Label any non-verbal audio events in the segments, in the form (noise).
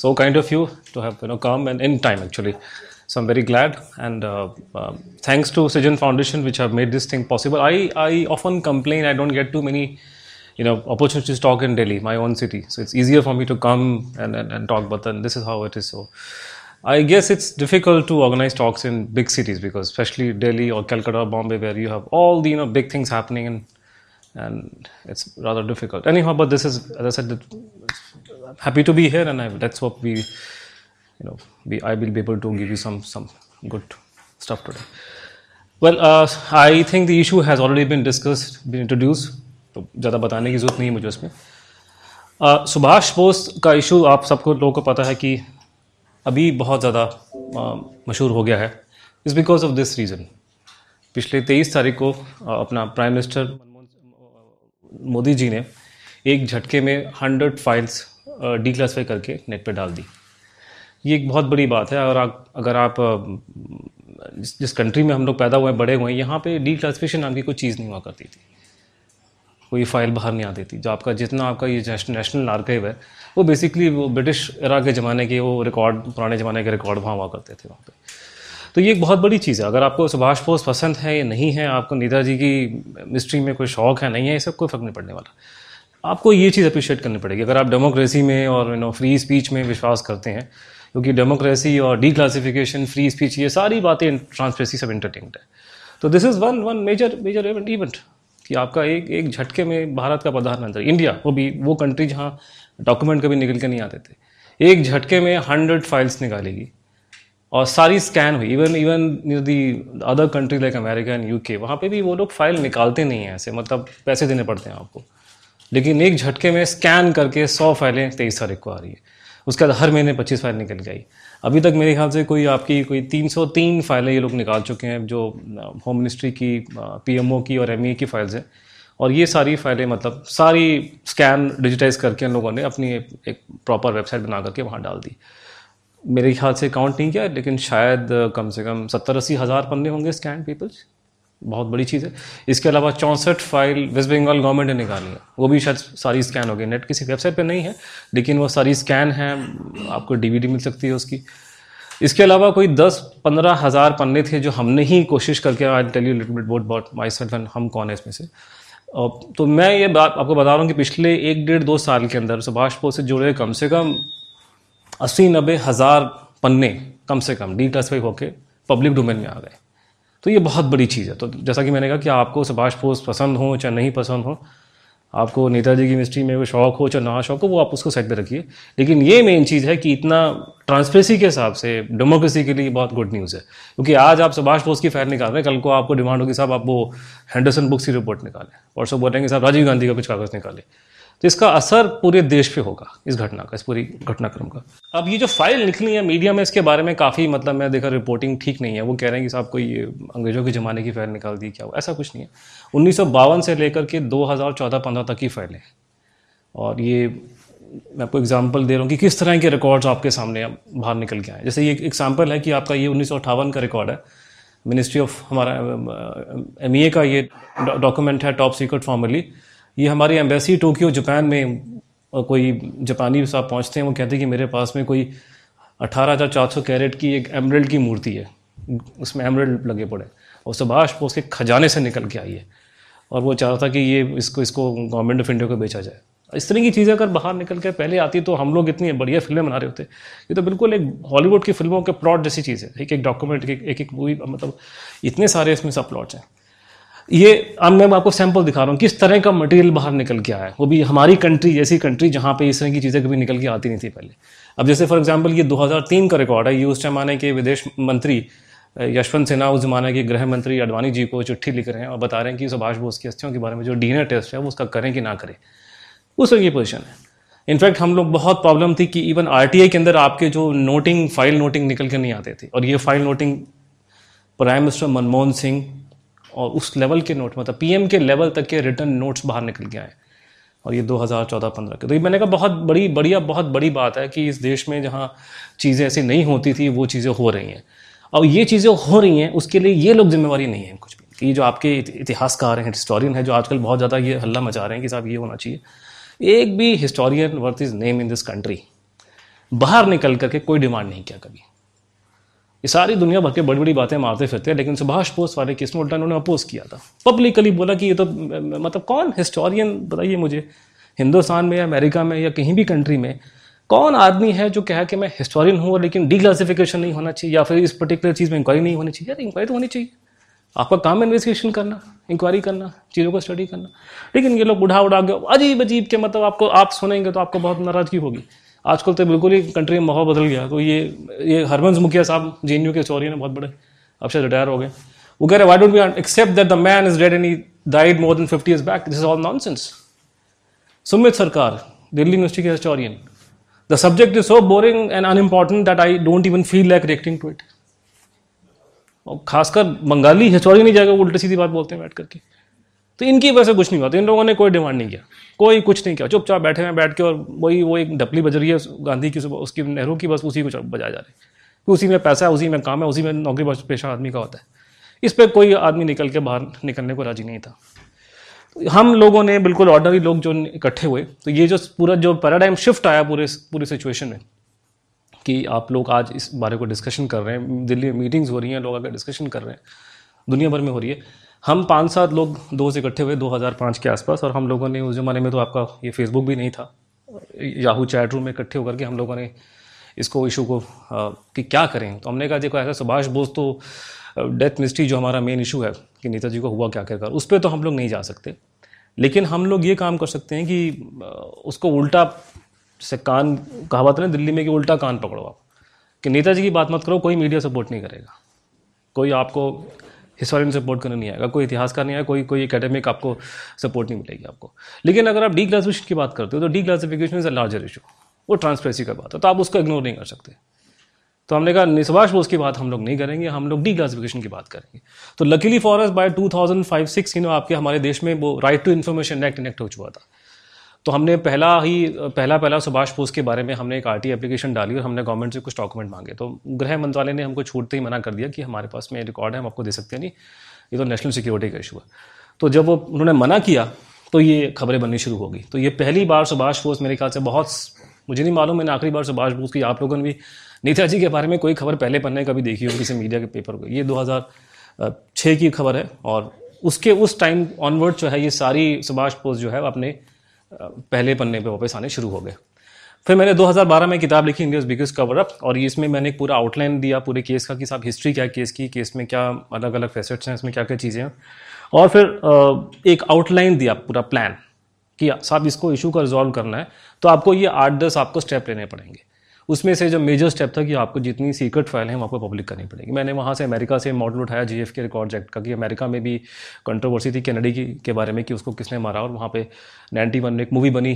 so kind of you to have you know come and in time actually. So I'm very glad, and uh, uh, thanks to Sijan Foundation which have made this thing possible. I I often complain I don't get too many you know opportunities to talk in Delhi, my own city. So it's easier for me to come and, and, and talk, but then this is how it is. So I guess it's difficult to organize talks in big cities because especially Delhi or Calcutta, or Bombay, where you have all the you know big things happening and and it's rather difficult. Anyhow, but this is as I said, I'm happy to be here, and I, that's what we you know we I will be able to give you some some good stuff today. Well, uh, I think the issue has already been discussed, been introduced. तो ज़्यादा बताने की ज़रूरत नहीं है मुझे उसमें uh, Subhash Bose का इशू आप सबको लोगों को पता है कि अभी बहुत ज़्यादा मशहूर हो गया है is because of this reason पिछले तेईस तारीख को अपना प्राइम मिनिस्टर मोदी जी ने एक झटके में हंड्रेड फाइल्स डी क्लासीफाई करके नेट पे डाल दी। ये एक बहुत बड़ी बात है और आप अगर आप जिस, जिस कंट्री में हम लोग पैदा हुए बड़े हुए हैं यहाँ पे डी क्लासिफिकेशन नाम की कोई चीज़ नहीं हुआ करती थी। कोई फ़ाइल बाहर नहीं आती थी। जो आपका जितना आपका ये नेशनल आर्काइव है वो बेसिकली वो ब्रिटिश इरा के ज़माने के वो रिकॉर्ड पुराने ज़माने के रिकॉर्ड वहाँ हुआ करते थे वहाँ पे। तो ये एक बहुत बड़ी चीज़ है। अगर आपको सुभाष बोस पसंद है या नहीं है आपको नेताजी की मिस्ट्री में कोई शौक है नहीं है ये सब कोई फ़र्क नहीं पड़ने वाला। आपको ये चीज़ अप्रिशिएट करनी पड़ेगी। अगर आप डेमोक्रेसी में और यू नो फ्री स्पीच में विश्वास करते हैं, क्योंकि डेमोक्रेसी और डी क्लासिफिकेशन फ्री स्पीच ये सारी बातें ट्रांसपेरेंसी सब इंटरटेनड है। तो this is one one major major event event कि आपका एक एक झटके में भारत का प्रधानमंत्री इंडिया वो भी, वो कंट्री जहाँ डॉक्यूमेंट कभी निकल के नहीं आते थे। एक झटके में हंड्रेड फाइल्स निकालेगी और सारी स्कैन हुई। Even even near the other country like America and UK वहाँ पे भी वो लोग फ़ाइल निकालते नहीं हैं ऐसे मतलब पैसे देने पड़ते हैं आपको। लेकिन एक झटके में स्कैन करके सौ फाइलें, तेईस तारीख को आ रही है। उसके बाद हर महीने पच्चीस फ़ाइल निकल गई अभी तक मेरे ख्याल से कोई आपकी कोई 303 फाइलें ये लोग निकाल चुके हैं, जो होम मिनिस्ट्री की पीएमओ की और एमई e की फाइल्स हैं। और ये सारी फाइलें मतलब सारी स्कैन डिजिटाइज करके इन लोगों ने अपनी एक प्रॉपर वेबसाइट बना करके वहाँ डाल दी। मेरे ख्याल से काउंट नहीं किया, लेकिन शायद, कम से कम सत्तर अस्सी हज़ार पन्ने होंगे स्कैन पीपल्स बहुत बड़ी चीज़ है। इसके अलावा चौंसठ फ़ाइल वेस्ट बंगाल गवर्नमेंट ने निकाली है। वो भी शायद सारी स्कैन हो गई। नेट किसी वेबसाइट पे नहीं है, लेकिन वो सारी स्कैन है। आपको डीवीडी मिल सकती है उसकी। इसके अलावा कोई दस पंद्रह हज़ार पन्ने थे जो हमने ही कोशिश करके, I tell you little bit but about myself and हम कौन है इसमें से। तो मैं ये बात आपको बता रहा हूँ कि पिछले एक डेढ़ दो साल के अंदर सुभाष बोस से जुड़े कम से कम अस्सी नब्बे हज़ार पन्ने कम से कम डी क्लासीफाई होके पब्लिक डोमेन में आ गए। तो ये बहुत बड़ी चीज़ है। तो जैसा कि मैंने कहा कि आपको सुभाष बोस पसंद हो चाहे नहीं पसंद हो, आपको नेताजी की मिस्ट्री में कोई शौक हो चाहे ना शौक हो, वो आप उसको साइड पे रखिए। लेकिन ये मेन चीज़ है कि इतना ट्रांसपेरेंसी के हिसाब से डेमोक्रेसी के लिए बहुत गुड न्यूज़ है। क्योंकि आज आप सुभाष बोस की फ़ाइल निकाल रहे हैं, कल को आपको डिमांड होगी साहब आप वो हैंडरसन बुक्स की रिपोर्ट निकालें परसों बोलेंगे साहब राजीव गांधी का कुछ कागज़ निकाले। तो इसका असर पूरे देश पे होगा इस घटना का इस पूरी घटनाक्रम का अब ये जो फ़ाइल निकली है मीडिया में इसके बारे में काफ़ी मतलब मैं देखा रिपोर्टिंग ठीक नहीं है वो कह रहे हैं कि साहब कोई अंग्रेज़ों के ज़माने की फ़ाइल निकाल दी क्या हो ऐसा कुछ नहीं है उन्नीस सौ बावन से लेकर के दो हज़ार तक की फाइलें और ये मैं आपको एग्ज़ाम्पल दे रहा हूँ कि किस तरह के रिकॉर्ड्स आपके सामने बाहर निकल के आए जैसे ये एग्ज़ाम्पल है कि आपका ये उन्नीस सौ अट्ठावन का रिकॉर्ड है मिनिस्ट्री ऑफ़ हमारा एमईए का ये डॉक्यूमेंट है टॉप सीक्रेट फॉर्मली ये हमारी एम्बेसी टोक्यो, जापान में कोई जापानी साहब पहुँचते हैं, वो कहते हैं कि मेरे पास में कोई अठारह हज़ार चार सौ कैरेट की एक एमरल्ड की मूर्ति है। उसमें एमरल्ड लगे पड़े और सुभाष वो उसके खजाने से निकल के आई है। और वो चाहता था कि ये इसको इसको गवर्नमेंट ऑफ़ इंडिया को बेचा जाए। इस तरह की चीज़ें अगर बाहर निकल के पहले आती तो हम लोग इतनी बढ़िया फ़िल्में बना रहे होते। ये तो बिल्कुल एक हॉलीवुड की फ़िल्मों के प्लॉट जैसी चीज़ है। एक एक डॉक्यूमेंट एक एक मूवी मतलब इतने सारे इसमें सब प्लॉट्स हैं। ये अब मैं आपको सैंपल दिखा रहा हूँ, किस तरह का मटेरियल बाहर निकल के आया वो भी हमारी कंट्री जैसी कंट्री जहाँ पे इस तरह की चीज़ें कभी निकल के आती नहीं थी पहले। अब जैसे फॉर एग्जांपल ये 2003 का रिकॉर्ड है, ये उस जमाने के विदेश मंत्री यशवंत सिन्हा, उस जमाने के गृह मंत्री अडवाणी जी को चिट्ठी लिख रहे हैं और बता रहे हैं कि सुभाष बोस की अस्थियों के बारे में जो डी टेस्ट है, वो उसका करें कि ना करें। उस तरह की पोजिशन है। इनफैक्ट हम लोग बहुत प्रॉब्लम थी कि इवन आरटीआई के अंदर आपके जो नोटिंग फ़ाइल नोटिंग निकल के नहीं आते थे। और ये file noting prime minister Manmohan Singh और उस लेवल के नोट मतलब पीएम के लेवल तक के रिटर्न नोट्स बाहर निकल के आए और ये 2014-15 के। तो ये मैंने कहा बहुत बड़ी, बढ़िया, बहुत बड़ी बात है कि इस देश में जहाँ चीज़ें ऐसी नहीं होती थी, वो चीज़ें हो रही हैं। और ये चीज़ें हो रही हैं, उसके लिए ये लोग जिम्मेवारी नहीं है कुछ भी। कि जो आपके इतिहासकार हैं हिस्टोरियन है, जो आजकल बहुत ज़्यादा ये हल्ला मचा रहे हैं कि साहब ये होना चाहिए। एक भी historian worth his name in this country बाहर निकल करके कोई डिमांड नहीं किया कभी। ये सारी दुनिया भर के बड़ी बड़ी बातें मारते फिरते हैं, लेकिन सुभाष बोस वाले केस में उल्टा उन्होंने अपोज किया था। पब्लिकली बोला कि ये तो मतलब कौन हिस्टोरियन बताइए मुझे? हिंदुस्तान में या अमेरिका में या कहीं भी कंट्री में, कौन आदमी है जो कहा कि मैं हिस्टोरियन हूँ, लेकिन डी क्लासिफिकेशन नहीं होना चाहिए, या फिर इस पर्टिकुलर चीज़ में इंक्वायरी नहीं होनी चाहिए? यार इंक्वायरी तो होनी चाहिए। आपका काम इन्वेस्टिगेशन करना इंक्वायरी करना, चीज़ों को स्टडी करना। लेकिन ये लोग उड़ा उड़ा के अजीब अजीब के मतलब आपको, आप सुनेंगे तो आपको बहुत नाराज़गी होगी। आजकल तो बिल्कुल ही कंट्री में माहौल बदल गया। तो ये ये हरबंस मुखिया साहब जे के चौरी ने बहुत बड़े। अब शायद रिटायर हो गए। वो कह रहे why don't we accept that the man is dead he died more than fifty years back this is all nonsense Sumit Sarkar Delhi university के historian the subject is so boring and unimportant that I don't even feel like reacting to it और खासकर Bengali historian नहीं जाएगा उल्टी सीधी बात बोलते हैं बैठ करके। तो इनकी वजह से कुछ नहीं हुआ। तो इन लोगों ने कोई डिमांड नहीं किया। कोई कुछ नहीं किया। चुपचाप बैठे हैं बैठ के और वही, वो एक डपली बज रही है, गांधी की उसकी नेहरू की, बस उसी को बजाया जा रही है। उसी में पैसा है, उसी में काम है, उसी में नौकरी पेशा आदमी का होता है। इस पर कोई आदमी निकल के बाहर निकलने को राज़ी नहीं था। हम लोगों ने, बिल्कुल ऑर्डनरी लोग जो इकट्ठे हुए तो ये जो पूरा, जो पैराडाइम शिफ्ट आया पूरे, पूरी सिचुएशन में, कि आप लोग आज इस बारे को डिस्कशन कर रहे हैं, दिल्ली में मीटिंग्स हो रही हैं, लोग अगर डिस्कशन कर रहे हैं, दुनिया भर में हो रही है। हम पाँच सात लोग दो से इकट्ठे हुए 2005 के आसपास और हम लोगों ने उस ज़माने में तो आपका ये फेसबुक भी नहीं था। याहू चैट रूम में इकट्ठे होकर के हम लोगों ने इसको इशू को आ, कि क्या करें? तो हमने कहा देखो ऐसा सुभाष बोस तो डेथ मिस्ट्री जो हमारा मेन इशू है कि नेताजी को हुआ क्या क्या कर उस पर तो हम लोग नहीं जा सकते। लेकिन हम लोग ये काम कर सकते हैं कि उसको उल्टा से कान कहावत है दिल्ली में कि उल्टा कान पकड़ो आप। कि नेताजी की बात मत करो कोई मीडिया सपोर्ट नहीं करेगा। कोई आपको हिस्टोरियन सपोर्ट करने नहीं आएगा। कोई इतिहासकार नहीं आएगा, कोई कोई एकेडमिक आपको सपोर्ट नहीं मिलेगी आपको। लेकिन अगर आप डी क्लासिफिकेशन की बात करते हो तो declassification is a larger issue वो ट्रांसपेरेंसी का बात है तो आप उसको इग्नोर नहीं कर सकते। तो हमने कहा निस्वाश बोस की बात हम लोग नहीं करेंगे, हम लोग डी क्लासिफिकेशन की बात करेंगे। तो luckily for us by 2005-6 you know आपके, हमारे देश में वो right to information act enact हो चुका था। तो हमने पहला ही, पहला पहला सुभाष बोस के बारे में हमने एक आर एप्लीकेशन डाली और हमने गवर्नमेंट से कुछ डॉक्यूमेंट मांगे। तो गृह मंत्रालय ने हमको छूटते ही मना कर दिया कि हमारे पास में रिकॉर्ड है, हम आपको दे सकते हैं नहीं। ये तो नेशनल सिक्योरिटी का इशू है। तो जब वो, उन्होंने मना किया तो ये खबरें बननी शुरू होगी तो ये पहली बार सुभाष बोस मेरे ख्याल से बहुत, मुझे नहीं मालूम, मैंने आखिरी बार सुभाष बोस की, आप लोगों ने भी नेताजी के बारे में कोई खबर पहले पन्ने कभी देखी हो किसी मीडिया के पेपर को। ये दो हज़ार छः की खबर है और उसके उस टाइम ऑनवर्ड जो है, ये सारी सुभाष बोस जो है अपने पहले पन्ने पे वापस आने शुरू हो गए। फिर मैंने 2012 में किताब लिखी इंडिया बिगेस्ट कवर अप और इसमें मैंने एक पूरा आउटलाइन दिया, पूरे केस का कि साहब हिस्ट्री क्या केस की केस में क्या अलग अलग फैसेट्स हैं, इसमें क्या क्या चीज़ें हैं। और फिर एक आउटलाइन दिया, पूरा प्लान कि साहब इसको इशू का रिजॉल्व करना है तो आपको ये आठ दस आपको स्टेप लेने पड़ेंगे। उसमें से जो मेजर स्टेप था कि आपको जितनी सीक्रेट फ़ाइल हैं वो आपको पब्लिक करनी पड़ेगी। मैंने वहाँ से अमेरिका से मॉडल उठाया जीएफ के रिकॉर्ड एक्ट का, कि अमेरिका में भी कंट्रोवर्सी थी कैनेडी की, के बारे में कि उसको किसने मारा और वहाँ पे नाइन्टी वन में एक मूवी बनी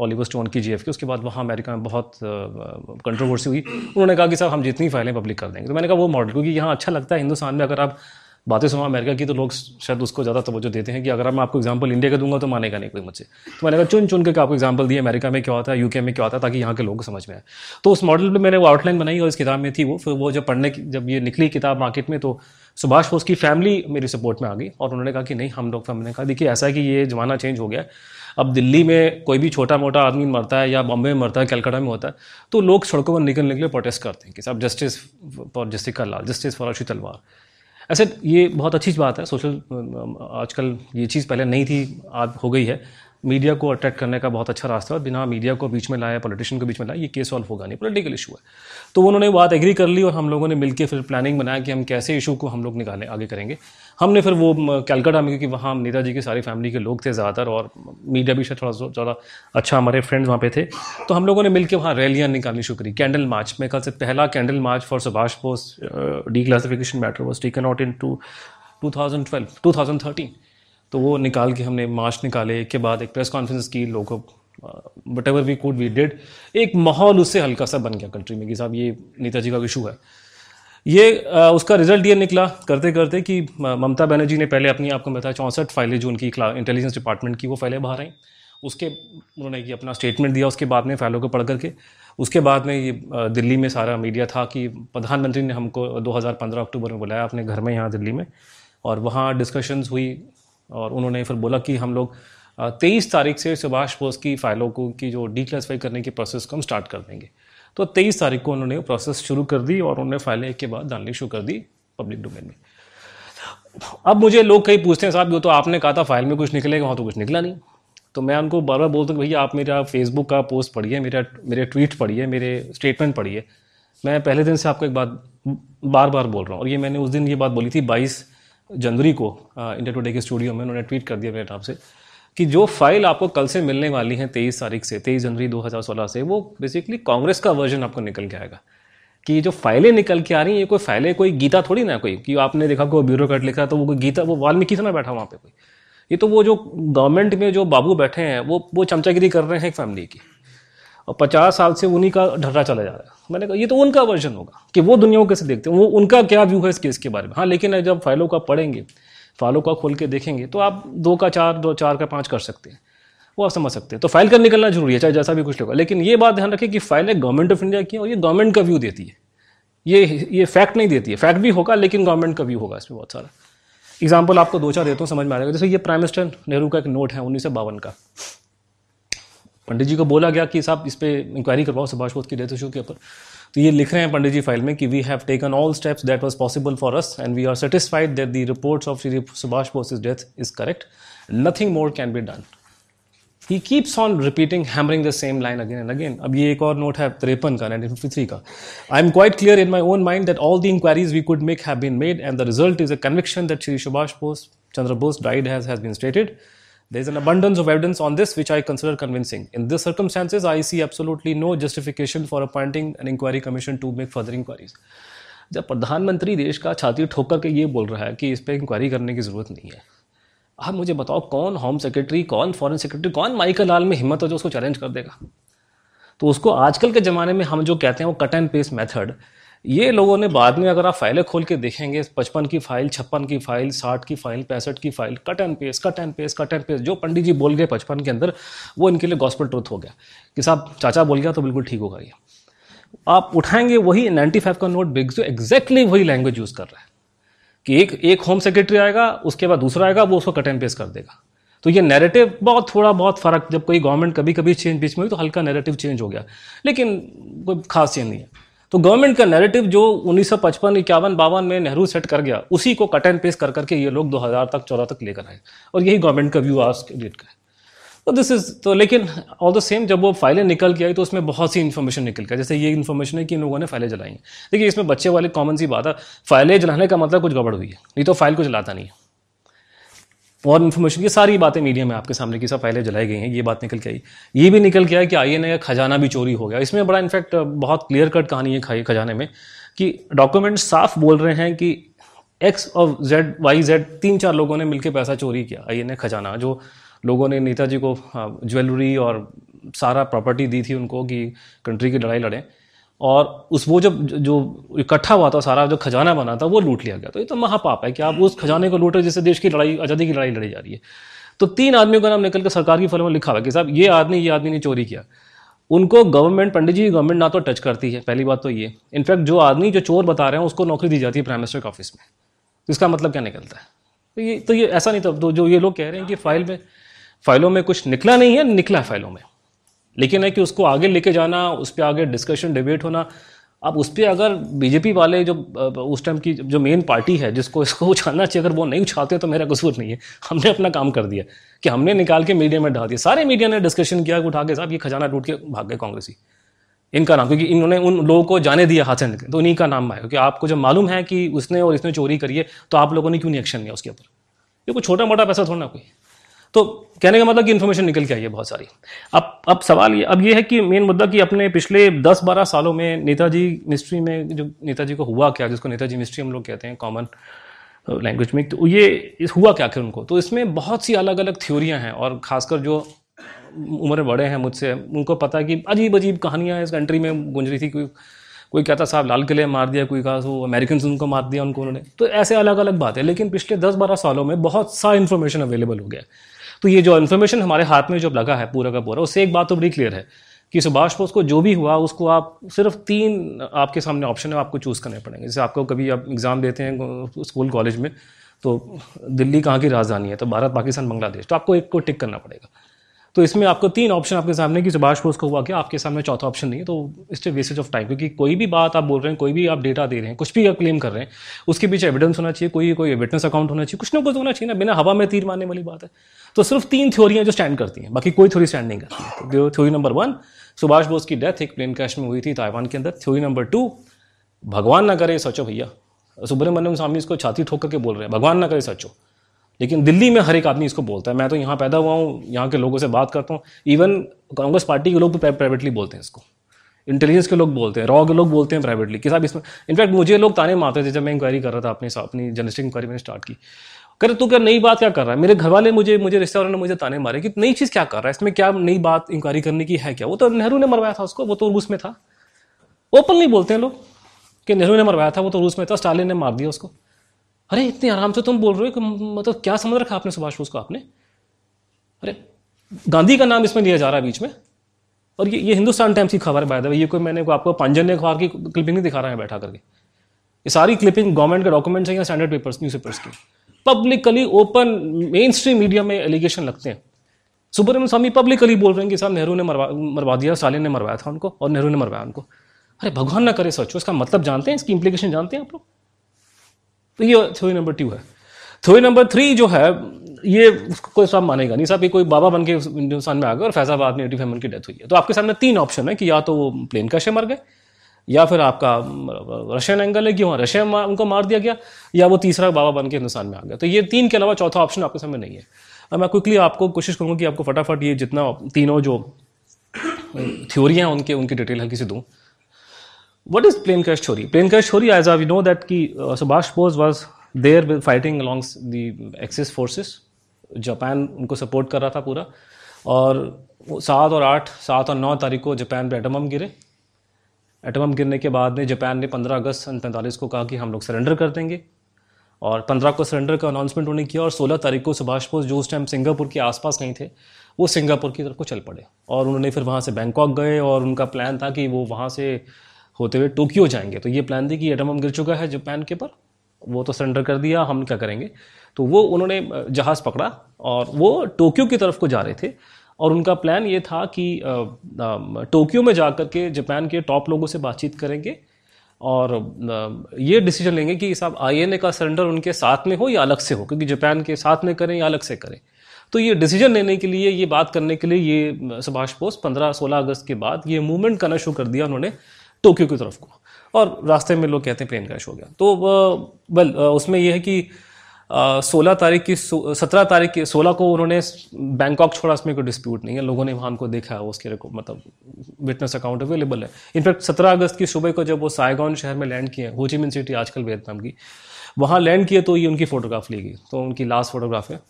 ओलिवर स्टोन की जी की उसके बाद वहाँ अमेरिका में बहुत कंट्रोवर्सी हुई। उन्होंने कहा कि साहब हम जितनी फाइलें पब्लिक कर देंगे। तो मैंने कहा वो मॉडल क्योंकि यहाँ अच्छा लगता है हिंदुस्तान में, अगर आप बातें सुना, अमेरिका की तो लोग शायद उसको ज़्यादा तवज्जो देते हैं कि अगर मैं आपको एग्ज़ाम्पल इंडिया का दूँगा तो मानेगा नहीं कोई मुझसे। तो मैंने कहा चुन चुन के आपको एग्ज़ाम्पल दिए, अमेरिका में क्या होता है यूके में क्या होता है ताकि यहाँ के लोग समझ में आए। तो उस मॉडल पर मैंने वो आउटलाइन बनाई और इस किताब में थी वो। फिर वो जब पढ़ने की, जब ये निकली किताब मार्केट में तो सुभाष बोस की फैमिली मेरी सपोर्ट में आ गई और उन्होंने कहा कि नहीं, हम लोग हमने कहा, देखिए, ऐसा है कि ये ज़माना चेंज हो गया अब दिल्ली में कोई भी छोटा मोटा आदमी मरता है या बॉम्बे में मरता है कलकत्ता में होता है तो लोग सड़कों पर निकलने के लिए प्रोटेस्ट करते हैं कि साहब justice for Jessica Lall justice for Aarushi Talwar ऐसे ये बहुत अच्छी बात है सोशल आजकल ये चीज़ पहले नहीं थी, आज हो गई है। मीडिया को अट्रैक्ट करने का बहुत अच्छा रास्ता है बिना मीडिया को बीच में लाया, पॉलिटिशियन को बीच में लाया, ये केस सॉल्व होगा नहीं पॉलिटिकल इशू है। तो उन्होंने बात एग्री कर ली और हम लोगों ने मिलकर फिर प्लानिंग बनाया कि हम कैसे इशू को हम लोग निकालें आगे करेंगे। हमने फिर वो कैलकाटा में, क्योंकि वहाँ नेताजी के सारी फैमिली के लोग थे ज़्यादातर और मीडिया भी शायद थोड़ा ज़्यादा अच्छा हमारे फ्रेंड्स वहाँ पे थे। तो हम लोगों ने मिलकर वहाँ रैलियाँ निकालनी शुरू करी। कैंडल मार्च मेरे ख्याल से पहला candle march for Subhash Bose declassification matter was taken out in to 2012 2013 तो वो निकाल के हमने मार्च निकाले के बाद एक प्रेस कॉन्फ्रेंस की लोगों whatever we could we did एक माहौल उससे हल्का सा बन गया कंट्री में कि साहब ये नेताजी का इशू है। ये आ, उसका रिज़ल्ट ये निकला करते करते कि ममता बनर्जी ने पहले अपनी आपको बताया चौंसठ फाइलें जो उनकी इंटेलिजेंस डिपार्टमेंट की वो फाइलें बाहर आई। उसके उन्होंने ये अपना स्टेटमेंट दिया उसके बाद में फाइलों को पढ़ करके उसके बाद में ये दिल्ली में सारा मीडिया था कि प्रधानमंत्री ने हमको 2015 अक्टूबर में बुलाया अपने घर में यहाँ दिल्ली में। और वहाँ डिस्कशंस हुई और उन्होंने फिर बोला कि हम लोग तेईस तारीख से सुभाष बोस की फ़ाइलों को, की जो डी क्लासीफाई करने की प्रोसेस को हम स्टार्ट कर देंगे। तो तेईस तारीख को उन्होंने प्रोसेस शुरू कर दी और उन्होंने फाइलें एक के बाद डालनी शुरू कर दी पब्लिक डोमेन में। अब मुझे लोग कई पूछते हैं, साहब जो तो आपने कहा था फ़ाइल में कुछ निकलेगा, वहाँ तो कुछ निकला नहीं। तो मैं उनको बार बार बोलता हूँ, भैया, आप मेरा फेसबुक का पोस्ट पढ़िए, मेरा, मेरे ट्वीट पढ़िए, मेरे स्टेटमेंट पढ़िए। मैं पहले दिन से आपको एक बात बार बार बोल रहा हूँ, और ये मैंने उस दिन ये बात बोली थी बाईस जनवरी को इंडिया टुडे के स्टूडियो में उन्होंने ट्वीट कर दिया मेरे नाम से कि जो फ़ाइल आपको कल से मिलने वाली है, तेईस तारीख से, तेईस जनवरी 2016 से, वो बेसिकली कांग्रेस का वर्जन आपको निकल के आएगा। कि जो फाइलें निकल के आ रही हैं, ये कोई फाइलें कोई गीता थोड़ी ना कोई? कि आपने देखा कोई ब्यूरोक्रेट लिखा तो वो कोई गीता, वो वाल्मीकि से ना बैठा वहाँ पे कोई? ये तो वो जो गवर्नमेंट में जो बाबू बैठे हैं, वो वो चमचागिरी कर रहे हैं एक फैमिली की। और पचास साल से उन्हीं का ढर्रा चला जा रहा है। मैंने कहा, ये तो उनका वर्जन होगा कि वो दुनिया को कैसे देखते हैं। वो उनका क्या व्यू है इस केस के बारे में? हाँ लेकिन जब फाइलों का पढ़ेंगे, फाइलों का खोल के देखेंगे तो आप दो का चार, दो, चार का पाँच कर सकते हैं। वो आप समझ सकते हैं। तो फ़ाइल कर निकलना ज़रूरी है, चाहे जैसा भी कुछ होगा लेकिन ये बात ध्यान रखें कि फ़ाइल गवर्नमेंट ऑफ़ इंडिया की और ये गवर्नमेंट का व्यू देती है। ये ये फैक्ट नहीं देती है। फैक्ट भी होगा, लेकिन गवर्नमेंट का व्यू होगा इसमें बहुत सारा। एग्ज़ाम्पल आपको दो, चार देता हूँ, समझ में आ जाएगा। जैसे ये प्राइम मिनिस्टर नेहरू का एक नोट है, उन्नीस सौ बावन का। पंडित जी को बोला गया कि साहब इस पर इंक्वायरी करवाओ सुभाष बोस की डेथ इशू के ऊपर। तो ये लिख रहे हैं पंडित जी फ़ाइल में कि we have taken all steps that was possible for us and we are satisfied that the reports of Shri Subhash Bose death is correct nothing more can be done he keeps on repeating hammering the same line again and again अब ये एक और note है, तिरपन का 1953 का। I am quite clear in my own mind that all the inquiries we could make have been made and the result is a conviction that Shri Subhash Bose Chandra Bose died has has been stated There is an abundance of evidence on this which I consider convincing. In these circumstances, I see absolutely no justification for appointing an inquiry commission to make further inquiries. जब प्रधानमंत्री देश का छाती ठोकर के ये बोल रहा है कि इस पर इंक्वायरी करने की ज़रूरत नहीं है आप मुझे बताओ कौन होम सेक्रेटरी कौन फॉरेन सेक्रेटरी कौन माइकल लाल में हिम्मत हो जो उसको चैलेंज कर देगा तो उसको आजकल के ज़माने में हम जो कहते हैं वो कट एंड पेस्ट मेथड ये लोगों ने बाद में अगर आप फाइलें खोल के देखेंगे, पचपन की फ़ाइल, छप्पन की फ़ाइल, साठ की फ़ाइल, पैंसठ की file, cut and paste, cut and paste, cut and paste, जो पंडित जी बोल गए पचपन के अंदर, वो इनके लिए गॉस्पल ट्रुथ हो गया। कि साहब, चाचा बोल गया तो बिल्कुल ठीक होगा ये। आप उठाएँगे वही नाइन्टी फाइव का नोट बिग जो एग्जैक्टली वही लैंग्वेज यूज़ कर रहा है। कि एक एक होम सेक्रेटरी आएगा, उसके बाद दूसरा आएगा, वो उसको कट एंड पेस्ट कर देगा। तो ये नैरेटिव बहुत, थोड़ा बहुत फ़र्क, जब कोई गवर्नमेंट कभी कभी चेंज बीच में हुई तो हल्का नैरेटिव चेंज हो गया। लेकिन कोई खास चेंज नहीं है। तो गवर्नमेंट का नैरेटिव जो उन्नीस सौ पचपन, इक्यावन, बावन में नेहरू सेट कर गया, उसी को कट एंड पेस्ट कर करके ये लोग 2000 तक, चौदह तक लेकर आए। और यही गवर्नमेंट का व्यू आज डेट का है। तो दिस इज़ तो लेकिन ऑल द सेम जब वो फाइलें निकल के आई तो उसमें बहुत सी इन्फॉर्मेशन निकल गया जैसे ये इन्फॉर्मेशन है कि इन लोगों ने फाइलें जलाई देखिए, इसमें बच्चे वाली कॉमन सी बात है। फाइलें जलाने का मतलब कुछ गड़बड़ हुई है, नहीं तो फ़ाइल को जलाता नहीं है। और इन्फॉर्मेशन ये सारी बातें मीडिया में आपके सामने की सब पहले जलाई गई हैं, ये बात निकल के आई। ये भी निकल के आया कि आई एन खजाना भी चोरी हो गया। इसमें बड़ा इनफैक्ट बहुत क्लियर कट कहानी है खजाने में कि डॉक्यूमेंट साफ़ बोल रहे हैं कि एक्स और जेड वाई जेड तीन चार लोगों ने मिलकर पैसा चोरी किया आई खजाना। जो लोगों ने नेताजी को ज्वेलरी और सारा प्रॉपर्टी दी थी उनको कि कंट्री की लड़ाई लड़ें। और उस वो जब जो इकट्ठा हुआ था, सारा जो खजाना बना था, वो लूट लिया गया। तो ये तो महापाप है कि आप उस खजाने को लूटे जिससे देश की लड़ाई, आज़ादी की लड़ाई लड़ी जा रही है। तो तीन आदमियों का नाम निकल कर सरकार की फलों में लिखा हुआ कि साहब, ये आदमी ये आदमी ने चोरी किया। उनको गवर्नमेंट, पंडित जी गवर्नमेंट ना तो टच करती है, पहली बात तो ये। इनफैक्ट जो आदमी, जो चोर बता रहे हैं, उसको नौकरी दी जाती है प्राइम मिनिस्टर के ऑफ़िस में। तो इसका मतलब क्या निकलता है? तो ये तो ये ऐसा नहीं था तो जो ये लोग कह रहे हैं कि फ़ाइल में, फाइलों में कुछ निकला नहीं है, निकला फाइलों में। लेकिन है कि उसको आगे लेके जाना, उस पर आगे डिस्कशन डिबेट होना। अब उस पर अगर बीजेपी वाले जो उस टाइम की जो मेन पार्टी है, जिसको, इसको उछालना चाहिए, अगर वो नहीं उछाते तो मेरा कसूर नहीं है। हमने अपना काम कर दिया, कि हमने निकाल के मीडिया में डाल दिया। सारे मीडिया ने डिस्कशन किया, उठा के, साहब ये खजाना टूट के भाग गए कांग्रेसी। इनका नाम, क्योंकि इन्होंने उन लोगों को जाने दिया हाथ से तो उन्हीं का नाम आया क्योंकि आपको जब मालूम है कि उसने और इसने चोरी करी है तो आप लोगों ने क्यों नहीं एक्शन लिया उसके ऊपर? ये कोई छोटा मोटा पैसा थोड़ा ना कोई। तो कहने का मतलब कि इन्फॉर्मेशन निकल के आई है बहुत सारी। अब अब सवाल ये, अब ये है कि मेन मुद्दा कि अपने पिछले 10-12 सालों में नेताजी मिस्ट्री में जो नेताजी को हुआ क्या, जिसको नेताजी मिस्ट्री हम लोग कहते हैं कॉमन लैंग्वेज में तो ये हुआ क्या आखिर उनको? तो इसमें बहुत सी अलग अलग थ्योरियाँ हैं और खासकर जो उम्र बड़े हैं मुझसे, उनको पता है कि अजीब अजीब कहानियाँ इस कंट्री में गुंज रही थी, कोई कोई कहता साहब लाल किले मार दिया, कोई कहा वो अमेरिकन उनको मार दिया उनको उन्होंने। तो ऐसे अलग अलग बात है, लेकिन पिछले दस बारह सालों में बहुत सा इन्फॉर्मेशन अवेलेबल हो गया तो ये जो इन्फॉर्मेशन हमारे हाथ में जब लगा है पूरा का पूरा, उससे एक बात तो बड़ी क्लियर है कि सुभाष बोस को जो भी हुआ, उसको आप सिर्फ़ तीन आपके सामने ऑप्शन है, आपको चूज़ करने पड़ेंगे। जैसे आपको कभी आप एग्ज़ाम देते हैं स्कूल कॉलेज में तो दिल्ली कहाँ की राजधानी है? तो भारत, पाकिस्तान, बांग्लादेश। तो आपको एक को टिक करना पड़ेगा। तो इसमें आपको तीन ऑप्शन आपके सामने कि सुभाष बोस को हुआ क्या आपके सामने चौथा ऑप्शन नहीं है तो इससे वेस्टेज ऑफ़ टाइम क्योंकि कोई भी बात आप बोल रहे हैं, कोई भी आप डेटा दे रहे हैं, कुछ भी आप क्लेम कर रहे हैं, उसके पीछे एविडेंस होना चाहिए, कोई कोई विटनेस अकाउंट होना चाहिए, कुछ ना कुछ होना चाहिए ना, बिना हवा में तीर मारने वाली बात है। तो सिर्फ़ तीन थ्योरियाँ जो स्टैंड करती हैं, बाकी कोई थ्योरी स्टैंड नहीं करती तो theory number one Subhash Bose की डेथ एक प्लेन क्रैश में हुई थी ताइवान के अंदर। थ्योरी नंबर टू भगवान ना करे, सचो भैया। सुब्रमण्यम स्वामी इसको छाती ठोक करके बोल रहे हैं, भगवान ना करे, सचो। लेकिन दिल्ली में हर एक आदमी इसको बोलता है। मैं तो यहाँ पैदा हुआ हूँ, यहाँ के लोगों से बात करता हूँ। इवन कांग्रेस पार्टी के लोग भी प्राइवेटली बोलते हैं इसको। इंटेलिजेंस के लोग बोलते हैं रॉ के लोग बोलते हैं प्राइवेटली कि साहब इसमें इनफैक्ट मुझे लोग ताने मारते थे जब मैं इंक्वायरी कर रहा था अपनी अपनी जर्नलिस्टिक इंक्वायरी मैंने स्टार्ट की। कर तू क्या नई बात क्या कर रहा है? मेरे घर वाले मुझे मुझे रिश्ते वालों ने मुझे ताने मारे कि नई चीज़ क्या कर रहा है? इसमें क्या नई बात इंक्वायरी करने की है क्या? वो तो नेहरू ने मरवाया था उसको, वो तो रूस में था। ओपनली बोलते हैं लोग कि नेहरू ने मरवाया था, वो तो रूस में था, स्टालिन ने मार दिया उसको। अरे, इतने आराम से तुम बोल रहे हो कि मतलब क्या समझ रखा आपने सुभाष बोस को आपने? अरे, गांधी का नाम इसमें लिया जा रहा है बीच में। और ये ये हिंदुस्तान टाइम्स की खबर है ये कोई मैंने को आपको पांजन्य अखबार की क्लिपिंग नहीं दिखा रहा है बैठा करके। ये सारी क्लिपिंग गवर्नमेंट के डॉक्यूमेंट्स हैं या स्टैंडर्ड पेपर्स न्यूज़ पेपर्स की। Publicly open mainstream media में एलिगेशन लगते हैं। सुब्रमण्यम स्वामी पब्लिकली बोल रहे हैं कि साहब नेहरू ने मरवा मरवा दिया, स्टालिन ने मरवाया था उनको, और नेहरू ने मरवाया उनको। अरे, भगवान ना करे सच इसका मतलब जानते हैं, इसकी इंप्लीकेशन जानते हैं आप लोग? तो ये थ्योरी नंबर टू है। थ्योरी नंबर थ्री जो है, ये कोई साहब मानेगा नहीं। साहब ये कोई बाबा बन के हिंदुस्तान में आ गए और फैजाबाद में एटी फाइव की डेथ हुई है। तो आपके सामने तीन ऑप्शन है कि या तो वो प्लेन कैशे मर गए, या फिर आपका रशियन एंगल है, कि वहाँ रशिया उनको मार दिया गया, या वो तीसरा बाबा बन के हिंदुस्तान में आ गया तो ये तीन के अलावा चौथा ऑप्शन आपके सामने नहीं है। अब मैं क्विकली आपको कोशिश करूँगा कि आपको फटाफट ये जितना तीनों जो थ्योरियाँ उनके, उनकी डिटेल हल्की से दूँ। What is theory? Plane crash theory, as we know that ki, uh, Subhash Bose was there with fighting along the Axis forces. Japan उनको सपोर्ट कर रहा था पूरा और सात और आठ सात और नौ तारीख को जापान पे एटम गिरे एटम गिरने के बाद में जापान ने 15 अगस्त सन पैंतालीस को कहा कि हम लोग सरेंडर कर देंगे और 15 को सरेंडर का अनाउंसमेंट उन्होंने किया और 16 तारीख को सुभाष बोस जो उस टाइम सिंगापुर के आसपास नहीं थे वो सिंगापुर की तरफ़ को चल पड़े और उन्होंने फिर वहाँ से बैंकॉक गए और उनका प्लान था कि वो वहाँ से होते हुए टोक्यो जाएँगे। तो ये प्लान थी कि एटम बम गिर चुका है जापान के पर। वो तो सरेंडर कर दिया, हम क्या करेंगे? तो वो उन्होंने जहाज़ पकड़ा और वो टोक्यो की तरफ़ को जा रहे थे। और उनका प्लान ये था कि टोक्यो में जाकर के जापान के टॉप लोगों से बातचीत करेंगे और ये डिसीज़न लेंगे कि साहब आईएनए का सरेंडर उनके साथ में हो या अलग से हो, क्योंकि जापान के साथ में करें या अलग से करें। तो ये डिसीज़न लेने के लिए, ये बात करने के लिए ये सुभाष बोस 15-16 अगस्त के बाद ये मूवमेंट करना शुरू कर दिया उन्होंने। टोक्यो की तरफ़ को। और रास्ते में लोग कहते हैं प्लेन क्रैश हो गया। तो वेल उसमें यह है कि सोलह तारीख की सत्रह तारीख की, सोलह को उन्होंने बैंकॉक छोड़ा, उसमें कोई डिस्प्यूट नहीं है। लोगों ने वहाँ को देखा है उसके मतलब विटनेस अकाउंट अवेलेबल है। इनफैक्ट सत्रह अगस्त की सुबह को जब वो साइगॉन शहर में लैंड किए होचिमिन सिटी आजकल वियतनाम की, वहाँ लैंड किए तो ये उनकी फ़ोटोग्राफ ली गई। तो उनकी लास्ट फोटोग्राफ है।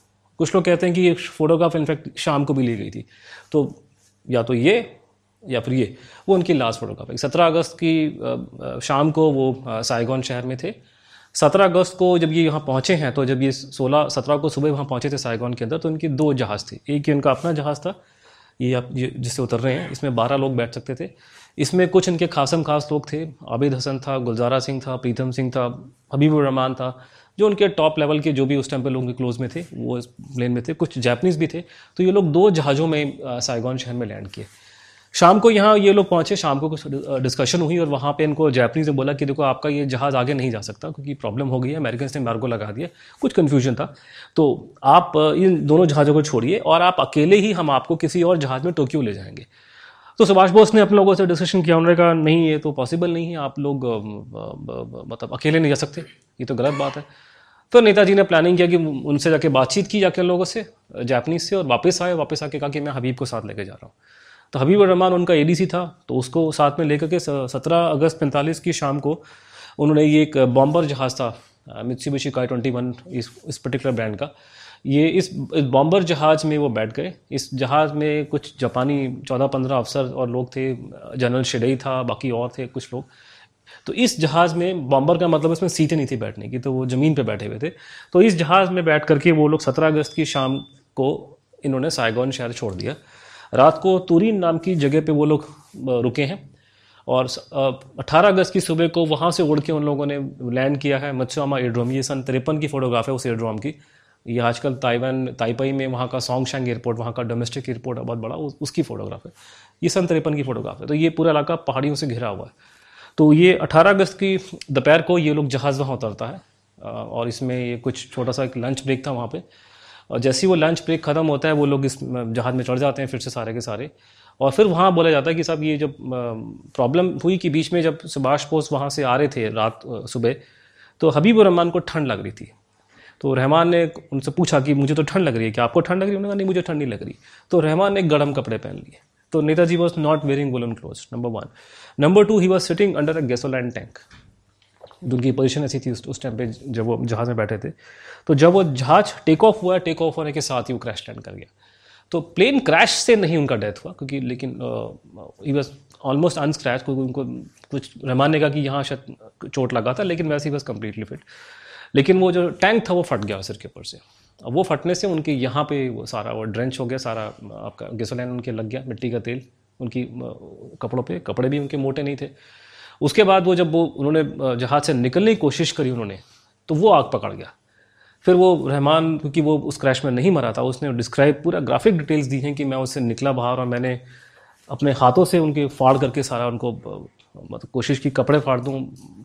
कुछ लोग कहते हैं कि ये फोटोग्राफ इनफैक्ट शाम को भी ली गई थी। तो या तो ये या फिर ये, वो उनकी लास्ट फोटोग्राफ सत्रह अगस्त की शाम को वो साइगॉन शहर में थे। सत्रह अगस्त को जब ये यहाँ पहुँचे हैं तो जब ये सोलह, सत्रह को सुबह वहाँ पहुँचे थे साइगॉन के अंदर तो इनके दो जहाज़ थे। एक ही उनका अपना जहाज़ था, ये आप जिससे उतर रहे हैं, इसमें बारह लोग बैठ सकते थे। इसमें कुछ इनके खासम खास लोग थे, आबिद हसन था, गुलजारा सिंह था, प्रीतम सिंह था, हबीबुर रहमान था, जो उनके टॉप लेवल के जो भी उस टाइम पे लोग क्लोज में थे, वो प्लेन में थे। कुछ जैपनीज़ भी थे तो ये लोग दो जहाज़ों में साइगॉन शहर में लैंड किए। शाम को यहाँ ये लोग पहुँचे, शाम को कुछ डिस्कशन हुई और वहाँ पे इनको जैपनीज ने बोला कि देखो आपका ये जहाज़ आगे नहीं जा सकता क्योंकि प्रॉब्लम हो गई है अमेरिकन ने मार्गो लगा दिया। कुछ कन्फ्यूज़न था। तो आप इन दोनों जहाज़ों को छोड़िए और आप अकेले ही हम आपको किसी और जहाज़ में टोक्यो ले जाएँगे। तो सुभाष बोस ने अपने लोगों से डिस्कशन किया, उन्होंने कहा, नहीं, ये तो पॉसिबल नहीं है, आप लोग मतलब अकेले नहीं जा सकते। ये तो गलत बात है। तो नेताजी ने प्लानिंग किया कि उनसे जाके बातचीत की जाके उन लोगों से जापनीज से और वापस आए वापस आके कहा कि मैं हबीब को साथ लेके जा रहा हूँ। तो हबीब रहमान उनका एडीसी था तो उसको साथ में लेकर के सत्रह अगस्त पैंतालीस की शाम को उन्होंने ये एक बॉम्बर जहाज़ था मित्सुबिशी का ट्वेंटी वन इस इस पर्टिकुलर ब्रांड का। ये इस इस बॉम्बर जहाज़ में वो बैठ गए। इस जहाज़ में कुछ जापानी चौदह पंद्रह अफसर और लोग थे, जनरल शेडई था, बाकी और थे कुछ लोग। तो इस जहाज़ में बॉम्बर का मतलब इसमें सीटें नहीं थी बैठने की तो वो ज़मीन पे बैठे हुए थे। तो इस जहाज़ में बैठ करके वो लोग सत्रह अगस्त की शाम को इन्होंने साइगॉन शहर छोड़ दिया। रात को तुरीन नाम की जगह पे वो लोग रुके हैं। और 18 अगस्त की सुबह को वहाँ से उड़ के उन लोगों ने लैंड किया है मत्स्यामा एयरड्रोम। ये सन तिरपन की फोटोग्राफ है उस एयरड्रोम की। ये आजकल ताइवान ताइपाई में वहाँ का सॉन्ग एयरपोर्ट वहाँ का डोमेस्टिक एयरपोर्ट बहुत बड़ा उस, उसकी फ़ोटोग्राफ है। ये सन तिरपन की फ़ोटोग्राफ है। तो ये पूरा इलाका पहाड़ियों से घिरा हुआ है। तो ये 18 अगस्त की दोपहर को ये लोग जहाज़ वहाँ उतरता है। और इसमें ये कुछ छोटा सा एक लंच ब्रेक था वहाँ पे। और जैसे ही वो लंच ब्रेक ख़त्म होता है, वो लोग इस जहाज़ में चढ़ जाते हैं फिर से सारे के सारे। और फिर वहाँ बोला जाता है कि साहब ये जब प्रॉब्लम हुई कि बीच में जब सुभाष बोस वहाँ से आ रहे थे रात सुबह तो हबीब रहमान को ठंड लग रही थी। तो रहमान ने उनसे पूछा कि मुझे तो ठंड लग रही है क्या? आपको ठंड लग रही है? उन्होंने कहा, नहीं, मुझे ठंड नहीं लग रही। तो रहमान ने गर्म कपड़े पहन लिए। तो Netaji was not wearing woollen clothes number one number two he was sitting under a gasoline tank उनकी पोजीशन ऐसी थी उस टाइम पे जब वो जहाज़ में बैठे थे। तो जब वो जहाज़ टेक ऑफ़ हुआ टेक ऑफ़ होने के साथ ही वो क्रैश लैंड कर गया। तो प्लेन क्रैश से नहीं उनका डेथ हुआ, क्योंकि लेकिन ही वॉज़ ऑलमोस्ट अनस्क्रैच क्योंकि उनको कुछ रहमान ने कहा कि यहाँ शायद चोट लगा था, लेकिन वैसे ही बस कम्प्लीटली फिट लेकिन वो जो टैंक था वो फट गया सिर के ऊपर से। अब वो फटने से उनके यहाँ पे वो सारा वो ड्रेंच हो गया, सारा आपका गैसोलाइन उनके लग गया, मिट्टी का तेल, उनकी कपड़ों पे, कपड़े भी उनके मोटे नहीं थे। उसके बाद वो जब वो उन्होंने जहाज़ से निकलने की कोशिश करी उन्होंने तो वो आग पकड़ गया। फिर वो रहमान, क्योंकि वो उस क्रैश में नहीं मरा था, उसने डिस्क्राइब पूरा ग्राफिक डिटेल्स दी हैं कि मैं उससे निकला बाहर और मैंने अपने हाथों से उनके फाड़ करके सारा उनको मतलब कोशिश की, कपड़े फाड़ दूँ,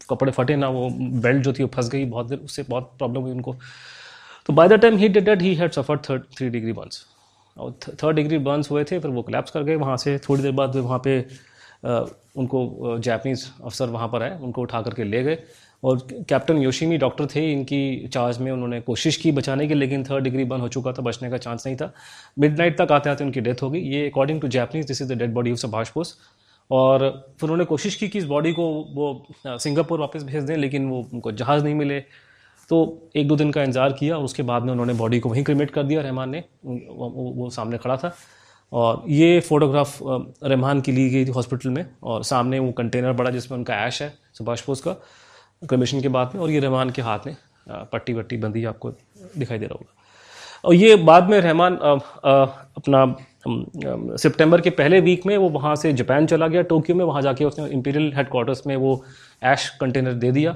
कपड़े फटे, ना वो बेल्ट जो थी वो फंस गई, बहुत देर, उससे बहुत प्रॉब्लम हुई उनको। तो by the time he did he had suffer third three degree burns और थर्ड डिग्री बर्न्स हुए थे, फिर वो क्लैप्स कर गए, वहाँ से थोड़ी देर बाद वहाँ पे उनको जैपनीज़ अफसर वहाँ पर आए उनको उठा करके ले गए। और कैप्टन योशीमी डॉक्टर थे इनकी चार्ज में उन्होंने कोशिश की बचाने की लेकिन थर्ड डिग्री बर्न हो चुका था बचने का चांस नहीं था। मिड नाइट तक आते आते उनकी डेथ हो गई। ये according to Japanese this is the dead body of Subhash Bose और फिर उन्होंने कोशिश की कि इस बॉडी को वो सिंगापुर वापस भेज दें लेकिन वो उनको जहाज़ नहीं मिले। तो एक दो दिन का इंतज़ार किया और उसके बाद में उन्होंने बॉडी को वहीं क्रिमेट कर दिया रहमान ने। वो, वो सामने खड़ा था। और ये फ़ोटोग्राफ रहमान की ली गई थी हॉस्पिटल में और सामने वो कंटेनर बड़ा जिसमें उनका ऐश है सुभाष बोस का क्रमिशन के बाद में और ये रहमान के हाथ में पट्टी वट्टी बंदी आपको दिखाई दे रहा होगा। और ये बाद में रहमान अपना सितंबर के पहले वीक में वो वहाँ से जापान चला गया टोक्यो में वहाँ जाके उसने इंपीरियल हेडक्वार्टर्स में वो ऐश कंटेनर दे दिया।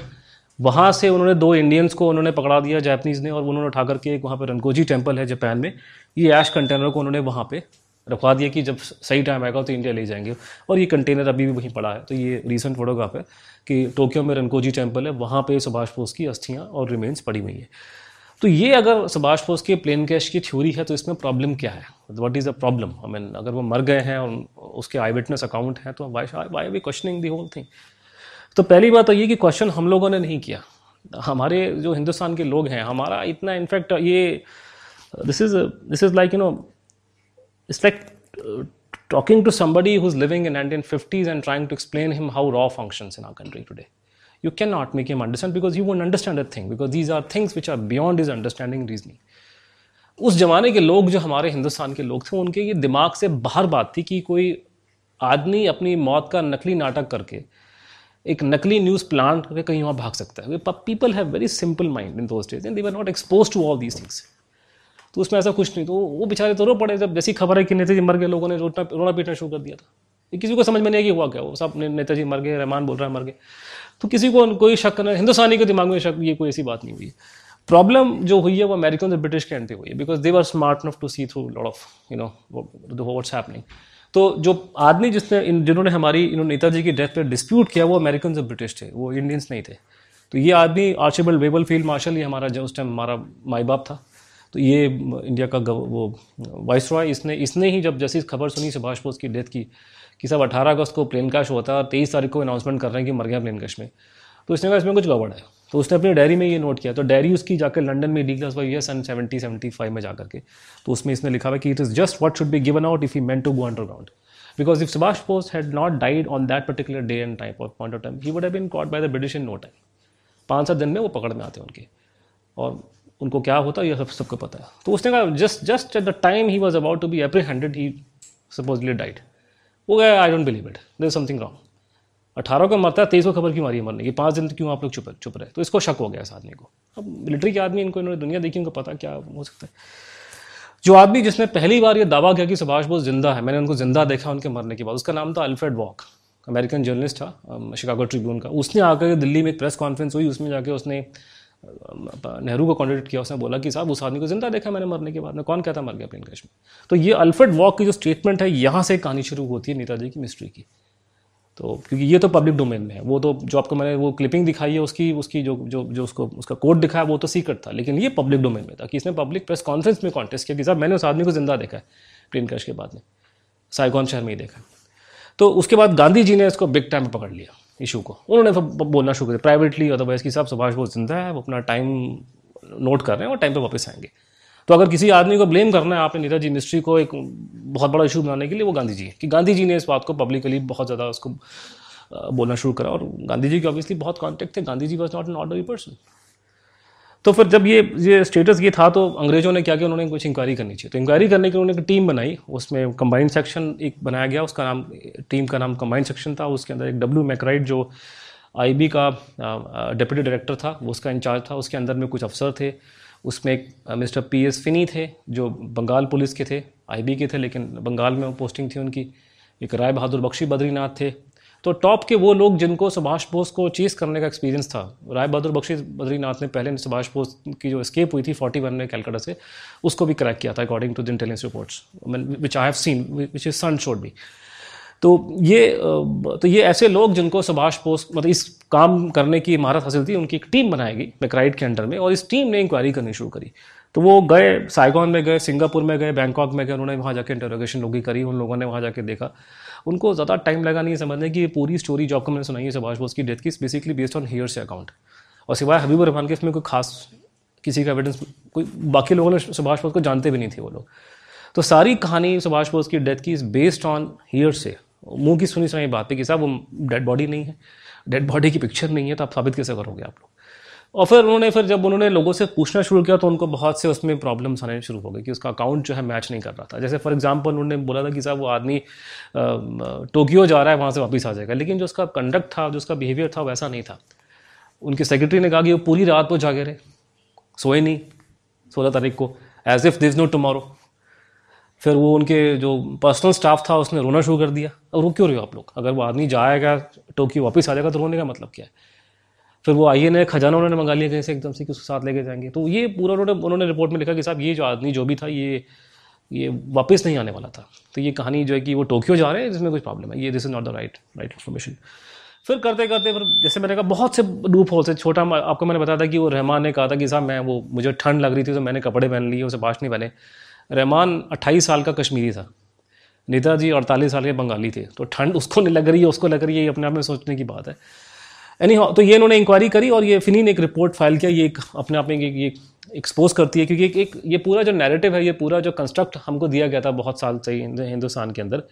वहाँ से उन्होंने दो इंडियंस को उन्होंने पकड़ा दिया जापानीज़ ने और उन्होंने उठा करके एक वहाँ पर रनकोजी टेंपल है जापान में। ये ऐश कंटेनर को उन्होंने वहाँ पे रखवा दिया कि जब सही टाइम आएगा तो इंडिया ले जाएँगे। और ये कंटेनर अभी भी वहीं पड़ा है। तो ये रिसेंट फोटोग्राफ है कि टोक्यो में रनकोजी टेंपल है। वहाँ पे सुभाष बोस की अस्थियाँ और रिमेन्स पड़ी हुई हैं। तो ये अगर सुभाष बोस के प्लेन कैश की थ्योरी है तो इसमें प्रॉब्लम क्या है? What is the problem I mean अगर वो मर गए हैं और उसके आई विटनेस अकाउंट हैं तो why why we questioning the whole thing तो पहली बात तो ये कि क्वेश्चन हम लोगों ने नहीं किया। हमारे जो हिंदुस्तान के लोग हैं, हमारा इतना इनफैक्ट ये this is this is like you know it's like uh, talking to somebody who's living in 1950s and trying to explain him how raw functions in our country today you cannot make him understand because he won't understand a thing because these are things which are beyond his understanding reasoning उस जमाने के लोग जो हमारे हिंदुस्तान के लोग थे उनके ये दिमाग से बाहर बात थी कि कोई आदमी अपनी मौत का नकली नाटक करके एक नकली न्यूज़ प्लांट करके कहीं वहाँ भाग सकता है people have very simple mind in those days and they were not expose to all these things तो उसमें ऐसा कुछ नहीं। तो वो बेचारे तो रो पड़े जब जैसी खबर है कि नेताजी मर गए, लोगों ने रोना रोना पीटना शुरू कर दिया था। ये किसी को समझ में नहीं आया कि हुआ क्या, वो सब नेताजी मर गए, रहमान बोल रहा है मर गए। तो किसी को कोई शक नहीं हिंदुस्तानी के दिमाग में शक, ये कोई ऐसी बात नहीं हुई। प्रॉब्लम जो हुई है, वो अमेरिकन और ब्रिटिश के एंड हुई है because they are smart enough to see through lot of you know what's happening तो जो आदमी जिसने जिन्होंने हमारी, इन्होंने नेताजी की डेथ पर डिस्प्यूट किया, वो अमेरिकन और ब्रिटिश थे, वो इंडियंस नहीं थे। तो ये आदमी आर्चिबल वेबल फ़ील्ड मार्शल ये हमारा, जो उस टाइम हमारा माई बाप था। तो ये इंडिया का वो वाइस रॉय इसने इसने ही जब जैसी खबर सुनी, सुभाष बोस की डेथ की, कि सब अठारह अगस्त को प्लेन क्रैश होता है और तेईस तारीख को अनाउंसमेंट कर रहे हैं कि मर गया प्लेन क्रैश में। तो इसने कहा, इसमें कुछ गड़बड़ है। तो उसने अपनी डायरी में ये नोट किया। तो डायरी उसकी जाकर लंडन में डी क्लास है सन सेवेंटी सेवेंटी फाइव में जाकर के। तो उसमें इसने लिखा हुआ कि it is just what should be given out if you meant to go underground because if Subhash Bose had not died on that particular day and time of point of time he would the British in no time पाँच सात दिन में वो पकड़ में आते उनके। और उनको क्या होता है ये सब, सबको पता है। तो उसने कहा, just just at the time he was about to be apprehended he supposedly died वो गया I don't believe it there something wrong अठारह को मरता है तेईस को खबर क्यों मारी है मरने की? पाँच दिन क्यों आप लोग चुप चुप रहे? तो इसको शक हो गया इस आदमी को। अब मिलिट्री के आदमी, इनको इन्होंने दुनिया देखी उनको पता क्या हो सकता है। जो आदमी जिसने पहली बार ये दावा किया कि सुभाष बोस ज़िंदा है, मैंने उनको ज़िंदा देखा उनके मरने के बाद, उसका नाम था अल्फ्रेड वॉक अमेरिकन जर्नलिस्ट था शिकागो ट्रिब्यून का। उसने आकर दिल्ली में एक प्रेस कॉन्फ्रेंस हुई, उसमें जाके उसने नेहरू को कॉन्ट्रेक्ट किया, उसने बोला कि साहब, उस आदमी को ज़िंदा देखा मैंने मरने के बाद। में कौन कहता मर गया प्लेन क्रैश में। तो ये अल्फ्रेड वॉक की जो स्टेटमेंट है, यहाँ से कहानी शुरू होती है नेताजी की मिस्ट्री की। तो क्योंकि ये तो पब्लिक डोमेन में है। वो तो जो आपको मैंने वो क्लिपिंग दिखाई है, उसकी उसकी जो जो जो उसको, उसका कोड दिखाया, वो तो सीक्रेट था। लेकिन ये पब्लिक डोमेन में था कि इसने पब्लिक प्रेस कॉन्फ्रेंस में कॉन्टेस्ट किया कि साहब, मैंने उस आदमी को ज़िंदा देखा है प्लेन क्रैश के बाद में। साइगॉन शहर में ही देखा। तो उसके बाद गांधी जी ने इसको बिग टाइम पकड़ लिया। इशू को। उन्होंने तो बोलना शुरू कर दिया प्राइवेटली अदरवाइज़ कि साहब, सुभाष बोस ज़िंदा है, वो अपना टाइम नोट कर रहे हैं और टाइम पर वापस आएँगे। तो अगर किसी आदमी को ब्लेम करना है, आपने नीरज मिनिस्ट्री को एक बहुत बड़ा इशू बनाने के लिए, वो गांधी जी कि गांधी जी ने इस बात को पब्लिकली बहुत ज़्यादा उसको बोलना शुरू करा और गांधी जी के ऑब्वियसली बहुत कॉन्टेक्ट थे। Gandhi ji was not an ordinary person तो फिर जब ये ये स्टेटस ये था तो अंग्रेज़ों ने क्या किया? उन्होंने कुछ इंक्वायरी करनी चाहिए। तो इंक्वायरी करने के लिए उन्होंने एक टीम बनाई। उसमें कंबाइंड सेक्शन एक बनाया गया। उसका नाम टीम का नाम कंबाइंड सेक्शन था। उसके अंदर एक डब्ल्यू मैकराइट जो आईबी का डिप्टी डायरेक्टर था, वो उसका इंचार्ज था। उसके अंदर में कुछ अफसर थे। उसमें एक मिस्टर पी एस फिनी थे, जो बंगाल पुलिस के थे आईबी के थे, लेकिन बंगाल में पोस्टिंग थी उनकी। एक राय बहादुर बख्शी बद्रीनाथ थे। तो टॉप के वो लोग जिनको सुभाष बोस को चीज़ करने का एक्सपीरियंस था, राय बहादुर बख्शी बद्रीनाथ ने पहले सुभाष बोस की जो स्केप हुई थी 41 में कैलकाटा से, उसको भी क्रैक किया था according to the intelligence reports which I have seen which is son should be तो ये तो ये ऐसे लोग जिनको सुभाष बोस मतलब इस काम करने की महारत हासिल थी, उनकी एक टीम बनाएगी मैक्राइड के अंडर में, और इस टीम ने इंक्वायरी करनी शुरू करी। तो वो गए साइगॉन में गए सिंगापुर में गए बैंकॉक में गए, उन्होंने वहाँ जाके इंटरोगेशन लोगी करी, उन लोगों ने वहाँ जाके देखा। उनको ज़्यादा टाइम लगा नहीं समझने की। पूरी स्टोरी जो आपको मैंने सुनाई है सुभाष बोस की डेथ की basically based on hearsay account और सिवाय हबीब रहमान के इसमें कोई खास किसी का एविडेंस कोई बाकी लोगों ने सुभाष बोस को जानते भी नहीं थे वो लोग। तो सारी कहानी सुभाष बोस की डेथ की इज़ बेस्ड ऑन हीयर से मुँह की सुनी सुनाई बात है कि साहब वो डेड बॉडी नहीं है। डेड बॉडी की पिक्चर नहीं है तो आप साबित कैसे करोगे आप लोग? और फिर उन्होंने, फिर जब उन्होंने लोगों से पूछना शुरू किया तो उनको बहुत से उसमें प्रॉब्लम्स आने शुरू हो गए कि उसका अकाउंट जो है मैच नहीं कर रहा था। जैसे फॉर एग्जांपल उन्होंने बोला था कि साहब, वो आदमी टोक्यो जा रहा है, वहाँ से वापस आ जाएगा। लेकिन जो उसका कंडक्ट था, जो उसका बिहेवियर था, वैसा नहीं था। उनके सेक्रेटरी ने कहा कि वो पूरी रात वो जागे रहे। सोए नहीं सोलह तारीख को। As if there's no tomorrow फिर वो उनके जो पर्सनल स्टाफ था, उसने रोना शुरू कर दिया। और रो क्यों रहे हो आप लोग? अगर वो आदमी जाएगा टोक्यो वापस आ जाएगा तो रोने का मतलब क्या है? फिर वो आइए ने खजाना उन्होंने मंगा लिया कहीं से एकदम से कि उसके साथ लेके जाएँगे। तो ये पूरा उन्होंने उन्होंने रिपोर्ट में लिखा कि साहब, ये जो आदमी जो भी था, ये ये वापस नहीं आने वाला था। तो ये कहानी जो है कि वो टोक्यो जा रहे हैं, जिसमें कुछ प्रॉब्लम है। ये this is not the right right information फिर करते करते फिर जैसे मैंने कहा, बहुत से लूप होल से छोटा आपको मैंने बताया था कि वो रहमान ने कहा था कि साहब, मैं वो, मुझे ठंड लग रही थी तो मैंने कपड़े पहन लिए, उसे बाश नहीं पहने। रहमान अट्ठाईस साल का कश्मीरी था। नेताजी अड़तालीस साल के बंगाली थे। तो ठंड उसको नहीं लग रही है, उसको लग रही है, ये अपने आप में सोचने की बात है। एनी तो ये इन्होंने इंक्वायरी करी और ये फिनी ने एक रिपोर्ट फ़ाइल किया। ये एक अपने आप में ये एक्सपोज करती है क्योंकि एक, एक ये पूरा जो नैरेटिव है ये पूरा जो कंस्ट्रक्ट हमको दिया गया था बहुत साल से हिंदुस्तान के अंदर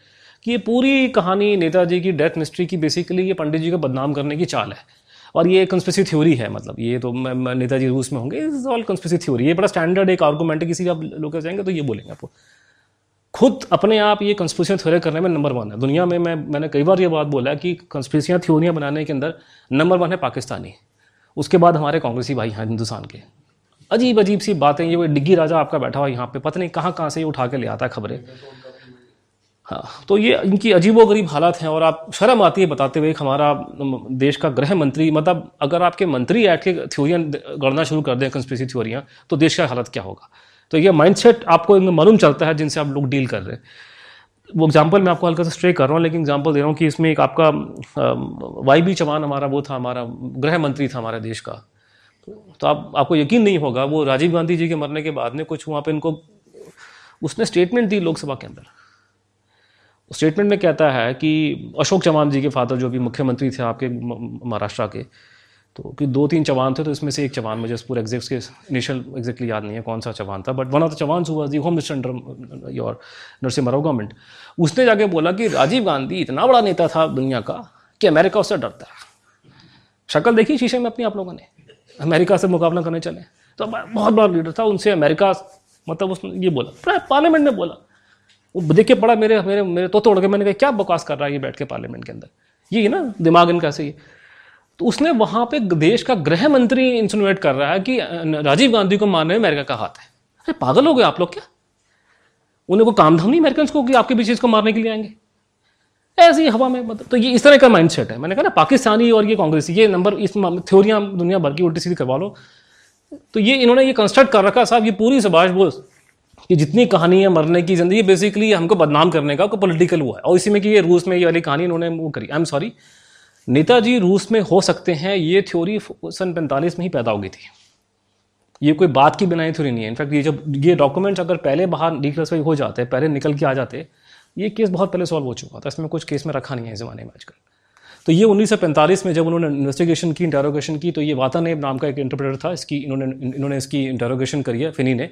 कि ये पूरी कहानी नेताजी की डेथ मिस्ट्री की बेसिकली ये पंडित जी को बदनाम करने की चाल है। और ये कंस्पेसी थ्योरी है मतलब ये तो नेताजी रूस में होंगे इज़ ऑल कंस्पेसी थ्योरी ये बड़ा स्टैंडर्ड एक आर्गूमेंट है किसी आप लोग जाएँगे तो ये बोलेंगे आपको। खुद अपने आप ये कंस्पिरेसी थ्योरी करने में नंबर वन है। दुनिया में मैं, मैंने कई बार ये बात बोला है कि कंस्पिरेसियाँ थ्योरियाँ बनाने के अंदर नंबर वन है पाकिस्तानी। उसके बाद हमारे कांग्रेसी भाई हैं हिंदुस्तान के। अजीब अजीब सी बातें, ये वो डिग्गी राजा आपका बैठा हुआ यहाँ पे, पता नहीं कहाँ कहाँ से ये उठा के ले आता है खबरें। हाँ तो ये इनकी अजीबो गरीब हालात हैं और आप शर्म आती है बताते हुए हमारा देश का गृह मंत्री मतलब अगर आपके मंत्री ऐट के थ्योरियाँ गढ़ना शुरू कर दें कंस्पिरेसी थ्योरियाँ तो देश का हालत क्या होगा? तो ये माइंडसेट आपको मालूम चलता है जिनसे आप लोग डील कर रहे हैं। वो एग्ज़ाम्पल मैं आपको हल्का सा स्ट्रे कर रहा हूँ लेकिन एग्ज़ाम्पल दे रहा हूँ कि इसमें एक आपका वाई बी चौहान हमारा वो था हमारा गृह मंत्री था हमारे देश का। तो, तो आप आपको यकीन नहीं होगा वो राजीव गांधी जी के मरने के बाद में कुछ वहाँ पे इनको उसने स्टेटमेंट दी लोकसभा के अंदर। स्टेटमेंट में कहता है कि अशोक चौहान जी के फादर जो भी मुख्यमंत्री थे आपके महाराष्ट्र के तो कि दो तीन चवान थे तो इसमें से एक चवान मुझे पूरे एग्जैक्ट के इनिशियल एग्जैक्टली याद नहीं है कौन सा चवान था but one of the Chavan हुआ the home minister under your Narasimha Rao government उसने जाके बोला कि राजीव गांधी इतना बड़ा नेता था दुनिया का कि अमेरिका उससे डरता है। शक्ल देखी शीशे में अपनी आप लोगों ने? अमेरिका से मुकाबला करने चले। तो बहुत बड़ा लीडर था, उनसे अमेरिका मतलब उसने ये बोला पार्लियामेंट में बोला। वो देख के पड़ा मेरे मेरे मेरे तो तोड़ के मैंने कहा, क्या बकवास कर रहा है ये बैठ के पार्लियामेंट के अंदर? ये ना, दिमाग इनका से ही। तो उसने वहाँ पे देश का गृह मंत्री इंसिनुएट कर रहा है कि राजीव गांधी को मारने में अमेरिका का हाथ है। अरे पागल हो गए आप लोग क्या? उन्हें को काम धाम नहीं अमेरिकन को कि आपके पीछे इसको मारने के लिए आएँगे? ऐसी हवा में मतलब तो ये इस तरह का माइंड सेट है। मैंने कहा ना, पाकिस्तानी और ये कांग्रेसी, ये नंबर इस थ्योरियाँ दुनिया भर की उल्टी सीधी करवा लो। तो ये इन्होंने ये कंस्ट्रक्ट कर रखा साहब, ये पूरी सुभाष बोस कि जितनी कहानी है मरने की ज़िंदगी बेसिकली हमको बदनाम करने का पॉलिटिकल हुआ है। और इसी में कि ये रूस में ये वाली कहानी इन्होंने वो करी। आई एम सॉरी नेताजी रूस में हो सकते हैं, ये थ्योरी सन पैंतालीस में ही पैदा हो गई थी। ये कोई बात की बनाई थ्योरी नहीं है। इनफैक्ट ये जब, ये डॉक्यूमेंट्स अगर पहले बाहर डिक्लासिफाई हो जाते, पहले निकल के आ जाते, ये केस बहुत पहले सॉल्व हो चुका था। इसमें कुछ केस में रखा नहीं है ज़माने में आजकल। तो ये 1945 में जब उन्होंने इन्वेस्टिगेशन की इंटेरोगेशन की तो ये वातानेब नाम का एक इंटरप्रेटर था। इसकी, इन्होंने इन्होंने इसकी इंटेरोगेशन करी है फिनी ने।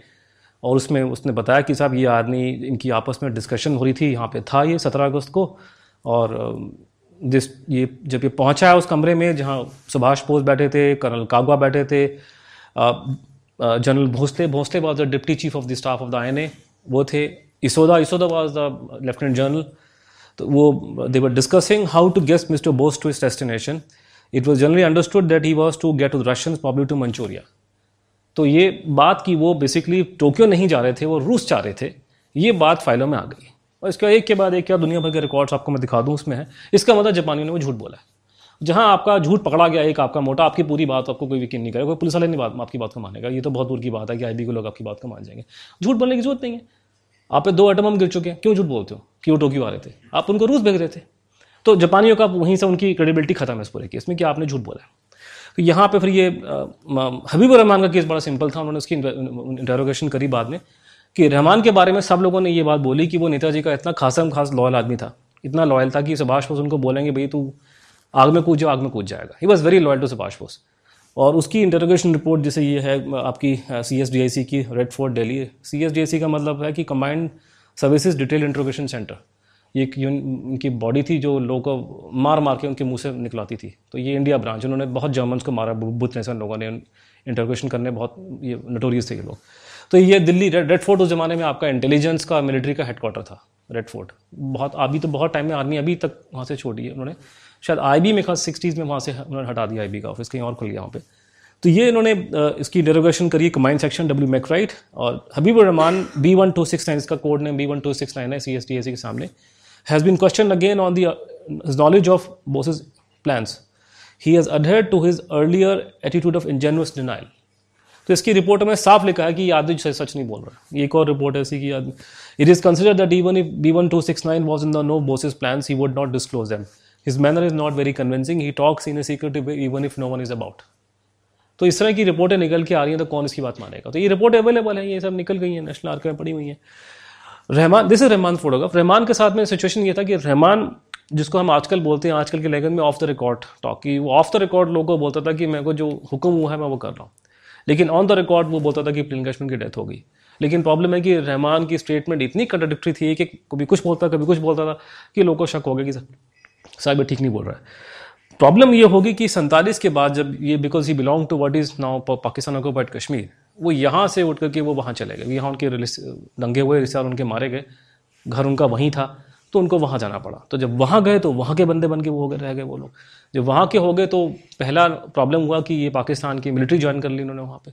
और उसमें उसने बताया कि साहब, ये आदमी, इनकी आपस में डिस्कशन हो रही थी, यहाँ पे था ये सत्रह अगस्त को। और जिस ये, जब ये पहुँचा है उस कमरे में, जहाँ सुभाष बोस बैठे थे, कर्नल कागवा बैठे थे general Bhonsle Bhonsle was the deputy chief of the staff of the INA वो थे। Isoda Isoda was the lieutenant general तो वो they were discussing how to guest Mr Bose to his destination it was generally understood that he was to get to Russian problem to Manchuria तो ये बात की वो basically Tokyo नहीं जा रहे थे, वो रूस जा रहे थे, ये बात फाइलों में आ गई। और इसका एक के बाद एक क्या दुनिया भर के रिकॉर्ड्स आपको मैं दिखा दूँ, उसमें है। इसका मतलब जापानियों ने वो झूठ बोला है। जहाँ आपका झूठ पकड़ा गया, एक आपका मोटा, आपकी पूरी बात आपको कोई यकीन नहीं करेगा, कोई पुलिस वाले नहीं बात, आपकी बात को मानेगा। ये तो बहुत दूर की बात है कि आई के लोग आपकी बात को मान जाएँगे। झूठ बोलने की ज़रूरत नहीं है। आप पे दो एटम हम गिर चुके हैं। क्यों झूठ बोलते हो? क्यों टोक्यो आ रहे थे। आप उनको रूस भेज रहे थे। तो जापानियों का वहीं से उनकी क्रेडिबिलिटी खत्म है इस पूरे केस में कि आपने झूठ बोला तो यहाँ पे फिर ये हबीब रहमान का केस बड़ा सिंपल था। उन्होंने उसकी इंटेरोगेशन करी बाद में। कि रहमान के बारे में सब लोगों ने ये बात बोली कि वो नेताजी का इतना खासम खास लॉयल आदमी था, इतना लॉयल था कि सुभाष बोस उनको बोलेंगे, भाई तू आग में कूद जाओ आग में कूद जाएगा। He was very loyal to Subhash Bose. और उसकी इंटरोगेशन रिपोर्ट जैसे ये है, आपकी C S D I C की red fort Delhi C S D I C का मतलब है कि combined services detail interrogation centre ये उनकी बॉडी थी जो लोगों को मार मार के उनके मुँह से निकलाती थी। तो ये इंडिया ब्रांच उन्होंने बहुत जर्मन्स को मारा बुद्ध जैसे लोगों ने इंटरोगेशन करने, बहुत ये नटोरियस थे ये लोग। तो ये दिल्ली रेड रेड फोर्ट उस ज़माने में आपका इंटेलिजेंस का मिलिट्री का हेडक्वार्टर था रेड फोर्ट बहुत, अभी तो बहुत टाइम में आर्मी अभी तक वहाँ से छोड़ी है उन्होंने। शायद आई बी में खास सिक्सटीज़ में वहाँ से उन्होंने हटा दिया आई बी का ऑफ़िस कहीं और खुल गया वहाँ पे। तो ये इन्होंने इसकी डेरोगेशन करी कमांड सेक्शन डब्ल्यू मैकराइट और Habib Rahman B one two six nine इसका code name B one two six nine है C S T A C के सामने has been question again on the knowledge of Bose's plans he has अडहेड to his earlier attitude of ingenuous denial तो इसकी report में साफ़ लिखा है कि ये आदमी सच नहीं बोल रहा ये एक और रिपोर्ट ऐसी कि it is consider that even if B one two six nine was in the know Bose's plans he would not disclose them his manner is not very convincing he talks in a secret even if no one is about तो इस तरह की रिपोर्टें निकल के आ रही हैं तो कौन इसकी बात मानेगा? तो ये रिपोर्ट अवेलेबल है, ये सब निकल गई हैं नेशनल आर्क में पड़ी हुई हैं। Rahman this is Rahman photograph Rahman के साथ में सिचुएशन ये था कि रहमान, जिसको हम आजकल बोलते हैं, आजकल के लैंग्वेज में ऑफ़ द रिकॉर्ड टॉक की वो ऑफ़ द रिकॉर्ड लोगों को बोलता था कि मेरे को जो हुक्म हुआ है, मैं वो कर रहा हूँ। लेकिन ऑन द रिकॉर्ड वो बोलता था कि प्लेन कैशमैन की डेथ हो गई। लेकिन प्रॉब्लम है कि रहमान की स्टेटमेंट इतनी कंट्राडिक्टरी थी कि कभी कुछ बोलता, कभी कुछ बोलता था कि लोगों को शक हो गया कि साहब ठीक नहीं बोल रहा है। प्रॉब्लम ये होगी कि सैंतालीस के बाद जब ये because he belong to what is now Pakistan occupied Kashmir वो यहाँ से उठ करके वो वहाँ चले गए। यहाँ उनके दंगे हुए, रिश्तेदार उनके मारे गए। घर उनका वहीं था। तो उनको वहाँ जाना पड़ा। तो जब वहाँ गए तो वहाँ के बंदे बन के वो हो गए, रह गए वो लोग। जब वहाँ के हो गए तो पहला प्रॉब्लम हुआ कि ये पाकिस्तान की मिलिट्री ज्वाइन कर ली उन्होंने वहाँ पे।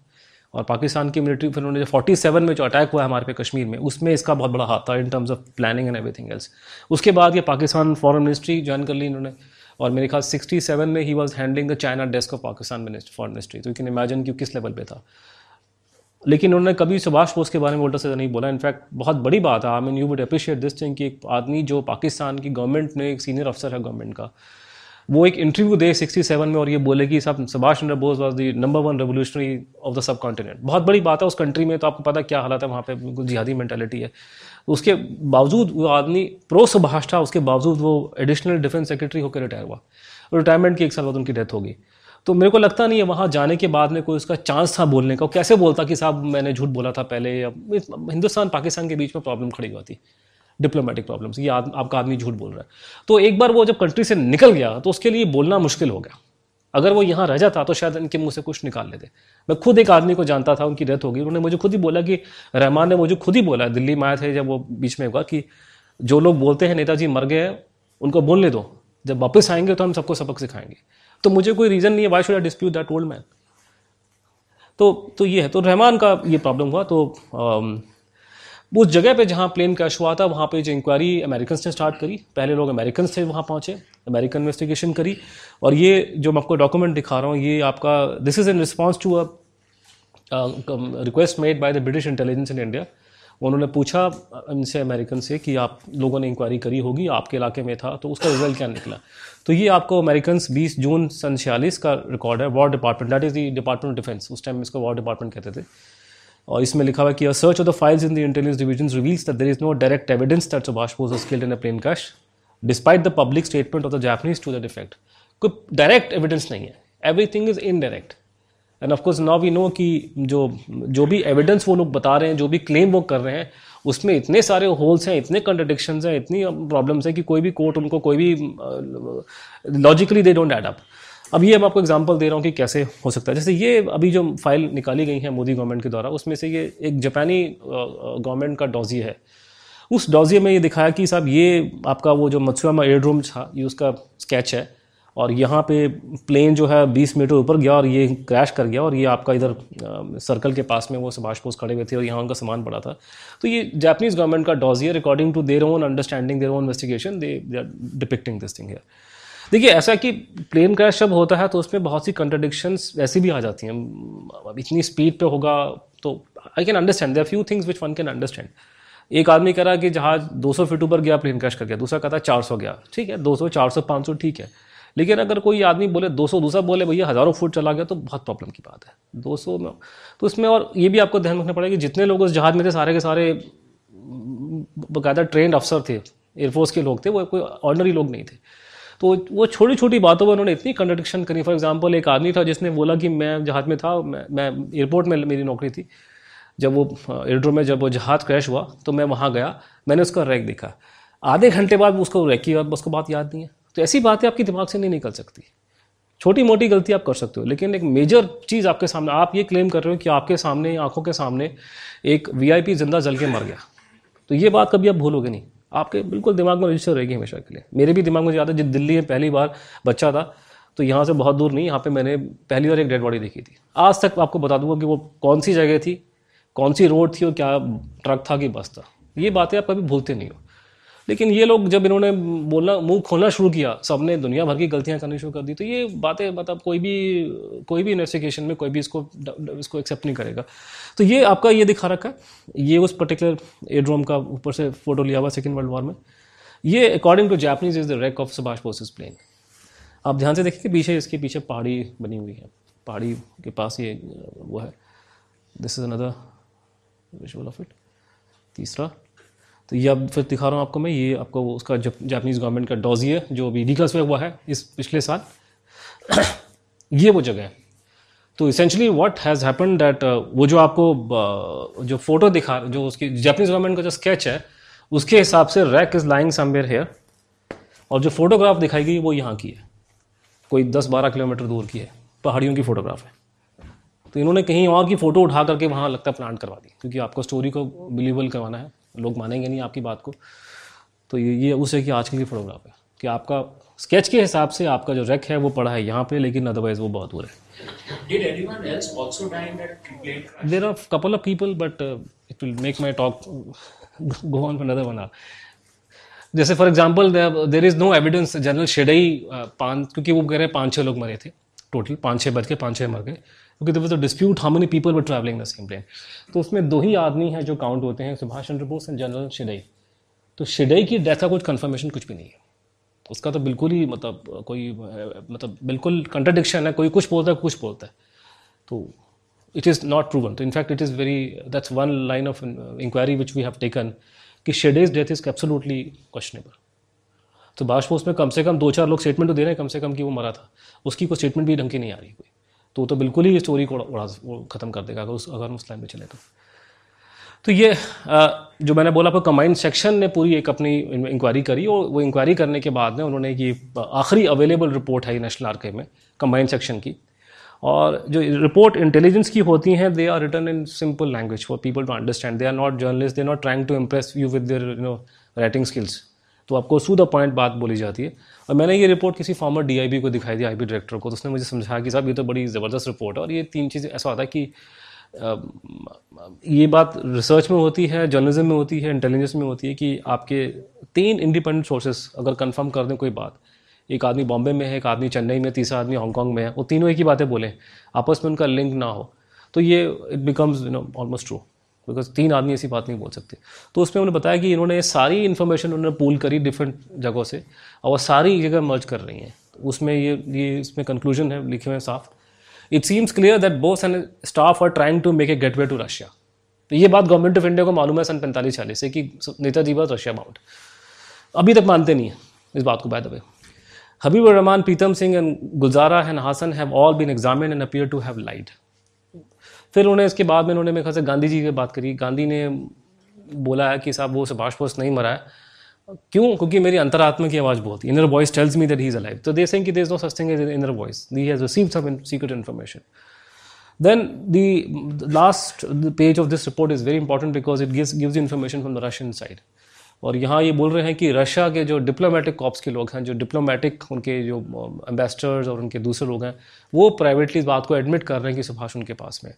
और पाकिस्तान की मिलिट्री फिर उन्होंने जो फोर्टी सेवन में जो अटैक हुआ है हमारे पे कश्मीर में, उसमें इसका बहुत बड़ा हाथ था in terms of planning and everything else उसके बाद ये पाकिस्तान फॉरेन मिनिस्ट्री ज्वाइन कर ली इन्होंने। और मेरे ख्याल 67 में he was handling the China desk of Pakistan foreign ministry so you can imagine कि किस लेवल पे था। लेकिन उन्होंने कभी सुभाष बोस के बारे में उल्टा से नहीं बोला। इनफैक्ट बहुत बड़ी बात है। I mean you would appreciate this thing कि एक आदमी जो पाकिस्तान की गवर्नमेंट ने एक सीनियर अफसर है गवर्नमेंट का, वो एक इंटरव्यू दे 67 में और ये बोले कि सब Subhash Chandra Bose was the number one revolutionary of the subcontinent बहुत बड़ी बात है उस कंट्री में तो आपको पता क्या हालत है, वहाँ पे बिल्कुल जिहादी मैंटेलिटी है। उसके बावजूद वो आदमी प्रो सुभाष था, उसके बावजूद वो एडिशनल डिफेंस सेक्रेटरी होकर रिटायर हुआ। रिटायरमेंट के एक साल बाद उनकी डेथ होगी। तो मेरे को लगता नहीं है वहाँ जाने के बाद में कोई उसका चांस था बोलने का। कैसे बोलता कि साहब मैंने झूठ बोला था पहले? या हिंदुस्तान पाकिस्तान के बीच में प्रॉब्लम खड़ी हुआ थी। डिप्लोमेटिक प्रॉब्लम्स ये आद, आपका आदमी झूठ बोल रहा है। तो एक बार वो जब कंट्री से निकल गया तो उसके लिए बोलना मुश्किल हो गया। अगर वो यहाँ रह जाता तो शायद इनके मुँह से कुछ निकाल लेते। मैं खुद एक आदमी को जानता था उनकी डेथ होगी उन्होंने मुझे खुद ही बोला कि रहमान ने मुझे खुद ही बोला दिल्ली में आए थे जब वो बीच में हुआ कि जो लोग बोलते हैं नेताजी मर गए उनको बोलने दो। जब वापस आएँगे तो हम सबको सबक सिखाएँगे। तो मुझे कोई रीज़न नहीं है why should I dispute that old man तो तो ये है तो रहमान का ये प्रॉब्लम हुआ तो आम, उस जगह पे जहाँ प्लेन क्रैश हुआ था वहाँ पे जो इंक्वायरी अमेरिकन ने स्टार्ट करी। पहले लोग अमेरिकन थे वहाँ पहुँचे अमेरिकन इन्वेस्टिगेशन करी। और ये जो मैं आपको डॉक्यूमेंट दिखा रहा हूँ ये आपका this is in response to a request made by the British intelligence in India उन्होंने पूछा इनसे अमेरिकन से कि आप लोगों ने इंक्वायरी करी होगी आपके इलाके में था तो उसका रिज़ल्ट क्या निकला? तो ये आपको अमेरिकन 20 जून सन छियालीस का रिकॉर्ड है war department that is the department of defence उस टाइम इसको वॉर डिपार्टमेंट कहते थे। और इसमें लिखा हुआ कि a search of the files in the intelligence division reveals that there is no direct evidence that Subhash Bose killed in a plane crash despite the public statement of the Japanese to the defect कोई direct evidence नहीं है। Everything is indirect and of course now we no कि जो जो भी evidence वो लोग बता रहे हैं, जो भी क्लेम वो कर रहे हैं उसमें इतने सारे होल्स हैं, इतने कंट्रडिक्शन हैं, इतनी प्रॉब्लम्स हैं कि कोई भी कोर्ट उनको, कोई भी logically they don't add up अब ये मैं आपको एग्जांपल दे रहा हूँ कि कैसे हो सकता है। जैसे ये अभी जो फ़ाइल निकाली गई है मोदी गवर्नमेंट के द्वारा, उसमें से ये एक जापानी गवर्नमेंट का डॉजी है। उस डॉजी में ये दिखाया कि साहब ये आपका वो जो मत्सुयामा एयरड्रोम था, ये उसका स्केच है। और यहाँ पे प्लेन जो है 20 मीटर ऊपर गया और ये क्रैश कर गया और ये आपका इधर सर्कल के पास में वो सुभाष बोस खड़े हुए थे और यहाँ उनका सामान पड़ा था। तो ये जापानीज गवर्नमेंट का dossier according to their own understanding their own investigation they are depicting this thing है देखिए, ऐसा कि प्लेन क्रैश जब होता है तो उसमें बहुत सी कंट्रडिक्शंस ऐसी भी आ जाती हैं। इतनी स्पीड पे होगा तो I can understand there few things which one can understand एक आदमी कह रहा कि जहाज़ 200 फीट ऊपर गया प्लेन क्रैश कर गया। दूसरा कहता है 400 गया। ठीक है 200 400 500 ठीक है। लेकिन अगर कोई आदमी बोले 200 दूसरा बोले, भैया, हज़ारों फुट चला गया तो बहुत प्रॉब्लम की बात है। 200 में तो इसमें और ये भी आपको ध्यान रखना पड़ेगा कि जितने लोग उस जहाज़ में थे, सारे के सारे बाकायदा ट्रेंड अफसर थे एयरफोर्स के लोग थे, वो कोई ऑर्डनरी लोग नहीं थे। तो वो छोटी छोटी बातों पर उन्होंने इतनी कंट्रडिक्शन करी। फॉर एग्ज़ाम्पल एक आदमी था जिसने बोला कि मैं जहाज़ में था, मैं एयरपोर्ट में मेरी नौकरी थी। जब वो एयरड्रोम में जब वो जहाज़ क्रैश हुआ तो मैं वहाँ गया, मैंने उसका रैक देखा। आधे घंटे बाद उसको रैक की उसको बात याद नहीं है। तो ऐसी बातें आपकी दिमाग से नहीं निकल सकती। छोटी मोटी गलती आप कर सकते हो, लेकिन एक मेजर चीज़ आपके सामने, आप ये क्लेम कर रहे हो कि आपके सामने, आँखों के सामने एक वीआईपी ज़िंदा जल के मर गया। तो ये बात कभी आप भूलोगे नहीं। आपके बिल्कुल दिमाग में रजिस्टर रहेगी हमेशा के लिए। मेरे भी दिमाग में याद है जब दिल्ली में पहली बार बच्चा था तो यहाँ से बहुत दूर नहीं, यहाँ पे मैंने पहली बार एक डेड बॉडी देखी थी। आज तक आपको बता दूँगा कि वो कौन सी जगह थी, कौन सी रोड थी और क्या ट्रक था कि बस था। ये बातें आप कभी भूलते नहीं हो। लेकिन ये लोग जब इन्होंने बोलना, मुँह खोलना शुरू किया, सबने दुनिया भर की गलतियाँ करनी शुरू कर दी तो ये बातें मतलब कोई भी कोई भी इन्वेस्टिगेशन में कोई भी इसको इसको एक्सेप्ट नहीं करेगा। तो ये आपका ये दिखा रखा है। ये उस पर्टिकुलर एड्रोम का ऊपर से फ़ोटो लिया हुआ सेकेंड वर्ल्ड वॉर में। ये according to Japanese is the wreck of Subhash Bose's plane आप ध्यान से देखिए पीछे इसके पीछे पहाड़ी बनी हुई है। पहाड़ी के पास ये, वो है। This is another visual of it तीसरा। तो ये अब फिर दिखा रहा हूँ आपको मैं ये आपको उसका जापानीज़ गवर्नमेंट का डॉजी है जो अभी रिकल्स में हुआ है इस पिछले साल। (clears throat) ये वो जगह है। तो essentially what has happen that वो जो आपको uh, जो फ़ोटो दिखा जो उसकी जापानीज गवर्नमेंट का जो स्केच है उसके हिसाब से wreck is lying somewhere here और जो फोटोग्राफ दिखाई गई वो यहाँ की है। कोई दस बारह किलोमीटर दूर की है। पहाड़ियों की फोटोग्राफ है। तो इन्होंने कहीं और की फ़ोटो उठा करके वहाँ लगता है प्लांट करवा दी। क्योंकि आपको स्टोरी को बिलीवेबल करवाना है। लोग मानेंगे नहीं आपकी बात को। तो ये ये उस की आजकल की फोटोग्राफ है कि आपका स्केच के हिसाब से आपका जो रेक है वो पड़ा है यहाँ पे लेकिन अदरवाइज़ वो बहुत दूर है। There are couple of people but it will make my talk go on another one or जैसे for example there is no evidence general Shidei पाँच क्योंकि वो कह रहे हैं पाँच छः लोग मरे थे। टोटल पाँच छः बज के पाँच छः मर गए। क्योंकि there was a dispute how many people were travelling the same plane तो उसमें दो ही आदमी हैं जो काउंट होते हैं, Subhash Chandra Bose and general Shidei तो शिडई की डेथ का कुछ कन्फर्मेशन कुछ भी नहीं है। उसका तो बिल्कुल ही मतलब कोई मतलब बिल्कुल कंट्रडिक्शन है, कोई कुछ बोलता है, कुछ बोलता है। तो इट इज़ नॉट प्रूवन तो in fact it is very that's one line of inquiry which we have taken कि शेडेज डेथ इज़ एब्सोलूटली क्वेश्चनेबल तो बाश पोस्ट में कम से कम दो चार लोग स्टेटमेंट तो दे रहे हैं, कम से कम कि वो मरा था। उसकी कोई स्टेटमेंट भी ढंग की नहीं आ रही कोई। तो तो बिल्कुल ही स्टोरी को उड़ा ख़त्म कर देगा अगर उस अगर उस लाइन में चले तो। तो ये जो मैंने बोला आपको कमांड सेक्शन ने पूरी एक अपनी इंक्वायरी करी और वो इंक्वायरी करने के बाद में उन्होंने ये आखिरी अवेलेबल रिपोर्ट है नेशनल आर्काइव में कमांड सेक्शन की। और जो रिपोर्ट इंटेलिजेंस की होती हैं they are written in simple language for people to understand they are not journalist they are not trying to impress you with their you know writing skills तो आपको to the point बात बोली जाती है। और मैंने ये रिपोर्ट किसी फॉर्मर डीआईबी को दिखाई दी आईबी डायरेक्टर को तो उसने मुझे समझाया कि साहब, ये तो बड़ी ज़बरदस्त रिपोर्ट है और ये तीन चीज़ें, ऐसा होता है कि ये बात रिसर्च में होती है जर्नलिज्म में होती है इंटेलिजेंस में होती है कि आपके तीन इंडिपेंडेंट सोर्सेस अगर कंफर्म कर दें कोई बात, एक आदमी बॉम्बे में है, एक आदमी चेन्नई में, तीसरा आदमी हांगकॉन्ग में है, वो तीनों एक ही बातें बोलें, आपस में उनका लिंक ना हो तो ये it becomes you know almost true because तीन आदमी ऐसी बात नहीं बोल सकते। तो उसमें उन्होंने बताया कि इन्होंने सारी इन्फॉर्मेशन उन्होंने पूल करी डिफरेंट जगहों से और वो सारी जगह मर्ज कर रही हैं। उसमें ये ये इसमें कंक्लूजन है, लिखे हुए साफ़। It seems clear that Bose and staff are trying to make a getaway to Russia तो ये बात गवर्नमेंट ऑफ़ इंडिया को मालूम है सन पैंतालीस चालीस से कि नेताजी वॉज़ रशिया बाउंड अभी तक मानते नहीं है इस बात को by the way Habib Rahman Pritam Singh and Gulzara and Hasan have all been examine and appear to have lied फिर उन्होंने इसके बाद में उन्होंने मेरे ख्याल से गांधी जी की बात करी। गांधी ने बोला है कि साहब वो सुभाष बोस नहीं मरा है। क्यों? क्योंकि मेरी अंतरात्मा की आवाज़ बहुत inner voice tells me that he is alive तो दे सेइंग कि there is no such thing as inner voice he has received some secret information then the, last last of of this report is very important because it gives information from the Russian. और यहाँ ये बोल रहे हैं कि Russia के जो diplomatic corps के लोग हैं, जो डिप्लोमेटिक उनके जो um, एम्बेसडर्स और उनके दूसरे लोग हैं, वो प्राइवेटली इस बात को एडमिट कर रहे हैं कि सुभाष उनके पास में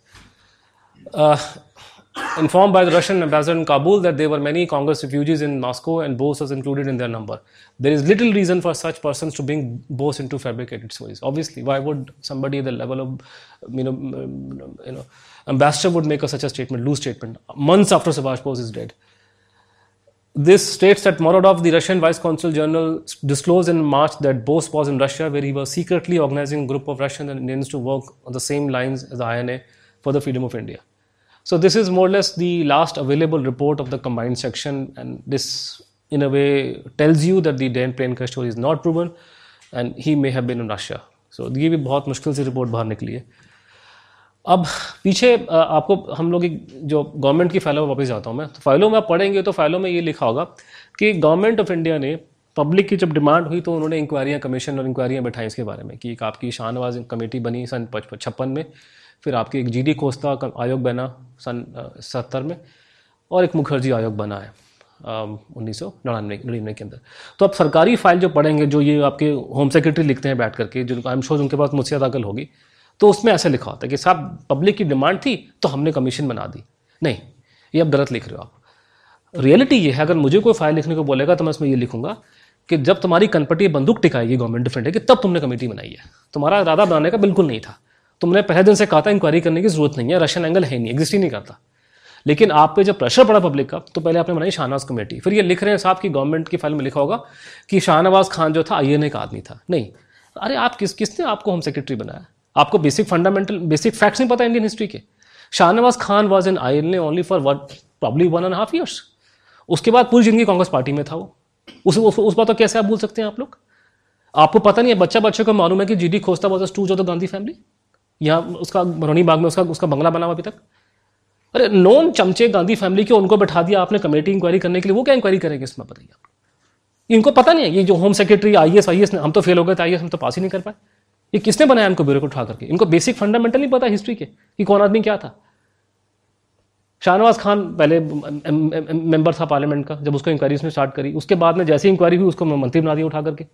inform by the Russian ambassador in Kabul that there many Congress refugees in Moscow and Bose is included in their number there is little reason for such person to bring Bose in to fabricated stories obviously why would somebody level of mean ambassador would make a such a statement loose statement months after Subhash Bose is dead This states that Morodov, the Russian Vice Consul General, disclosed in March that Bose was in Russia, where he was secretly organizing a group of Russians and Indians to work on the same lines as the INA for the freedom of India. So this is more or less the last available report of the combined section, and this, in a way, tells you that the Dan Plenka story is not proven, and he may have been in Russia. So ये भी बहुत मुश्किल से report बाहर निकली है अब पीछे आपको, हम लोग एक जो गवर्नमेंट की फाइलों में वापस जाता हूँ मैं। तो फाइलों में आप पढ़ेंगे तो फाइलों में ये लिखा होगा कि गवर्नमेंट ऑफ़ इंडिया ने पब्लिक की जब डिमांड हुई तो उन्होंने इंक्वायरियाँ कमीशन और इंक्वायरियाँ बैठाई इसके बारे में कि। एक आपकी शाहनवाज कमेटी बनी सन छप्पन में, फिर आपकी एक जी डी खोस्ता आयोग बना सन सत्तर में, और एक मुखर्जी आयोग बना है उन्नीस सौ नड़िनवे के अंदर। तो अब सरकारी फ़ाइल जो पढ़ेंगे, जो ये आपके होम सेक्रेटरी लिखते हैं बैठ करके जो आई एम श्योर उनके पास मुझसे दाखिल होगी तो उसमें ऐसे लिखा होता है कि साहब पब्लिक की डिमांड थी तो हमने कमीशन बना दी। नहीं, ये अब गलत लिख रहे हो आप। रियलिटी ये है, अगर मुझे कोई फ़ाइल लिखने को बोलेगा तो मैं उसमें ये लिखूँगा कि जब तुम्हारी कनपटी बंदूक टिकाएगी गवर्नमेंट डिफेंड है कि तब तुमने कमेटी बनाई है। तुम्हारा इरादा बनाने का बिल्कुल नहीं था। तुमने पहले दिन से कहा था इंक्वायरी करने की ज़रूरत नहीं है रशियन एंगल है नहीं एग्जिस्ट ही नहीं करता। लेकिन आप पे जब प्रेशर पड़ा पब्लिक का तो पहले आपने बनाई शाहनवाज कमेटी फिर ये लिख रहे हैं साहब की गवर्नमेंट की फ़ाइल में लिखा होगा कि शाहनवाज खान जो था आईएनए का आदमी था। नहीं। अरे आप किस, किसने आपको होम सेक्रेटरी बनाया? आपको बेसिक फंडामेंटल बेसिक फैक्ट्स नहीं पता इंडियन हिस्ट्री के। Shahnawaz Khan was in I N only for what probably one and half years उसके बाद पूरी ज़िंदगी कांग्रेस पार्टी में था वो। उस उस, उस बात तो कैसे आप बोल सकते हैं आप लोग? आपको पता नहीं है बच्चा बच्चे को मालूम है कि G D Khosla was to जो गांधी फैमिली यहाँ उसका बरौनी बाग में उसका उसका बंगला बना हुआ अभी तक? अरे नॉन चमचे गांधी फैमिली के उनको बैठा दिया आपने कमेटी इंक्वायरी करने के लिए वो क्या इंक्वायरी करेंगे इसमें बताइए आप? इनको पता नहीं है ये जो home secretary I S I S हम तो फेल हो गए थे आई एस हम तो पास ही नहीं कर पाए। ये किसने बनाया इनको ब्यूरो को उठा करके? इनको बेसिक फंडामेंटल नहीं पता हिस्ट्री के कि कौन आदमी क्या था। शाहनवाज खान पहले मेंबर था पार्लियामेंट का जब उसको इंक्वायरी उसने स्टार्ट करी। उसके बाद में जैसे इंक्वायरी हुई उसको मंत्री बना दिया उठा करके।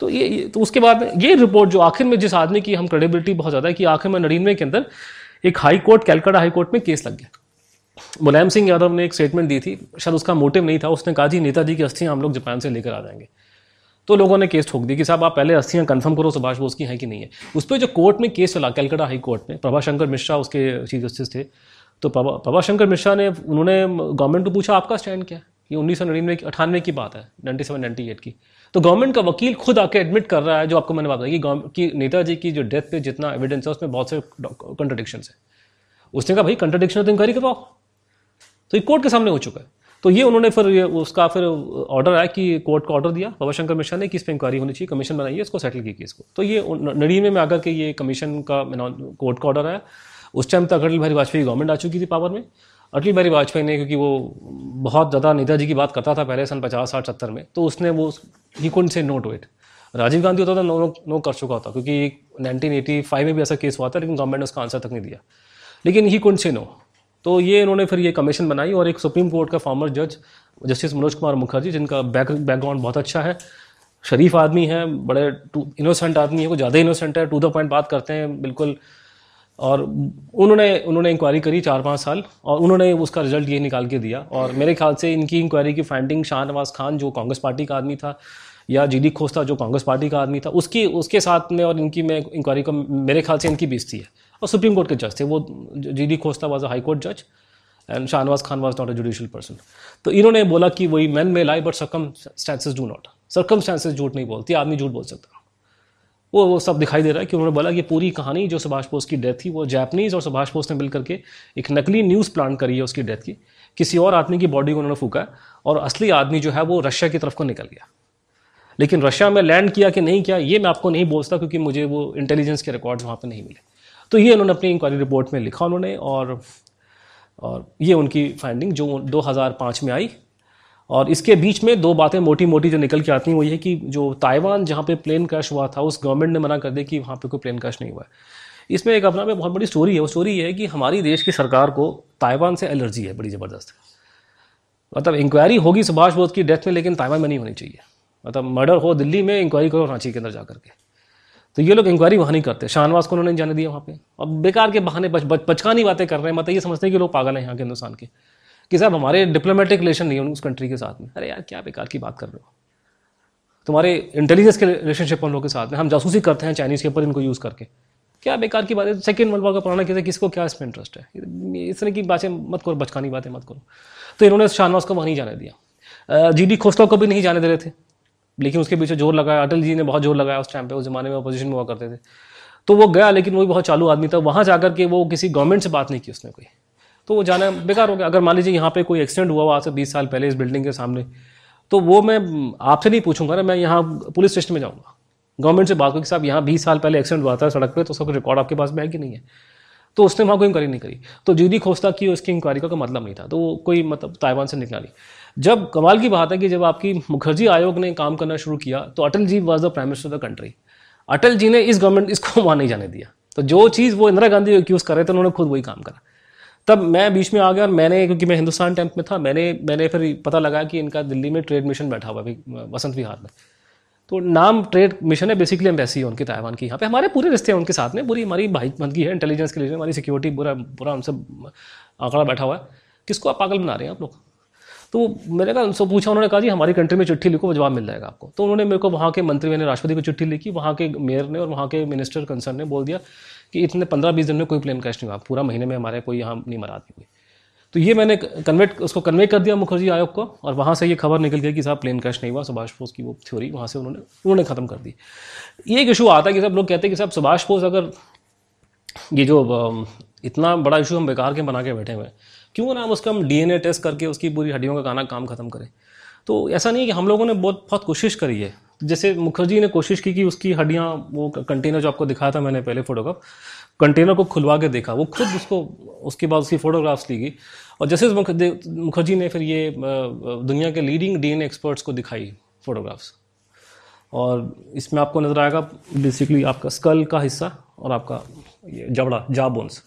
तो ये, तो उसके बाद में ये रिपोर्ट जो आखिर में जिस आदमी की हम क्रेडिबिलिटी बहुत ज़्यादा है कि आखिर में नड़िनवे के अंदर एक high court Calcutta high court में केस लग गया। मुलायम सिंह यादव ने एक स्टेटमेंट दी थी शायद उसका मोटिव नहीं था उसने कहा जी नेताजी की अस्थियाँ हम लोग जापान से लेकर आ जाएँगे। तो लोगों ने केस ठोक दी कि साहब आप पहले अस्थियाँ कंफर्म करो सुभाष बोस की हैं कि नहीं है। उस पर जो कोर्ट में केस चला कैलकाटा हाई कोर्ट में प्रभाशंकर मिश्रा उसके चीफ जस्टिस थे तो प्रभाशंकर मिश्रा ने उन्होंने गवर्नमेंट को पूछा आपका स्टैंड क्या? ये उन्नीस सौ नड़िनवे अठानवे की बात है नाइन्टी सेवन नाइन्टी एट की। तो गवर्नमेंट का वकील खुद आके एडमिट कर रहा है जो आपको मैंने बताया कि, कि नेताजी की जो डेथ पे जितना एविडेंस है उसमें बहुत से कंट्रोडिक्शन है। उसने कहा भाई कंट्रोडिक्शन तो इंक्वायरी करवाओ। तो ये कोर्ट के सामने हो चुका है। तो ये उन्होंने फिर उसका फिर ऑर्डर आया कि कोर्ट को ऑर्डर दिया। बाबा शंकर मिश्रा ने कि इस पर इंक्वायरी होनी चाहिए कमीशन बनाइए, इसको सेटल की केस को तो ये नड़ीमे में आकर के ये कमीशन का कोर्ट का ऑर्डर आया। उस टाइम तक अटल बिहारी वाजपेयी गवर्नमेंट आ चुकी थी पावर में। अटल बिहारी वाजपेयी ने, क्योंकि वो बहुत ज़्यादा नेताजी की बात करता था पहले सन पचास, साठ, सत्तर में तो उसने वो ही कुंड से no to it Rajiv Gandhi होता था नो नो नो कर चुका होता, क्योंकि 1985 में भी ऐसा केस हुआ था, लेकिन गवर्नमेंट ने उसका आंसर तक नहीं दिया। लेकिन ही कुंड से नो तो ये इन्होंने फिर ये कमीशन बनाई और एक सुप्रीम कोर्ट का फॉर्मर जज जस्टिस मनोज कुमार मुखर्जी, जिनका बैक बैकग्राउंड बहुत अच्छा है, शरीफ आदमी है, बड़े इनोसेंट आदमी है वो ज़्यादा इनोसेंट है टू द पॉइंट बात करते हैं, बिल्कुल। और उन्होंने उन्होंने इंक्वायरी करी चार पाँच साल और उन्होंने उसका रिज़ल्ट ये निकाल के दिया। और मेरे ख्याल से इनकी इंक्वायरी की फाइंडिंग शाहनवाज खान, जो कांग्रेस पार्टी का आदमी था, या जी डी खोस्ता, जो कांग्रेस पार्टी का आदमी था, उसकी उसके साथ में और इनकी मैं इंक्वायरी का मेरे ख्याल से इनकी बेइज्जती है। और सुप्रीम कोर्ट के जज थे, वो G D Khosla was a high court जज and Shahnawaz Khan was not a judicial person तो इन्होंने बोला कि वही man may lie but circumstances do not circumstances झूठ नहीं बोलती, आदमी झूठ बोल सकता वो वो सब दिखाई दे रहा है कि उन्होंने बोला कि पूरी कहानी जो सुभाष बोस की डेथ थी, वो जैपनीज़ और सुभाष बोस ने मिल करके एक नकली न्यूज़ प्लान करी है उसकी डेथ की। किसी और आदमी की बॉडी को उन्होंने फूका और असली आदमी जो है वो रशिया की तरफ़ को निकल गया। लेकिन रशिया में लैंड किया कि नहीं किया, ये मैं आपको नहीं बोलता क्योंकि मुझे वो इंटेलिजेंस के रिकॉर्ड्स वहाँ पर नहीं मिले। तो ये उन्होंने अपनी इंक्वायरी रिपोर्ट में लिखा उन्होंने और और ये उनकी फाइंडिंग जो 2005 में आई। और इसके बीच में दो बातें मोटी मोटी जो निकल के आती हैं, वो ये कि जो ताइवान जहाँ पे प्लेन क्रैश हुआ था, उस गवर्नमेंट ने मना कर दिया कि वहाँ पे कोई प्लेन क्रैश नहीं हुआ है। इसमें एक अपना में बहुत बड़ी स्टोरी है। वो स्टोरी ये है कि हमारी देश की सरकार को ताइवान से एलर्जी है, बड़ी ज़बरदस्त। मतलब इंक्वायरी होगी सुभाष बोस की डेथ में, लेकिन ताइवान में नहीं होनी चाहिए। मतलब मर्डर हो दिल्ली में इंक्वायरी करो रांची के अंदर जा करके तो ये लोग इंक्वायरी वहाँ नहीं करते। शाहनवाज को उन्होंने जाने दिया वहाँ पे। अब बेकार के बहाने बच, बच, बचकानी बातें कर रहे हैं। मतलब ये समझते हैं कि लोग पागल हैं यहाँ के हिंदुस्तान के। कि साहब हमारे डिप्लोमेटिक रिलेशन नहीं है उस कंट्री के साथ में। अरे यार क्या बेकार की बात कर रहे हो। तुम्हारे इंटेलिजेंस के रिलेशनशिप हम लोग के साथ में। हम जासूसी करते हैं चाइनीज़ के ऊपर इनको यूज़ करके। क्या बेकार की बात है? सेकेंड वर्ल्ड वॉर का पुराना किसी किसको क्या इसमें इंटरेस्ट है? इस तरह की बातें मत करो बचकानी बातें मत करो। तो इन्होंने शाहनवाज को वहाँ नहीं जाने दिया। जी डी खोसला को भी नहीं जाने दे रहे थे। लेकिन उसके पीछे ज़ोर लगाया, अटल जी ने बहुत ज़ोर लगाया उस टाइम पे, उस जमाने में अपोजिशन में हुआ करते थे। तो वो गया, लेकिन वो भी बहुत चालू आदमी था। वहाँ जाकर के वो किसी गवर्नमेंट से बात नहीं की उसने कोई। तो वो जाना बेकार हो गया। अगर मान लीजिए यहाँ पे कोई एक्सीडेंट हुआ आज से बीस साल पहले इस बिल्डिंग के सामने तो वो मैं आपसे नहीं पूछूँगा ना, मैं यहाँ पुलिस स्टेशन में जाऊँगा। गवर्नमेंट से बात करूँ कि साहब, यहाँ बीस साल पहले एक्सीडेंट हुआ था सड़क पर तो उसका रिकॉर्ड आपके पास में है कि नहीं है? तो उसने वहाँ कोई इंक्वायरी नहीं करी। तो जीडी खोस्ता की उसकी इंक्वायरी का मतलब नहीं था। तो वो कोई मतलब ताइवान से निकला नहीं। जब कमाल की बात है कि जब आपकी मुखर्जी आयोग ने काम करना शुरू किया तो Atal ji was the prime minister of the country Atal ji ने इस गवर्नमेंट इसको वहाँ नहीं जाने दिया। तो जो चीज़ वो इंदिरा गांधी एक्यूज़ कर रहे थे, उन्होंने खुद वही काम करा। तब मैं बीच में आ गया और मैंने, क्योंकि मैं हिंदुस्तान टाइम्स में था, मैंने मैंने फिर पता लगा कि इनका दिल्ली में ट्रेड मिशन बैठा हुआ है वसंत विहार में। तो नाम ट्रेड मिशन है बेसिकली एम्बेसी है उनकी, ताइवान की। यहाँ पे हमारे पूरे रिश्ते हैं उनके साथ में, पूरी हमारी भाई बनती है इंटेलिजेंस के लिए, हमारी सिक्योरिटी पूरा पूरा हमसे आंकड़ा बैठा हुआ है। किसको आप पागल बना रहे हैं आप लोग? तो मैंने कहा, उनसे पूछा, उन्होंने कहा, जी, हमारी कंट्री में चिट्ठी लिखो जवाब मिल जाएगा आपको। तो उन्होंने मेरे को वहाँ के मंत्री मैंने, राष्ट्रपति को चिट्ठी लिखी, वहाँ के मेयर ने और वहाँ के मिनिस्टर कंसर्न ने बोल दिया कि इतने पंद्रह बीस दिन में कोई प्लेन क्रैश नहीं हुआ पूरा महीने में हमारे कोई यहाँ नहीं मरा कोई तो ये मैंने कन्वेट उसको कन्वे कर दिया मुखर्जी आयोग को और वहाँ से ये खबर निकल गई कि साहब प्लेन क्रैश नहीं हुआ, सुभाष बोस की वो थ्योरी वहाँ से उन्होंने उन्होंने ख़त्म कर दी। ये एक इशू आता है कि सब लोग कहते हैं कि साहब, सुभाष बोस अगर ये जो इतना बड़ा इशू हम बेकार के बना के बैठे हुए हैं क्यों ना हम उसका हम डीएनए टेस्ट करके उसकी पूरी हड्डियों का गाना काम खत्म करें? तो ऐसा नहीं है कि हम लोगों ने बहुत बहुत कोशिश करी है। जैसे मुखर्जी ने कोशिश की कि उसकी हड्डियाँ, वो कंटेनर जो आपको दिखाया था मैंने पहले फोटोग्राफ कंटेनर को खुलवा के देखा। वो खुद उसको, उसके बाद उसकी फ़ोटोग्राफ्स ली गई। और जैसे मुखर्जी ने फिर ये दुनिया के लीडिंग डीएनए एक्सपर्ट्स को दिखाई फ़ोटोग्राफ्स और इसमें आपको नज़र आएगा बेसिकली आपका स्कल का हिस्सा और आपका ये जबड़ा जा बोन्स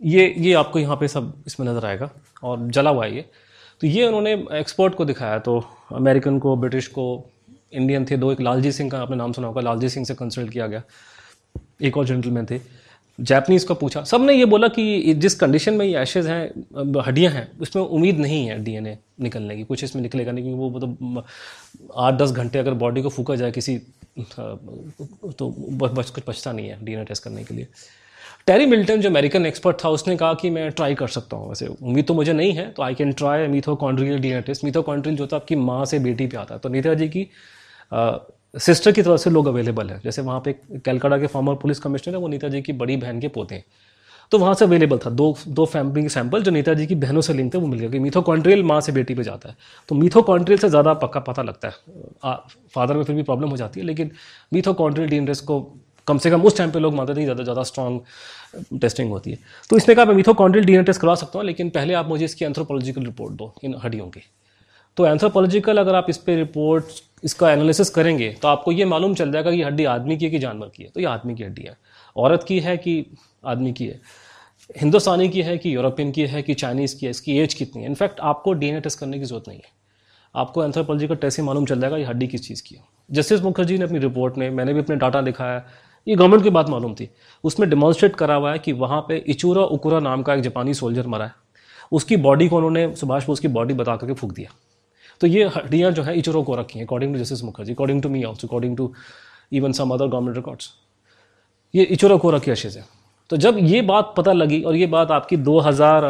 ये ये आपको यहाँ पे सब इसमें नज़र आएगा और जला हुआ है ये। तो ये उन्होंने एक्सपर्ट को दिखाया तो अमेरिकन को ब्रिटिश को इंडियन थे, दो, एक लालजी सिंह का आपने नाम सुना होगा, लालजी सिंह से कंसल्ट किया गया। एक और जेंटलमैन थे। जैपनीज़ को पूछा सबने ये बोला कि जिस कंडीशन में ये एशेज हैं हड्डियाँ हैं, उसमें उम्मीद नहीं है डीएनए निकलने की, कुछ इसमें निकलेगा नहीं, क्योंकि वो मतलब आठ दस घंटे अगर बॉडी को फूका जाए किसी तो बस कुछ बचता नहीं है डीएनए टेस्ट करने के लिए। टेरी मिल्टन जो अमेरिकन एक्सपर्ट था उसने कहा कि मैं ट्राई कर सकता हूँ। वैसे उम्मीद तो मुझे नहीं है तो I can try mitochondrial DNA test mitochondrial जो था आपकी माँ से बेटी पे आता है। तो नीता जी की सिस्टर की तरफ़ से लोग अवेलेबल है। जैसे वहाँ पे कैलकाटा के फॉर्मर पुलिस कमिश्नर है वो नेताजी जी की बड़ी बहन के पोते हैं। तो वहाँ से अवेलेबल था। दो दो फैमिली सैंपल जो नेताजी की बहनों से लिंक थे वो मिल गया। कि मीथोकॉन्ट्रियल माँ से बेटी पे जाता है। तो मीथो मीथोकॉन्ट्रियल से ज़्यादा पक्का पता लगता है। आ, फादर में फिर भी प्रॉब्लम हो जाती है लेकिन मीथो मीथोकॉन्ट्रियल डी को कम से कम उस टाइम पे लोग मानते थे ज़्यादा ज़्यादा स्ट्रॉन्ग टेस्टिंग होती है। तो इसने कहा, मैं मीथोकॉन्ड्रियल डी टेस्ट करवा सकता हूँ, लेकिन पहले आप मुझे इसकी एंथ्रोपोलॉजिकल रिपोर्ट दो, इन हड्डियों की। तो एंथ्रोपोलॉजिकल अगर आप इस पर रिपोर्ट इसका एनालिसिस करेंगे तो आपको ये मालूम चल जाएगा कि हड्डी आदमी की है कि जानवर की है। तो ये आदमी की हड्डी है। औरत की है कि आदमी की है? हिंदुस्तानी की है कि यूरोपियन की है कि चाइनीज़ की है? इसकी एज कितनी है? इनफैक्ट आपको डीएनए टेस्ट करने की ज़रूरत नहीं है। आपको एंथ्रोपोलॉजिकल टेस्ट ही मालूम चल जाएगा ये हड्डी किस चीज़ की है। जस्टिस मुखर्जी ने अपनी रिपोर्ट में, मैंने भी अपने डाटा दिखाया ये गवर्नमेंट की बात मालूम थी। उसमें डिमॉन्स्ट्रेट करा हुआ है कि वहाँ पे इचूरा उकुरा नाम का एक जापानी सोल्जर मरा है। उसकी बॉडी को उन्होंने, सुभाष बोस की बॉडी बता करके फूक दिया। तो ये हड्डियाँ जो हैं इचरो को रखी हैं according to justice Mukherjee according to me also according to even some other government records ये इचरो को रखी अशेज है। तो जब ये बात पता लगी और ये बात आपकी 2000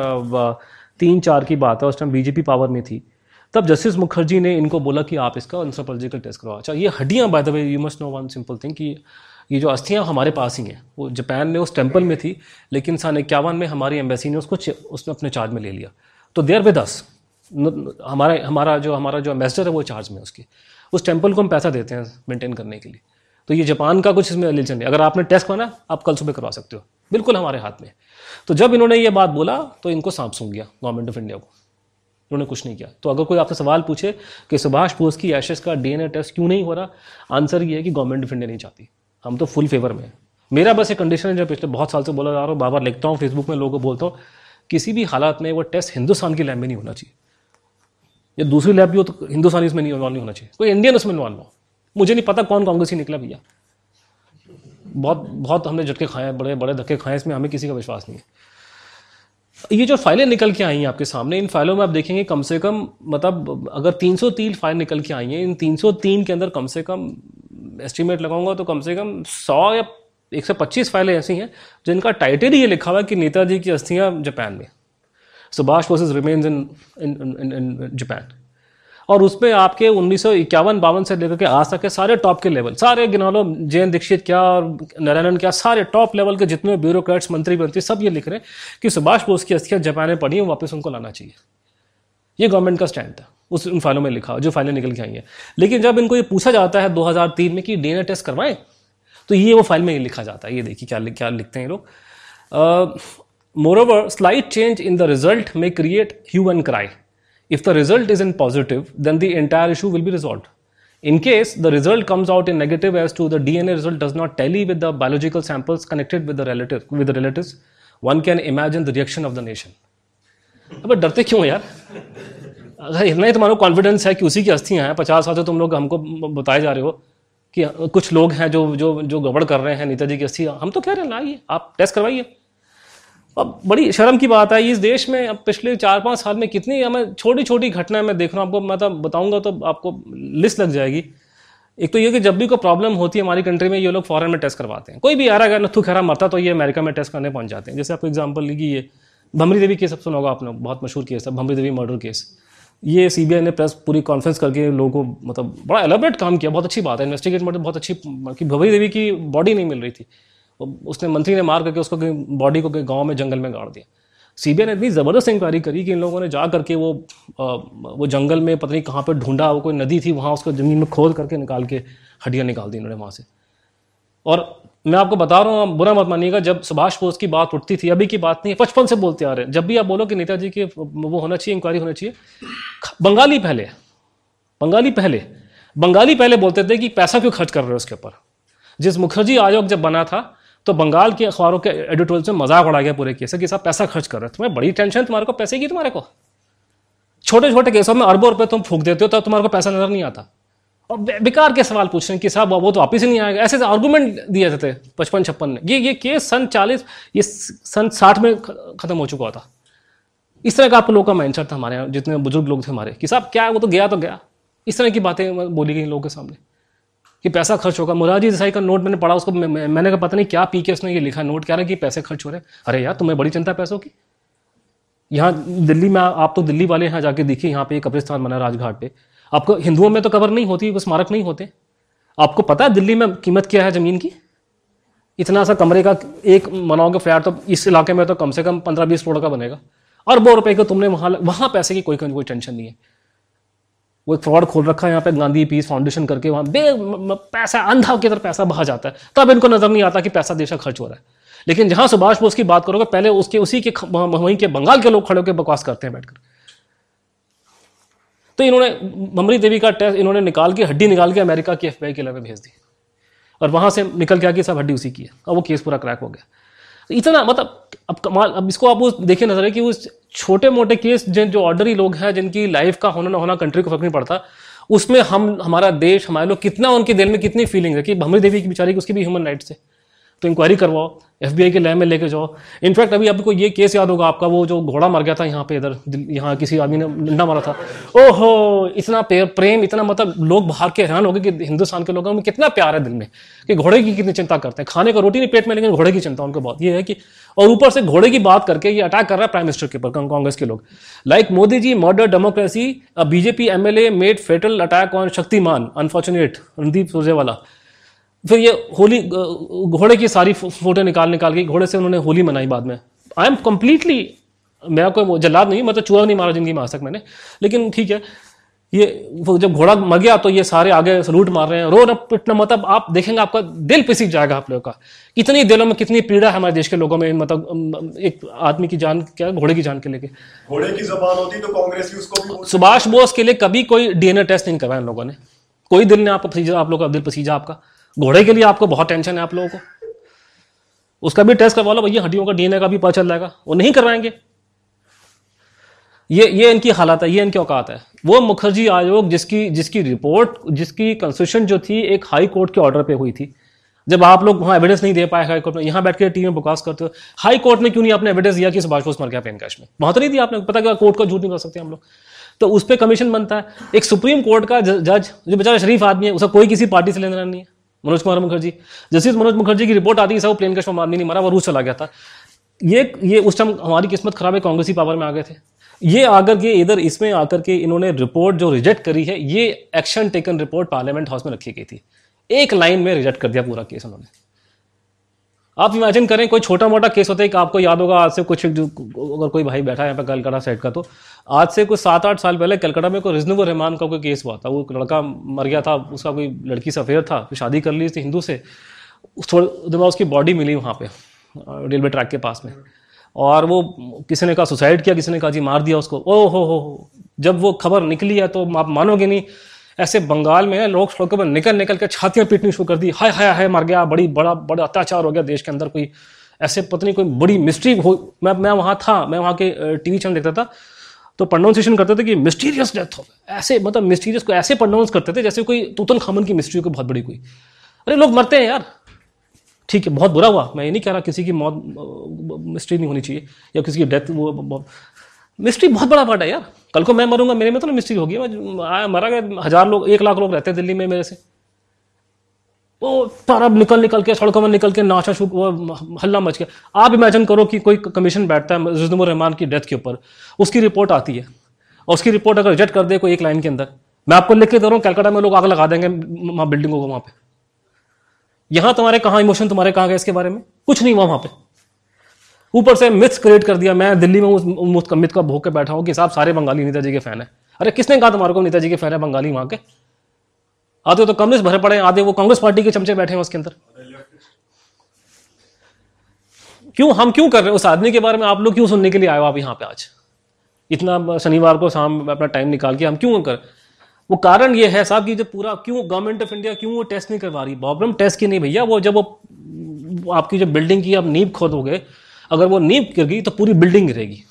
तीन चार की बात है, उस टाइम बीजेपी पावर में थी, तब जस्टिस मुखर्जी ने इनको बोला कि आप इसका अंथ्रोपोलॉजिकल टेस्ट करवाओ। अच्छा ये हड्डियाँ by the way you must know one simple thing कि ये जो अस्थियाँ हमारे पास ही हैं। वो जापान में उस टेंपल में थी, लेकिन सन इक्यावन में हमारी एम्बेसी ने उसको उसने अपने चार्ज में ले लिया। तो देर विद अस हमारा हमारा जो हमारा जो एम्बेसडर है वो चार्ज में उसकी। उस टेंपल को हम पैसा देते हैं मेंटेन करने के लिए। तो ये जापान का कुछ इसमें रिलीजन नहीं। अगर आपने टेस्ट करना आप कल सुबह करवा सकते हो। बिल्कुल हमारे हाथ में। तो जब इन्होंने ये बात बोला तो इनको सांप सूंघ गया गवर्नमेंट ऑफ़ इंडिया को। उन्होंने कुछ नहीं किया। तो अगर कोई आपसे सवाल पूछे कि सुभाष बोस की एशेस का डीएनए टेस्ट क्यों नहीं हो रहा आंसर ये है कि गवर्नमेंट ऑफ़ इंडिया नहीं चाहती। हम तो फुल फेवर में मेरा बस एक कंडीशन है, जो पिछले बहुत साल से बोला जा रहा हूँ बार बार लिखता हूँ फेसबुक में लोगों को बोलता हूँ, किसी भी हालात में वो टेस्ट हिंदुस्तान की लैब में नहीं होना चाहिए। या दूसरी लैब भी हो तो हिंदुस्तानी इसमें नहीं इन्वॉल्व नहीं होना चाहिए। कोई इंडियन उसमें इन्वॉल्व हो। मुझे नहीं पता कौन कांग्रेसी निकला भैया। बहुत बहुत हमने झटके खाए हैं, बड़े बड़े धक्के खाए हैं, इसमें हमें किसी का विश्वास नहीं है। ये जो फाइलें निकल के आई हैं आपके सामने, इन फाइलों में आप देखेंगे कम से कम मतलब अगर 303 फ़ाइल निकल के आई हैं, इन 303 के अंदर कम से कम एस्टिमेट लगाऊँगा तो कम से कम सौ या 125 फाइलें ऐसी हैं जिनका टाइटल ये लिखा हुआ है कि नेताजी की अस्थियाँ जापान में। Subhash Bose remains in in in Japan. और उसमें आपके उन्नीस सौ इक्यावन, बावन से लेकर के आज तक के सारे टॉप के लेवल सारे गिना लो जैन दीक्षित क्या और नारायणन क्या, सारे टॉप लेवल के जितने ब्यूरोक्रेट्स मंत्री मंत्री सब ये लिख रहे हैं कि सुभाष बोस की अस्थियाँ जापान में पड़ी हैं, वापस उनको लाना चाहिए। ये गवर्नमेंट का स्टैंड था। उस उन फाइलों में लिखा, जो फाइलें निकल के आई हैं। लेकिन जब इनको ये पूछा जाता है 2003 में कि डीएनए टेस्ट करवाएँ तो ये वो फ़ाइल में ही लिखा जाता है। ये देखिए क्या क्या लिखते हैं ये लोग। Moreover slight change in the result may create human cry if the result is in positive then the entire issue will be resolve in case the result comes out in negative as to the a result does not tally with the biological samples connected with the relative with relative one can imagine the reaction of the nation अब डरते क्यों यार? अगर इतना ही तुम्हारा confidence है कि उसी की अस्थियाँ हैं। पचास साल से तुम लोग हमको बताए जा रहे हो कि कुछ लोग हैं जो जो जो गड़बड़ कर रहे हैं नेताजी की अस्थियाँ। हम तो कह रहे हैं, लाइए, आप टेस्ट करवाइए। अब बड़ी शर्म की बात है, इस देश में अब पिछले चार पाँच साल में कितनी हमें छोटी छोटी घटनाएँ मैं देख रहा हूँ, आपको मैं तो बताऊँगा तो आपको लिस्ट लग जाएगी। एक तो ये कि जब भी कोई प्रॉब्लम होती है हमारी कंट्री में, ये लोग फॉरन में टेस्ट करवाते हैं। कोई भी आ रहा है नथु खैरा मरता तो ये अमेरिका में टेस्ट करने पहुँच जाते हैं। जैसे आपको एग्ज़ाम्पल लीजिए ये भमरी देवी केस सब सुना होगा आपने, बहुत मशहूर केस है भमरी देवी मर्डर केस ये सीबीआई ने प्रेस पूरी कॉन्फ्रेंस करके लोगों को मतलब बड़ा एलोबरेट काम किया। बहुत अच्छी बात है। इन्वेस्टिगेट मतलब बहुत अच्छी कि भमरी देवी की बॉडी नहीं मिल रही थी। उसने मंत्री ने मार करके उसको बॉडी को गाँव में, जंगल में गाड़ दिया। सीबीआई ने इतनी ज़बरदस्त इंक्वायरी करी कि इन लोगों ने जा करके वो वो जंगल में पता नहीं कहाँ पर ढूंढा, वो कोई नदी थी, वहाँ उसको ज़मीन में खोद करके निकाल के हड्डियाँ निकाल दी इन्होंने वहाँ से। और मैं आपको बता रहा हूँ बुरा मत मानिएगा, जब सुभाष बोस की बात उठती थी, अभी की बात नहीं है बचपन से बोलते आ रहे हैं। जब भी आप बोलो कि नेताजी के वो होना चाहिए इंक्वायरी होना चाहिए बंगाली पहले बंगाली पहले बंगाली पहले बोलते थे कि पैसा क्यों खर्च कर रहे हो उसके ऊपर? जिस मुखर्जी आयोग जब बना था तो बंगाल के अखबारों के एडिटोरियल में मज़ाक उड़ा गया पूरे केस कि साहब पैसा खर्च कर रहे हो। तुम्हें बड़ी टेंशन तुम्हारे को पैसे की, तुम्हारे को? छोटे छोटे केसों में अरबों रुपए तुम फूक देते हो, तब तुम्हारे को पैसा नज़र नहीं आता। और बेकार के सवाल पूछ रहे हैं कि साहब, वो तो वापिस ही नहीं आएगा। ऐसे आर्गूमेंट दिए थे पचपन छप्पन में। ये ये केस सन चालीस, ये सन साठ में खत्म हो चुका था। इस तरह का आप लोगों का माइंडसेट था हमारे यहाँ, जितने बुज़ुर्ग लोग थे हमारे। कि साहब, क्या है? वो तो गया तो गया। इस तरह की बातें बोली गई लोगों के सामने। कि पैसा खर्च होगा। मुराजी देसाई का नोट मैंने पढ़ा, उसको मैंने कहा, पता नहीं क्या पी के उसने ये लिखा नोट क्या रहा कि पैसे खर्च हो रहे अरे यार, तुम्हें बड़ी चिंता पैसों की। यहाँ दिल्ली में आप तो दिल्ली वाले यहाँ जाके देखिए, यहाँ पे कब्रिस्तान बना राजघाट पे। आपको हिंदुओं में तो कबर नहीं होती, वो स्मारक नहीं होते। आपको पता है दिल्ली में कीमत क्या है ज़मीन की? इतना सा कमरे का एक मनाओगे फ्लैट तो इस इलाके में तो कम से कम पंद्रह बीस करोड़ का बनेगा। वो रुपए को तुमने वहाँ वहाँ पैसे की कोई कोई टेंशन नहीं है। वो एक फ्रॉड खोल रखा है यहाँ पे, गांधी पीस फाउंडेशन करके वहाँ, बे पैसा, अंधा की तरह पैसा बहा जाता है। तब इनको नज़र नहीं आता कि पैसा देश का खर्च हो रहा है। लेकिन जहाँ सुभाष बोस की बात करोगे, पहले उसके, उसी के वहीं के बंगाल के लोग खड़े होकर बकवास करते हैं बैठकर। तो इन्होंने, ममरी देवी का टेस्ट इन्होंने निकाल के, हड्डी निकाल के अमेरिका की एफ़ के लेवल भेज दी। और वहाँ से निकल के आके सब हड्डी उसी की है। और वो केस पूरा क्रैक हो गया। तो इतना मतलब अब कमाल, अब इसको आप उस देखिए नज़र है कि उस छोटे मोटे केस जिन, जो ऑर्डरी लोग हैं, जिनकी लाइफ का होना ना होना, कंट्री को फ़र्क नहीं पड़ता, उसमें हम, हमारा देश, हमारे लोग कितना उनके दिल में कितनी फीलिंग है कि भमरी देवी की बेचारी उसकी भी ह्यूमन राइट्स है तो इंक्वायरी करवाओ एफबीआई के लैब में लेके जाओ। इनफैक्ट अभी आपको ये केस याद होगा, आपका वो जो घोड़ा मर गया था यहाँ पे इधर यहाँ किसी आदमी ने डंडा मारा था। ओहो, इतना प्रेम, इतना मतलब लोग बाहर के हैरान हो गए कि हिंदुस्तान के लोगों में कितना प्यार है दिल में, कि घोड़े की कितनी चिंता करते हैं। खाने का रोटी नहीं पेट में, लेकिन घोड़े की चिंता, उनको बहुत। ये है कि, और ऊपर से घोड़े की बात करके ये अटैक कर रहा है प्राइम मिनिस्टर के ऊपर कांग्रेस के लोग। Like Modi ji murder democracy BJP MLA made fatal attack on Shaktiman unfortunate Randeep Surjewala फिर ये होली घोड़े की सारी फ़ोटो निकाल निकाल के घोड़े से उन्होंने होली मनाई बाद में। आई एम कंप्लीटली मैं कोई जल्लाद नहीं मतलब चूहा नहीं मारा ज़िंदगी में आज तक मैंने। लेकिन ठीक है ये जब घोड़ा मर गया तो ये सारे आगे सलूट मार रहे हैं। रो न पिटना मतलब आप देखेंगे आपका दिल पिसीक जाएगा आप लोगों का। कितनी दिलों में कितनी पीड़ा है हमारे देश के लोगों में मतलब एक आदमी की जान क्या घोड़े की जान के लेके। घोड़े की जबान होती तो कांग्रेस उसको भी सुभाष बोस के लिए कभी कोई डीएनए टेस्ट नहीं करवाया इन लोगों ने। कोई दिल ने आप आप लोगों का दिल पसीजा आपका। घोड़े के लिए आपको बहुत टेंशन है आप लोगों को। उसका भी टेस्ट करवा लो भैया, हड्डियों का डीएनए का भी पता चल जाएगा। वो नहीं करवाएँगे। ये ये इनकी हालत है, ये इनकी औकात है। वो मुखर्जी आयोग जिसकी जिसकी रिपोर्ट, जिसकी कंस्टिट्यूशन जो थी, एक हाई कोर्ट के ऑर्डर पे हुई थी। जब आप लोग वहाँ एविडेंस नहीं दे पाए हाई कोर्ट में, यहाँ बैठ के टीम में बुकास करते हो हाई कोर्ट में क्यों नहीं आपने एविडेंस दिया कि सुभाष बोस मर गया पेन कैश में? वहाँ तो नहीं दिया आपने, पता क्या कोर्ट का झूठ नहीं कर सकते हम लोग। तो उस पर कमीशन बनता है। एक सुप्रीम कोर्ट का जज जो बेचारा शरीफ आदमी है, उसका कोई किसी पार्टी से लेना नहीं है। मनोज कुमार मुखर्जी। जैसे मनोज मुखर्जी की रिपोर्ट आती है सब प्लेन कश्मीर आदमी नहीं मरा, वो रूस चला गया था। ये ये उस टाइम हमारी किस्मत खराब है, कांग्रेसी पावर में आ गए थे। ये आकर के, इधर इसमें आकर के इन्होंने रिपोर्ट जो रिजेक्ट करी है, ये action taken report parliament house में रखी गई थी। एक लाइन में रिजेक्ट कर दिया पूरा केस उन्होंने। आप इमेजिन करें, कोई छोटा मोटा केस होता है कि आपको याद होगा, आज से कुछ अगर कोई भाई बैठा है यहाँ पे कलकत्ता साइड का तो आज से कुछ सात आठ साल पहले कलकत्ता में कोई रिजनबुल रहमान का कोई केस हुआ था। वो लड़का मर गया था, उसका कोई लड़की से अफेयर था शादी कर ली थी हिंदू से। थोड़े उसकी बॉडी मिली वहाँ पे रेलवे ट्रैक के पास में। और वो किसी ने कहा सुसाइड किया, किसी ने कहा, जी मार दिया उसको। ओ हो हो। जब वो खबर निकली है तो आप मानोगे नहीं ऐसे बंगाल में लोग सड़कों पर निकल निकल के छातियाँ पीटनी शुरू कर दी। हाय हाय हाय, मर गया, बड़ी, बड़ा बड़ा अत्याचार हो गया देश के अंदर कोई। ऐसे पत्नी कोई बड़ी मिस्ट्री हो, मैं मैं वहाँ था, मैं वहाँ के टीवी चैनल देखता था तो प्रोनाउंसिएशन करते थे कि मिस्टीरियस डेथ हो ऐसे मतलब मिस्टीरियस को ऐसे प्रोनाउंस करते थे जैसे कोई तूतन खामन की मिस्ट्री को बहुत बड़ी कोई। अरे लोग मरते हैं यार। ठीक है, बहुत बुरा हुआ। मैं ये नहीं कह रहा किसी की मौत मिस्ट्री नहीं होनी चाहिए, या किसी की डेथ वो मिस्ट्री बहुत बड़ा पार्ट है यार। कल को मैं मरूँगा, मेरे में तो ना मिस्ट्री होगी। मरा गया, हज़ार लोग, एक लाख लोग रहते हैं दिल्ली में मेरे से। वो सारा निकल निकल के, सड़कों में निकल के नाचा शुक वो हल्ला मच गया। आप इमेजिन करो कि कोई कमीशन बैठता है जुजमुर रहमान की डेथ के ऊपर। उसकी रिपोर्ट आती है। और उसकी रिपोर्ट अगर रिजेक्ट कर दे कोई एक लाइन के अंदर। मैं आपको लिख के दे रहा हूँ कैलकाटा में लोग आग लगा देंगे बिल्डिंगों को वहाँ पे। यहाँ तुम्हारे कहाँ इमोशन तुम्हारे कहाँ गए इसके बारे में? कुछ नहीं हुआ वहाँ पे। ऊपर से मिथ्स क्रिएट कर दिया। मैं दिल्ली में उस मिथ का भोग के बैठा हूँ कि साहब, सारे बंगाली नेताजी के फ़ैन है। अरे, किसने कहा तुम्हारे को? नेताजी के फ़ैन है बंगाली वहाँ के। आधे तो कम्युनिस्ट भरे पड़े आधे वो कांग्रेस पार्टी के चमचे बैठे हैं उसके अंदर। क्यों, हम क्यों कर रहे हैं? उस आदमी के बारे में आप लोग क्यों सुनने के लिए आए हो आप यहाँ पे आज? इतना शनिवार को शाम अपना टाइम निकाल के हम क्यों कर? वो कारण ये है साहब कि जब पूरा क्यों गवर्नमेंट ऑफ़ इंडिया क्यों वो टेस्ट नहीं करवा रही? प्रॉब्लम टेस्ट की नहीं भैया, वो जब वो, आपकी जब बिल्डिंग की आप नींव खोदोगे अगर वो नींव गिर गई तो पूरी बिल्डिंग गिरेगी।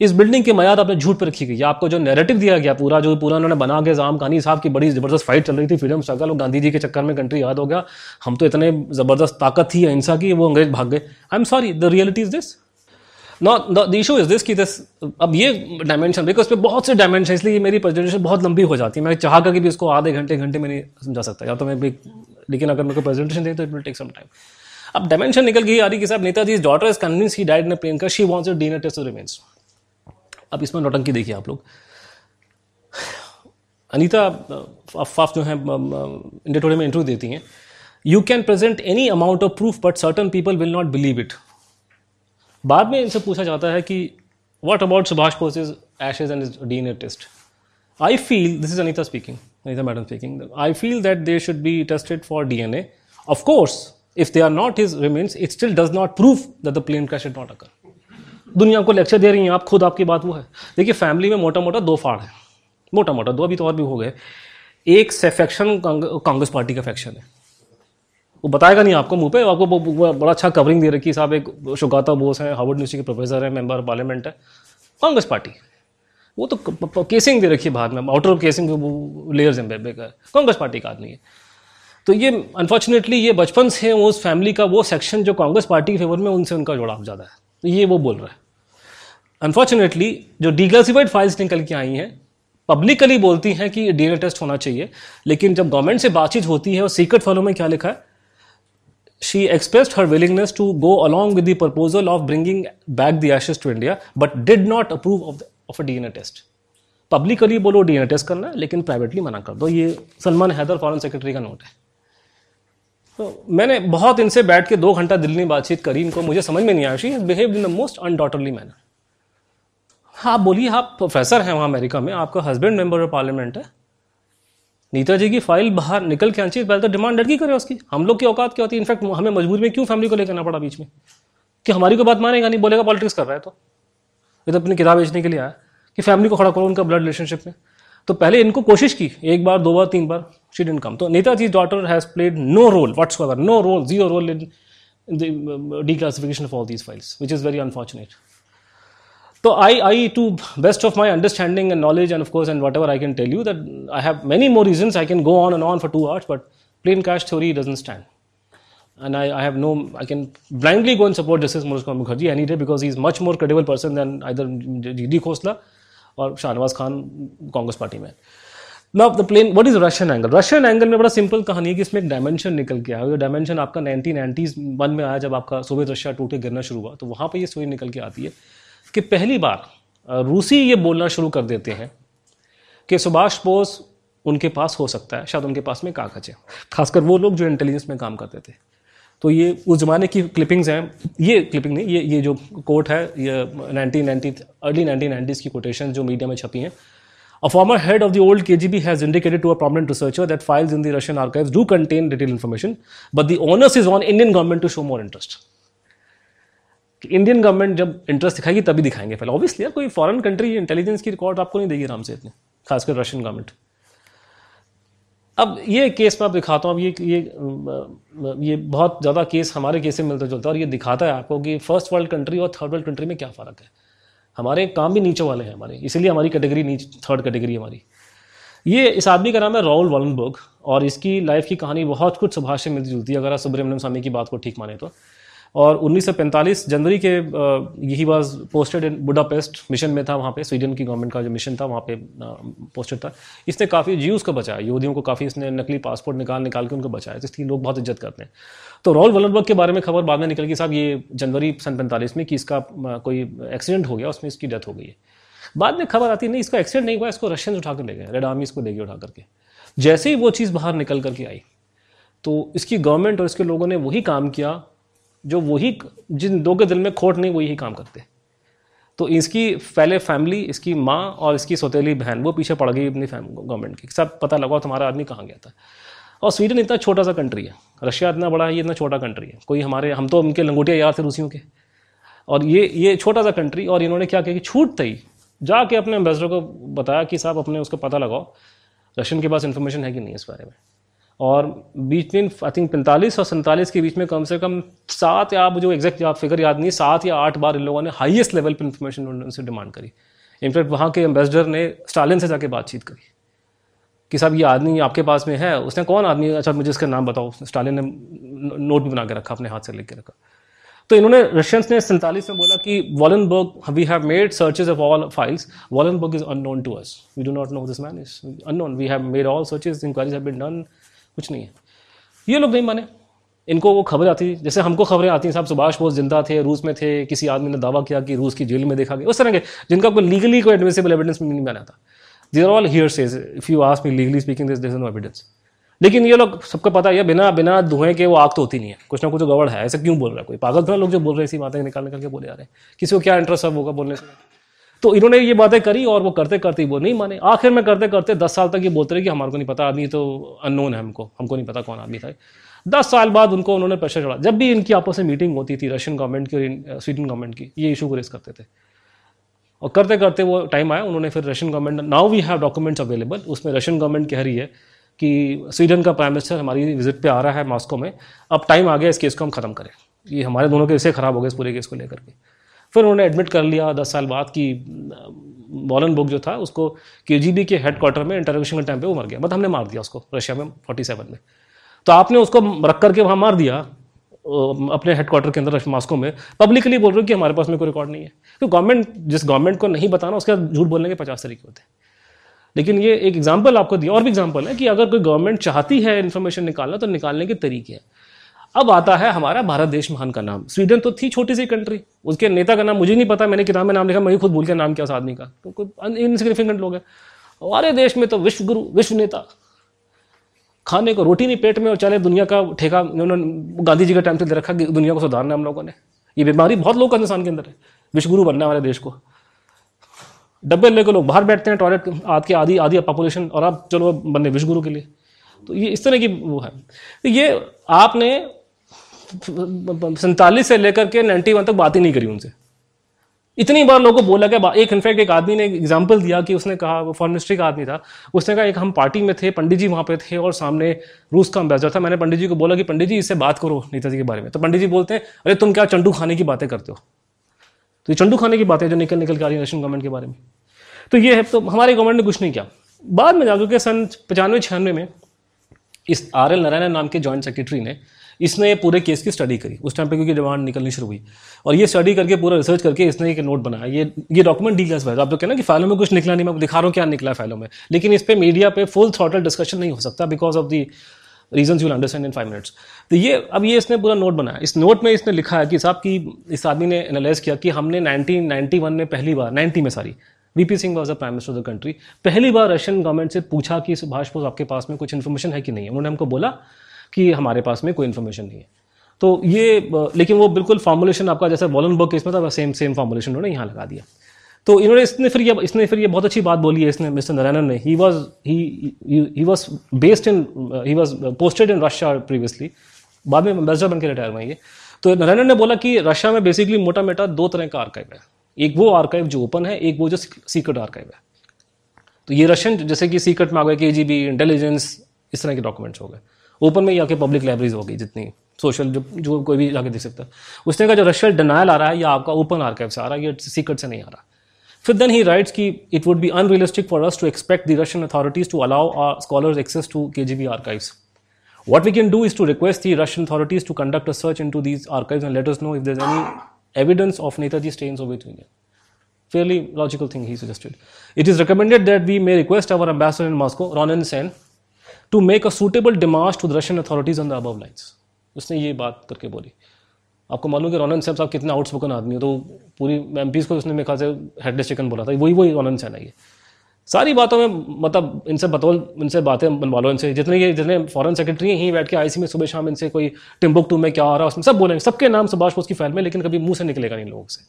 इस बिल्डिंग की मयाद आपने झूठ पर रखी गई। आपको जो नैरेटिव दिया गया पूरा, जो पूरा उन्होंने बना के जाम कहानी, साहब की बड़ी ज़बरदस्त फाइट चल रही थी फ्रीडम स्ट्रगल और गांधी जी के चक्कर में कंट्री याद हो गया। हम तो इतने ज़बरदस्त ताकत थी अहिंसा की, वो अंग्रेज़ भाग गए। I am sorry the reality is this not the issue is this कि दिस अब ये डायमेंशन बिकॉज़ पे बहुत से डायमेंशन इसलिए मेरी प्रेजेंटेशन बहुत लंबी हो जाती है। मैं चाह कर भी इसको आधे घंटे घंटे में नहीं समझा सकता। या तो मैं भी, लेकिन अगर मेरे को प्रेजेंटेशन दे तो it will take some time अब डायमेंशन निकल गई आ रही कि साहब Netaji daughter is convince he died in plane कर she wants D N test remains अब इसमें नोटंकी देखिए आप लोग। अनीता अफाफ जो है इंडिया में इंटरव्यू देती हैं। You can present any amount of proof but certain people will not believe it बाद में इनसे पूछा जाता है कि what about Subhash Bose's ashes and D N test I feel this is Anita speaking Anita madam speaking I feel that they should be tested for D N A of course if they are not his remains, it still does not prove that the plane crash did not दुनिया को lecture दे रही हैं आप, खुद आपकी बात वो है। देखिए फैमिली में मोटा मोटा दो फाड़ है। मोटा मोटा, दो अभी तो और भी हो गए। एक सेफेक्शन कांग्रेस पार्टी का फैक्शन है। वो बताएगा नहीं आपको मुँह पे, आपको बड़ा अच्छा कवरिंग दे रखी है। साहब, एक शुगाता बोस है, हार्वर्ड यूनिवर्सिटी के प्रोफेसर है मेंबर पार्लियामेंट है। कांग्रेस पार्टी। वो तो केसिंग दे रखी है बाद में। आउटर केसिंग लेयर्स हैं कांग्रेस पार्टी का आदमी है। तो ये अनफॉर्चुनेटली ये बचपन से उस फैमिली का वो सेक्शन जो कांग्रेस पार्टी के फेवर में उनसे उनका जुड़ाव ज़्यादा है। तो ये वो बोल रहा है। अनफॉर्चुनेटली जो डिक्लासिफाइड फाइल्स निकल के आई हैं पब्लिकली बोलती हैं कि डीएनए टेस्ट होना चाहिए, लेकिन जब गवर्नमेंट से बातचीत होती है और सीक्रेट फॉलो में क्या लिखा है she expressed her willingness to go along with the proposal of bringing back the ashes to India but did not approve of of a DNA test publicly बोलो डीएनए टेस्ट करना है, लेकिन privately मना कर दो। ये सलमान हैदर फॉरेन सेक्रेटरी का note है। तो मैंने बहुत इनसे बैठ के दो घंटा दिल्ली में बातचीत करी इनको, मुझे समझ में नहीं आया। She behave in the most undaughterly manner हाँ बोलिए, आप प्रोफेसर हैं वहाँ अमेरिका में, आपका हस्बैंड मेंबर ऑफ़ पार्लियामेंट है। नीता जी की फ़ाइल बाहर निकल के चाहिए पहले तो डिमांड लड़की करे उसकी। हम लोग की औकात क्या होती है? इनफैक्ट हमें मजबूरी में क्यों फैमिली को लेकर आना पड़ा बीच में? कि हमारी को बात मानेगा नहीं, बोलेगा पॉलिटिक्स कर रहा है तो। ये तो अपनी किताब बेचने के लिए आया कि फैमिली को खड़ा करो उनका ब्लड रिलेशनशिप में। तो पहले इनको कोशिश की, एक बार, दो बार, तीन बार। she didn't come. So Netaji's daughter has played no role whatsoever, no role, zero role in, in the um, declassification of all these files, which is very unfortunate. So I, I, to best of my understanding and knowledge, and of course, and whatever I can tell you, that I have many more reasons. I can go on and on for two hours, but plain cash theory doesn't stand. And I, I have no, I can blindly go and support Justice Manoj Mukherjee any day because he's much more credible person than either Didi Khosla or Shahnawaz Khan, Congress Party man. Now the plane what is Russian angle Russian angle में बड़ा simple कहानी है कि इसमें एक dimension निकल के आया। डायमेंशन आपका नाइनटीन नाइनटीज वन में आया जब आपका सोवियत रशिया टूट के गिरना शुरू हुआ तो वहाँ पर ये स्टोरी निकल के आती है कि पहली बार रूसी ये बोलना शुरू कर देते हैं कि सुभाष बोस उनके पास हो सकता है, शायद उनके पास में कागज़ है। खासकर वो लोग जो इंटेलिजेंस में काम करते थे। तो ये उस ज़माने की क्लिपिंग्स हैं। ये क्लिपिंग नहीं, ये ये जो कोट है, ये 1990 अर्ली 1990s की कोटेशन जो मीडिया में छपी हैं head of the old K G B has indicated to a prominent that files in the Russian archives do contain detail information but the onus is on Indian government to show more interest कि Indian government जब interest दिखाएगी, तभी दिखाएँगे पहले. Obviously यार, कोई foreign country intelligence की record आपको नहीं देगी आराम से इतने, खासकर रशियन गवर्नमेंट अब ये केस मैं आप दिखाता हूँ. अब ये ये ये बहुत ज़्यादा केस हमारे केस से मिलता जुलता है और ये दिखाता है आपको कि फ़र्स्ट वर्ल्ड कंट्री और थर्ड वर्ल्ड कंट्री में क्या फ़र्क है. हमारे काम भी नीचे वाले हैं हमारे। इसीलिए हमारी कैटेगरी नीचे थर्ड कैटेगरी हमारी। ये इस आदमी का नाम है राहुल वॉलनबर्ग, और इसकी लाइफ की कहानी बहुत कुछ सुभाष से मिलती जुलती है, अगर आप सुब्रमण्यम स्वामी की बात को ठीक माने तो। और 1945 जनवरी के यही was posted in Budapest mission में था वहाँ पे स्वीडन की गवर्नमेंट का जो मिशन था, वहाँ पे पोस्टेड था। इसने काफ़ी, जीव को बचाया यहूदियों को काफ़ी, इसने नकली पासपोर्ट निकाल निकाल के उनको बचाया तो इसलिए लोग बहुत इज़्ज़त करते हैं। तो रॉल वलनबर्ग के बारे में खबर बाद में निकल गई। साहब, ये जनवरी सन पैंतालीस में कि इसका कोई एक्सीडेंट हो गया, उसमें इसकी डेथ हो गई है। बाद में खबर आती, नहीं, इसका एक्सीडेंट नहीं हुआ, इसको रशियन उठा कर ले गए रेड आर्मी इसको ले गए उठा करके। जैसे ही वो चीज़ बाहर निकल करके आई तो इसकी गवर्नमेंट और इसके लोगों ने वही काम किया, जो वही, जिन दो के दिल में खोट नहीं, वही काम करते। तो इसकी पहले फैमिली इसकी माँ और इसकी सौतेली बहन, वो पीछे पड़ गई अपनी गवर्नमेंट की। सब पता लगा, तुम्हारा आदमी कहाँ गया था? और स्वीडन इतना छोटा सा कंट्री है। रशिया इतना बड़ा है, ये इतना छोटा कंट्री है। कोई हमारे, हम तो उनके लंगोटिया यार थे रूसियों के। और ये ये छोटा सा कंट्री और इन्होंने क्या किया कि छूट थी। जाके अपने एम्बेसडर को बताया कि साहब, अपने उसको पता लगाओ रशियन के पास इन्फॉर्मेशन है कि नहीं इस बारे में। और बीच में आई थिंक पैंतालीस और सैंतालीस के बीच में कम से कम सात या जो एग्जैक्ट आप फिगर याद नहीं, सात या आठ बार इन लोगों ने हाईएस्ट लेवल पर इन्फॉर्मेशन उनसे डिमांड करी। इनफैक्ट वहाँ के एम्बेसडर ने स्टालिन से जाके बातचीत करी। कि साहब ये आदमी आपके पास में है, उसने कौन आदमी अच्छा मुझे इसका नाम बताओ स्टालिन ने नोट भी बना के रखा, अपने हाथ से लिख के रखा। तो इन्होंने, रशियंस ने सैंतालीस में बोला कि Wallenberg we have made searches of all files Wallenberg is unknown to us we do not know this man is unknown we have made all searches inquiries have been done कुछ नहीं है। ये लोग नहीं माने। इनको वो खबर आती, जैसे हमको खबरें आती हैं, साहब सुभाष बोस ज़िंदा थे, रूस में थे, किसी आदमी ने दावा किया कि रूस की जेल में देखा गया, उस तरह के, जिनका कोई लीगली कोई एडमिसिबल एविडेंस नहीं बना था। Are all hearsay if you ask me legally speaking this no evidence लेकिन ये लोग, सबको पता है बिना बिना धुएँ के वो आग तो होती नहीं है। कुछ ना कुछ गड़बड़ है। ऐसा क्यों बोल रहा है कोई? पागल थोड़ा लोग जो बोल रहे हैं इसी बातें निकाल निकाल के बोले आ रहे हैं। किसी को क्या इंटरेस्ट सब होगा बोलने से? तो इन्होंने ये बातें करी और वो करते करते वो नहीं माने। आखिर में करते करते दस साल तक ये बोलते रहे कि हमारे को नहीं पता, आदमी तो अननोन है हमको। हमको नहीं पता कौन आदमी था। दस साल बाद उनको उन्होंने प्रेशर चढ़ा। जब भी इनकी आपस में मीटिंग होती थी रशियन गवर्नमेंट की और स्वीडन गवर्नमेंट की, ये इशू को रेस करते थे। और करते करते वो टाइम आया, उन्होंने फिर Russian government now we have documents available उसमें रशियन गवर्नमेंट कह रही है कि स्वीडन का प्राइम मिनिस्टर हमारी विज़िट पे आ रहा है मॉस्को में, अब टाइम आ गया, इस केस को हम खत्म करें। ये हमारे दोनों के इससे खराब हो गए, इस पूरे केस को लेकर के। फिर उन्होंने एडमिट कर लिया दस साल बाद कि बॉलन बुक जो था, उसको के जी बी के हेड क्वार्टर में इंटरोगेशन के टाइम पे वो मर गया। मतलब हमने मार दिया उसको रशिया में फोर्टी सेवन में। तो आपने उसको रख करके वहाँ मार दिया। अपने हेडक्वार्टर के अंदर मास्को में। पब्लिकली बोल रहे हो कि हमारे पास में कोई रिकॉर्ड नहीं है। तो गवर्नमेंट जिस गवर्नमेंट को नहीं बताना, उसके झूठ बोलने के पचास तरीके होते हैं। लेकिन ये एक एग्ज़ाम्पल आपको दिया। और भी एग्ज़ाम्पल है कि अगर कोई गवर्नमेंट चाहती है इन्फॉर्मेशन निकालना तो निकालने के तरीके हैं। अब आता है हमारा भारत देश महान का नाम। स्वीडन तो थी छोटी सी कंट्री उसके नेता का नाम मुझे नहीं पता, मैंने किताब में नाम लिखा, मैं खुद भूल के नाम क्या उस आदमी का तो कोई इनसिग्निफिकेंट लोग हैं। हमारे देश में तो विश्व गुरु विश्व नेता खाने को रोटी नहीं, पेट में, और चले दुनिया का ठेका उन्होंने गांधी जी का टाइम से दे रखा कि दुनिया को सुधारना हम लोगों ने। ये बीमारी बहुत लोग का इंसान के अंदर है। विश्वगुरु बनना हमारे देश को। डब्बे लेकर लोग बाहर बैठते हैं टॉयलेट आज के आधी आधी पॉपुलेशन और आप चलो बनने विश्वगुरु के लिए। तो ये इस तरह की वो है। तो ये आपने सैंतालीस से लेकर के नाइन्टी वन तक बात ही नहीं करी उनसे। इतनी बार लोगों को बोला गया एक इनफैक्ट एक आदमी ने एग्ज़ाम्पल दिया कि उसने कहा, वो फॉरन मिनिस्ट्री का आदमी था, उसने कहा, एक हम पार्टी में थे, पंडित जी वहाँ पे थे और सामने रूस का अम्बेसडर था। मैंने पंडित जी को बोला कि, पंडित जी, इससे बात करो नेताजी के बारे में। तो पंडित जी बोलते हैं, अरे, तुम क्या चंडू खाने की बातें करते हो? तो ये चंडू खाने की बातें जो निकल निकल के आ रही है रशियन गवर्नमेंट के बारे में। तो ये है तो हमारी गवर्नमेंट ने कुछ नहीं किया। बाद में जाकर के सन पचानवे, छियानवे में इस आर एल नारायण नाम के जॉइंट सेक्रेटरी ने इसने पूरे केस की स्टडी करी। उस टाइम पे क्योंकि डिमांड निकलनी शुरू हुई। और ये स्टडी करके, पूरा रिसर्च करके इसने एक नोट बनाया। ये ये डॉक्यूमेंट डील आप तो कहना कि फाइलों में कुछ निकला नहीं, मैं दिखा रहा हूँ क्या निकला फाइलों में। लेकिन इस पर मीडिया पर फुल थॉटल डिस्कशन नहीं हो सकता because of the reason you understand in five minutes तो ये, अब ये इसने पूरा नोट बनाया। इस नोट में इसने लिखा है कि साहब की इस आदमी ने एनालाइज किया कि हमने 1991 में पहली बार 90 में सारी VP Singh was the prime minister of the country पहली बार रशियन गवर्नमेंट से पूछा कि सुभाष बोस आपके पास में कुछ इन्फॉर्मेशन है कि नहीं उन्होंने हमको बोला कि हमारे पास में कोई इन्फॉर्मेशन नहीं है। तो ये लेकिन वो बिल्कुल फॉर्मुलेशन आपका जैसे वॉलनबर्ग केस में था सेम सेम फॉर्मुलेशन उन्होंने यहाँ लगा दिया। तो इन्होंने, इसने फिर ये, इसने फिर ये बहुत अच्छी बात बोली है इसने मिस्टर नारायणन ने। He was he was based in he was posted in Russia previously बाद में एम्बेसडर बन के रिटायर हुए ये। तो नारायणन ने बोला कि रशिया में बेसिकली मोटा मोटा दो तरह का आर्काइव है। एक वो आर्काइव जो ओपन है, एक वो जो सीक्रेट आर्काइव है। तो ये रशियन जैसे कि सीक्रेट में आ गए के जी बी इंटेलिजेंस इस तरह के डॉक्यूमेंट्स हो गए। ओपन में जाके पब्लिक लाइब्रेरीज होगी जितनी। सोशल जो जो कोई भी जाके देख सकता। है उसने कहा जो रशियल डिनाइल आ रहा है, या आपका ओपन आर्काइव से आ रहा है, या सीक्रेट से नहीं आ रहा। फिर देन ही राइट्स की it would be unrealistic for us to expect the Russian authorities to allow our scholars access to K G B archives what we can do is to request the Russian authorities to conduct a search into these archive and letters know if there any evidence of Netaji stance of with India fairly logical thing he suggested it is recommended that we may request our ambassador in Moscow Ronen Sen to make a suitable demarche to the Russian authorities on the above lines. उसने ये बात करके बोली। आपको मालूम कि Ronan San साहब कितना आउटस्पोकन आदमी है तो पूरी एम को उसने मेरे ख्याल से हेडलेस चिकन बोला था। वही वही रोनन सैन है सारी बातों में मतलब इनसे बतौल, इनसे बातें बनवा लो इनसे। जितने ये, जितने फॉरेन सेक्रेटरी हैं, यहीं बैठ के आईसी में सुबह शाम इनसे कोई टिम्बुक टू में क्या आ रहा है उसमें सब बोलेंगे सबके नाम सुभाष बोस की फैल में, लेकिन कभी मुँह से निकलेगा नहीं लोगों से।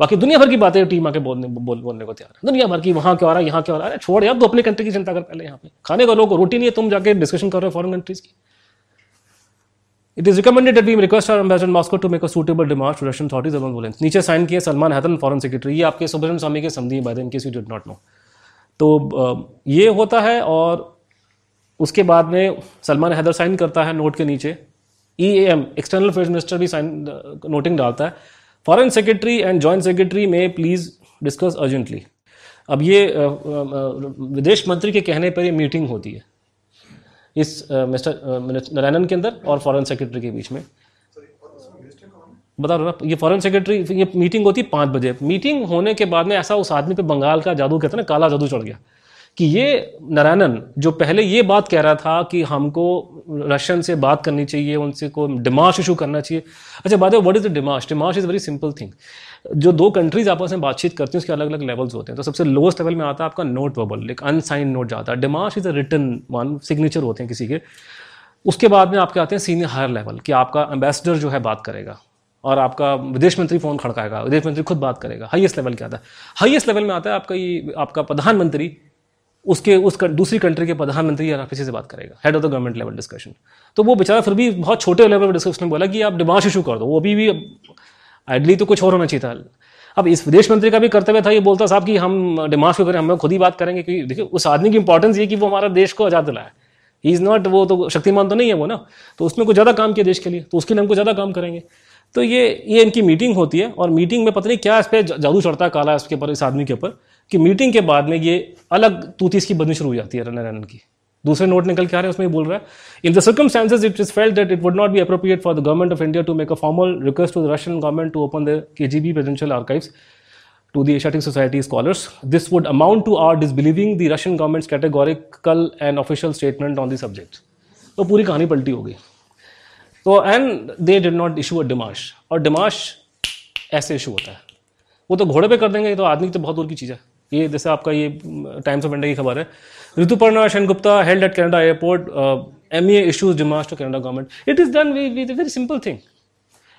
बाकी दुनिया भर की बातें टीम आके बोलने, बोल, बोलने को तैयार है। दुनिया भर की, वहाँ क्या आ रहा है, यहाँ क्या आ रहा है। छोड़ यार तो अपनी कंट्री की चिंता कर पहले यहाँ पे। खाने का लोग रोटी नहीं है, तुम जाके डिस्कशन कर रहे हो फॉरन कंट्रीज़ की। It is recommended we request our ambassador Moscow to make a suitable demand to Russian authorities among बोलें नीचे साइन किए सलमान हैदर फॉरेन सेक्रेटरी ये आपके सुब्रमण्यम स्वामी के समझी by in case you did not know तो ये होता है और उसके बाद में सलमान हैदर साइन करता है नोट के नीचे। E M external affairs minister भी साइन नोटिंग डालता है। Foreign secretary and joint secretary में प्लीज़ डिस्कस अर्जेंटली अब ये विदेश मंत्री के कहने पर ये मीटिंग होती है। इस मिस्टर नारायणन के अंदर और फॉरेन सेक्रेटरी के बीच में। बता रहा ये फॉरेन सेक्रेटरी ये मीटिंग होती है पाँच बजे। मीटिंग होने के बाद में ऐसा उस आदमी पे बंगाल का जादू कहते हैं ना, काला जादू चढ़ गया। कि ये नारायणन, जो पहले ये बात कह रहा था कि हमको रशियन से बात करनी चाहिए, उनसे को डिमाश इशू करना चाहिए। अच्छा बात है what is the demarche? Demarche is very simple thing जो दो कंट्रीज़ आपस में बातचीत करती हैं, उसके अलग अलग लेवल्स होते हैं। तो सबसे लोएस्ट लेवल में आता है आपका नोट वर्बल एक अनसाइन नोट जाता है। Demarche is a written one signature होते हैं किसी के। उसके बाद में आपके आते हैं सीनियर हायर लेवल कि आपका एम्बेसडर जो है बात करेगा, और आपका विदेश मंत्री फ़ोन खड़काएगा, विदेश मंत्री खुद बात करेगा। हाईएस्ट लेवल क्या आता है? हाईएस्ट लेवल में आता है आपका ये, आपका प्रधानमंत्री उसके उस कर, दूसरी कंट्री के प्रधानमंत्री या किसी से बात करेगा head of the government level discussion तो वो बेचारा फिर भी बहुत छोटे लेवल पर डिस्कशन में बोला कि आप डिमांड इशू कर दो वो अभी भी आइडली तो कुछ और होना चाहिए था। अब इस विदेश मंत्री का भी कर्तव्य था ये बोलता साहब कि हम डिमांड क्यों करें हम खुद ही बात करेंगे कि देखिए उस आदमी की इंपॉर्टेंस ये कि वो हमारा देश को आज़ाद दिलाया ही इज़ नॉट वो तो शक्तिमान तो नहीं है वो ना। तो उसमें कुछ ज़्यादा काम किया देश के लिए तो उसके लिए हमको ज़्यादा काम करेंगे। तो ये ये इनकी मीटिंग होती है और मीटिंग में पता नहीं क्या इस पर जादू चढ़ता है काला इसके ऊपर इस आदमी के ऊपर। कि मीटिंग के बाद में ये अलग तूतीस की बदनी शुरू हो जाती है नारायणन की। दूसरे नोट निकल के आ रहे हैं, उसमें बोल रहा है in the circumstances it is felt that it would not be appropriate for the government of India to make a formal request to the Russian government to open the K G B presidential archives to the Asiatic Society scholars. This would amount to our disbelieving the Russian government's categorical and official statement on the subject. तो पूरी कहानी पलटी हो गई। तो and they did not issue a demarche और demarche ऐसे issue होता है। वो तो घोड़े पे कर देंगे तो आदमी तो बहुत दूर की चीज़ है। ये जैसे आपका ये टाइम्स ऑफ़ इंडिया की खबर है। Rituparna Sengupta held at Canada airport M A issues demarche to Canada government it is done with very simple thing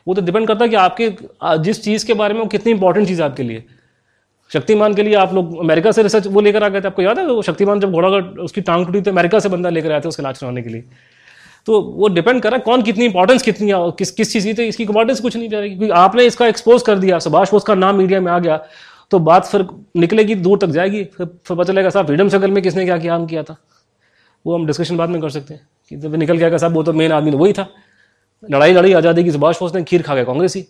वो तो डिपेंड करता है कि आपके जिस चीज़ के बारे में वो कितनी इंपॉर्टेंट चीज़ आपके लिए। शक्तिमान के लिए आप लोग अमेरिका से रिसर्च वो लेकर आ गए थे। आपको याद है वो शक्तिमान जब घोड़ा उसकी टांग टूटी तो अमेरिका से बंदा लेकर आया था उसके इलाज कराने के लिए। तो वो डिपेंड कर रहा है कौन कितनी इंपॉर्टेंस कितनी किस किस चीज़ की। तो इसकी इंपॉर्टेंस कुछ नहीं जा रही क्योंकि आपने इसका एक्सपोज कर दिया, सुभाष बोस का नाम मीडिया में आ गया। तो बात फिर निकलेगी, दूर तक जाएगी, फिर फिर पता चलेगा साहब फ्रीडम सर्कल में किसने क्या काम किया था। वो हम डिस्कशन बाद में कर सकते हैं कि जब निकल गया साहब, वो तो मेन आदमी वही था। लड़ाई लड़ी आज़ादी की सुभाष बोस ने खीर खा गया कांग्रेसी।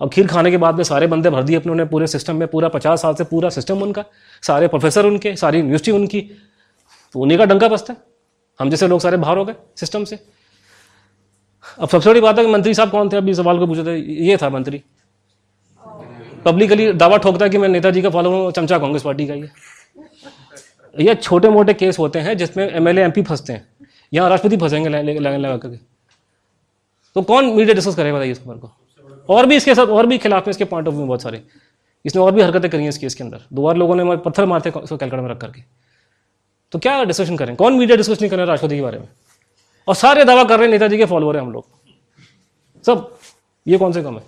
अब खीर खाने के बाद में सारे बंदे भर दिए अपने उन्हें पूरे सिस्टम में, पूरा पचास साल से पूरा सिस्टम उनका, सारे प्रोफेसर उनके, सारी यूनिवर्सिटी उनकी। तो उन्हीं का डंका बसता है। हम जैसे लोग सारे बाहर हो गए सिस्टम से। अब सबसे बड़ी बात है कि मंत्री साहब कौन थे? अभी सवाल को पूछे थे ये था मंत्री। पब्लिकली दावा ठोकता है कि मैं नेताजी का फॉलो हूँ, चमचा कांग्रेस पार्टी का ये ये छोटे मोटे केस होते हैं जिसमें एमएलए एमपी फंसते हैं। यहाँ राष्ट्रपति फंसेंगे लगा करके। तो कौन मीडिया डिस्कस करेगा बताइए इस खबर को? और भी इसके साथ, और भी खिलाफ में इसके पॉइंट ऑफ़ व्यू बहुत सारे। इसने और भी हरकतें करी हैं इस केस के अंदर। दो बार लोगों ने पत्थर मारते कैलकाटा में रख करके। तो क्या डिस्कशन करें? कौन मीडिया डिस्कस नहीं कर रहे राष्ट्रपति के बारे में? और सारे दावा कर रहे हैं नेताजी के फॉलोअर हैं हम लोग। सब, ये कौन से कम है?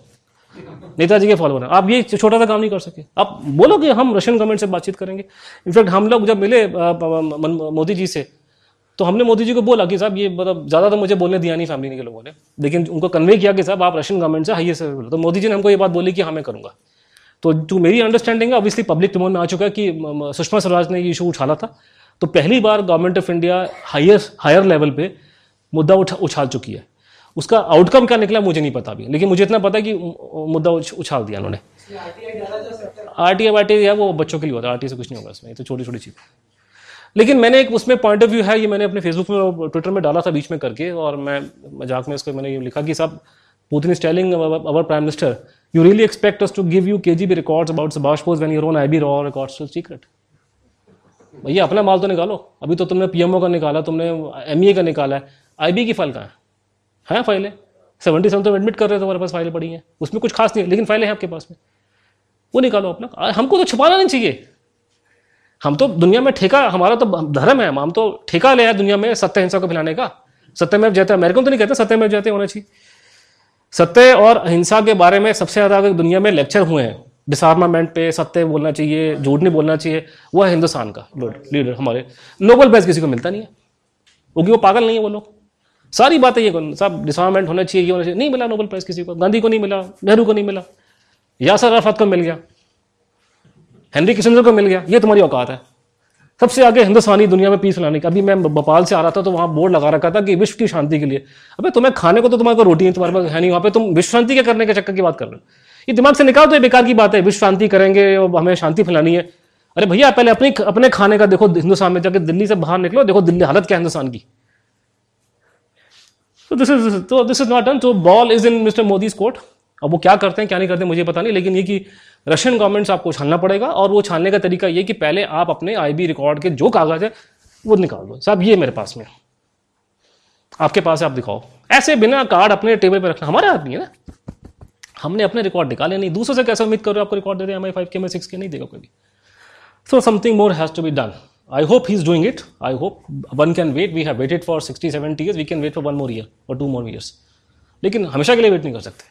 नेताजी के फॉलोअर हैं। आप ये छोटा सा काम नहीं कर सके। आप बोलो कि हम रशियन गवर्नमेंट से बातचीत करेंगे। इनफैक्ट हम लोग जब मिले मोदी जी से तो हमने मोदी जी को बोला कि साहब, ये मतलब ज़्यादा तो मुझे बोलने दिया नहीं फैमिली के लोगों ने। लेकिन उनको कन्वे किया कि साहब, आप रशियन गवर्नमेंट से हाइए से तो मोदी जी ने हमको ये बात बोली कि हाँ मैं करूँगा। तो जो मेरी अंडरस्टैंडिंग है ऑब्वियसली पब्लिक डिमोन में आ चुका है कि सुषमा स्वराज ने ये इशू उछाला था। तो पहली बार government of India higher higher level पे मुद्दा उछाल चुकी है। उसका आउटकम क्या निकला मुझे नहीं पता अभी। लेकिन मुझे इतना पता कि मुद्दा उछाल दिया उन्होंने। आर टी आई है वो बच्चों के लिए होता है आर से कुछ नहीं होगा इसमें तो छोटी छोटी चीज़। लेकिन मैंने एक उसमें पॉइंट ऑफ़ व्यू है, ये मैंने अपने फेसबुक में ट्विटर में डाला था बीच में करके, और मैं मज़ाक में इसको मैंने ये लिखा कि साहब Putin is telling our prime minister you really expect us to give you K G B records about Subhash Bose when your own I B raw records secret भैया, अपना माल तो निकालो। अभी तो तुमने पीएमओ का निकाला, तुमने एमईए का निकाला है। आईबी की फ़ाइल कहाँ है? है फाइलें? सेवेंटी सेवन तो एडमिट कर रहे थे हमारे पास फाइलें पड़ी हैं। उसमें कुछ खास नहीं है, लेकिन फाइलें हैं आपके पास में। वो निकालो अपना। हमको तो छुपाना नहीं चाहिए। हम तो दुनिया में ठेका, हमारा तो धर्म है। हम तो ठेका ले दुनिया में सत्य हिंसा को फैलाने का। सत्य में जयते अमेरिकन तो नहीं कहते सत्य में जयते होना चाहिए। सत्य और हिंसा के बारे में सबसे ज़्यादा अगर दुनिया में लेक्चर हुए हैं डिसआर्मामेंट पे सत्य बोलना चाहिए, झूठ नहीं बोलना चाहिए, वो है हिंदुस्तान का लीडर हमारे। नोबल प्राइज किसी को मिलता नहीं है। क्योंकि वो पागल नहीं है वो लोग। सारी बातें ये सब डिसआर्मेंट होना चाहिए, ये होना चाहिए। नहीं मिला नोबल प्राइज किसी को, गांधी को नहीं मिला, नेहरू को नहीं मिला, यासर अराफत को मिल गया हेनरी किशनर को मिल गया, ये तुम्हारी औकात है। सबसे आगे हिंदुस्तानी दुनिया में पीस लाने का। अभी मैं भोपाल से आ रहा था तो वहाँ बोर्ड लगा रखा था कि विश्व की शांति के लिए। अबे तुम्हें खाने को तो तुम्हारे को रोटी है, तुम्हारे पास है नहीं, वहाँ पे तुम विश्व शांति के करने के चक्कर की बात कर रहे हो। ये दिमाग से निकाल तो ये बेकार की बात है। विश्व शांति करेंगे और हमें शांति फैलानी है। अरे भैया, पहले अपनी अपने खाने का देखो हिंदुस्तान में जाकर दिल्ली से बाहर निकलो, देखो दिल्ली हालत क्या है हिंदुस्तान की। तो दिस इज़ तो दिस इज़ नॉट डन तो ball is in mister Modi court अब वो क्या करते हैं, क्या नहीं करते मुझे पता नहीं, लेकिन ये कि रशियन गवर्नमेंट से आपको छानना पड़ेगा और वो छानने का तरीका ये कि पहले आप अपने आईबी रिकॉर्ड के जो कागज़ है, वो निकाल दो। साहब, ये मेरे पास में आपके पास है, आप दिखाओ। ऐसे बिना कार्ड अपने टेबल पर रखना, हमारे आदमी है ना। हमने अपने रिकॉर्ड निकाले नहीं। दूसरों से कैसे उम्मीद करो आपको रिकॉर्ड दे रहे हैं एम आई फाइव के एम आई सिक्स के नहीं देगा कोई भी। So something more has to be done I hope he is doing it I hope one can wait we have waited for sixty seventy years we can wait for one more year और two more years लेकिन हमेशा के लिए wait नहीं कर सकते।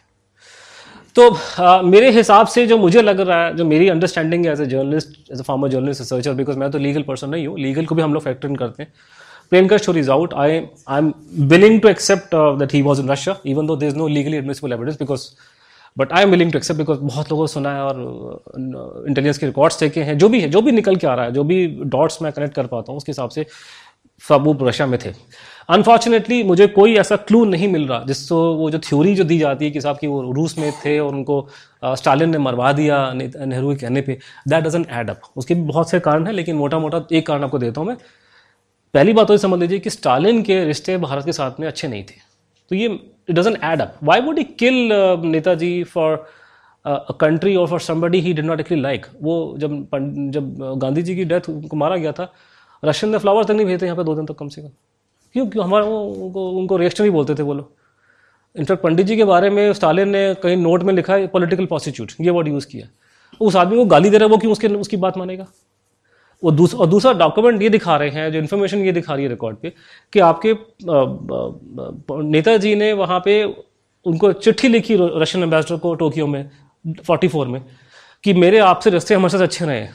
तो आ, मेरे हिसाब से जो मुझे लग रहा है जो मेरी अंडरस्टैंडिंग है as a journalist as a former journalist researcher because मैं तो लीगल पर्सन नहीं हूँ लीगल को भी हम लोग फैक्टर इन करते हैं। प्लेन का story is out I I am willing to accept that he was in Russia even though there is no legally admissible evidence because but I am willing to accept because बहुत लोगों को सुना है और intelligence के records देखे हैं। जो भी है, जो भी निकल के आ रहा है, जो भी डॉट्स मैं कनेक्ट कर पाता हूँ, उसके हिसाब से सब वो रशिया में थे। अनफॉर्चुनेटली मुझे कोई ऐसा क्लू नहीं मिल रहा, जिसको वो जो थ्योरी जो दी जाती है कि साहब कि वो रूस में थे और उनको स्टालिन ने मरवा दिया नेहरू के कहने पे दैट डजन एड अप उसके भी बहुत से कारण हैं, लेकिन मोटा मोटा एक कारण आपको देता हूँ मैं। पहली बात तो ये समझ लीजिए कि स्टालिन के रिश्ते भारत के साथ में अच्छे नहीं थे। तो ये it doesn't add up why would he kill Netaji for a country और for somebody he did not actually like वो जब जब गांधी जी की डेथ उनको मारा गया था रशियन ने फ्लावर तक नहीं भेजे थे यहाँ पे दो दिन तक कम से कम। क्यों क्यों? हमारा वो, उनको उनको रिएक्शन ही बोलते थे वो लोग। इनफैक्ट पंडित जी के बारे में स्टालिन ने कहीं नोट में लिखा है पॉलिटिकल प्रोसिक्यूट ये वर्ड यूज़ किया। उस आदमी को गाली दे रहा है, वो क्यों उसके, उसकी बात मानेगा? वो दूस, और दूसरा डॉक्यूमेंट ये दिखा रहे हैं जो इन्फॉर्मेशन ये दिखा रही है रिकॉर्ड पे कि आपके नेताजी ने वहाँ पे उनको चिट्ठी लिखी रशियन एम्बेसडर को टोक्यो में 44 में कि मेरे आपसे रिश्ते हमारे साथ अच्छे रहे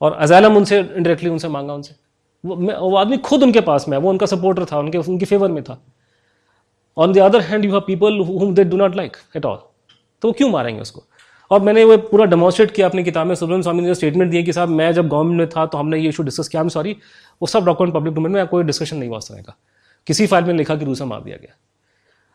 और अजालम उनसे इंडायरेक्टली उनसे मांगा उनसे। वो मैं- वो आदमी खुद उनके पास में है वो उनका सपोर्टर था उनके उनके फेवर में था। On the other hand you have people whom they do not like at all तो वो क्यों मारेंगे उसको? और मैंने वो पूरा डेमोन्स्ट्रेट किया अपनी किताब में सुब्रम स्वामी ने स्टेटमेंट दिए कि साहब, मैं जब गवर्नमेंट में था तो हमने ये इशू डिस्कस किया। सॉरी वो सब डॉक्यूमेंट पब्लिक डोमेन में कोई डिस्कशन नहीं हुआ उस तरह का। किसी फ़ाइल में लिखा कि रूसा मार दिया गया।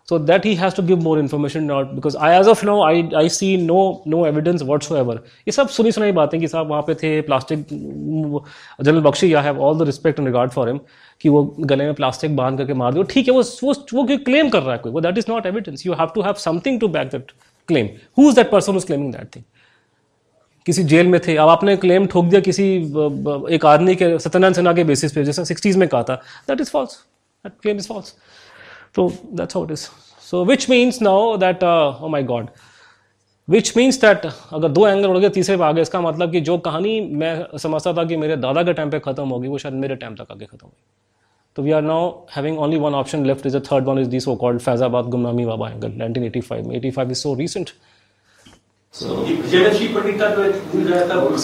So that he has to give more information not because I, as of now, I I see no no evidence whatsoever ये सब सुनी सुनाई बातें कि साहब वहाँ पे थे plastic general Bakhshi I have all the respect and regard for him कि वो गले में प्लास्टिक बाँध करके मार दिया। ठीक है, वो वो वो क्लेम कर रहा है कोई? वो that is not evidence you have to have something to back that claim who is that person is claiming that thing किसी जेल में थे। अब आपने क्लेम ठोक दिया किसी एक आदमी के सत्यनारायण सिन्हा के बेसिस पे जैसे सिक्सटीज में कहा था। That is false that claim is false that's how it is. So which means now that uh, oh my God, which means that अगर दो एंगल उड़ गए तीसरे पे आ गए इसका मतलब कि जो कहानी मैं समझता था कि मेरे दादा के टाइम पे खत्म होगी वो शायद मेरे टाइम तक आगे खत्म होगी। So we are now having only one option left is the third one is the so-called Faizabad Gumnami Baba angle, 1985. 85 is so recent. So, sir,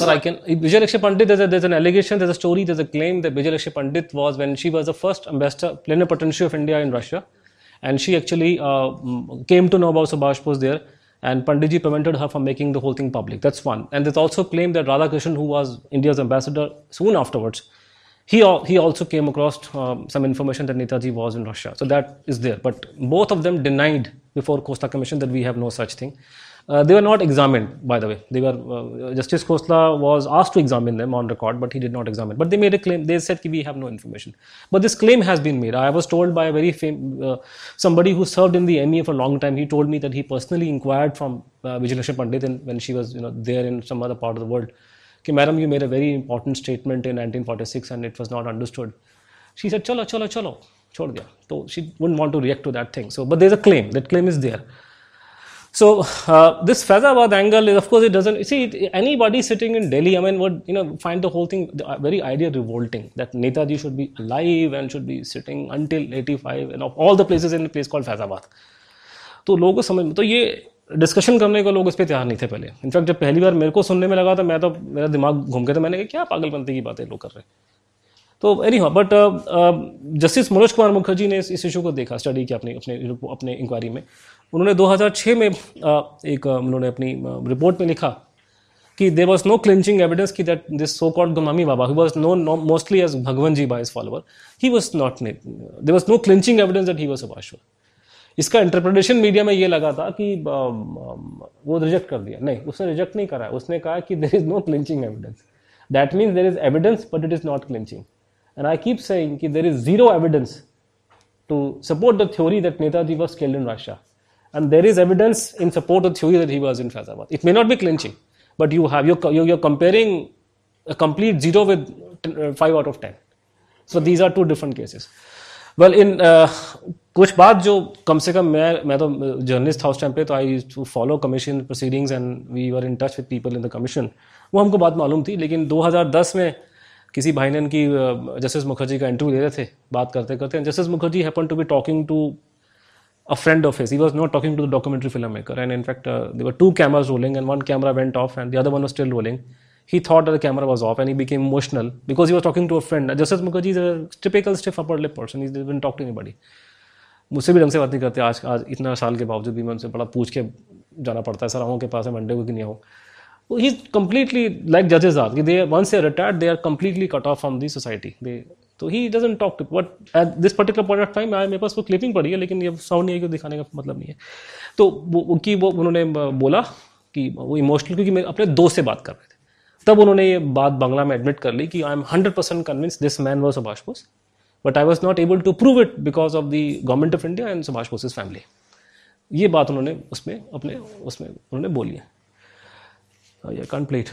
I can. Vijayalakshmi Pandit, there's, a, there's an allegation, there's a story, there's a claim that Vijayalakshmi Pandit was when she was the first ambassador, plenipotentiary of India in Russia, and she actually uh, came to know about Subhash Bose there, and Panditji prevented her from making the whole thing public. That's one. And there's also a claim that Radhakrishnan, who was India's ambassador soon afterwards, he, he also came across um, some information that Netaji was in Russia. So that is there. But both of them denied before Costa Commission that we have no such thing. Uh, they were not examined, by the way. They were uh, Justice Khosla was asked to examine them on record, but he did not examine. But they made a claim. They said we have no information. But this claim has been made. I was told by a very fam- uh, somebody who served in the MEA for a long time. He told me that he personally inquired from uh, Pandit when she was, you know, there in some other part of the world. Okay, madam, you made a very important statement in 1946 and it was not understood. She said, chalo, chalo, chalo. छोड़ दिया तो she wouldn't want to react to that thing so but there's a claim that claim is there so uh, this Faizabad angle is, of course, it doesn't. See, it- anybody sitting in Delhi, I mean, would you know find the whole thing the, uh, very idea revolting that Netaji should be alive and should be sitting until 85 and of all the places in a place called Faizabad. तो लोगों को समझ तो ये discussion करने को लोग इस पर तैयार नहीं थे पहले। इनफैक्ट जब पहली बार मेरे को सुनने में लगा था मैं तो मेरा दिमाग घूम गया था। मैंने कहा क्या पागलपंती की बातें लोग कर रहे हैं? तो एनी हाँ बट जस्टिस मनोज कुमार मुखर्जी ने इस, इशू को देखा स्टडी किया अपने अपने अपने इंक्वायरी में। उन्होंने 2006 में uh, एक uh, उन्होंने अपनी रिपोर्ट में लिखा कि there was no clinching evidence की that this so called Gumnami Baba who was known mostly as Bhagwan ji by follower he was not there was no clinching evidence that he was अबाशुर इसका interpretation media में ये लगा था कि वो reject कर दिया। नहीं, उसने रिजेक्ट नहीं करा। उसने कहा कि there is no clinching evidence that means there is evidence but it is not clinching and I keep saying कि there is zero evidence to support the theory that Netaji was in Russia and there is evidence in support the theory that he was in Faizabad it may not be clinching but you have you you are comparing complete zero with five out of ten so these are two different cases well in कुछ बात जो कम से कम मैं मैं तो journalist था उस time पे तो I to follow commission proceedings and we were in touch with people in the commission वो हमको बात मालूम थी, लेकिन 2010 में किसी भाई ने उनकी जस्टिस मुखर्जी का इंटरव्यू ले रहे थे, बात करते करते and justice Mukherjee happen to be talking to a friend of his he was not talking to the documentary film maker and in fact they were two cameras rolling and one camera went off and the other one was still rolling he thought the camera was off and he became emotional because he was talking to a friend justice Mukherjee is a typical stiff upper lip person is been talk to any मुझसे भी ढंग से बात नहीं करते आज आज इतना साल के बावजूद भी मैं उनसे बड़ा पूछ के जाना पड़ता है, सर, आऊँ के पास है, मंडे को कि नहीं आऊँ? ही completely like judges are they once they are retired, they are completely cut off from the society. They तो ही doesn't talk to what at this particular point of time, मेरे पास वो क्लिपिंग पड़ी है, लेकिन ये साउंड नहीं है कि दिखाने का मतलब नहीं है। तो वो वो- कि वो उन्होंने बोला कि वो इमोशनल क्योंकि मैं अपने दोस्त से बात कर रहे थे। तब उन्होंने ये बात बांग्ला में एडमिट कर ली कि I am hundred percent convince this man was Subhash Bose but I was not able to prove it because of the government of India and Subhash Bose family ये बात उन्होंने उसमें अपने उसमें उन्होंने बोली है। कंप्लीट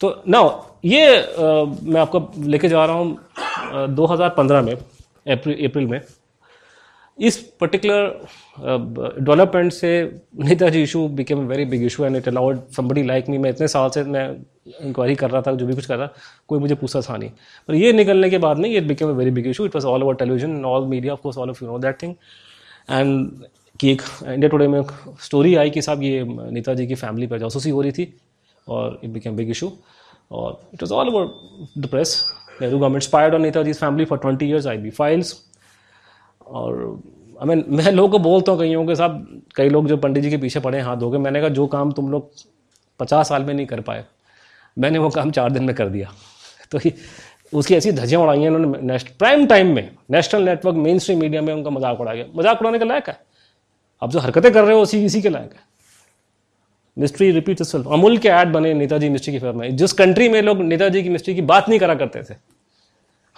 तो ना ये आ, मैं आपको लेके जा रहा हूँ दो हज़ार पंद्रह में अप्रैल अप्रैल में। इस पर्टिकुलर डेवलपमेंट से Netaji issue became a very big issue and it allowed somebody like me मैं इतने साल से मैं इंक्वायरी कर रहा था, जो भी कुछ कर रहा कोई मुझे पूछा था नहीं। पर ये निकलने के बाद में ये became a very big issue it was all over television all media of course all of you know that thing and कि एक इंडिया टुडे में स्टोरी आई कि साहब ये नेताजी की फैमिली पर जासूसी हो रही थी और इट बिकेम बिग इशू और it was all over the press Nehru government spied on Netaji family for twenty years I B files और आई मैं लोगों को बोलता हूँ, कईयों के साहब कई लोग जो पंडित जी के पीछे पड़े हाथ धोके, मैंने कहा, जो काम तुम लोग पचास साल में नहीं कर पाए, मैंने वो काम चार दिन में कर दिया। (laughs) तो उसकी ऐसी धज्जियाँ उड़ाई हैं उन्होंने प्राइम टाइम में, national network mainstream media में उनका मज़ाक उड़ा गया। मज़ाक उड़ाने के लायक है। अब जो हरकतें कर रहे हो, उसी, इसी के लायक है। मिस्ट्री रिपीट अमूल के ऐड बने नेताजी मिस्ट्री की फ़िल्म में। जिस कंट्री में लोग नेताजी की मिस्ट्री की बात नहीं करा करते थे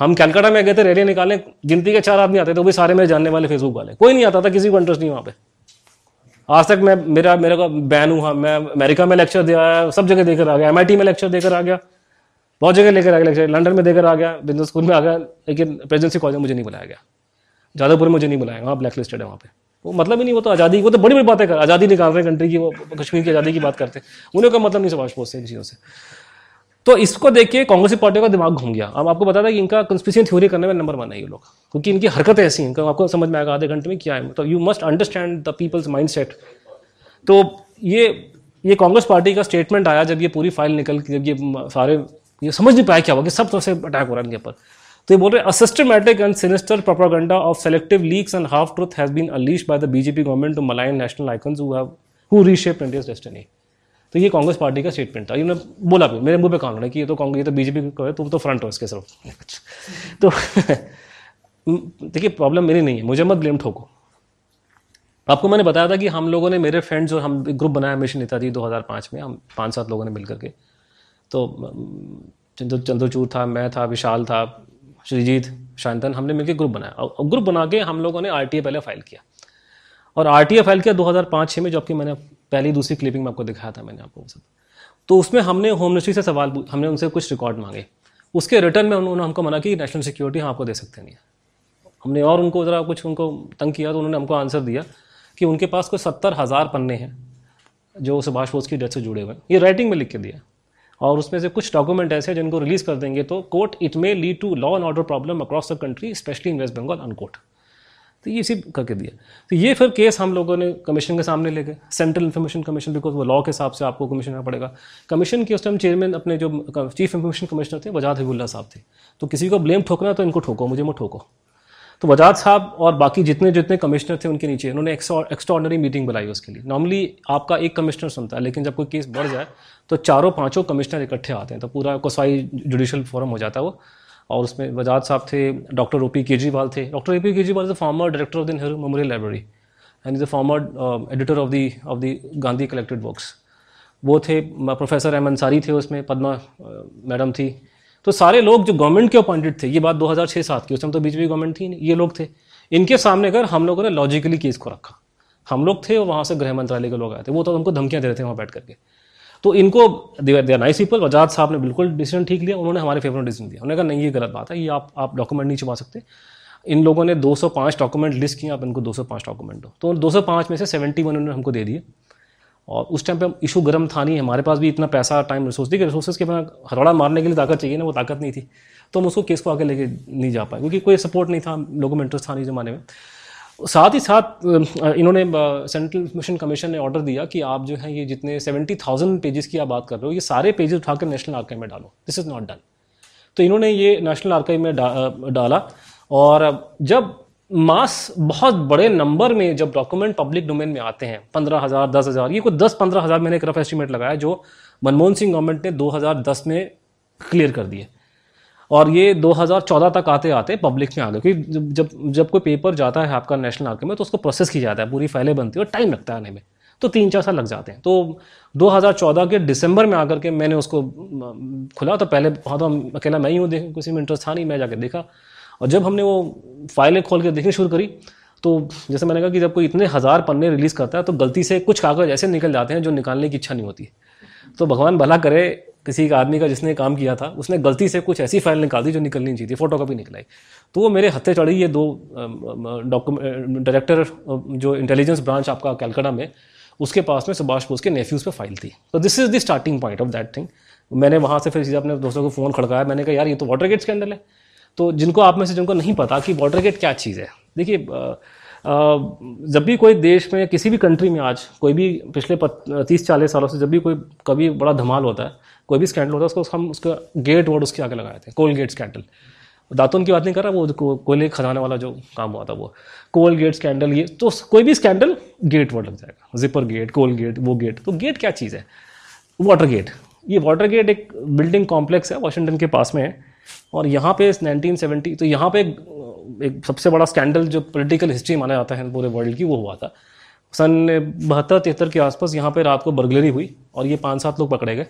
हम कलकत्ता में गए थे रैली निकालने, गिनती के चार आदमी आते थे, वो भी सारे मेरे जानने वाले फेसबुक वाले। कोई नहीं आता था, किसी को इंटरेस्ट नहीं वहाँ पे। आज तक मैं, मेरा मेरा का बैन हुआ, मैं अमेरिका में लेक्चर दिया है सब जगह देकर आ गया एमआईटी में लेक्चर देकर आ गया, बहुत जगह लेकर आ गया लेक्चर लंडन में देकर आ गया बिज़नेस स्कूल में आ गया, लेकिन प्रेसिडेंसी कॉलेज में मुझे नहीं बुलाया गया। जादवपुर में मुझे नहीं बुलाया वहाँ ब्लैक लिस्टेड है वहाँ पे। वो मतलब ही नहीं, वो तो आज़ादी, वो तो बड़ी बड़ी बातें कर, आज़ादी निकाल रहे हैं कंट्री की, वो कश्मीर की आज़ादी की बात करते हैं। उन्हें का मतलब नहीं, सुभाष बोस से इन चीज़ों से। तो इसको देख के कांग्रेस पार्टी का दिमाग घूम गया। अब आपको बता था कि इनका कंस्पिरेसी थ्योरी करने में नंबर वन है ये लोग। क्योंकि इनकी हरकतें ऐसी हैं आपको समझ में आएगा आधे घंटे में क्या है। तो you must understand the people's mindset तो ये ये कांग्रेस पार्टी का स्टेटमेंट आया जब ये पूरी फ़ाइल निकल, जब ये सारे, ये समझ नहीं पाया क्या हुआ कि सब तरफ़ से अटैक हो रहा है इनके ऊपर। तो ये बोल रहे हैं systematic and sinister propaganda of selective leaks and half truth has been unleashed by the BJP government to malign national icons who have who reshaped India's destiny तो ये कांग्रेस पार्टी का स्टेटमेंट था। इन्होंने बोला भी, मेरे मुँह पे कान कि ये तो कांग्रेस, ये तो बीजेपी को है तुम तो फ्रंट हो इसके सिर्फ़। तो (laughs) देखिए प्रॉब्लम मेरी नहीं है, मुझे मत ब्लेम ठोको। आपको मैंने बताया था कि हम लोगों ने, मेरे फ्रेंड्स और हम ग्रुप बनाया मिशन नेताजी 2005 में, हम पाँच सात लोगों ने मिल करके तो चंद्र, चंद्रचूड़ था, मैं था, विशाल था, श्रीजीत, शांतन, हमने मिलकर ग्रुप बनाया। और ग्रुप बना के हम लोगों ने आर पहले फ़ाइल किया। और आर फ़ाइल किया 2005-6 में जो आपकी मैंने पहली दूसरी क्लिपिंग में आपको दिखाया था मैंने आपको सब। तो उसमें हमने होम मिनिस्ट्री से सवाल हमने उनसे कुछ रिकॉर्ड मांगे। उसके रिटर्न में उन्होंने हमको मना कि नेशनल सिक्योरिटी हम आपको दे सकते नहीं हमने और उनको ज़रा कुछ उनको तंग किया तो उन्होंने हमको आंसर दिया कि उनके पास कोई सत्तर हज़ार पन्ने हैं जो सुभाष बोस की डेथ से जुड़े हुए हैं। ये राइटिंग में लिख के दिया। और उसमें से कुछ डॉक्यूमेंट ऐसे हैं जिनको रिलीज़ कर देंगे तो quote it may lead to law and order problem across the country specially in West Bengal unquote तो ये इसी करके दिया। तो ये फिर केस हम लोगों ने कमीशन के सामने ले गए सेंट्रल इन्फॉर्मेशन कमीशन बिकॉज़ वो लॉ के हिसाब से आपको कमीशन पड़ेगा। कमीशन के उस टाइम चेयरमैन अपने जो चीफ इन्फॉर्मेशन कमिश्नर थे, वजाद हबीबुल्ला साहब थे। तो किसी को ब्लेम ठोकना तो इनको ठोको, मुझे मत ठोको। तो वजाद साहब और बाकी जितने जितने कमिश्नर थे उनके नीचे, उन्होंने एक्स्ट्रॉर्डनरी मीटिंग बुलाई उसके लिए। नॉर्मली आपका एक कमिश्नर सुनता है, लेकिन जब कोई केस बढ़ जाए तो चारों पाँचों कमिश्नर इकट्ठे आते हैं तो पूरा कोसाई जुडिशल फोरम हो जाता है वो। और उसमें बजाज साहब थे, डॉक्टर ओ पी केजरीवाल थे। Doctor A P Kejriwal is the former director of the Nehru memorial library and is the former editor of the of the Gandhi collected books वो थे प्रोफेसर एम अंसारी थे उसमें, पदमा मैडम थी। तो सारे लोग जो गवर्नमेंट के अपॉइंटेड थे, ये बात 2006-7 की, उस टाइम तो बीजेपी गवर्नमेंट थी, ये लोग थे। इनके सामने कर हम लोगों ने लॉजिकली केस को रखा, हम लोग थे और वहाँ से गृह मंत्रालय के लोग आए थे, वो तो हमको धमकियाँ दे रहे थे वहाँ बैठ करके। तो इनको देर नाइस पीपल वजाद साहब ने बिल्कुल डिसीज़न ठीक लिया, उन्होंने हमारे फेवर में डिसीज़न दिया। उन्होंने कहा, नहीं, ये गलत बात है, ये आप आप डॉक्यूमेंट नहीं छुपा सकते। इन लोगों ने 205 डॉक्यूमेंट लिस्ट किए, आप इनको 205 डॉक्यूमेंट दो। तो 205 में से 71 उन्होंने हमको दे दिए। और उस टाइम पे इशू गर्म था नहीं, हमारे पास भी इतना पैसा टाइम रिसोर्स थी कि रिसोर्सेज के बिना हथौड़ा मारने के लिए ताकत चाहिए ना, वो ताकत नहीं थी। तो हम उसको केस को आगे लेके नहीं जा पाए, क्योंकि कोई सपोर्ट नहीं था, लोगों में इंटरेस्ट था नहीं ज़माने में। साथ ही साथ इन्होंने सेंट्रल इंफॉर्मेशन कमीशन ने ऑर्डर दिया कि आप जो है ये जितने सेवेंटी थाउज़ेंड पेजेस की आप बात कर रहे हो ये सारे पेजेस उठाकर नेशनल आर्काइव में डालो। दिस इज़ नॉट डन तो इन्होंने ये नेशनल आर्काइव में डा, डाला और जब मास बहुत बड़े नंबर में जब डॉक्यूमेंट पब्लिक डोमेन में आते हैं पंद्रह हज़ार दस हज़ार ये कोई दस पंद्रह हज़ार मैंने एक रफ एस्टिमेट लगाया जो मनमोहन सिंह गवर्नमेंट ने 2010 में क्लियर कर दिए। और ये 2014 तक आते आते पब्लिक में आ गए। क्योंकि जब जब कोई पेपर जाता है आपका नेशनल आर्काइव में तो उसको प्रोसेस किया जाता है, पूरी फाइलें बनती है और टाइम लगता है आने में। तो तीन चार साल लग जाते हैं। तो 2014 के दिसंबर में आकर के मैंने उसको खुला। तो पहले वहाँ तो अकेला मैं ही हूँ, देख, किसी में इंटरेस्ट था नहीं, मैं जाकर देखा। और जब हमने वो फाइलें खोल के देखनी शुरू करी तो जैसे मैंने कहा कि जब कोई इतने हज़ार पन्ने रिलीज़ करता है तो गलती से कुछ कागज़ ऐसे निकल जाते हैं जो निकालने की इच्छा नहीं होती। तो भगवान भला करे किसी एक आदमी का जिसने काम किया था, उसने गलती से कुछ ऐसी फ़ाइल निकाल दी जो निकलनी चाहिए थी, फ़ोटो कॉपी निकलाई। तो वो मेरे हत्थे चढ़ी ये दो डॉक्यूमेंट डायरेक्टर जो इंटेलिजेंस ब्रांच आपका कैलकाटा में, उसके पास में सुभाष बोस के नेफ्यूज़ पे फ़ाइल थी। तो this is the starting point of that thing मैंने वहाँ से फिर सीधा अपने दोस्तों को फ़ोन खड़काया, मैंने कहा, यार, ये तो वाटर गेट स्कैंडल है। तो जिनको आप में से जिनको नहीं पता कि वाटर गेट क्या चीज़ है, देखिए जब भी कोई देश में किसी भी कंट्री में आज कोई भी पिछले तीस, चालीस सालों से जब भी कोई कभी बड़ा धमाल होता है, कोई भी स्कैंडल होता है, उसको हम, उसका गेट वर्ड उसके आगे लगाए थे कोल गेट स्कैंडल दातुन की बात नहीं कर रहा, वो कोयले खजाने वाला जो काम हुआ था वो। कोल गेट स्कैंडल ये तो कोई भी स्कैंडल गेट वर्ड लग जाएगा। जिपर गेट कोल गेट वो गेट तो गेट क्या चीज़ है? वाटर गेट ये वाटर गेट एक बिल्डिंग कॉम्प्लेक्स है वाशिंगटन के पास में है। और यहाँ पे 1970 तो यहाँ पे एक, एक सबसे बड़ा स्कैंडल जो पॉलिटिकल हिस्ट्री माना जाता है पूरे वर्ल्ड की वो हुआ था। सन बहत्तर तिहत्तर के आसपास यहाँ पे रात को बर्गलरी हुई और ये पाँच सात लोग पकड़े गए।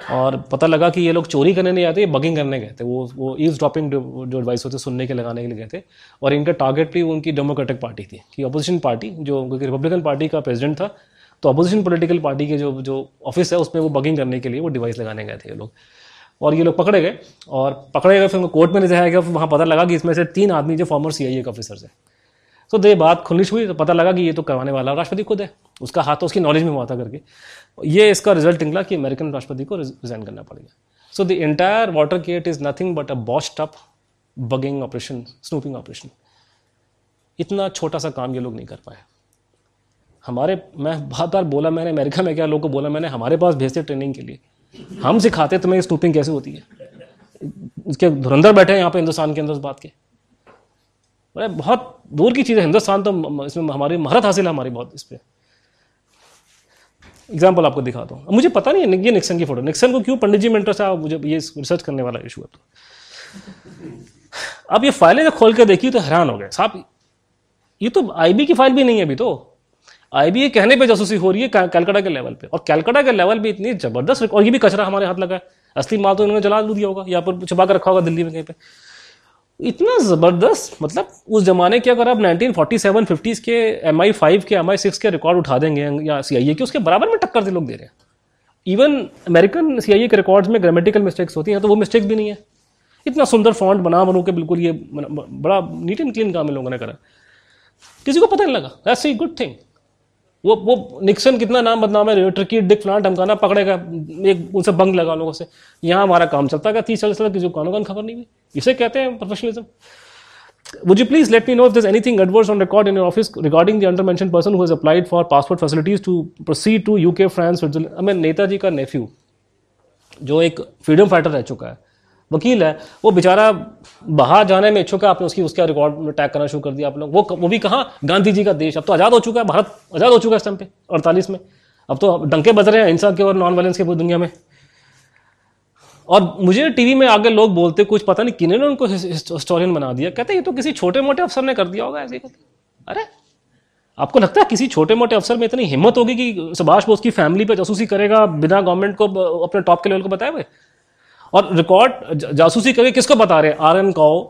और पता लगा कि ये लोग चोरी करने नहीं आते ये बगिंग करने गए थे। वो वो ईज ड्रॉपिंग जो एडवाइस होते सुनने के लगाने के लिए गए थे। और इनका टारगेट भी उनकी डेमोक्रेटिक पार्टी थी कि अपोजिशन पार्टी जो क्योंकि रिपब्लिकन पार्टी का प्रेसिडेंट था तो अपोजिशन पॉलिटिकल पार्टी के जो जो ऑफ़िस है उसमें वो बगिंग करने के लिए वो डिवाइस लगाने गए थे ये लोग। और ये लोग पकड़े गए। और पकड़े गए, फिर उनको कोर्ट में ले जाया गया। फिर वहाँ पता लगा कि इसमें से तीन आदमी जो फॉर्मर सी आई के ऑफिसर्स हैं। तो दे बात खुलिश हुई तो पता लगा कि ये तो करवाने वाला राष्ट्रपति खुद है। उसका हाथ तो उसकी नॉलेज में हुआ था करके। ये इसका रिज़ल्ट निकला कि अमेरिकन राष्ट्रपति को रिजाइन करना पड़ गया so the entire water gate is nothing but a boast up bugging operation snooping operation इतना छोटा सा काम ये लोग नहीं कर पाए। हमारे, मैं बहुत बार बोला मैंने, अमेरिका में क्या लोगों को बोला मैंने, हमारे पास भेजते ट्रेनिंग के लिए। हम सिखाते तुम्हें स्नूपिंग कैसे होती है? उसके धुरंधर बैठे हैं यहाँ पे हिंदुस्तान के अंदर उस बात के। अरे, बहुत दूर की चीज़ है, हिंदुस्तान तो इसमें हमारी, महारत हासिल है हमारी बहुत इस पर एग्ज़ाम्पल आपको दिखाता हूँ मुझे पता नहीं है, ये निक्सन की फ़ोटो निक्सन को क्यों पंडित जी में इंटरेस्ट है? मुझे ये रिसर्च करने वाला इशू है तो। अब ये फाइलें जब खोल के देखी तो हैरान हो गए। साहब, ये तो आईबी की फ़ाइल भी नहीं है अभी तो। आईबी के कहने पे जासूसी हो रही है कै- कलकत्ता के लेवल पे। और कलकत्ता के लेवल पे इतनी ज़बरदस्त और ये भी कचरा हमारे हाथ लगा है। असली माल तो इन्होंने जला दिया होगा, या पर छुपा कर रखा होगा दिल्ली में कहीं पे। इतना ज़बरदस्त मतलब उस ज़माने के अगर आप 1947 50s के एम आई फाइव के एम आई सिक्स के रिकॉर्ड उठा देंगे, या सी आई ए के, उसके बराबर में टक्कर दे लोग दे रहे हैं। Even American C I A के रिकॉर्ड्स में ग्रामेटिकल मिस्टेक्स होती हैं तो वो मिस्टेक्स भी नहीं है। इतना सुंदर फॉन्ट बना बनू के बिल्कुल ये बड़ा नीट एंड क्लीन काम इन लोगों ने करा। किसी को पता नहीं लगा। दैट्स ए गुड थिंग वो वो निक्सन कितना नाम बदनाम है? ट्रकी डिक प्लांट हमकाना पकड़ेगा। एक, उनसे बंग लगा लोगों से। यहाँ हमारा काम चलता है। तीस चालीस साल किसी कानों का खबर नहीं हुई। इसे कहते हैं professionalism would you please let me know if this anything adverse on record in office regarding the under mention person who has for passport facilities to proceed to UK France Switzerland मैं नेताजी का nephew जो एक freedom fighter रह चुका है। वकील है, वो बेचारा बाहर जाने में इच्छुक है, आपने उसकी, उसका रिकॉर्ड टैग करना शुरू कर दिया आप लोग। वो वो भी कहाँ? गांधी जी का देश। अब तो आज़ाद हो चुका है, भारत आज़ाद हो चुका है इस टाइम पे, अड़तालीस में। अब तो डंके बज रहे हैं, हिंसा के और नॉन वायलेंस के पूरी दुनिया में। और मुझे टीवी में आगे लोग बोलते कुछ, पता नहीं किन्होंने उनको हिस्टोरियन बना दिया। कहते ये तो किसी छोटे मोटे अफसर ने कर दिया होगा ऐसे करके। अरे, आपको लगता है किसी छोटे मोटे अफसर में इतनी हिम्मत होगी कि सुभाष बोस की फैमिली पे जासूसी करेगा, बिना गवर्नमेंट को अपने टॉप के लेवल को बताए हुए? और रिकॉर्ड जासूसी करके किसको बता रहे हैं? R N Kao.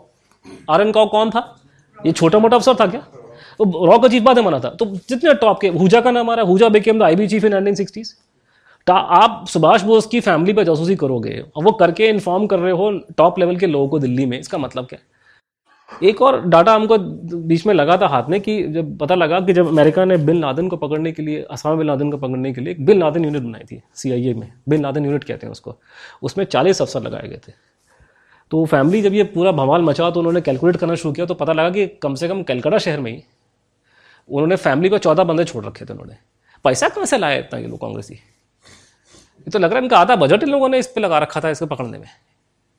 R N Kao कौन था? ये छोटा मोटा अफसर था क्या? तो रॉक बात है माना था। तो जितने टॉप के, हुजा का नाम आ रहा है, Hooja became the IB chief in nineteen sixties आप सुभाष बोस की फैमिली पर जासूसी करोगे, और वो करके इन्फॉर्म कर रहे हो टॉप लेवल के लोगों को दिल्ली में, इसका मतलब क्या है? एक और डाटा हमको बीच में लगा था हाथ में कि जब पता लगा कि जब अमेरिका ने बिन लादेन को पकड़ने के लिए, असामा बिन लादेन को पकड़ने के लिए एक बिन लादेन यूनिट बनाई थी सीआईए में। बिन लादेन यूनिट कहते हैं उसको। उसमें चालीस अफसर लगाए गए थे। तो फैमिली जब ये पूरा भमाल मचा तो उन्होंने कैलकुलेट करना शुरू किया तो पता लगा कि कम से कम कलकत्ता शहर में ही उन्होंने फैमिली को चौदह बंदे छोड़ रखे थे उन्होंने। पैसा कहाँ से लाया इतना ये लोग कांग्रेसी? ये तो लग रहा है इनका आधा बजट इन लोगों ने इस पर लगा रखा था इसको पकड़ने में।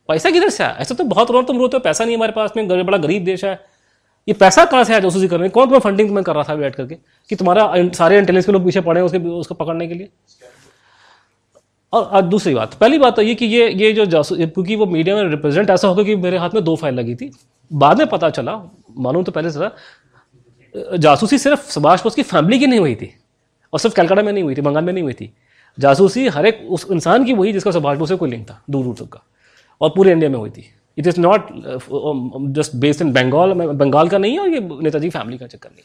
पैसा किधर से आया? ऐसा तो बहुत रो तुम रोते हो, पैसा नहीं हमारे पास, में बड़ा गरीब देश है। ये पैसा कहाँ से आया जासूसी करने कौन तुम्हें फंडिंग तुम्हें कर रहा था बैठ करके? कि तुम्हारा सारे इंटेलिजेंस के लोग पीछे पड़े उसके, उसको पकड़ने के लिए? और दूसरी बात, पहली बात तो ये कि ये ये जो जासू क्योंकि वो मीडिया में रिप्रेजेंट ऐसा होगा कि मेरे हाथ में दो फ़ाइल लगी थी। बाद में पता चला, मालूम तो पहले था, जासूसी सिर्फ़ सुभाष बोस की फैमिली की नहीं हुई थी। और सिर्फ़ कलकत्ता में नहीं हुई थी, बंगाल में नहीं हुई थी। जासूसी हर एक उस इंसान की वही जिसका सुभाष बोस से कोई लिंक था दूर दूर तक का। और पूरे इंडिया में हुई थी। It is not just based in Bengal Bengal का नहीं है और ये नेताजी फैमिली का चक्कर नहीं।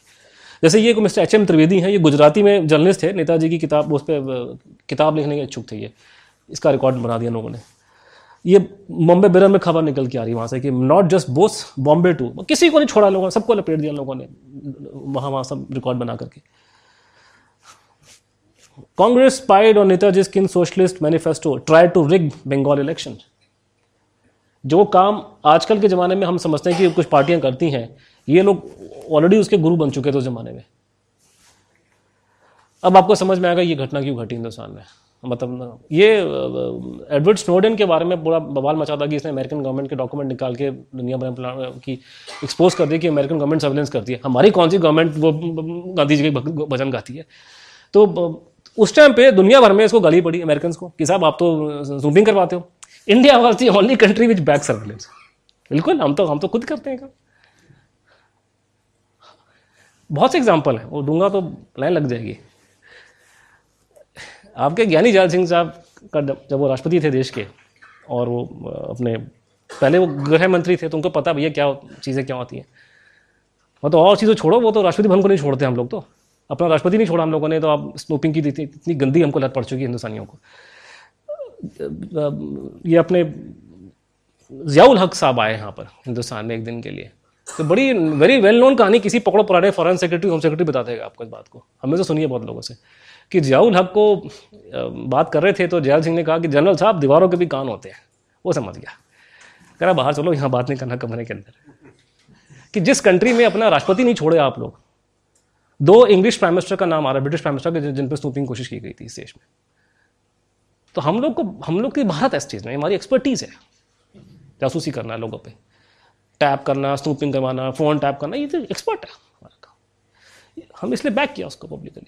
जैसे ये मिस्टर एच एम त्रिवेदी हैं, ये गुजराती में जर्नलिस्ट थे, नेताजी की किताब, उस पर किताब लिखने के इच्छुक थे ये। इसका रिकॉर्ड बना दिया लोगों ने। ये बॉम्बे बिरर में खबर निकल के आ रही है वहाँ से कि not just Bose Bombay to किसी को नहीं छोड़ा लोगों ने सबको लपेट दिया लोगों ने, वहाँ वहाँ सब रिकॉर्ड बना करके। कांग्रेस स्पाइड और Netaji skin socialist manifesto try to rig Bengal election जो काम आजकल के ज़माने में हम समझते हैं कि कुछ पार्टियाँ करती हैं, ये लोग ऑलरेडी उसके गुरु बन चुके थे उस ज़माने में। अब आपको समझ में आएगा ये घटना क्यों घटी हिंदुस्तान में? मतलब ये एडवर्ड स्नोडन के बारे में पूरा बवाल मचा था कि इसने अमेरिकन गवर्नमेंट के डॉक्यूमेंट निकाल के दुनिया भर में की एक्सपोज कर दी कि अमेरिकन गवर्नमेंट सर्वेलेंस करती है। हमारी कौन सी गवर्नमेंट वो गांधी जी के भजन गाती है? तो उस टाइम पे दुनिया भर में इसको गाली पड़ी अमेरिकन को कि साहब आप तो जूमिंग करवाते हो। India was the only country which back surveillance बिल्कुल, हम तो हम तो खुद करते हैं काम। बहुत से एग्ज़ाम्पल हैं। वो दूँगा तो लाइन लग जाएगी। आपके ज्ञानी जाल सिंह साहब का जब वो राष्ट्रपति थे देश के, और वो अपने पहले वो गृह मंत्री थे तो उनको पता भैया क्या चीज़ें क्या होती हैं। वो तो और चीज़ें छोड़ो, वो तो राष्ट्रपति भवन को नहीं छोड़ते हम लोग तो। अपना राष्ट्रपति नहीं छोड़ा हम लोगों ने तो आप स्नोपिंग की इतनी गंदी हमको लत पड़ चुकी है हिंदुस्तानियों को। ये अपने जियाउल हक साहब आए यहाँ पर हिंदुस्तान में एक दिन के लिए। तो बड़ी वेरी वेल नोन कहानी, किसी पकड़ो पुराने फॉरेन सेक्रेटरी होम सेक्रेटरी बता देगा आपको इस बात को। हमें तो सुनिए बहुत लोगों से कि जियाउल हक को बात कर रहे थे तो जयाल सिंह ने कहा कि, जनरल साहब, दीवारों के भी कान होते हैं। वो समझ गया। कह रहा, बाहर चलो, यहाँ बात नहीं करना कमरे के अंदर। कि जिस कंट्री में अपना राष्ट्रपति नहीं छोड़े आप लोग, दो इंग्लिश प्राइम मिनिस्टर का नाम आ रहा है ब्रिटिश प्राइम मिनिस्टर जिन पर स्नूपिंग कोशिश की गई थी इस देश में। तो हम लोग को, हम लोग की भारत इस चीज़ में हमारी एक्सपर्टीज़ है। जासूसी करना है लोगों पे। टैप करना स्नूपिंग करवाना फ़ोन टैप करना, ये तो एक्सपर्ट है हमारा काम। हम इसलिए बैक किया उसको पब्लिकली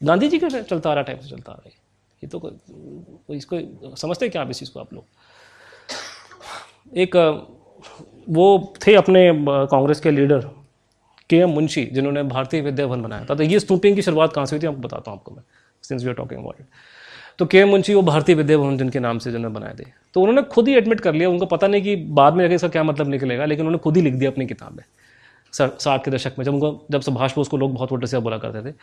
गांधी जी का चलता आ रहा, टाइम से चलता आ रहा है। ये तो कोई इसको समझते क्या आप इस चीज़ को आप लोग? एक, वो थे अपने कांग्रेस के लीडर, के एम मुंशी, जिन्होंने भारतीय विद्या भवन बनाया था। तो ये स्नूपिंग की शुरुआत कहाँ से हुई थी, आपको बताता हूँ आपको मैं since we are talking about it तो के मुंशी वो भारतीय विद्या भवन जिनके नाम से जिन्होंने बनाए थे। तो उन्होंने खुद ही एडमिट कर लिया। उनको पता नहीं कि बाद में इसका क्या मतलब निकलेगा, लेकिन उन्होंने खुद ही लिख दिया अपनी किताब में साठ के दशक में। जब उनको, जब सुभाष बोस को लोग बहुत वोटर से बोला करते थे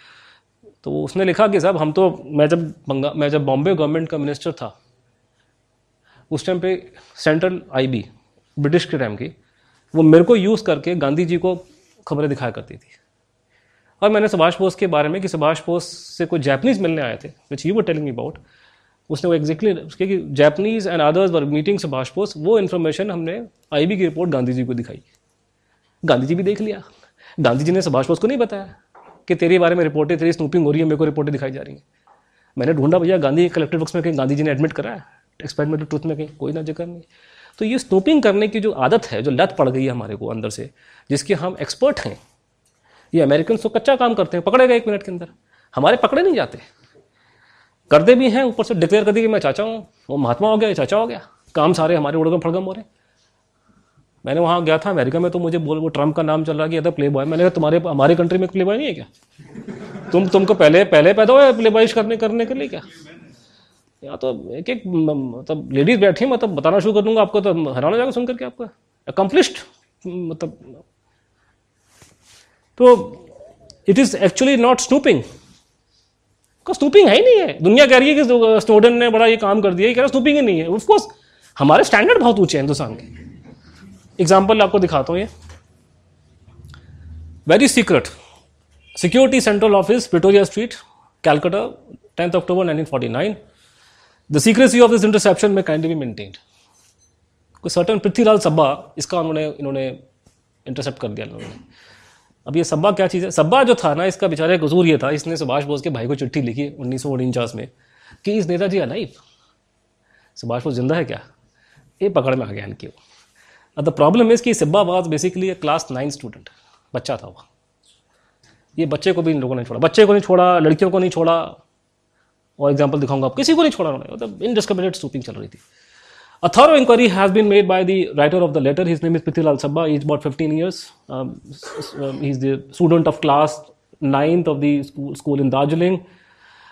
तो उसने लिखा कि साहब, हम तो मैं जब बंगा, मैं जब बॉम्बे गवर्नमेंट का मिनिस्टर था, उस टाइम पे सेंट्रल आईबी ब्रिटिश के टाइम की, वो मेरे को यूज़ करके गांधी जी को खबरें दिखाया करती थी। और मैंने सुभाष बोस के बारे में कि सुभाष बोस से कोई जैपनीज मिलने आए थे which you were telling me about उसने वो एग्जैक्टली उसके कि Japanese and others were meeting Subhash Bose, वो इन्फॉर्मेशन हमने आईबी की रिपोर्ट गांधी जी को दिखाई। गांधी जी भी देख लिया। गांधी जी ने सुभाष बोस को नहीं बताया कि तेरे बारे में रिपोर्टें तेरी स्नूपिंग हो रही है, मेरे को रिपोर्टें दिखाई जा रही हैं। मैंने ढूंढा, भैया, गांधी कलेक्टर बुक्स में कहीं गांधी जी ने एडमिट करा है? एक्सपेरिमेंटल ट्रूथ में कहीं, कोई ना ज़िक्र नहीं। तो ये स्नूपिंग करने की जो आदत है, जो लत पड़ गई है हमारे को अंदर से, जिसके हम एक्सपर्ट हैं ये अमेरिकन तो कच्चा काम करते हैं, पकड़े गए एक मिनट के अंदर। हमारे पकड़े नहीं जाते। करते भी हैं, ऊपर से डिक्लेयर कर दी कि मैं चाचा हूँ। वो महात्मा हो गया चाचा हो गया। काम सारे हमारे उड़गम फड़गम हो रहे। मैंने वहाँ गया था अमेरिका में तो मुझे बोल, वो ट्रंप का नाम चल रहा कि अदर प्ले बॉय मैंने कहा, तुम्हारे, हमारे कंट्री में प्ले बॉय नहीं है क्या? तुम, तुमको पहले पहले पैदा हुआ प्ले बॉयश करने करने के लिए क्या? या तो एक एक मतलब लेडीज़ बैठी मतलब बताना शुरू कर दूँगा आपको तो हैरान हो जाएगा सुन करके आपका। अकम्पलिश्ड मतलब तो it is actually not snooping का स्नूपिंग है ही नहीं है। दुनिया कह रही है कि स्टूडेंट ने बड़ा ये काम कर दिया, ये कह रहा स्नूपिंग ही नहीं है। ऑफकोर्स हमारे स्टैंडर्ड बहुत ऊँचे हैं हिंदुस्तान के। एग्ज़ाम्पल आपको दिखाता हूँ ये। Very secret security central office Pretoria street Calcutta tenth October 1949 the secrecy of this interception may kind be maintained कोई सर्टन पृथ्वीलाल सब्बा इसका उन्होंने, इन्होंने इंटरसेप्ट कर दिया इन्होंने अब ये सब्बा क्या चीज़ है? सब्बा जो था ना, इसका बेचारे कसूर ये था, इसने सुभाष बोस के भाई को चिट्ठी लिखी उन्नीस सौ उनचास में, कि इस नेताजी अलाइव सुभाष बोस ज़िंदा है क्या? ये पकड़ में आ गया इनकी अब द प्रॉब्लम इज़ कि Sibba was basically class nine student बच्चा था वो। ये बच्चे को भी इन लोगों ने छोड़ा। बच्चे को नहीं छोड़ा, लड़कियों को नहीं छोड़ा। और एग्ज़ाम्पल दिखाऊँगा आप, किसी को नहीं छोड़ा उन्होंने। मतलब इनडिस्क्रिमिनेट स्टूपिंग चल रही थी। A thorough inquiry has been made by the writer of the letter. His name is Prithilal Sabba. He's about 15 years. Um, um, he's the student of class ninth of the school, school in Darjeeling.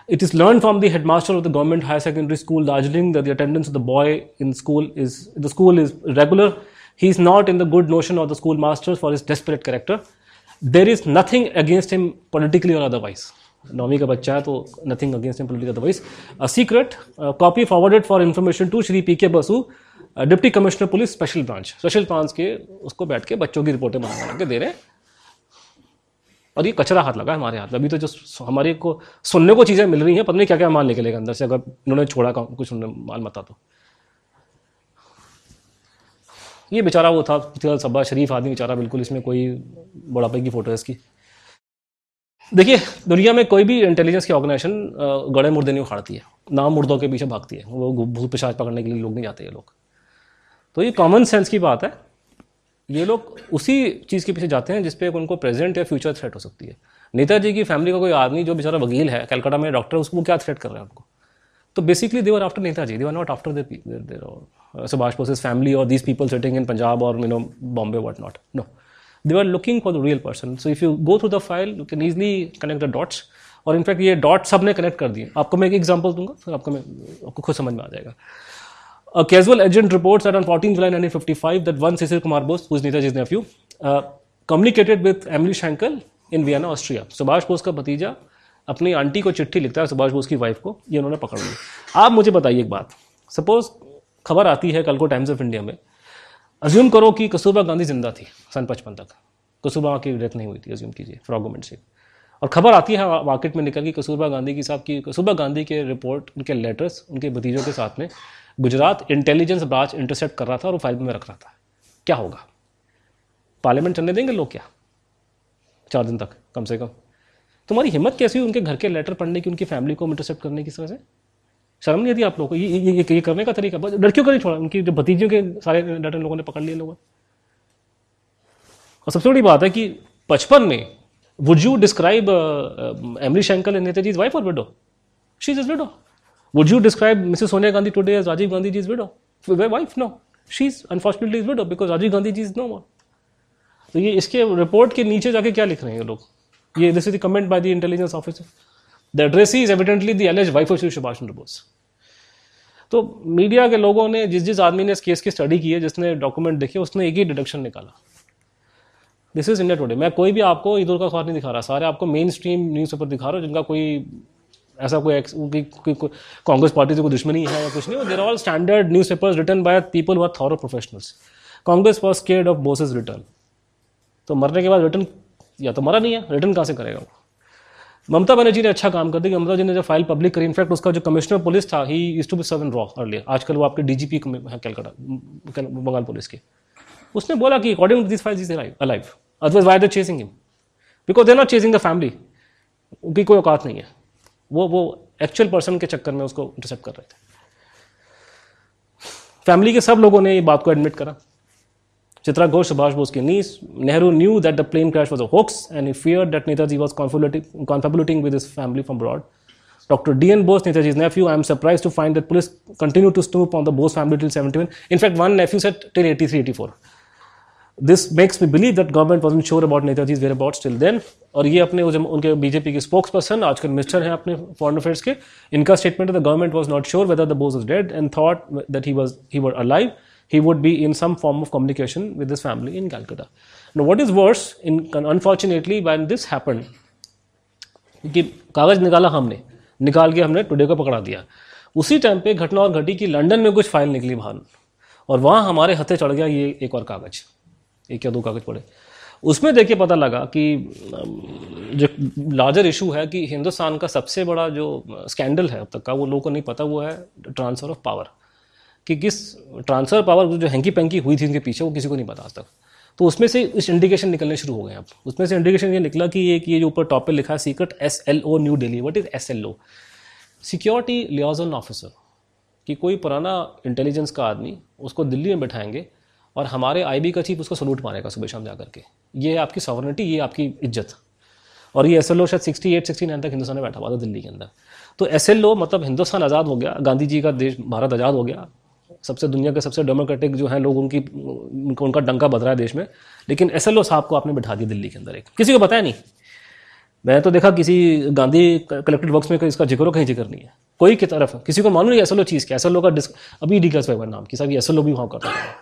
It is learned from the headmaster of the government higher secondary school Darjeeling that the attendance of the boy in school is the school is regular. He is not in the good notion of the schoolmasters for his desperate character. There is nothing against him politically or otherwise. नौवीं का बच्चा है तो nothing against political otherwise a secret copy forwarded for information to Shri P K Basu deputy commissioner police special branch special branch के, उसको बैठ के बच्चों की रिपोर्टें बना बना के दे रहे हैं। और ये कचरा हाथ लगा हमारे हाथ में। अभी तो जो हमारे को सुनने को चीज़ें मिल रही हैं पता नहीं क्या क्या माल निकलेगा अंदर से? अगर इन्होंने छोड़ा काम कुछ उन्होंने माल मता तो। ये बेचारा वो था सब्बा शरीफ आदमी बेचारा, बिल्कुल इसमें कोई बुढ़ापे की फ़ोटो है इसकी देखिए, दुनिया में कोई भी इंटेलिजेंस की ऑर्गेनाइजेशन गड़े मुर्दे नहीं उखाड़ती है। नाम मुर्दों के पीछे भागती है। वो भूत पिशाच पकड़ने के लिए लोग नहीं जाते ये लोग। तो ये कॉमन सेंस की बात है। ये लोग उसी चीज़ के पीछे जाते हैं जिसपे उनको प्रेजेंट या फ्यूचर थ्रेट हो सकती है। नेताजी की फैमिली का कोई आदमी जो बेचारा वकील है कलकत्ता में डॉक्टर उसको क्या थ्रेट कर रहे हैं उनको? तो basically they were after Netaji. They were not after their Subhash Bose family और these people setting in Punjab और you know Bombay what not no they are looking for the real person so if you go through the file you can easily connect the dots और in fact ये dot सबने connect कर दिए। आपको मैं एक example दूँगा, फिर आपको मैं आपको खुद समझ में आ जाएगा। Casual agent reports at on fourteen July nine fifty five that one Sisir Kumar Bose whose Netaji's nephew communicated with Emilie Schenkl in Vienna Austria Subhash Bose का भतीजा अपनी आंटी को चिट्ठी लिखता है सुभाष बोस की वाइफ को। ये उन्होंने पकड़ लिया। आप मुझे बताइए एक बात। सपोज़ खबर आती है कल को टाइम्स ऑफ़ इंडिया में अज्यूम करो कि कस्तूरबा गांधी ज़िंदा थी, सन पचपन तक। कस्तूरबा की डेथ नहीं हुई थी अज्यूम कीजिए फ्रॉगमेंट से और खबर आती है मार्केट में निकल की कस्तूरबा गांधी की साहब की, कस्तूरबा गांधी के रिपोर्ट उनके लेटर्स उनके भतीजों के साथ में गुजरात इंटेलिजेंस ब्रांच इंटरसेप्ट कर रहा था और फ़ाइल में रख रहा था। क्या होगा? पार्लियामेंट चलने देंगे लोग क्या? चार दिन तक, कम से कम। तुम्हारी हिम्मत कैसी हुई उनके घर के लेटर पढ़ने की, उनकी फैमिली को इंटरसेप्ट करने की तरह से? शर्म नहीं आती आप लोगों को? ये ये, ये, करने का तरीका लड़कियों का नहीं छोड़ा उनकी जो भतीजियों के सारे डाटा लोगों ने पकड़ लिए लोगों और सबसे बड़ी बात है कि बचपन में would you describe Emilie Schenkl and Netaji wife और widow she is widow would you describe Mrs Sonia Gandhi today as Rajiv Gandhi ji is widow wife no she is unfortunately is widow because Rajiv Gandhi ji is no more तो ये इसके report के नीचे जाके क्या लिख रहे हैं लोग? ये this is the comment by the intelligence officer the address is evidently the alleged wife of Shri Subhash Chandra Bose तो मीडिया के लोगों ने, जिस जिस आदमी ने इस केस की स्टडी की है, जिसने डॉक्यूमेंट देखे उसने एक ही डिडक्शन निकाला। दिस इज़ इंडिया टुडे मैं कोई भी आपको इधर का अखबार नहीं दिखा रहा। सारे आपको मेन स्ट्रीम न्यूज़ पेपर दिखा रहा हूँ, जिनका कोई ऐसा कोई कांग्रेस पार्टी से कोई दुश्मनी है या कुछ नहीं there all standard newspapers written by people were there professionals Congress was scared of Boses return तो मरने के बाद रिटर्न या तो मरा नहीं है रिटर्न कहाँ से करेगा वो? ममता बनर्जी ने अच्छा काम कर दिया ममता जी ने जब फ़ाइल पब्लिक करी इनफैक्ट उसका जो कमिश्नर पुलिस था he is to be serve in raw earlier आजकल वो आपके डीजीपी कैलकाटा बंगाल पुलिस के। उसने बोला कि according to this file is alive otherwise why the chasing him because they not chasing the family उनकी कोई औकात नहीं है। वो वो एक्चुअल पर्सन के चक्कर में उसको इंटरसेप्ट कर रहे थे। फैमिली के सब लोगों ने ये बात को एडमिट करा। Chitra Ghosh, Subhash Bose's niece, Nehru knew that the plane crash was a hoax and he feared that Netaji was confabulating with his family from abroad. Dr. D.N. Bose, Netaji's nephew, I am surprised to find that police continued to snoop on the Bose family till 71. In fact, one nephew said till 83, 84. This makes me believe that government wasn't sure about Netaji's whereabouts till then. और ये अपने उनके BJP के spokesperson आजकल minister हैं अपने foreign affairs के इनका स्टेटमेंट है the government was not sure whether the Bose is dead and thought that he was he were alive he would be in some form of communication with his family in Calcutta. Now, what is worse, in, unfortunately, when this happened, कि कागज़ निकाला हमने निकाल के हमने today को पकड़ा दिया। उसी टाइम पे घटना और घटी कि लंदन में कुछ फ़ाइल निकली बाहर। और वहाँ हमारे हथे चढ़ गया ये एक और कागज़। एक या दो कागज़ पड़े। उसमें देखिए पता लगा कि जो लार्जर इशू है कि हिंदुस्तान का सबसे बड़ा जो स्कैंडल है अब तक का वो लोगों को नहीं पता वो है ट्रांसफ़र ऑफ़ पावर कि किस ट्रांसफ़र पावर जो हैंकी पैंकी हुई थी उनके पीछे, वो किसी को नहीं पता आज तक। तो उसमें से इस इंडिकेशन निकलने शुरू हो गए अब। उसमें से इंडिकेशन ये निकला कि एक ये जो ऊपर टॉप पे लिखा है secret S L O New Delhi what is S L O security liaison officer कि कोई पुराना इंटेलिजेंस का आदमी, उसको दिल्ली में बैठाएँगे और हमारे आईबी का चीफ उसको सलूट मारेगा सुबह शाम जा करके ये आपकी सॉवरनिटी ये आपकी इज़्ज़त। और ये एस एल ओ शायद सिक्सटी एट सिक्सटी नाइन तक हिंदुस्तान में बैठा हुआ था दिल्ली के अंदर। तो एस एल ओ मतलब हिंदुस्तान आज़ाद हो गया, गांधी जी का देश, भारत आज़ाद हो गया। सबसे दुनिया के सबसे डेमोक्रेटिक जो है लोग उनकी, उनका डंका बद रहा है देश में। लेकिन एस एल ओ साहब को आपने बिठा दिया दिल्ली के अंदर एक। किसी को बताया नहीं? मैं तो देखा किसी गांधी कलेक्टेड वर्क्स में इसका ज़िक्र कहीं ज़िक्र नहीं है। कोई की तरफ़, किसी को मालूम नहीं एस चीज़ क्या एस का डिस्क, अभी डिकल्स वेबर नाम की साहब एस भी वहाँ कर रहा है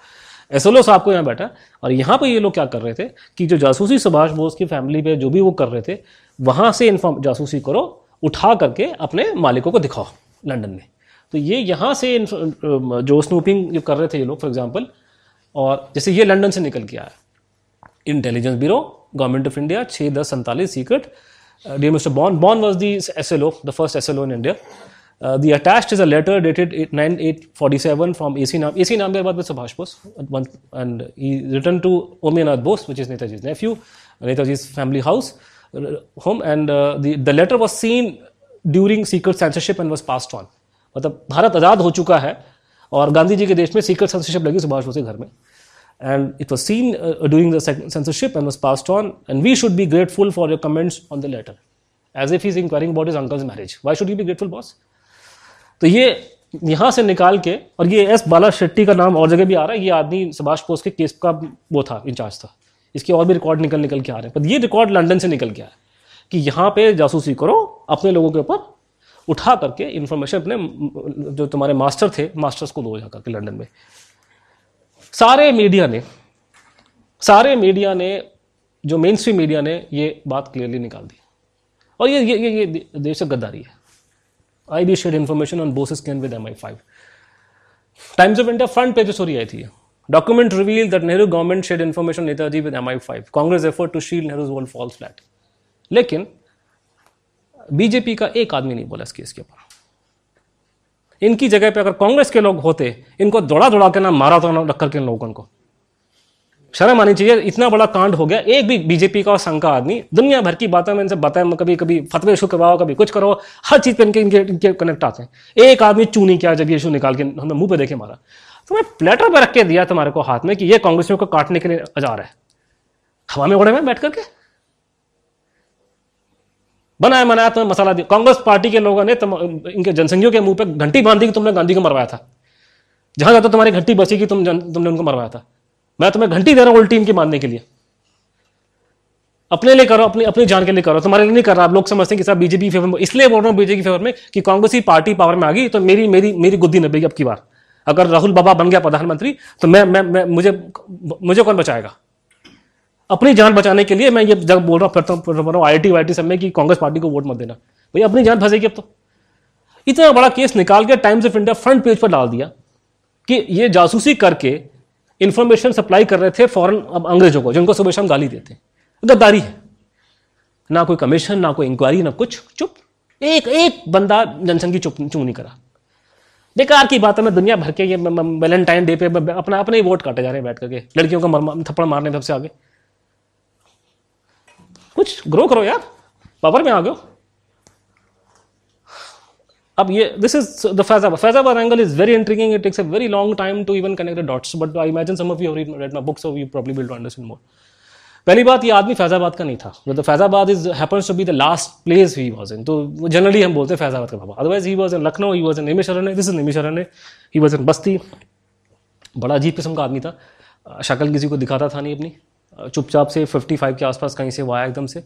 एस एल ओ साहब को यहाँ बैठा, और यहाँ पे ये लोग क्या कर रहे थे कि जो जासूसी सुभाष बोस की फैमिली पे जो भी वो कर रहे थे, वहाँ से इन्फॉर्म, जासूसी करो, उठा करके अपने मालिकों को दिखाओ, लंदन में। तो ये यहाँ से जो स्नूपिंग जो कर रहे थे ये लोग फॉर एग्ज़ाम्पल और जैसे ये लंडन से निकल के आया। Intelligence bureau government of India छः दस, सैंतालीस secret D Mr Bourne Bourne was the S L O the first S L O in India the attached is a letter dated nine eight forty seven from A C नाम A C नाम के बाद में Subhash Bose and he return to Amiyanath Bose which is Netaji nephew Netaji family house home and the letter was seen during secret censorship and was pass on मतलब भारत आज़ाद हो चुका है और गांधी जी के देश में सीक्रेट सेंसरशिप लगी सुभाष बोस के घर में। And it was seen doing the and was pass on and we should be grateful for your comments on the letter as if is inquiring about is uncles marriage why should you be grateful boss तो ये यहाँ से निकाल के, और ये S बाला शेट्टी का नाम और जगह भी आ रहा है, ये आदमी सुभाष बोस के केस का वो था, इंचार्ज था। इसके और भी रिकॉर्ड निकल निकल के आ रहे हैं। पर ये रिकॉर्ड लंदन से निकल के आ कि यहाँ पे जासूसी करो, अपने लोगों के ऊपर उठा करके इन्फॉर्मेशन अपने जो तुम्हारे मास्टर थे मास्टर्स को दो जा करके लंदन में। सारे मीडिया ने सारे मीडिया ने जो मेन स्ट्रीम मीडिया ने ये बात क्लियरली निकाल दी। और ये ये ये, ये देश गद्दारी है। I B shed information on Bose scan with M I five Times of India front page story आई थी document reveal that Nehru government shed information Netaji with M I five Congress effort to shield Nehru world falls flat लेकिन BJP का एक आदमी नहीं बोला इस case के ऊपर। इनकी जगह पे अगर कांग्रेस के लोग होते, इनको दौड़ा दौड़ा के ना मारा तो रख करके लोगों को। शर्म आनी चाहिए, इतना बड़ा कांड हो गया, एक भी बीजेपी का और संघ का आदमी, दुनिया भर की बातें में इनसे बताए कभी कभी फतवे इशू करवाओ, कभी कुछ करो, हर चीज़ पे इनके इनके इनके कनेक्ट आते हैं। एक आदमी चू नहीं किया जब ये इशू निकाल के हमने मुँह पे देखे मारा। तो मैं प्लेटर पर रख के दिया तुम्हारे को हाथ में कि ये कांग्रेसियों को काटने के लिए रहा है। हवा में उड़े में बैठ करके। बनाया मनाया तुम्हें मसाला दिया। कांग्रेस पार्टी के लोगों ने तुम इनके जनसंघियों के मुँह पे घंटी बाँध दी कि तुमने गांधी को मरवाया था। जहाँ जाता तुम्हारी घंटी बची कि तुम तुमने उनको मरवाया था। मैं तुम्हें घंटी दे रहा हूँ उल्टी इनकी मानने के लिए। अपने लिए करो अपनी अपनी जान के लिए करो। तुम्हारे लिए नहीं कर रहा। आप लोग समझते हैं कि साहब बीजेपी फेवर में इसलिए बोल रहा हूँ बीजेपी फेवर में कि कांग्रेस ही पार्टी पावर में आ गई तो मेरी मेरी मेरी गुद्दी नबेगी अब की बार। अगर राहुल बाबा बन गया प्रधानमंत्री तो मैं, मैं मुझे मुझे कौन बचाएगा? अपनी जान बचाने के लिए मैं ये जब बोल रहा हूँ, फिर आई टी वाई टी सब में कि कांग्रेस पार्टी को वोट मत देना। भाई अपनी जान फंसेगी अब तो। इतना बड़ा केस निकाल के Times of India front page पर डाल दिया कि ये जासूसी करके इंफॉर्मेशन सप्लाई कर रहे थे फॉरन अब अंग्रेज़ों को, जिनको सुबह शाम गाली देते गद्दारी है। ना कोई कमीशन ना कोई इंक्वायरी ना कुछ। चुप। एक एक बंदा जनसंघ की चुप चू नहीं करा। बेकार की बात है, मैं दुनिया भर के ये वैलेंटाइन डे पे अपना, अपने ही वोट काटे जा रहे हैं बैठ करके। लड़कियों को थप्पड़ मारने सबसे आगे। कुछ ग्रो करो यार। पावर में आ गए अब ये this is the Faizabad Faizabad angle is very intriguing it takes a very long time to even connect the dots but I imagine some of you read read my books so you probably will understand more पहली बात, ये आदमी फैजाबाद का नहीं था। मतलब Faizabad is happens to be the last place he was in तो generally हम बोलते हैं फैजाबाद का बाबा। Otherwise he was in Lucknow he was in Nimisharan this is Nimisharan he was in Basti बड़ा अजीब किस्म का आदमी था। शक्ल किसी को दिखाता था नहीं अपनी। चुपचाप से 55 के आसपास कहीं से वो आया एकदम से।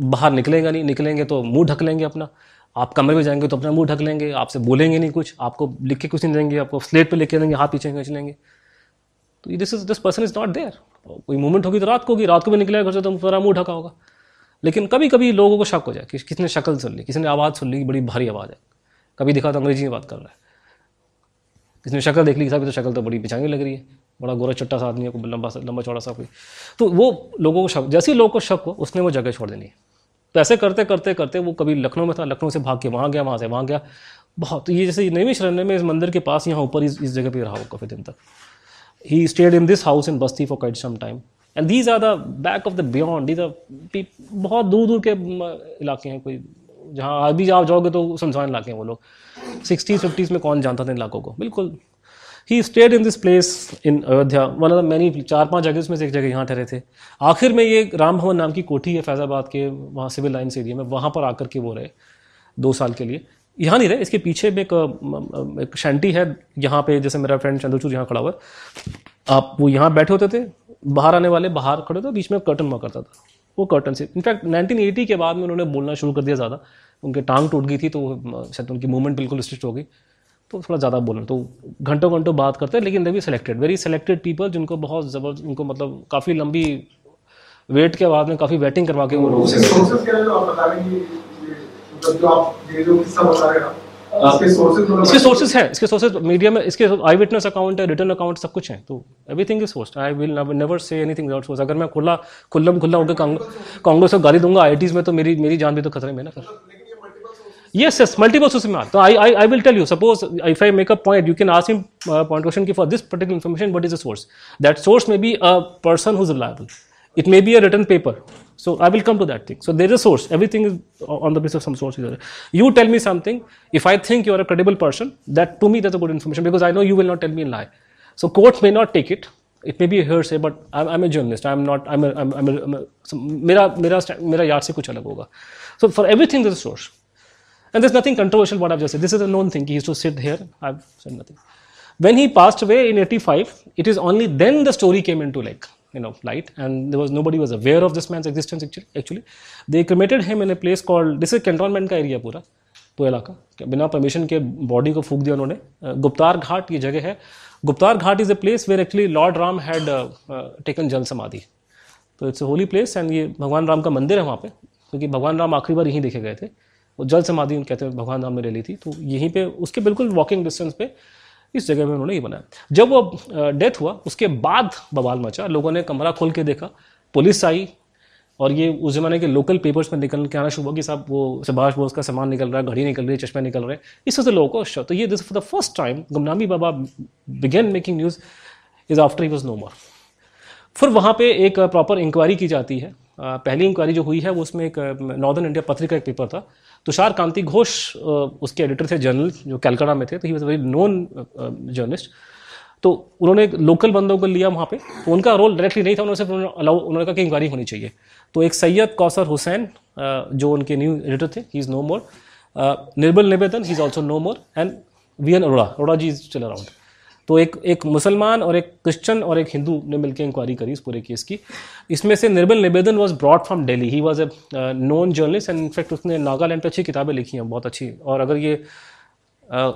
बाहर निकलेगा नहीं, निकलेंगे तो मुँह ढक लेंगे अपना। आप कमरे में जाएँगे तो अपना मुँह ढक लेंगे, आपसे बोलेंगे नहीं कुछ, आपको लिख के कुछ नहीं देंगे, आपको स्लेट पे लिख के देंगे, हाथ पीछे खींच लेंगे। तो this is this person is not there कोई मूवमेंट होगी तो रात को होगी, रात को भी निकलेगा घर से तो पूरा मुँह ढका होगा। लेकिन कभी कभी लोगों को शक हो जाए कि किसने शक्ल सुन ली किसी ने आवाज़ सुन ली, बड़ी भारी आवाज़ है। कभी दिखा तो अंग्रेज़ी में बात कर रहा है। किसने शक्ल देख ली साहब तो शक्ल तो बड़ी पिछानी लग रही है। बड़ा गोरा चट्टा सा आदमी है कोई लंबा लंबा चौड़ा सा कोई। तो वो लोगों को शक जैसे ही लोगों को शक हो उसने वो जगह छोड़ देनी है। तो ऐसे करते करते करते वो कभी लखनऊ में था लखनऊ से भाग के वहाँ गया वहाँ से वहाँ गया। बहुत तो ये जैसे नई शरण में इस मंदिर के पास यहाँ ऊपर इस, इस जगह पे रहा हो काफ़ी दिन तक। He stayed in this house in Basti for quite some time and these are the back of the beyond these are बहुत दूर दूर के इलाके हैं कोई। जहाँ अभी आप जाओगे तो सुनसान इलाके हैं वो लोग। सिक्सटीज फिफ्टीज़ में कौन जानता था इन इलाकों को? बिल्कुल। He stayed in this place in Ayodhya one of the many चार पाँच जगह उसमें से एक जगह यहाँ ठहरे थे। आखिर में ये राम भवन नाम की कोठी है फैज़ाबाद के वहाँ सिविल लाइन्स एरिया में वहाँ पर आकर के वो रहे दो साल के लिए। यहाँ नहीं रहे इसके पीछे में एक, एक शैंटी है यहाँ पे जैसे मेरा फ्रेंड चंद्रचूर यहाँ खड़ा हुआ आप वो यहाँ बैठे होते थे बाहर आने वाले बाहर खड़े होते बीच में कर्टन हुआ करता था। वो कर्टन से इनफैक्ट 1980 के बाद में उन्होंने बोलना शुरू कर दिया ज़्यादा। उनके टांग टूट गई थी तो शायद उनकी मूवमेंट बिल्कुल स्ट्रिक्ट हो गई। तो थोड़ा ज़्यादा बोलना तो घंटों घंटों बात करते हैं लेकिन दे भी सेलेक्टेड वेरी सेलेक्टेड पीपल जिनको बहुत ज़बरदस्त उनको मतलब काफ़ी लंबी वेट के बाद में काफ़ी वेटिंग करवा के वो लोग ये मतलब हैं इसके सोर्सेज हैं इसके सोर्सेज मीडिया में इसके आई विटनेस अकाउंट है रिटर्न अकाउंट सब कुछ है तो everything is sourced I will never say anything without source अगर मैं खुला खुल्लम खुल्ला होकर कांग्रेस को गाली दूँगा आईटीज में तो मेरी मेरी जान भी तो खतरे में ना फिर। Yes, yes, multiple sources में So I, I, I will tell you. Suppose if I make a point, you can ask him uh, point question ki for this particular information, what is the source? That source may be a person who's reliable. It may be a written paper. So I will come to that thing. So there is a source. Everything is on the basis of some source. You tell me something. If I think you are a credible person, that to me that's a good information because I know you will not tell me a lie. So court may not take it. It may be a hearsay, but I'm, I'm a journalist. I'm not. I'm a. I'm, I'm a, I'm a so मेरा मेरा मेरा याद से कुछ अलग होगा. So for everything there's a source. And there's nothing controversial what I've just said. This is a known thing. He used to sit here. I've said nothing. When he passed away in 85, it is only then the story came into like, you know, light and there was nobody was aware of this man's existence actually. actually. They cremated him in a place called, this is cantonment का area पूरा, वो इलाका बिना permission के body को फूक दिया उन्होंने अ, गुप्तार घाट ये जगह है Guptar Ghat is a place where actually lord Ram had taken jal samadhi तो it's a holy place and ये भगवान राम का मंदिर है वहाँ पे क्योंकि भगवान राम आखिरी बार यहीं देखे गए थे वो जल समाधि कहते हैं, भगवान राम ने ले ली थी तो यहीं पे उसके बिल्कुल वॉकिंग डिस्टेंस पे इस जगह में उन्होंने ये बनाया। जब वो डेथ हुआ, उसके बाद बवाल मचा, लोगों ने कमरा खोल के देखा, पुलिस आई, और ये उस जमाने के लोकल पेपर्स में निकल, के आना शुरू हुआ कि साहब वो सुभाष बोस का सामान निकल रहा है, घड़ी निकल रही है, चश्मे निकल रहे हैं। इस वजह से लोगों को शो तो ये this for the first time Gumnami Baba began making news is after he was no more फिर वहाँ पे एक प्रॉपर इंक्वायरी की जाती है। पहली इंक्वायरी जो हुई है, वो उसमें एक नॉर्दर्न इंडिया पत्रिका एक पेपर था तुषार कांति घोष उसके एडिटर थे जर्नल जो कैलकाटा में थे तो he was very known journalist तो उन्होंने लोकल बंदों को लिया वहाँ पे तो उनका रोल डायरेक्टली नहीं था, उन्होंने सिर्फ़ अलाउ उन्होंने कहा कि इंक्वायरी होनी चाहिए। तो एक सैयद कौसर हुसैन जो उनके न्यू एडिटर थे he is no more Nirbal Nivedan he is also no more and V N Arora Arora ji is still around तो एक एक मुसलमान और एक क्रिश्चियन और एक हिंदू ने मिलकर इंक्वायरी करी इस पूरे केस की। इसमें से निर्बल निवेदन was brought from Delhi he was a known journalist and in fact उसने नागालैंड पर अच्छी किताबें लिखी हैं बहुत अच्छी। और अगर ये अ,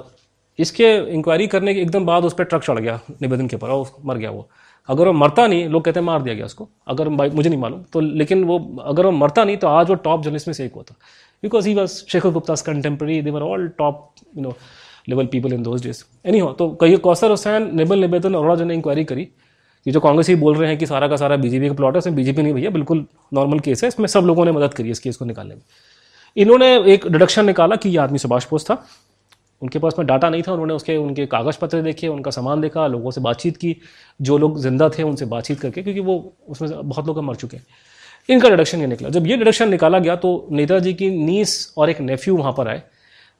इसके इंक्वायरी करने के एकदम बाद उस पर ट्रक चढ़ गया निवेदन के ऊपर और मर गया वो। अगर वो मरता नहीं लोग कहते हैं मार दिया गया उसको। अगर मुझे नहीं मालूम। तो लेकिन वो अगर वो मरता नहीं तो आज वो टॉप जर्नलिस्ट में से एक होता because he was Shekhar Gupta's contemporary they were all top you know level people in those days anyhow तो कई कौसर हुसैन निबल निवेदन अरोड़ा जी ने इंक्वायरी करी कि जो कांग्रेस ही बोल रहे हैं कि सारा का सारा बीजेपी का प्लॉट है इसमें बीजेपी नहीं भैया, बिल्कुल नॉर्मल केस है, इसमें सब लोगों ने मदद करी इस केस को निकालने में। इन्होंने एक डिडक्शन निकाला कि ये आदमी सुभाष बोस था। उनके पास में डाटा नहीं था, उन्होंने उसके, उनके कागज़ पत्र देखे, उनका सामान देखा, लोगों से बातचीत की, जो लोग ज़िंदा थे उनसे बातचीत करके, क्योंकि वो उसमें बहुत लोग मर चुके हैं। इनका डिडक्शन ये निकला। जब ये डिडक्शन निकाला गया तो नेताजी की नीस और एक नेफ्यू वहाँ पर आए।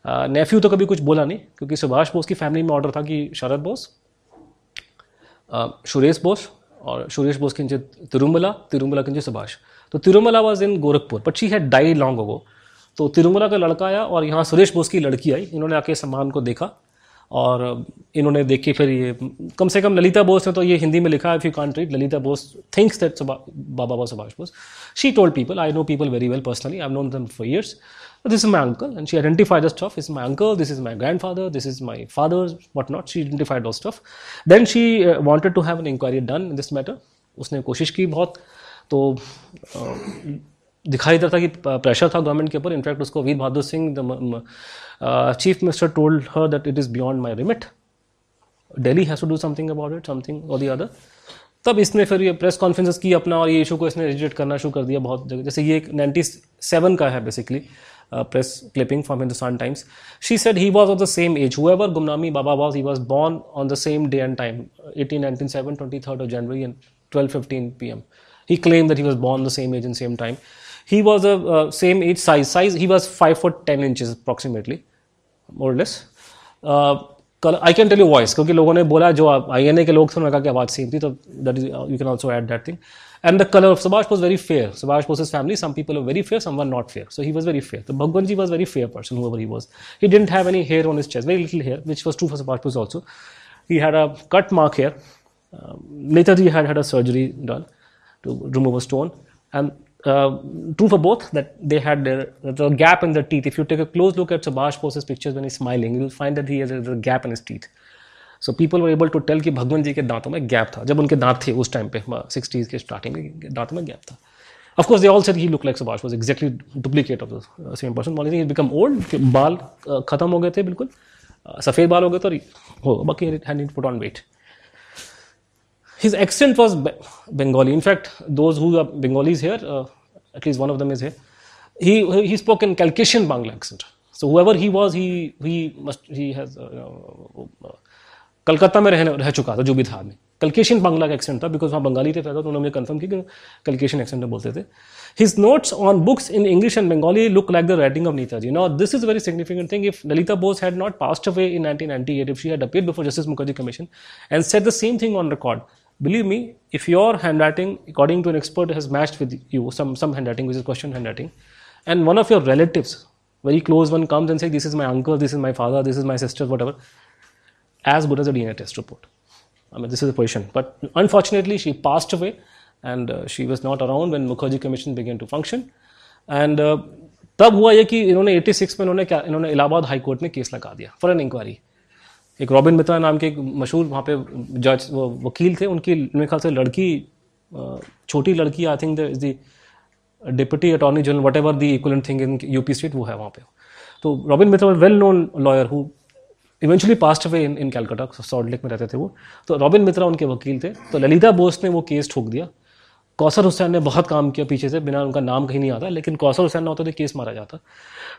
नेफ्यू तो कभी कुछ बोला नहीं, क्योंकि सुभाष बोस की फैमिली में ऑर्डर था कि शरद बोस सुरेश बोस और सुरेश बोस के नीचे तिरुमला तिरुमला के नीचे सुभाष। तो Tirumala was in Gorakhpur but she had died long ago तो तिरुमला का लड़का आया और यहाँ सुरेश बोस की लड़की आई, इन्होंने आके सम्मान को देखा और इन्होंने देख के फिर ये, कम से कम ललिता बोस ने तो ये हिंदी में लिखा if you can't read Lalita Bose thinks that baba was Subhash Bose. She told people I know people very well personally I known them for years this is my uncle and she identified the stuff. This is my uncle this is my grandfather this is my father whatnot. She identified those stuff. Then she uh, wanted to have an inquiry done in this matter. उसने कोशिश की बहुत तो दिखाई देता था कि pressure था गवर्नमेंट के ऊपर. इनफैक्ट उसको Veer Bahadur Singh the chief minister told her that it is beyond my remit Delhi has to do something about it something or the other तब इसने फिर ये प्रेस कॉन्फ्रेंसेस की अपना और ये इशू को इसने रिजेक्ट करना शुरू कर दिया बहुत जगह. जैसे ये एक 97 का है basically Press clipping from Hindustan Times she said he was of the same age however Gumnami Baba was he was born on the same day and time 18 19 7 23rd of January and 12 15 p.m. He claimed that he was born the same age and same time. He was a uh, same age size. Size he was five foot ten inches approximately, more or less. I can tell you voice क्योंकि लोगों ने बोला जो I N A के लोग थे उन्होंने कहा कि आवाज़ सेम थी तो that is you can also add that thing and the color of Subhash was very fair. Subhash Bose's family, some people were very fair, some were not fair. So he was very fair. The Bhagwanji was very fair person, whoever he was. He didn't have any hair on his chest, very little hair, which was true for Subhash Bose also. He had a cut mark here. Um, Netaji had had a surgery done to remove a stone. And uh, true for both that they had their, the gap in their teeth. If you take a close look at Subhash Bose's pictures when he's smiling, you'll find that he has a, a gap in his teeth. So people were able to tell कि भगवान जी के दांतों में gap था। जब उनके दांत थे उस टाइम पे सिक्सटीज के स्टार्टिंग में दांत में गैप था। Of course they all said he look like Subhash was exactly duplicate of the same person mole is become old बाल खत्म हो गए थे, बिल्कुल। सफ़ेद बाल हो गए थे बाकी hand in put on weight his accent was Bengali in fact those who Bengali is here at least one of them is here he spoke in कैलकेशन Bangla accent so who he was he must he has Calcutta में रहने, रह चुका था, जो भी था आदमी। कलकेशन बंगला का एक्सेंट था बिकॉज़ वहाँ बंगाली थे फ़ायदा तो उन्होंने कन्फर्म किया कलकेशन एक्सेंट में बोलते थे। His notes on books in English and Bengali look like the writing of Netaji now this is very significant thing if Lalita Bose had not passed away in nineteen ninety eight if she had appear before justice Mukherjee commission and said the same thing on record believe me if your hand writing according to an expert has match with you some hand writing which is question hand writing and one of your relative very close one comes and say this is my uncle this is my father this is my sister whatever as good as a DNA test report. I mean, this is the position. But unfortunately, she passed away and uh, she was not around when Mukherjee Commission began to function. And uh, तब हुआ ये कि इन्होंने 86 में इन्होंने क्या इन्होंने Allahabad high court में केस लगा दिया फॉर एन इंक्वायरी एक रॉबिन मित्रा नाम के एक मशहूर वहाँ पे जज वो वकील थे उनकी मेरे ख्याल से लड़की छोटी लड़की I think is the deputy attorney general whatever the equivalent thing in UP state वो है वहाँ पे तो Robin Mitra well known lawyer who eventually passed away in in Calcutta Salt Lake में रहते थे वो। तो रॉबिन मित्रा उनके वकील थे। तो ललिता बोस ने वो केस ठोक दिया। कौसर हुसैन ने बहुत काम किया पीछे से, बिना उनका नाम कहीं नहीं आता, लेकिन कौसर हुसैन ना होता तो केस मारा जाता।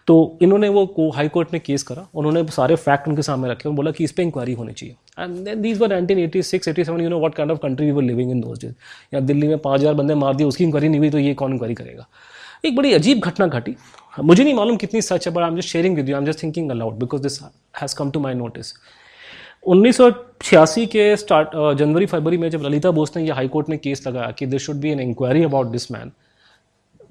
तो इन्होंने वो को हाई कोर्ट में केस करा। उन्होंने सारे फैक्ट उनके सामने रखे और बोला कि इस पर इंक्वायरी होनी चाहिए। And then these were 1986 87 you know what kind of country we were living in those days या दिल्ली में पाँच हज़ार बंदे मार दिए, उसकी इंक्वायरी नहीं हुई तो ये कौन इंक्वायरी करेगा? एक बड़ी अजीब घटना घटी। मुझे नहीं मालूम कितनी सच है but I am just sharing with you I am just thinking aloud because this has come to my notice 1986 के स्टार्ट जनवरी, फरवरी में जब ललिता बोस ने ये हाई कोर्ट में केस लगाया कि this should be an inquiry about this man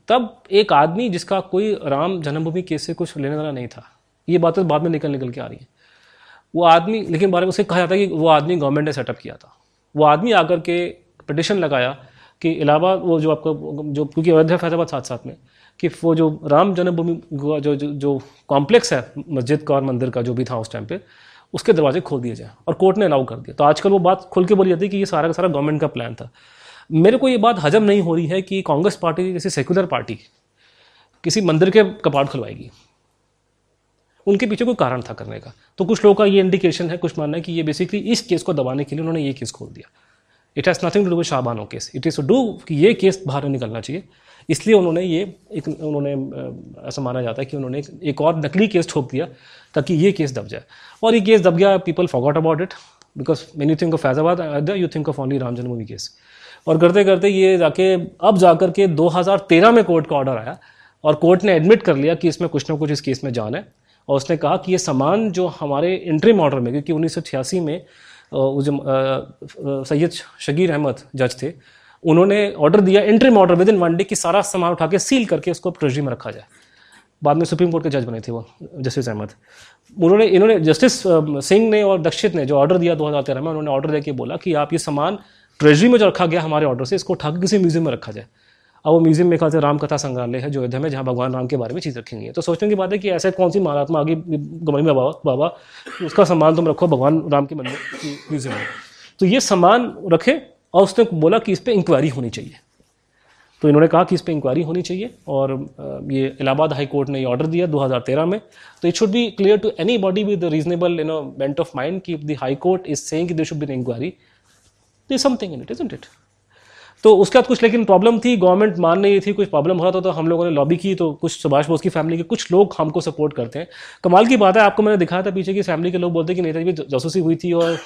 तब एक आदमी जिसका कोई राम जन्मभूमि केस से कुछ लेने देना नहीं था, ये बातें बाद में निकल निकल के आ रही हैं। वो आदमी, लेकिन बारे में उसे कहा जाता है कि वो आदमी गवर्नमेंट ने सेटअप किया था। वो आदमी आकर के पिटिशन लगाया कि इलाहाबाद, वो जो आपका, जो, क्योंकि अयोध्या फैजाबाद साथ साथ में कि वो जो राम जन्मभूमि जो जो, जो कॉम्प्लेक्स है मस्जिद का और मंदिर का जो भी था उस टाइम पे उसके दरवाजे खोल दिए जाए और कोर्ट ने अलाउ कर दिया। तो आजकल वो बात खुल के बोली जाती है कि ये सारा का सारा गवर्नमेंट का प्लान था। मेरे को ये बात हजम नहीं हो रही है कि कांग्रेस पार्टी जैसी सेक्युलर पार्टी किसी मंदिर के कपाट खुलवाएगी। उनके पीछे कोई कारण था करने का। तो कुछ लोगों का ये इंडिकेशन है कुछ मानना है कि ये बेसिकली इस केस को दबाने के लिए उन्होंने ये केस खोल दिया। It has nothing to do with Shah Bano case it is to do कि ये केस बाहर निकलना चाहिए। इसलिए उन्होंने ये एक उन्होंने ऐसा माना जाता है कि उन्होंने एक, और नकली केस ठोक दिया ताकि ये केस दब जाए। और ये केस दब गया people forgot about it because man you think of Faizabad you think of only Ram Janmabhoomi case और करते करते ये जाके अब जाकर के 2013 में कोर्ट का ऑर्डर आया और कोर्ट ने एडमिट कर लिया कि इसमें कुछ ना कुछ इस केस में जान है और उसने कहा कि ये सामान जो हमारे इंट्रीम ऑर्डर में क्योंकि उन्नीस सौ छियासी में सैयद शकीर अहमद जज थे उन्होंने ऑर्डर दिया interim order within one day कि सारा सामान उठा के सील करके उसको ट्रेजरी में रखा जाए। बाद में सुप्रीम कोर्ट के जज बने थे वो जस्टिस अहमद उन्होंने, इन्होंने जस्टिस सिंह ने और दक्षित ने जो ऑर्डर दिया 2013 में, उन्होंने ऑर्डर देके बोला कि आप ये सामान ट्रेजरी में जो रखा गया हमारे ऑर्डर से, इसको उठा के किसी म्यूज़ियम में रखा जाए। अब वो म्यूज़ियम में ख्याल से राम कथा संग्रहालय है, जो अयोध्या में, जहाँ भगवान राम के बारे में चीज़ रखी गई है तो सोचने की बात है कि ऐसे कौन सी महात्मा आगे गवाई में बाबा बाबा, उसका सामान तुम रखो भगवान राम के मंदिर म्यूज़ियम में। तो ये सामान रखे और उसने बोला कि इस पर इंक्वायरी होनी चाहिए। तो इन्होंने कहा कि इस पर इंक्वायरी होनी चाहिए और ये इलाहाबाद हाई कोर्ट ने ये ऑर्डर दिया 2013 में। तो it should be clear to anybody with reasonable you know bent of mind कि the high court is saying कि there should be inquiry there something in it isn't it तो उसके बाद कुछ लेकिन प्रॉब्लम थी गवर्नमेंट मान नहीं थी, कुछ प्रॉब्लम हो रहा था तो हम लोगों ने लॉबी की तो कुछ सुभाष बोस की फैमिली के कुछ लोग हमको सपोर्ट करते हैं। कमाल की बात है, आपको मैंने दिखाया था पीछे की फैमिली के लोग बोलते कि नेताजी, जासूसी हुई थी और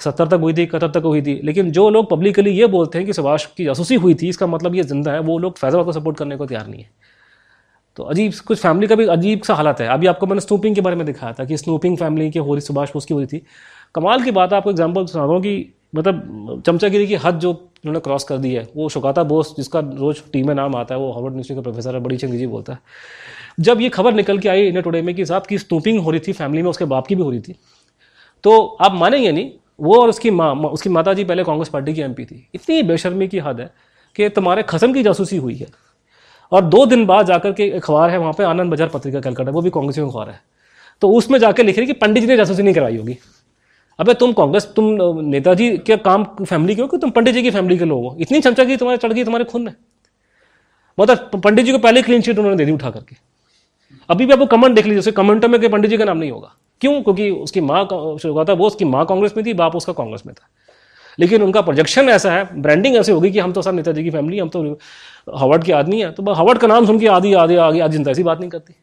सत्तर तक हुई थी, इकहत्तर तक हुई थी। लेकिन जो लोग पब्लिकली ये बोलते हैं कि सुभाष की जासूसी हुई थी, इसका मतलब ये ज़िंदा है, वो लोग फैजाबाद को सपोर्ट करने को तैयार नहीं है। तो अजीब, कुछ फैमिली का भी अजीब सा हालत है। अभी आपको मैंने स्नूपिंग के बारे में दिखाया था कि स्नूपिंग फैमिली के हो रही सुभाष बोस की हो रही थी। कमाल की बात आपको एग्ज़ाम्पल सुना रहा हूँ कि मतलब चमचागिरी की हद जो उन्होंने क्रॉस कर दी है, वो शुकाता बोस, जिसका रोज टीम में नाम आता है, वो हार्वर्ड यूनिवर्सिटी का प्रोफेसर है, बड़ी अंग्रेज़ी बोलता है। जब ये खबर निकल के आई इंडिया टुडे में कि साहब की स्नूपिंग हो रही थी फैमिली में, उसके बाप की भी हो रही थी। तो आप मानेंगे नहीं वो और उसकी माँ उसकी माता जी पहले कांग्रेस पार्टी की एमपी थी। इतनी बेशर्मी की हद है कि तुम्हारे खसम की जासूसी हुई है। और दो दिन बाद जाकर के अखबार है, वहाँ पे आनंद बाज़ार पत्रिका, कलकत्ता, वो भी कांग्रेस की अखबार है। तो उसमें जाकर लिख रही कि पंडित जी ने जासूसी नहीं करवाई होगी। अबे तुम कांग्रेस, तुम नेताजी के काम फैमिली के हो कि तुम पंडित जी की फैमिली के लोग हो? इतनी चमचा की तुम्हारे, चढ़ गई तुम्हारे खून में। मतलब पंडित जी को पहले क्लीन शीट उन्होंने दे दी उठा करके। अभी भी आपको कमेंट देख लीजिए उसके कमेंटों में पंडित जी का नाम नहीं होगा। क्यों? क्योंकि उसकी माँ था, वो उसकी माँ कांग्रेस में थी, बाप उसका कांग्रेस में था। लेकिन उनका प्रोजेक्शन ऐसा है ब्रांडिंग ऐसे होगी कि हम तो सब नेताजी की फैमिली हम तो हवार्ड के आदमी हैं। तो हवार्ड का नाम सुन के आदि आदि आगे आज जनता ऐसी बात नहीं करती।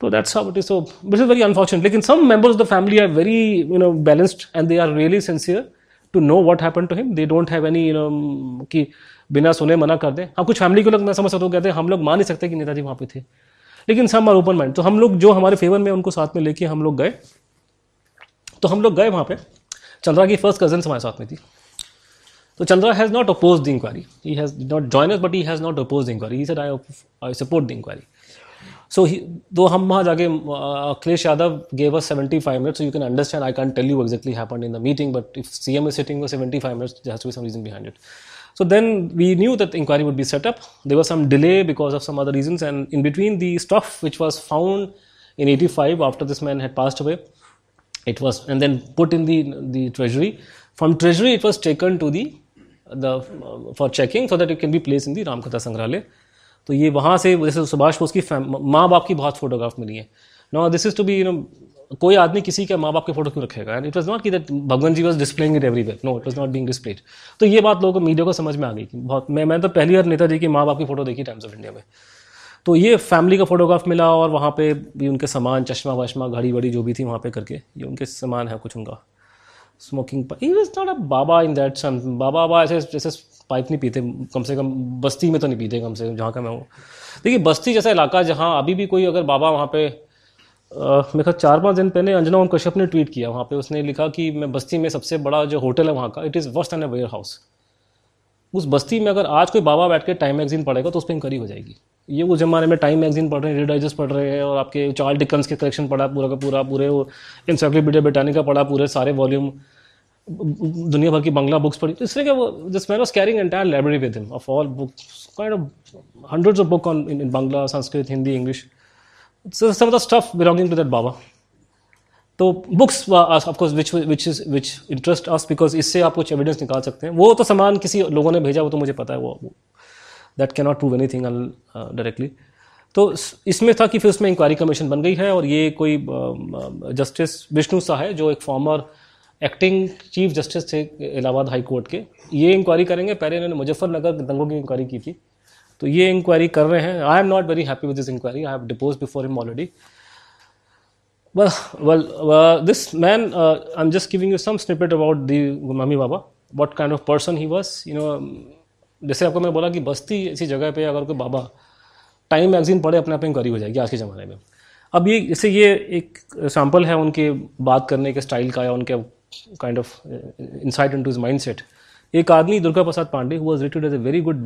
तो that's how it is so this is very unfortunate लेकिन some members of the family are very you know balanced and they are really sincere to know what happen to him they don't have any you know कि बिना सुने मना कर दें। हाँ कुछ family के लोग, मैं समझ सकता हूँ, कहते हैं, हम लोग मान नहीं सकते कि नेताजी वहाँ पे थे। लेकिन सम आर ओपन माइंड तो हम लोग जो हमारे फेवर में उनको साथ में लेके हम लोग गए तो हम लोग गए वहाँ पर चंद्रा की फ़र्स्ट कज़न हमारे साथ में थी। तो Chandra has not oppose the inquiry he has not join but he has not oppose the inquiry said I I support the inquiry so he दो हम वहाँ जाके uh, Akhilesh Yadav gave us seventy five minutes you can understand I can tell you exactly happen in the meeting but if C M is sitting seventy five minutes just be some behind it So then we knew that the inquiry would be set up. There was some delay because of some other reasons, and in between the stuff which was found in 85 after this man had passed away, it was and then put in the the treasury. From treasury, it was taken to the the for checking so that it can be place in the Ramkatha Sangrahalaya तो ये वहाँ से जैसे सुभाष बोस की माँ बाप की बहुत फोटोग्राफ मिली है no this is to be you know कोई आदमी किसी के माँ बाप के फ़ोटो क्यों रखेगा? एंड इट वॉज़ नॉट की that Bhagwan ji was displaying it everywhere no it was not being displayed तो ये बात लोगों को मीडिया को समझ में आ गई कि बहुत, मैं मैं तो पहली बार नेता नेताजी की माँ बाप की फ़ोटो देखी टाइम्स ऑफ़ इंडिया में। तो ये फैमिली का फोटोग्राफ मिला और वहाँ पे भी उनके सामान, चश्मा वश्मा, घड़ी वड़ी जो भी थी वहाँ पे करके, ये उनके सामान है कुछ उनका। Smoking he was not a baba in that sense baba baba ऐसे, जैसे पाइप नहीं पीते, कम से कम बस्ती में तो नहीं पीते कम से कम, जहाँ का मैं हूँ। देखिए, बस्ती जैसा इलाका जहाँ अभी भी कोई अगर बाबा वहाँ पे मेरे ख्याल चार पाँच दिन पहले अंजना ओम कश्यप ने ट्वीट किया, वहाँ पे उसने लिखा कि मैं बस्ती में सबसे बड़ा जो होटल है वहाँ का it is worst an a warehouse उस बस्ती में अगर आज कोई बाबा बैठ के टाइम मैगजीन पढ़ेगा तो उस पर इंक्वायरी हो जाएगी। ये उस जमाने में टाइम मैगजीन पढ़ रहे हैं रीडाइजस्ट पढ़ रहे हैं और आपके चार्ल डिकन्स के कलेक्शन पढ़ा, पूरा का पूरा, पूरे वो इंसाइक्लोपीडिया ब्रिटानिका पढ़ा, पूरे सारे वॉल्यूम दुनिया भर की बंगला बुक्स पढ़ी। तो इसलिए वो this man was carrying entire library with him of all books kind of hundreds of book on in Bangla Sanskrit Hindi English some of the stuff belonging to that baba तो books of course which which is which interest us because इससे आप कुछ evidence निकाल सकते हैं। वो तो सामान किसी लोगों ने भेजा, वो तो मुझे पता है, वो that can not prove anything directly तो इसमें था कि फिर उसमें इंक्वायरी कमीशन बन गई है, और ये कोई जस्टिस विष्णु शाह है, जो एक फॉर्मर एक्टिंग चीफ जस्टिस थे, इलाहाबाद हाई कोर्ट के। ये इंक्वायरी करेंगे, पहले इन्होंने मुजफ्फरनगर, दंगों की इंक्वायरी की थी। तो ये इंक्वायरी कर रहे हैं। I am not very happy with this inquiry I have depose before him already well well uh, this man uh, i'm just giving you some snippet about the mami baba what kind of person he was know जैसे आपको मैं बोला कि बस्ती ऐसी जगह पे अगर कोई बाबा टाइम मैगजीन पढ़े अपने आप इंक्वायरी हो जाएगी आज के ज़माने में। अब ये जैसे ये एक सैंपल है उनके बात करने के स्टाइल का या उनके kind of uh, insight into his mindset. एक आदमी Durga Prasad Pandey who was rated as a very good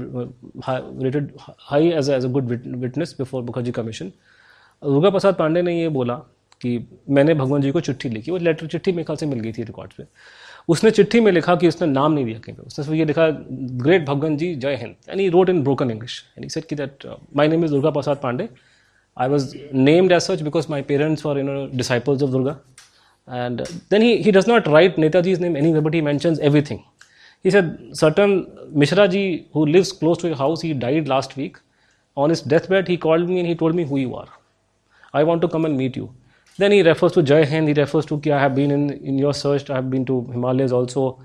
rated high as as a good witness before Mukherjee commission Durga Prasad Pandey ने ये बोला कि मैंने भगवान जी को चिट्ठी लिखी वो लेटर चिट्ठी मेरे ख्याल से मिल गई थी रिकॉर्ड पे। उसने चिट्ठी में लिखा कि उसने नाम नहीं दिया कहीं पे। उसने ये लिखा great Bhagwan ji Jai Hind and he wrote in broken English and he said कि that my name is Durga Prasad Pandey I was named as such because my parents were you know disciples of Durga And then he, he does not write Netaji's name anywhere, but he mentions everything. He said, certain Mishra ji who lives close to your house, he died last week. On his deathbed, he called me and he told me who you are. I want to come and meet you. Then he refers to Jai Hind, he refers to, I have been in, in your search, I have been to Himalayas also,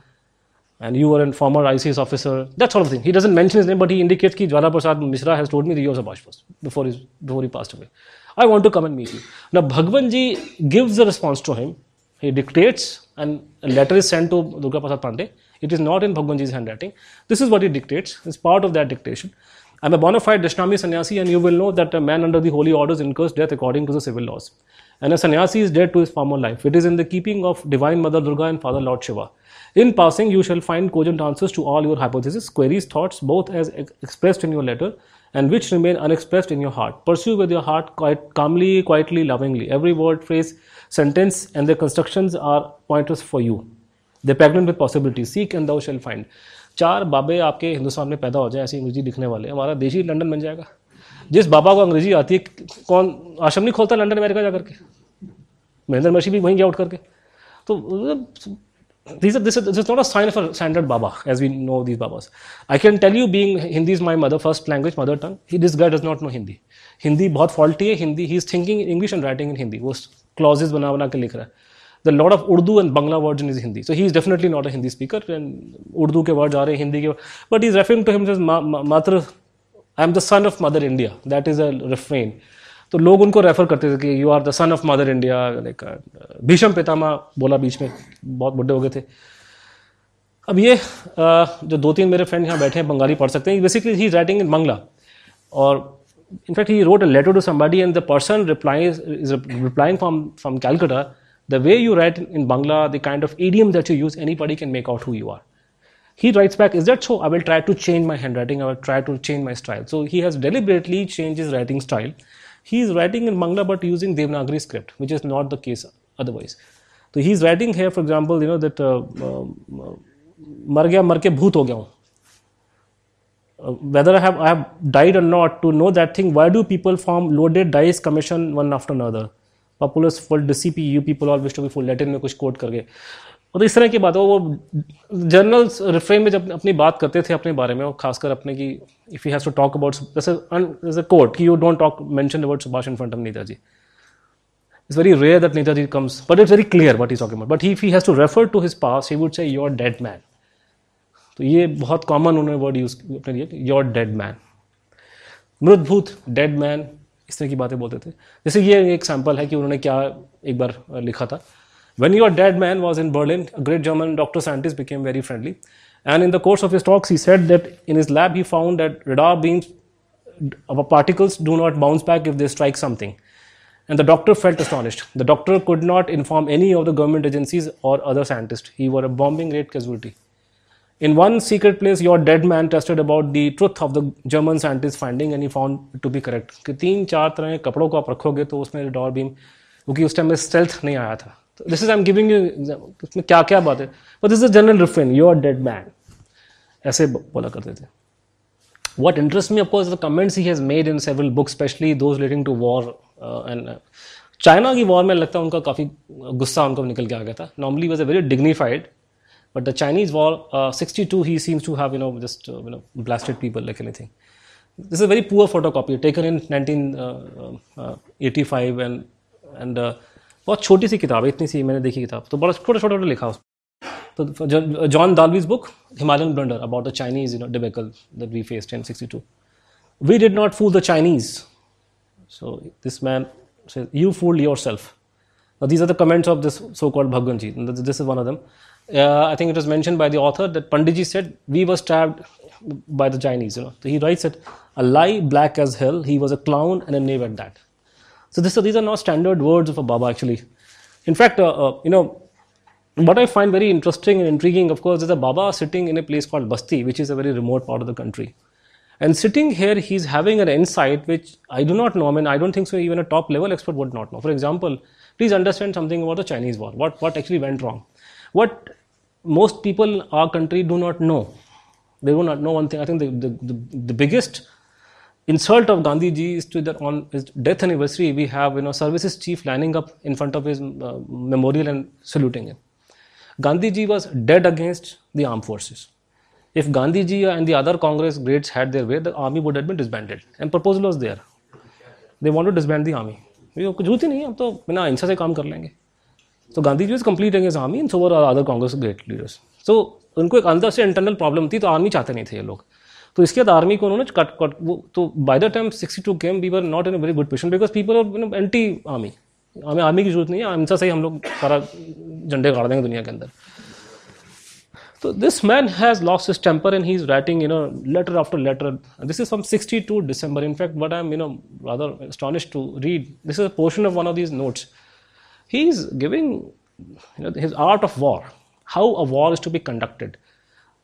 and you were a former ICS officer, that sort of thing. He doesn't mention his name, but he indicates that Jwala Prasad Mishra has told me that he was a Bajpayee before, his, before he passed away. I want to come and meet you. Now, Bhagwanji gives the response to him he dictates and a letter is sent to Durga Prasad Pandey. It is not in Bhagwanji's handwriting. This is what he dictates. It's part of that dictation. I'm a bona fide Dashnami sannyasi and you will know that a man under the holy orders incurs death according to the civil laws. And a sannyasi is dead to his former life. It is in the keeping of Divine Mother Durga and Father Lord Shiva. In passing, you shall find cogent answers to all your hypotheses, queries, thoughts, both as expressed in your letter and which remain unexpressed in your heart. Pursue with your heart quite calmly, quietly, lovingly. Every word, phrase, sentence and their constructions are pointers for you. They pregnant with possibility seek and thou shall find चार बाबे आपके हिंदुस्तान में पैदा हो जाए, ऐसी अंग्रेज़ी लिखने वाले हमारा देश ही लंडन बन जाएगा। जिस बाबा को अंग्रेज़ी आती है, कौन आश्रम नहीं खोलता लंडन अमेरिका जा करके महेंद्र महर्षि भी वहीं गया उठ करके तो this this is is not a sign for standard baba as we know this baba I can tell you being Hindi is my mother first language mother tongue he this guy does not know Hindi Hindi बहुत faulty है Hindi he is thinking English and writing in Hindi वो clauses बना बना के लिख रहा है। The lot of Urdu and Bangla words in his Hindi. So he is definitely not a Hindi speaker. And Urdu के words रहे Hindi के. But he is referring to him as ma, ma, Matra. I am the son of Mother India. That is a refrain. तो लोग उनको refer करते थे कि you are the son of mother India like Bhishma Pitamah बोला बीच में बहुत बड़े हो गए थे अब ये uh, जो दो तीन मेरे फ्रेंड यहाँ बैठे हैं बंगाली पढ़ सकते हैं basically he writing in Bangla और in fact he wrote a letter to somebody and the person reply is replying from from Calcutta The way you write in Bangla the kind of idiom that you use anybody can make out who you are he writes back, Is that so? I will try to change my handwriting, I will try to change my style. So he has deliberately changed his writing style he is writing in Bangla but using Devanagari script, which is not the case otherwise. So he is writing here, for example, you know that uh, uh, मर गया मर के भूत हो गया हूँ whether I have I have died or not to know that thing why do people form loaded dice commission one after another D C P U people all wish to be full Latin में कुछ quote करके। और तो इस तरह की बात है, वो जर्नल रिफ्रेम में जब अपनी बात करते थे अपने बारे में, और खासकर अपने की if you have to talk about जैसे कोर्ट कि you don't talk mention about Subhash in front of Netaji it's very rare that Netaji comes but it's very clear what is talking but if he has to refer to his past he would say your dead man तो ये बहुत common उन्होंने word use अपने लिए your dead man मृदभूत dead man इस तरह की बातें बोलते थे। जैसे ये एक सैंपल है कि उन्होंने क्या एक बार लिखा था। When your dead man was in Berlin great German doctor scientist became very friendly and in the course of talks he said that in his lab he found that radar being particles do not bounce back if they strike something and the doctor felt astonished the doctor could not inform any of the government agencies or other scientist he were a bombing rate casualty In one secret place, your dead man tested about the truth of the German scientist finding and he found to be correct. कि तीन चार तरह के कपड़ों को आप रखोगे तो उसमें radar beam क्योंकि उस टाइम में स्टेल्थ नहीं आया था this is I am giving you उसमें क्या क्या बात है but this is general reference you are dead man ऐसे बोला करते थे what interests me of course is the comments he has made in several books especially those relating to war uh, and uh, China की war में लगता है उनका काफ़ी गुस्सा उनको निकल के आ गया था normally was a very dignified But the Chinese war sixty two he seems to have you know just you know blasted people like anything this is a very poor photo copy taken in nineteen eighty five and and बहुत छोटी सी किताब है इतनी सी मैंने देखी किताब तो बड़ा छोटा छोटा लिखा उस तो John Dalvi's book Himalayan Blunder about the Chinese you know debacle that we faced in 62 we did not fool the Chinese. So this man says, You fooled yourself. Now, these are the comments of this so called Bhagwanji. This is one of them. Uh, I think it was mentioned by the author that Panditji said, We were stabbed by the Chinese. You know. So he writes it, a lie black as hell, he was a clown and a knave at that. So, this, so these are not standard words of a Baba actually. In fact, uh, uh, you know, what I find very interesting and intriguing, of course, is a Baba sitting in a place called Basti, which is a very remote part of the country. And sitting here, he's having an insight which I do not know. I mean, I don't think so. Even a top level expert would not know. For example, please understand something about the Chinese war. What what actually went wrong? What most people in our country do not know. They do not know one thing. I think the, the, the, the biggest insult of Gandhi ji is to that on his death anniversary, we have you know services chief lining up in front of his uh, memorial and saluting him. Gandhi ji was dead against the armed forces. If Gandhi ji and the other Congress greats had their way, the army would have been disbanded. And proposal was there. They want to disband the army. कुछ जरूरत ही नहीं है हम तो बिना हिंसा से काम कर लेंगे तो Gandhi ji is complete against army and so were other Congress great leaders तो उनको एक अंदर से इंटरनल प्रॉब्लम थी तो आर्मी चाहते नहीं थे ये लोग। तो इसके बाद आर्मी को उन्होंने कट कट वो तो by the time sixty two came we were not in a very good position because people are anti army हमें आर्मी की ज़रूरत नहीं है हिंसा से ही हम लोग सारा झंडे गाड़ देंगे दुनिया के अंदर। So this man has lost his temper and he's writing, you know, letter this letter. This is from 62 December. In fact, what I'm, you know, rather astonished to read, this is a portion of one of these notes. He's giving, you know, his art of war, how a war is to be conducted.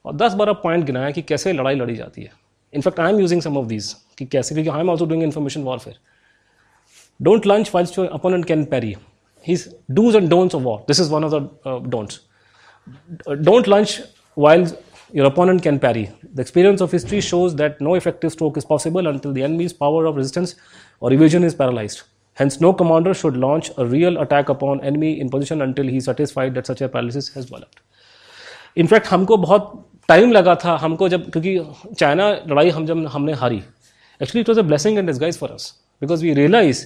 और दस बारह point गिनाया कि कैसे लड़ाई लड़ी जाती है in fact I am using some of these कि कैसे क्योंकि I am also doing information warfare don't launch while your opponent can parry his dos and don'ts of war this is one of the don'ts don't launch while your opponent can parry. The experience of history shows that no effective stroke is possible until the enemy's power of resistance or evasion is paralyzed. Hence, no commander should launch a real attack upon enemy in position until he is satisfied that such a paralysis has developed. In fact हमको बहुत time लगा था हमको जब क्योंकि China लड़ाई हम जब हमने हारी। Actually it was a blessing and disguise for us because we realise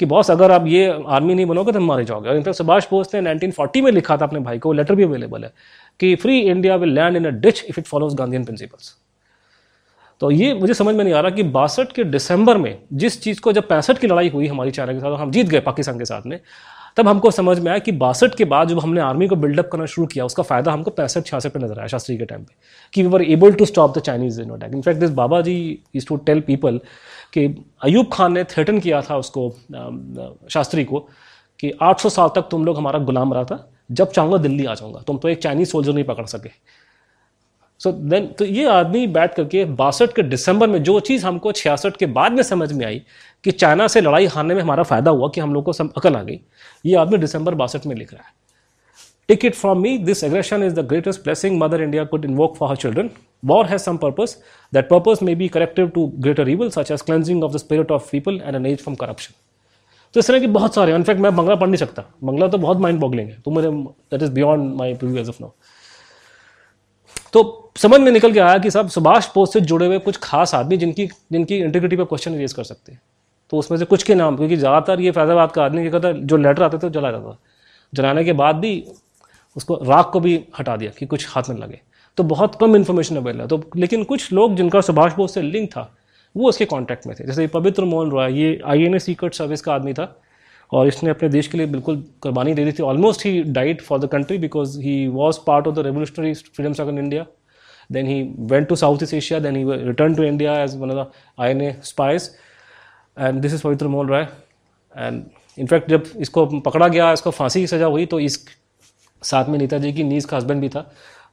कि बॉस अगर आप ये आर्मी नहीं बनोगे तो मारे जाओगे। और इनफैक्ट सुभाष बोस ने 1940 में लिखा था अपने भाई को लेटर भी अवेलेबल है कि free India will land in a ditch if it follows Gandhian principles तो ये मुझे समझ में नहीं आ रहा कि बासठ के दिसंबर में जिस चीज़ को जब पैंसठ की लड़ाई हुई हमारी चाइना के साथ हम जीत गए पाकिस्तान के साथ में, तब हमको समझ में आया कि बासठ के बाद जब हमने आर्मी को बिल्डअप करना शुरू किया, उसका फ़ायदा हमको पैंसठ, छियासठ पे नज़र आया शास्त्री के टाइम पे, कि we were able to stop the Chinese in attack in fact this Baba ji is to tell people कि अयूब खान ने थ्रेटन किया था उसको शास्त्री को कि 800 साल तक तुम लोग हमारा गुलाम रहा था, जब चाहूँगा दिल्ली आ जाऊँगा, तुम तो एक चाइनीज़ सोल्जर नहीं पकड़ सके। सो so देन तो ये आदमी बैठ करके बासठ के दिसंबर में जो चीज़ हमको छियासठ के बाद में समझ में आई कि चाइना से लड़ाई हारने में हमारा फ़ायदा हुआ कि हम लोग को सब अकल आ गई, ये आदमी दिसंबर बासठ में लिख रहा है। Take it from me this aggression is the greatest blessing mother India could in work for her children war has some purpose that purpose may be corrective to greater evil such as cleansing of the spirit of people and an age from corruption तो इस तरह की बहुत सारे in fact मैं बंगला पढ़ नहीं सकता। बंगला तो बहुत माइंड बॉगलिंग है। तो मेरे that is beyond my purviews of now तो समझ में निकल के आया कि साहब सुभाष बोस से जुड़े हुए कुछ खास आदमी जिनकी जिनकी इंटीग्रिटी पर क्वेश्चन रेज कर सकते हैं। तो उसमें से कुछ के नाम, क्योंकि ज़्यादातर ये फैजाबाद का आदमी क्या कहता है, जो लेटर आते थे वो जला जाता था। जलाने के बाद भी उसको राख को भी हटा दिया कि कुछ हाथ में लगे। तो बहुत कम इन्फॉर्मेशन अवेलेबल है। तो लेकिन कुछ लोग जिनका सुभाष बोस से लिंक था, वो उसके कॉन्टैक्ट में थे। जैसे पवित्र मोहन रॉय, ये आई एन सीक्रेट सर्विस का आदमी था। और इसने अपने देश के लिए बिल्कुल कुर्बानी दे दी थी। Almost he died for the country because he was part of the revolutionary freedom struggle in India then he went to Southeast Asia, then he returned to India as one of the INA spies. And this is Pavitra Mohan Roy. And in fact, जब इसको पकड़ा गया इसको फांसी की सजा हुई तो इस साथ में नेताजी की नीज का हस्बैंड भी था।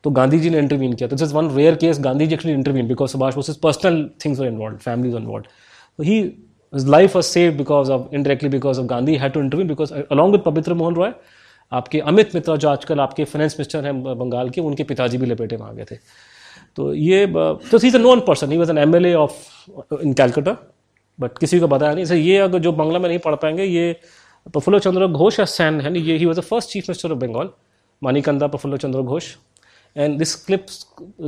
तो गांधी जी ने इंटरवीन किया। तो this is one rare case Gandhi ji actually intervene because Subhash Bose personal things were involve families involve he his life was saved because of, indirectly because of Gandhi. Had to intervene because along with पवित्र मोहन रॉय आपके अमित मित्रा जो आजकल आपके finance minister हैं बंगाल के, उनके पिताजी भी लपेटे वहाँ गए थे। तो ये तो is a known person he was an M L A of in Calcutta but किसी को बताया नहीं। सर ये अगर जो बंगला में नहीं पढ़ पाएँगे, ये प्रफुल्ल चंद्र घोष या सैन है ये he was the first chief minister of Bengal मानिकंदा Prafulla Chandra Ghosh and this clip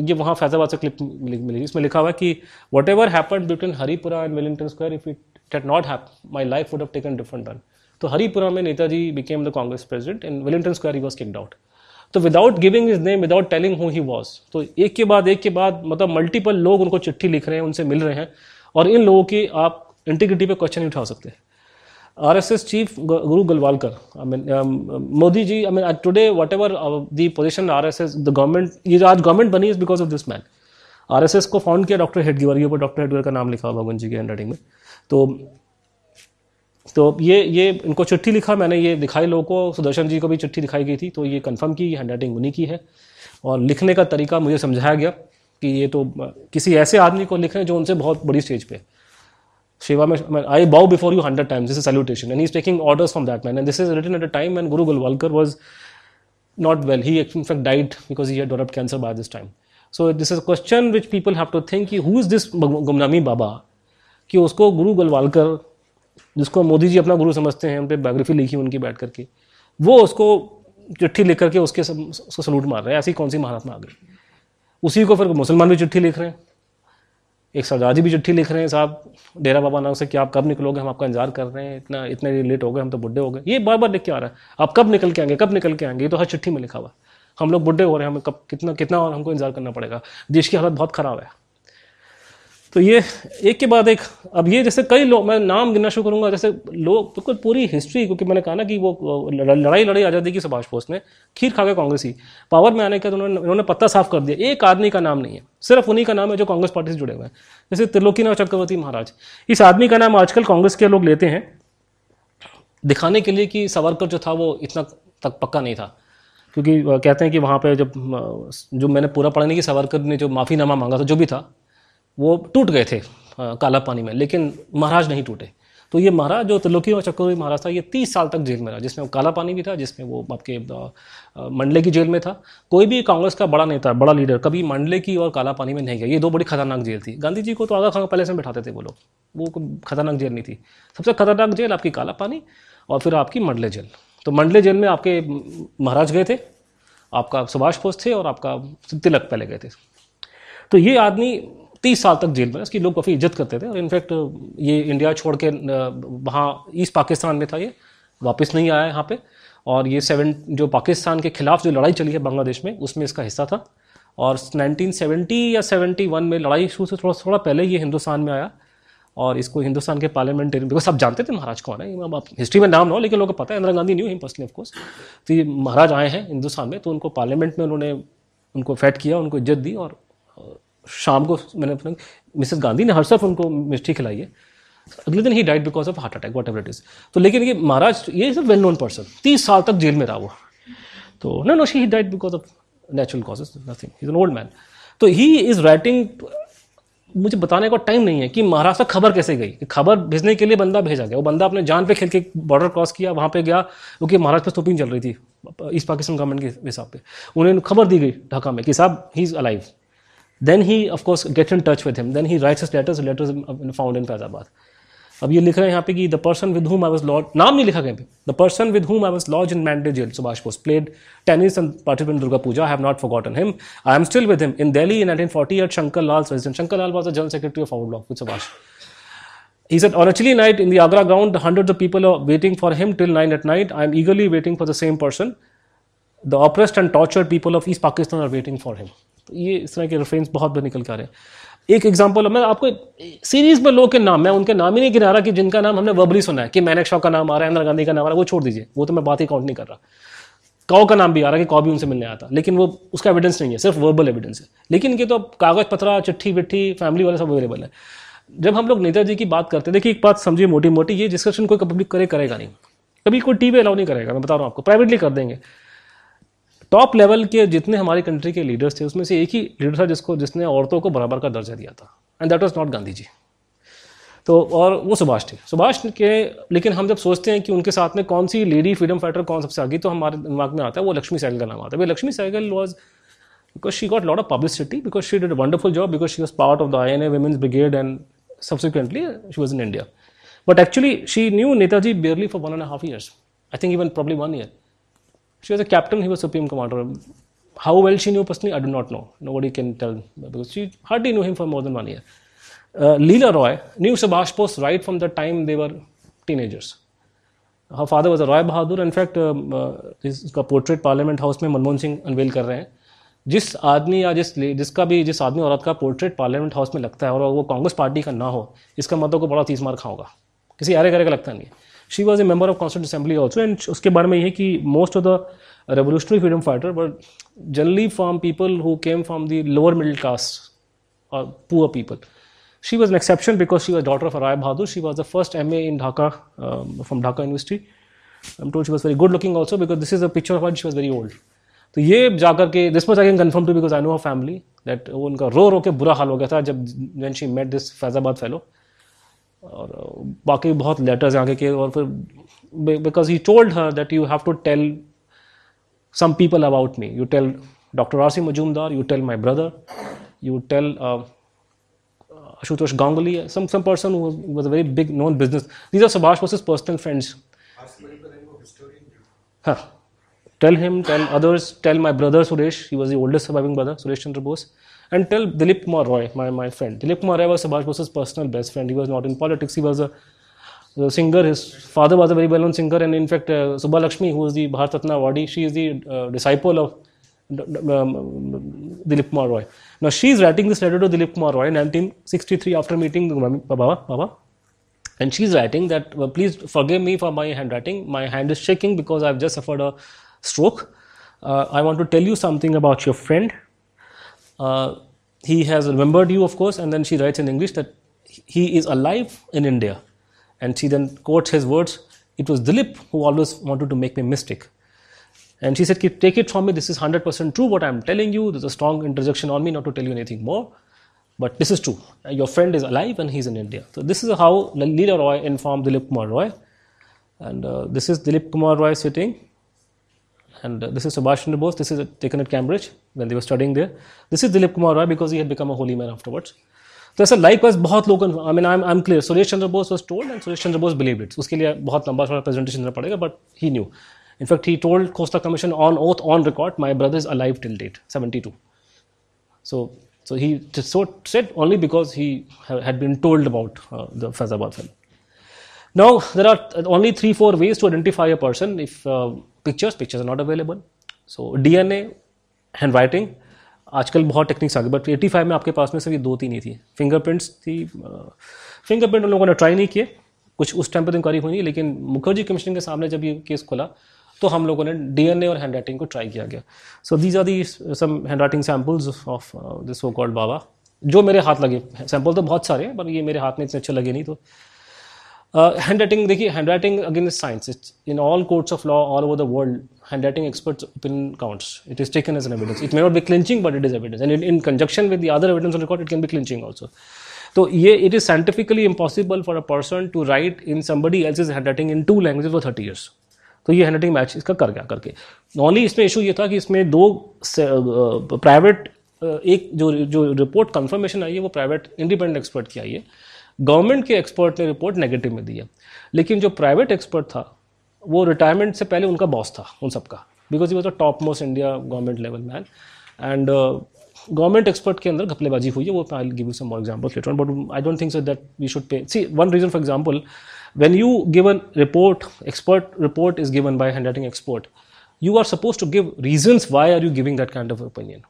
ये वहाँ फैजाबाद से क्लिप मिली इसमें लिखा हुआ है कि whatever happen between Haripura and Wellington square if it had not happen my life would have taken different turn तो हरिपुरा में Netaji became the Congress president in Wellington square he was kicked out तो without giving his name without telling who he was तो एक के बाद एक के बाद मतलब मल्टीपल लोग उनको चिट्ठी लिख रहे हैं उनसे मिल रहे हैं और इन लोगों की आप इंटीग्रिटी पे क्वेश्चन नहीं उठा सकते are S S chief Guru Golwalkar I mean Modi ji I mean today whatever the position R S S the government ये जो आज गवर्नमेंट बनी is because of this man R S S को found किया doctor Hedgewar ये ऊपर doctor Hedgewar का नाम लिखा हुआ भगवंत जी के हैंड राइटिंग में तो तो ये ये, इनको चिट्ठी लिखा मैंने, ये दिखाई लोगों को, सुदर्शन जी को भी चिट्ठी दिखाई गई थी तो ये कंफर्म की हैंड राइटिंग उन्हीं की है और लिखने का तरीका मुझे समझाया गया कि ये तो किसी ऐसे आदमी को लिख हैं जो उनसे बहुत बड़ी स्टेज पे शिवा में I bow before you hundred times this is salutation and is taking orders from that man and this is written at a time and Guru Golwalkar was not well. He in fact died because he had developed cancer by this time. So this is a question which people have to think कि who is this Gumnami Baba कि उसको गुरु गलवालकर जिसको मोदी जी अपना गुरु समझते हैं उन पर biography लिखी उनकी बैठ करके वो उसको चिट्ठी लिख करके उसके सब, उसको सलूट मार रहे हैं। ऐसी कौन सी महात्मा आ गई? उसी को फिर मुसलमान भी चिट्ठी लिख रहे हैं एक सरदार जी भी चिट्ठी लिख रहे हैं साहब डेरा बाबा नानक से कि आप कब निकलोगे हम आपका इंतज़ार कर रहे हैं इतना इतने लेट हो गए हम तो बुढ़े हो गए। ये बार बार लिख के आ रहा है आप कब निकल के आएँगे कब निकल के आएँगे ये तो हर चिट्ठी में लिखा हुआ हम लोग बुढ़े हो रहे हैं हमें कब कितना कितना और हमको इंतज़ार करना पड़ेगा। देश की हालत बहुत ख़राब है। तो ये, एक के बाद एक, अब ये जैसे कई लोग, मैं नाम गिनना शुरू करूँगा, जैसे लोग, बिल्कुल तो पूरी हिस्ट्री क्योंकि मैंने कहा ना कि वो लड़ाई लड़ाई आज़ादी की सुभाष बोस ने, खीर खा के कांग्रेसी पावर में आने के बाद उन्होंने उन्होंने पत्ता साफ़ कर दिया। एक आदमी का नाम नहीं है, सिर्फ़ उन्हीं का नाम है जो कांग्रेस पार्टी से जुड़े हुए हैं। जैसे त्रिलोकीनाथ चक्रवर्ती महाराज। इस आदमी का नाम आजकल कांग्रेस के लोग लेते हैं, दिखाने के लिए कि सावरकर जो था वो इतना तक पक्का नहीं था। क्योंकि कहते हैं कि वहाँ पे जब जो मैंने पूरा पढ़ा नहीं कि सावरकर ने जो माफ़ीनामा मांगा था, जो भी था वो टूट गए थे काला पानी में, लेकिन महाराज नहीं टूटे। तो ये महाराज, जो त्रिलोकी और चक्रवर्ती महाराज था, ये तीस साल तक जेल में रहा, जिसमें वो काला पानी भी था, जिसमें वो आपके मंडले की जेल में था। कोई भी कांग्रेस का बड़ा नेता, बड़ा लीडर, कभी मंडले की और काला पानी में नहीं गया। ये दो बड़ी खतरनाक जेल थी। गांधी जी को तो आगा खां पहले से बैठाते थे वो लोग। वो खतरनाक जेल नहीं थी। सबसे खतरनाक जेल आपकी काला पानी और फिर आपकी मंडले जेल। तो मंडले जेल में आपके महाराज गए थे, आपका सुभाष बोस थे और आपका तिलक पहले गए थे। तो ये आदमी तीस साल तक जेल में इसकी लोग काफ़ी इज़्ज़त करते थे। और इनफैक्ट, ये इंडिया छोड़ के वहाँ ईस्ट पाकिस्तान में था ये, वापस नहीं आया यहाँ पे। और ये सेवन, जो पाकिस्तान के खिलाफ जो लड़ाई चली है बांग्लादेश में, उसमें इसका हिस्सा था। और 1970 या 71 में लड़ाई शुरू से थोड़ा थोड़ा पहले ये हिंदुस्तान में आया। और इसको हिंदुस्तान के पार्लियामेंटेरियन बिकॉज़ सब जानते थे महाराज कौन है आप हिस्ट्री में नाम ना हो, लेकिन लोगों को पता है, Indira Gandhi knew him personally of course तो ये महाराज आए हैं हिंदुस्तान में तो उनको पार्लियामेंट में उन्होंने, उनको फैट किया, उनको इज़्ज़त दी और शाम को मैंने अपने मिसेस गांधी ने हर सिर्फ़ उनको मिष्टी खिलाई है। अगले दिन he died because of heart attack whatever it is तो लेकिन ये महाराज, ये is a well known person तीस साल तक जेल में रहा वो। तो no no she died because of natural causes nothing is an old man तो ही इज़ राइटिंग मुझे बताने का टाइम नहीं है कि महाराष्ट्र खबर कैसे गई। खबर भेजने के लिए बंदा भेजा गया। वो बंदा अपने जान पे खेल के बॉर्डर क्रॉस किया, वहाँ पे गया, क्योंकि महाराष्ट्र पे स्टोपिंग चल रही थी ईस्ट पाकिस्तान गवर्नमेंट के हिसाब पे। उन्हें खबर दी गई ढाका में कि साहब he is alive then he of course get in touch with him then he writes his letters letters found in Faizabad अब ये लिख रहे हैं यहाँ पे कि the person with whom I was Lord नाम नहीं लिखा कहीं पे the person with whom I was lodge in Mandalay jail Subhash Bose played tennis and participate in Durga Puja I have not forgotten him I am still with him in Delhi in 1940 at shankar lal's residence shankar lal was the general secretary of our block with subhash he said on a chilly night in the agra ground hundreds of people are waiting for him till 9 at night i am eagerly waiting for the same person the oppressed and tortured people of east pakistan are waiting for him तो ये इस तरह के reference बहुत बार निकल कर रहे हैं। एक एग्जांपल मैं आपको सीरीज़ में लोगों के नाम, मैं उनके नाम ही नहीं गिना रहा कि जिनका नाम हमने वर्बली सुना है, कि मैनेक शॉ का नाम आ रहा है, इंदिरा गांधी का नाम आ रहा है, वो छोड़ दीजिए। वो तो मैं बात ही काउंट नहीं कर रहा। कौ का नाम भी आ रहा है कि कौ भी उनसे मिलने आया था, लेकिन वो, उसका एविडेंस नहीं है, सिर्फ़ वर्बल एविडेंस है। लेकिन इनके तो कागज़, पत्रा, चिट्ठी विट्ठी फैमिली वाले सब अवेलेबल है। जब हम लोग नेताजी की बात करते हैं देखिए एक बात समझिए मोटी मोटी ये डिस्कशन कोई पब्लिक करे करेगा नहीं। कभी कोई टीवी अलाउ नहीं करेगा, मैं बता रहा हूँ आपको प्राइवेटली कर देंगे। टॉप लेवल के जितने हमारे कंट्री के लीडर्स थे, उसमें से एक ही लीडर था जिसको, जिसने औरतों को बराबर का दर्जा दिया था। And that was not Gandhi ji तो और वो सुभाष थे। सुभाष के, लेकिन हम जब सोचते हैं कि उनके साथ में कौन सी लेडी फ्रीडम फाइटर कौन सबसे आगे तो हमारे दिमाग में आता है वो लक्ष्मी सहगल का नाम आता है। भाई, Lakshmi Sahgal was because she got lot of publicity because she did wonderful job because she was part of the I N A women's brigade and subsequently she was in India but actually she knew Netaji barely for one and half years I think even probably one year She was a captain, he was supreme commander. How well she knew personally, I do not know. Nobody can tell because she hardly knew him for more than one year. Uh, Leela Roy knew Subhash Bose right from the time they were teenagers. Her father was a Roy Bahadur. In fact, um, uh, इसका portrait Parliament House में Manmohan Singh unwell कर रहे हैं जिस आदमी या जिस जिसका भी जिस आदमी औरत का पोर्ट्रेट पार्लियामेंट हाउस में लगता है और वो कांग्रेस पार्टी का ना हो इसका मतलब को बड़ा तीस मार खाओगा किसी अरे करे का लगता नहीं she was a member of constituent assembly also and उसके बारे में ये है कि most of the revolutionary freedom fighter but generally from people who came from the lower middle class or poor people. She was an exception because she was daughter of Rai Bahadur. She was the first MA in Dhaka um, from Dhaka University. I'm told she was very good looking also because this is a picture of her. She was very old. तो ये जाकर के this much I can confirm too because I know family that वो उनका रो रो के बुरा हाल हो गया था जब when she met this Faizabad fellow और बाकी बहुत लेटर्स आगे के, और फिर because he told her that you have to tell some people about me you tell doctor Asim Majumdar you tell my brother you tell Ashutosh Ganguly some some person was a very big known business these are Subhash was his personal friends हाँ tell him tell others tell my brother Suresh he was the oldest surviving brother Suresh Chandra Bose and tell Dilip Kumar Roy, my, my friend. Dilip Kumar Roy was Subhash Bose's personal best friend. He was not in politics, he was a, a singer. His father was a very well known singer, and in fact, uh, Subha Lakshmi, who is the Bharat awardee, she is the uh, disciple of um, Dilip Kumar Roy. Now, she is writing this letter to Dilip Kumar Roy in 1963 after meeting Baba. Baba and she's writing that well, please forgive me for my handwriting my hand is shaking because i've just suffered a stroke uh, i want to tell you something about your friend uh, he has remembered you of course and then she writes in english that he is alive in india and she then quotes his words it was dilip who always wanted to make me mystic and she said take it from me this is 100% true what i'm telling you there's a strong interjection on me not to tell you anything more But this is true. Your friend is alive and he's in India. So this is how Leela Roy informed Dilip Kumar Roy. And uh, this is Dilip Kumar Roy sitting And uh, this is Subhash Chandra Bose. This is taken at Cambridge when they were studying there. This is Dilip Kumar Roy because he had become a holy man afterwards. तो ऐसा likewise बहुत लोग I mean I am clear Suresh Chandra Bose was told and Suresh Chandra Bose believe it उसके लिए बहुत लंबा थोड़ा presentation देना पड़ेगा but he knew in fact he told Khosla commission on oath on record my brother is alive till date seventy two so So he just so said only because he ha- had been told about uh, the Faizabad film. Now there are only three four ways to identify a person. If uh, pictures pictures are not available, so DNA, handwriting, आजकल बहुत techniques आ गई but 85 में आपके पास में सिर्फ़ ये दो तीन ही थी। फिंगरप्रिंट्स थी फिंगरप्रिंट उन लोगों ने ट्राई नहीं किए। कुछ उस टाइम पर इंक्वायरी हुई नहीं लेकिन मुखर्जी कमीशन के सामने जब ये केस खुला तो हम लोगों ने डीएनए और हैंड राइटिंग को ट्राई किया गया। So these are the some hand writing samples of this so called Baba जो मेरे हाथ लगे। सैंपल तो बहुत सारे हैं पर ये मेरे हाथ में इतने अच्छे लगे नहीं तो हैंड राइटिंग देखिए hand writing again is science it's in all courts of law all over the world hand writing experts opinion counts it is taken as an evidence it may not be clinching but it is evidence and in conjunction with the other evidence on record it can be clinching also तो ये it is scientifically impossible for a person to write in somebody else his hand writing in two language for thirty years तो ये hand writing match इसका कर गया, करके। Only इसमें issue ये था कि इसमें दो प्राइवेट एक जो जो रिपोर्ट कंफर्मेशन आई है, वो प्राइवेट इंडिपेंडेंट एक्सपर्ट की आई है। गवर्नमेंट के एक्सपर्ट ने रिपोर्ट नेगेटिव में दिया लेकिन जो प्राइवेट एक्सपर्ट था, वो रिटायरमेंट से पहले उनका बॉस था, उन सबका। Because he was the top most India government level man and government expert के अंदर घपलेबाजी हुई है, वो I give you some more examples letter but I don't think so that we should pay see one reason for example when you a report, expert report is given by a handwriting expert, you are supposed to give reasons why are you giving that kind of opinion.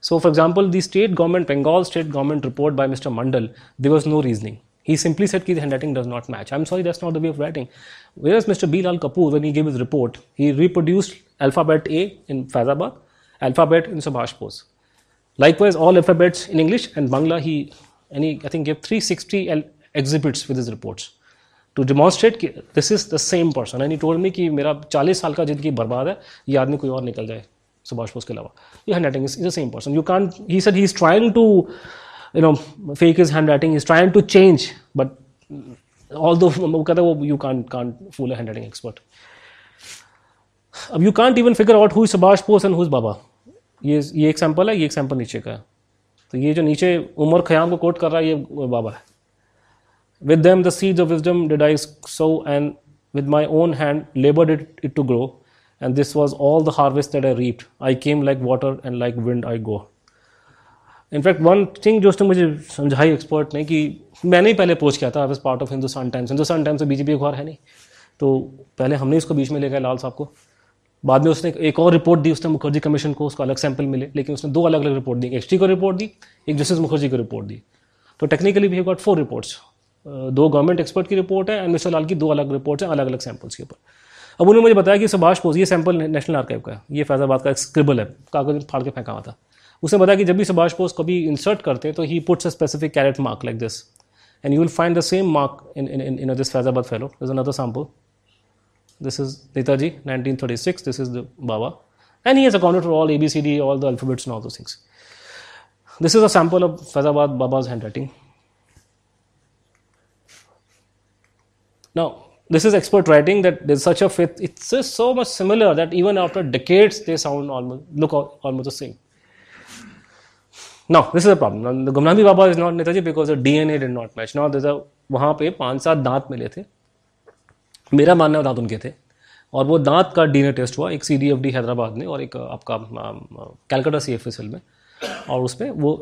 so for example the state government bengal state government report by mr mandal there was no reasoning he simply said that the handwriting does not match i'm sorry that's not the way of writing whereas mr bilal kapoor when he gave his report he reproduced alphabet a in faizabad alphabet in subhash bose likewise all alphabets in english and bangla he and he i think gave 360 el- exhibits with his reports to demonstrate कि this is the same person and told me कि मेरा चालीस साल का जिंदगी बर्बाद है ये आदमी कोई और निकल जाए सुभाष बोस के अलावा ये hand writing is the same person you can he said he is trying to you know fake his hand writing is trying to change but although कहता वो you can can fool hand writing expert अब you can't even figure out who is Subhash Bose and who is Baba ये ये एक sample है ये एक sample नीचे का है। तो ये जो नीचे उमर खयाम को कोट कर रहा है ये बाबा है। With them the seeds of wisdom did I sow, and with my own hand labored it, it to grow. And this was all the harvest that I reaped. I came like water, and like wind I go. In fact one thing जो उसने मुझे समझाई expert ने कि मैंने ही पहले पोच किया था I was part of Hindustan Times Hindustan Times से बीजेपी अखबार है नहीं। तो पहले हमने इसको बीच में ले गया लाल साहब को। बाद में उसने एक और रिपोर्ट दी उसने मुखर्जी कमीशन को उसको अलग सैंपल मिले। लेकिन उसने दो अलग अलग रिपोर्ट दी। एक एच को रिपोर्ट दी एक जस्टिस मुखर्जी को रिपोर्ट दी। तो technically we have got four reports दो गवर्नमेंट एक्सपर्ट की रिपोर्ट है एंड मिस्टर लाल की दो अलग रिपोर्ट्स हैं अलग अलग सैंपल्स के ऊपर। अब उन्होंने मुझे बताया कि सुभाष बोस ये सैंपल नेशनल आर्काइव का है। ये फैजाबाद का एक स्क्रिबल है। कागज़ फाड़ के फेंका हुआ था। उसने बताया कि जब भी सुभाष बोस कभी इंसर्ट करते हैं तो he puts a specific caret mark like this and you will find the same mark in in in this Faizabad fellow is another sample this is Netaji 1936 this is the Baba. And he has accounted for all ABCD all the alphabets and all those things. This is a sample of Faizabad Baba's handwriting. Now, this is expert writing that there's such a fit. It's just so much similar that even after decades, they sound almost look almost the same. Now, this is a problem. Now, the Gumnami Baba is not Netaji because the DNA did not match. Now, there's a वहाँ पे पाँच सात दांत मिले थे मेरा मानना है दांत उनके थे और वो दांत का डीएनए टेस्ट हुआ एक CDFD हैदराबाद में और एक आपका Calcutta C F S L में और उसमें वो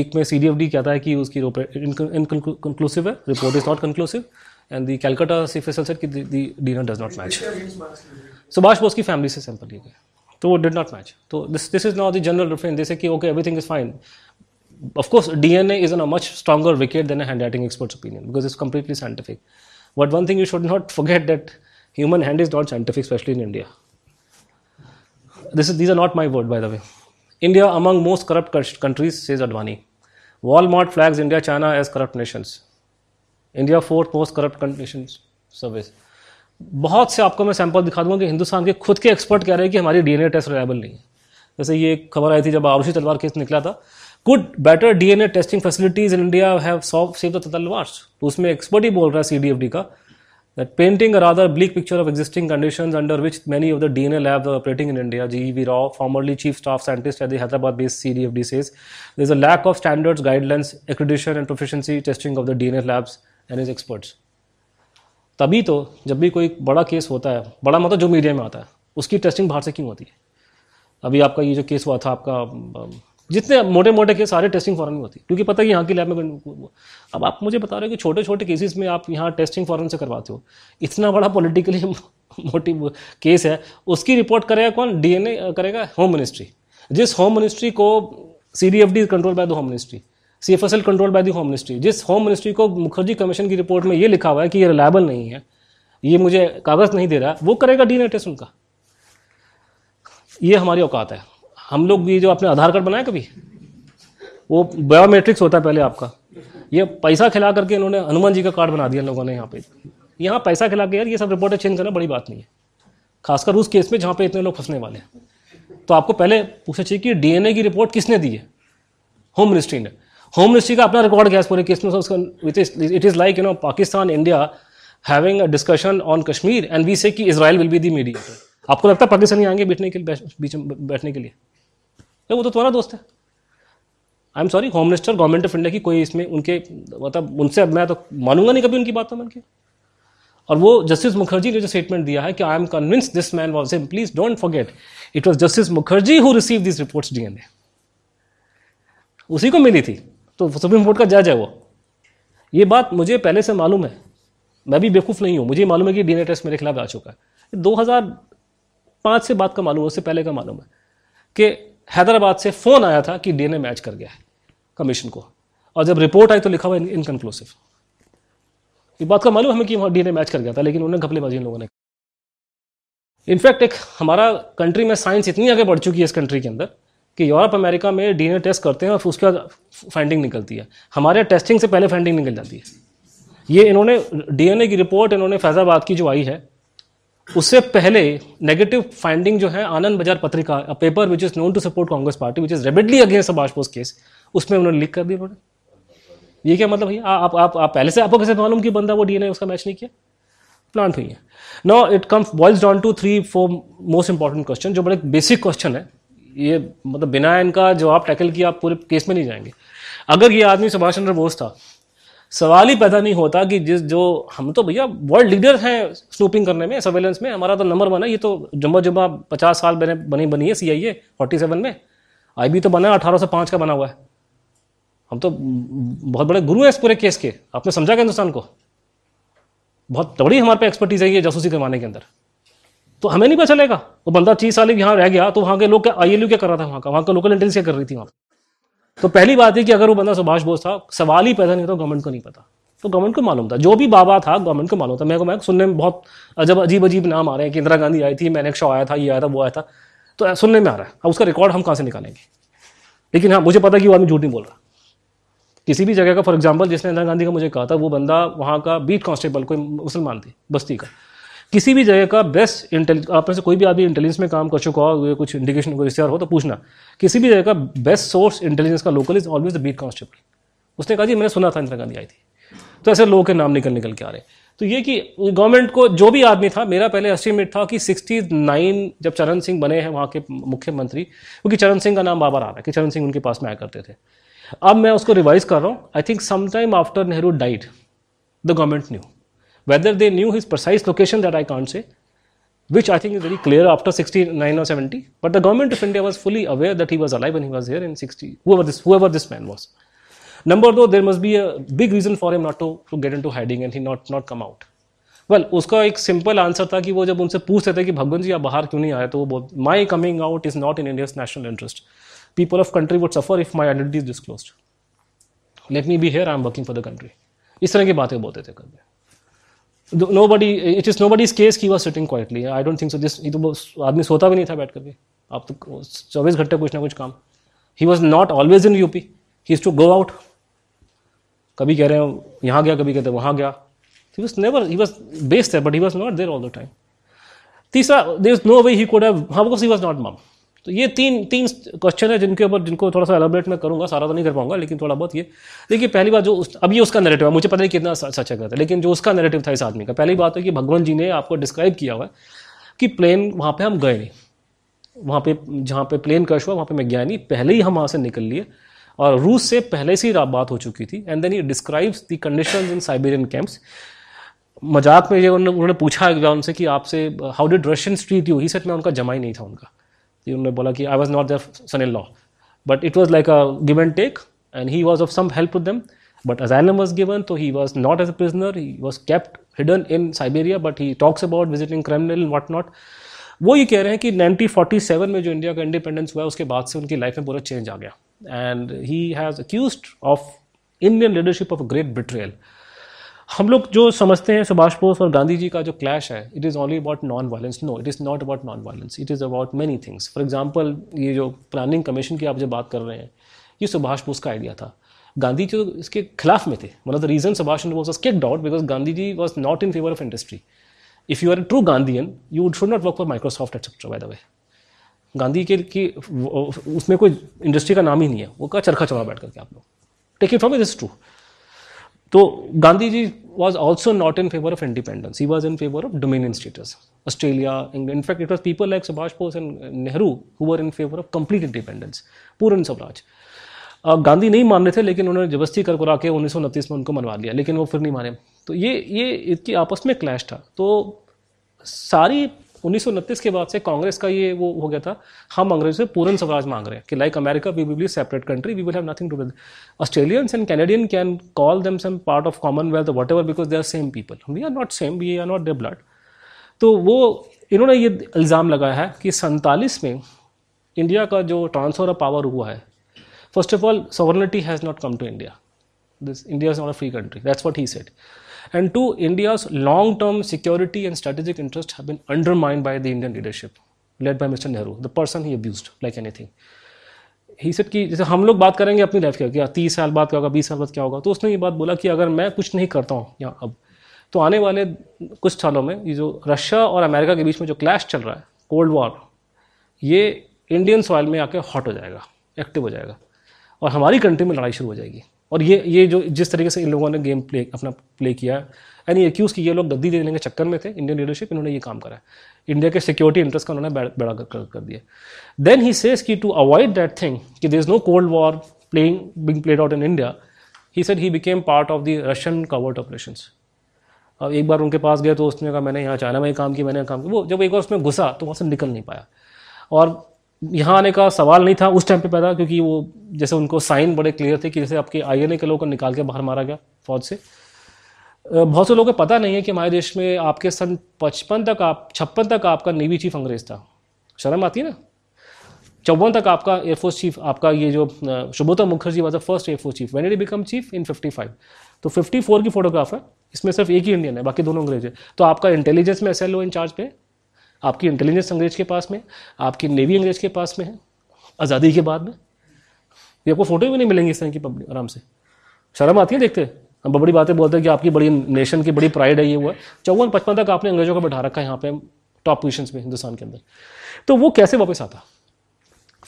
एक में CDFD कहता है कि उसकी इनकन्क्लूसिव है report is not conclusive and the Calcutta C F S L said कि the DNA does not match Subhash Bose की फैमिली से सैंपल लिए गए तो वो डिड नॉट मैच तो this this is not the general reference जैसे कि okay everything is fine of course dna is in a much stronger wicket than a handwriting expert's opinion because it's completely scientific but one thing you should not forget that human hand is not scientific especially in india this is these are not my word by the way india among most corrupt cou- countries says advani walmart flags india china as corrupt nations India fourth most corrupt condition service बहुत से आपको मैं sample दिखा दूँगा कि हिंदुस्तान के खुद के एक्सपर्ट कह रहे हैं कि हमारी डीएनए टेस्ट रिलायबल नहीं है। जैसे ये खबर आई थी जब आरुषि तलवार केस निकला था। Good better D N A testing facilities in India have solve save the Talwar उसमें एक्सपर्ट ही बोल रहा है सी डी एफ़ डी का that painting a rather bleak picture of existing condition under which many of the DNA lab operating in India G V Rao formerly chief staff scientist है Hyderabad based C D F D says is lack of standards guidelines accreditation and proficiency testing of the D DNA labs and his experts तभी तो जब भी कोई बड़ा case होता है, बड़ा मतलब जो मीडिया में आता है, उसकी टेस्टिंग बाहर से क्यों होती है? अभी आपका ये जो केस हुआ था, आपका जितने मोटे मोटे केस सारे टेस्टिंग फॉरन में होती है। क्योंकि पता है यहाँ की लैब में अब आप मुझे बता रहे हो कि छोटे छोटे केसेस में आप यहाँ टेस्टिंग फॉरन से करवाते हो। इतना बड़ा पॉलिटिकली मोटिव केस है, उसकी रिपोर्ट करेगा कौन? डीएनए करेगा होम मिनिस्ट्री जिस होम मिनिस्ट्री को C D F D control by the home ministry C F S L control by the home ministry जिस होम मिनिस्ट्री को मुखर्जी कमीशन की रिपोर्ट में ये लिखा हुआ है कि ये रिलायबल नहीं है, ये मुझे कागज़ नहीं दे रहा, वो करेगा डीएनए टेस्ट उनका। ये हमारी औकात है। हम लोग ये जो आपने आधार कार्ड बनाया कभी? वो बायोमेट्रिक्स होता है पहले आपका। ये पैसा खिला करके इन्होंने हनुमान जी का कार्ड बना दिया लोगों ने यहाँ पे। यहाँ पैसा खिला के यार ये सब रिपोर्टें चेंज करना बड़ी बात नहीं है। खासकर उस केस में जहाँ पे इतने लोग फंसने वाले हैं। तो आपको पहले पूछना चाहिए कि डीएनए की रिपोर्ट किसने दी है? होम मिनिस्ट्री ने। होम मिनिस्ट्री का अपना रिकॉर्ड इस पूरे केस में it is like you know Pakistan India having a discussion on Kashmir and we say कि Israel will be the mediator आपको लगता है पाकिस्तानी आएँगे बैठने के लिए बीच में, बैठने के लिए? तो वो तो तुम्हारा दोस्त है। I am sorry home minister government of India की कोई इसमें उनके मतलब उनसे मैं तो मानूँगा नहीं कभी उनकी बात तो मन की। और वो जस्टिस मुखर्जी ने जो स्टेटमेंट दिया है कि I am convince this man was him please don't forget it was justice Mukherjee who receive this reports DNA उसी को मिली थी। तो सुप्रीम कोर्ट का जज है वो। ये बात मुझे पहले से मालूम है। मैं भी बेवकूफ़ नहीं हूँ। मुझे मालूम है कि डीएनए टेस्ट मेरे खिलाफ आ चुका है। 2005 से बात का मालूम है, उससे पहले का मालूम है कि हैदराबाद से फ़ोन आया था कि डीएनए मैच कर गया है कमीशन को। और जब रिपोर्ट आई तो लिखा हुआ इनकनक्लूसिव ये बात का मालूम हमें कि वहाँ डीएनए मैच कर गया था, लेकिन उन्होंने घपलेबाजी इन लोगों ने इनफैक्ट एक हमारा कंट्री में साइंस इतनी आगे बढ़ चुकी है इस कंट्री के अंदर कि यूरोप, अमेरिका में डीएनए टेस्ट करते हैं और उसके बाद फाइंडिंग निकलती है। हमारे टेस्टिंग से पहले फाइंडिंग निकल जाती है। ये इन्होंने, डीएनए की रिपोर्ट इन्होंने फैजाबाद की जो आई है, उससे पहले नेगेटिव फाइंडिंग जो है, Anand Bazar Patrika a paper which is known to support Congress party which is rabidly against Subhas Bose case उसमें उन्होंने लिख कर दिया उन्होंने ये क्या मतलब भैया आप आप आप पहले से आपको कैसे मालूम कि बंदा वो डीएनए उसका मैच नहीं किया? प्लांट हुई है। No it comes boils down to three four most important question जो बड़े बेसिक क्वेश्चन है। ये मतलब बिना इनका जवाब टैकल किया आप पूरे केस में नहीं जाएँगे। अगर ये आदमी सुभाष चंद्र बोस था, सवाल ही पैदा नहीं होता कि जिस जो हम तो भैया वर्ल्ड लीडर हैं स्नूपिंग करने में सर्वेलेंस में, हमारा तो नंबर वन है, ये तो जुम्मा जुम्मा पचास साल बने, बनी बनी है C I A forty seven में। आई बी तो बना है, अठारह सौ पाँच का बना हुआ है। हम तो बहुत बड़े गुरु हैं इस पूरे केस के। आपने समझा क्या हिंदुस्तान को? बहुत बड़ी हमारे पे एक्सपर्टीज है ये जासूसी करवाने के अंदर। तो हमें नहीं पता चलेगा। वो बंदा तीस साल यहाँ रह गया तो वहाँ के लोग क्या आई क्या कर रहा था वहाँ का? वहाँ का लोकल इंटेलिजेंस क्या कर रही थी वहाँ तो पहली बात है कि अगर वो बंदा सुभाष बोस था, सवाल ही पैदा नहीं होता गवर्नमेंट को नहीं पता। तो गवर्नमेंट को मालूम था। जो भी बाबा था गवर्नमेंट को मालूम था। मेरे को मैं सुनने में बहुत अजब अजीब अजीब नाम आ रहे हैं। कि इंदिरा गांधी आई थी मैनेक शॉ आया था, ये आया था, वो आया था। तो सुनने में आ रहा है। अब उसका रिकॉर्ड हम कहाँ से निकालेंगे? लेकिन हाँ मुझे पता कि वो आदमी झूठ नहीं बोल रहा। किसी भी जगह का फॉर एग्ज़ाम्पल जिसने इंदिरा गांधी का मुझे कहा था, वो बंदा वहाँ का बीट कांस्टेबल कोई मुसलमान थी, बस्ती का। किसी भी जगह का बेस्ट इंटेल आप में से कोई भी आदमी इंटेलिजेंस में काम कर चुका हो कुछ इंडिकेशन कोई रिश्तेदार हो तो पूछना। किसी भी जगह का बेस्ट सोर्स इंटेलिजेंस का local is always the beat constable उसने कहा, जी, मैंने सुना था इंदिरा गांधी आई थी। तो ऐसे लोगों के नाम निकल निकल के आ रहे तो ये कि गवर्नमेंट को जो भी आदमी था, मेरा पहले एस्टिमेट था कि 69 जब चरण सिंह बने हैं, वहाँ के मुख्यमंत्री, क्योंकि चरण सिंह का नाम बार बार आ रहा है कि चरण सिंह उनके पास में आया करते थे। अब मैं उसको रिवाइज कर रहा हूँ। I think sometime after Nehru died the government new whether they knew his precise location that I can't say, which I think is very clear after 69 or 70. But the government of India was fully aware that he was alive when he was here in 60, whoever this, whoever this man was. Number two, there must be a big reason for him not to, to get into hiding and he not, not come out. Well well, उसका एक simple answer था कि वो जब उनसे पूछते थे कि भगवान जी आप बाहर क्यों नहीं आए तो वो बोल my coming out is not in India's national interest people of country would suffer if my identity is disclose let me be here I am working for the country इस तरह की बातें बोलते थे कभी nobody, it is nobody's case he was sitting quietly. I don't think so. This, ये तो आदमी सोता भी नहीं था बैठ करके आप तो चौबीस घंटे कुछ ना कुछ काम। He was not always in UP he is to go out कभी कह रहे हैं, यहाँ गया, कभी कहते वहाँ गया। He was never he was based है but he was not there all the time तीसरा there is no way he could have because he was not मम तो ये तीन तीन क्वेश्चन है जिनके ऊपर जिनको थोड़ा सा एलाबरेट मैं करूँगा सारा तो नहीं कर पाऊँगा लेकिन थोड़ा बहुत ये। देखिए पहली बात जो उस, अब ये उसका नैरेटिव है मुझे पता नहीं कितना सच है लेकिन जो उसका नैरेटिव था इस आदमी का पहली बात है कि भगवान जी ने आपको डिस्क्राइब किया हुआ कि प्लेन वहाँ पर हम गए नहीं। वहाँ पे जहाँ पे प्लेन क्रश हुआ वहाँ पे मैं गया नहीं पहले ही हम वहाँ से निकल लिए। और रूस से पहले से ही बात हो चुकी थी and then he describes the condition in Siberian camps मज़ाक में ये उन्होंने पूछा उनसे कि आपसे how did Russian street you he said मैं उनका जमा ही नहीं था उनका। ये उन्होंने बोला कि I was not there son in law but it was like a give and take and he was of some help to them but asylum given, so he was not as a prisoner. He was kept hidden in siberia, but he talks about visiting kremlin and what not वो ये कह रहे हैं कि 1947 में जो India का independence हुआ, उसके बाद से उनकी लाइफ में पूरा चेंज आ गया. And he has accuse of Indian leadership of great betrayal हम लोग जो समझते हैं सुभाष बोस और गांधी जी का जो क्लैश है it is only about non violence no it is not about non violence it is about many things for example ये जो प्लानिंग कमीशन की आप जो बात कर रहे हैं, ये सुभाष बोस का आइडिया था। गांधी जी तो इसके खिलाफ में थे। मतलब the reason Subhas Chandra Bose kicked out because Gandhi ji was not in favour of industry if you are true Gandhian you should not work for Microsoft etcetera by the way Gandhi के की उसमें कोई industry का नाम ही नहीं है। वो का चरखा चौड़ा बैठ करके आप लोग। Take it from it is true तो Gandhi ji was also not in favour of independence he was in favour of dominion status Australia England in fact it was people like Subhas Bose and Nehru who were in favour of complete independence Purna Swaraj Gandhi नहीं मान रहे थे, लेकिन उन्होंने जबरस्ती कर करा के उन्नीस सौ उनतीस में उनको मनवा लिया लेकिन वो फिर नहीं माने। तो ये ये, इसकी आपस में क्लैश था। तो सारी उन्नीस सौ उनतीस के बाद से कांग्रेस का ये वो हो गया था, हम अंग्रेज़ों से पूर्ण स्वराज मांग रहे हैं कि like America we will be separate country we will have nothing to with Australians and Canadian can call them some part of Commonwealth whatever because they are same people we are not same we are not they blood तो वो, इन्होंने ये इल्ज़ाम लगाया है कि सैंतालीस में इंडिया का जो ट्रांसफ़र ऑफ़ पावर हुआ है first of all sovereignty has not come to India this India is not a free country. That's what he said. And two, India's long-term security and strategic interests have been undermined by the Indian leadership, led by Mr. Nehru, the person he abused like anything. He said कि जैसे हम लोग बात करेंगे अपनी life क्या तीस साल बाद क्या होगा बीस साल बाद क्या होगा तो उसने ये बात बोला कि अगर मैं कुछ नहीं करता हूँ यहाँ अब तो आने वाले कुछ सालों में ये जो रशिया और अमेरिका के बीच में जो क्लैश चल रहा है कोल्ड वॉर ये इंडियन सॉइल में आके हॉट हो जाएगा एक्टिव हो जाएगा और हमारी कंट्री में लड़ाई शुरू हो जाएगी और ये ये जो जिस तरीके से इन लोगों ने गेम प्ले अपना प्ले किया यानी एक्यूज़ की ये लोग गद्दी देने के चक्कर में थे इंडियन लीडरशिप इन्होंने ये काम करा इंडिया के सिक्योरिटी इंटरेस्ट का उन्होंने बड़ा कर, कर दिया देन ही सेज की टू अवॉइड दैट थिंग कि there is no cold war playing being played out in India he said he became part of the Russian covert operation अब एक बार उनके पास गए तो उसने कहा मैंने यहाँ चाइना में काम किया मैंने काम किया। वो जब एक बार उसमें घुसा तो वहाँ से निकल नहीं पाया। और यहाँ आने का सवाल नहीं था उस टाइम पे पैदा, क्योंकि वो जैसे उनको साइन बड़े क्लियर थे कि जैसे आपके आईएनए के लोगों को निकाल के बाहर मारा गया फौज से। बहुत से लोगों को पता नहीं है कि हमारे देश में आपके सन पचपन तक आप, छप्पन तक आपका नेवी चीफ अंग्रेज़ था। शर्म आती है ना? चौवन तक आपका एयरफोर्स चीफ आपका ये जो Subroto Mukherjee was the first air force chief when become chief in fifty five तो फिफ्टी फोर की फोटोग्राफ है। इसमें सिर्फ़ एक ही इंडियन है, बाकी दोनों अंग्रेज़ है। तो आपका इंटेलिजेंस में एस एल ओ इंचार्ज पे आपकी इंटेलिजेंस अंग्रेज़ के पास में, आपकी नेवी अंग्रेज़ के पास में है, आज़ादी के बाद में। ये आपको फ़ोटो भी नहीं मिलेंगे इस तरह की पब्लिक आराम से। शर्म आती है देखते हम बड़ी बातें बोलते हैं कि आपकी बड़ी नेशन की बड़ी प्राइड है ये हुआ चौवन पचपन तक आपने अंग्रेज़ों को बैठा रखा है यहाँ पे टॉप पोजिशन में, हिंदुस्तान के अंदर। तो वो कैसे वापस आता?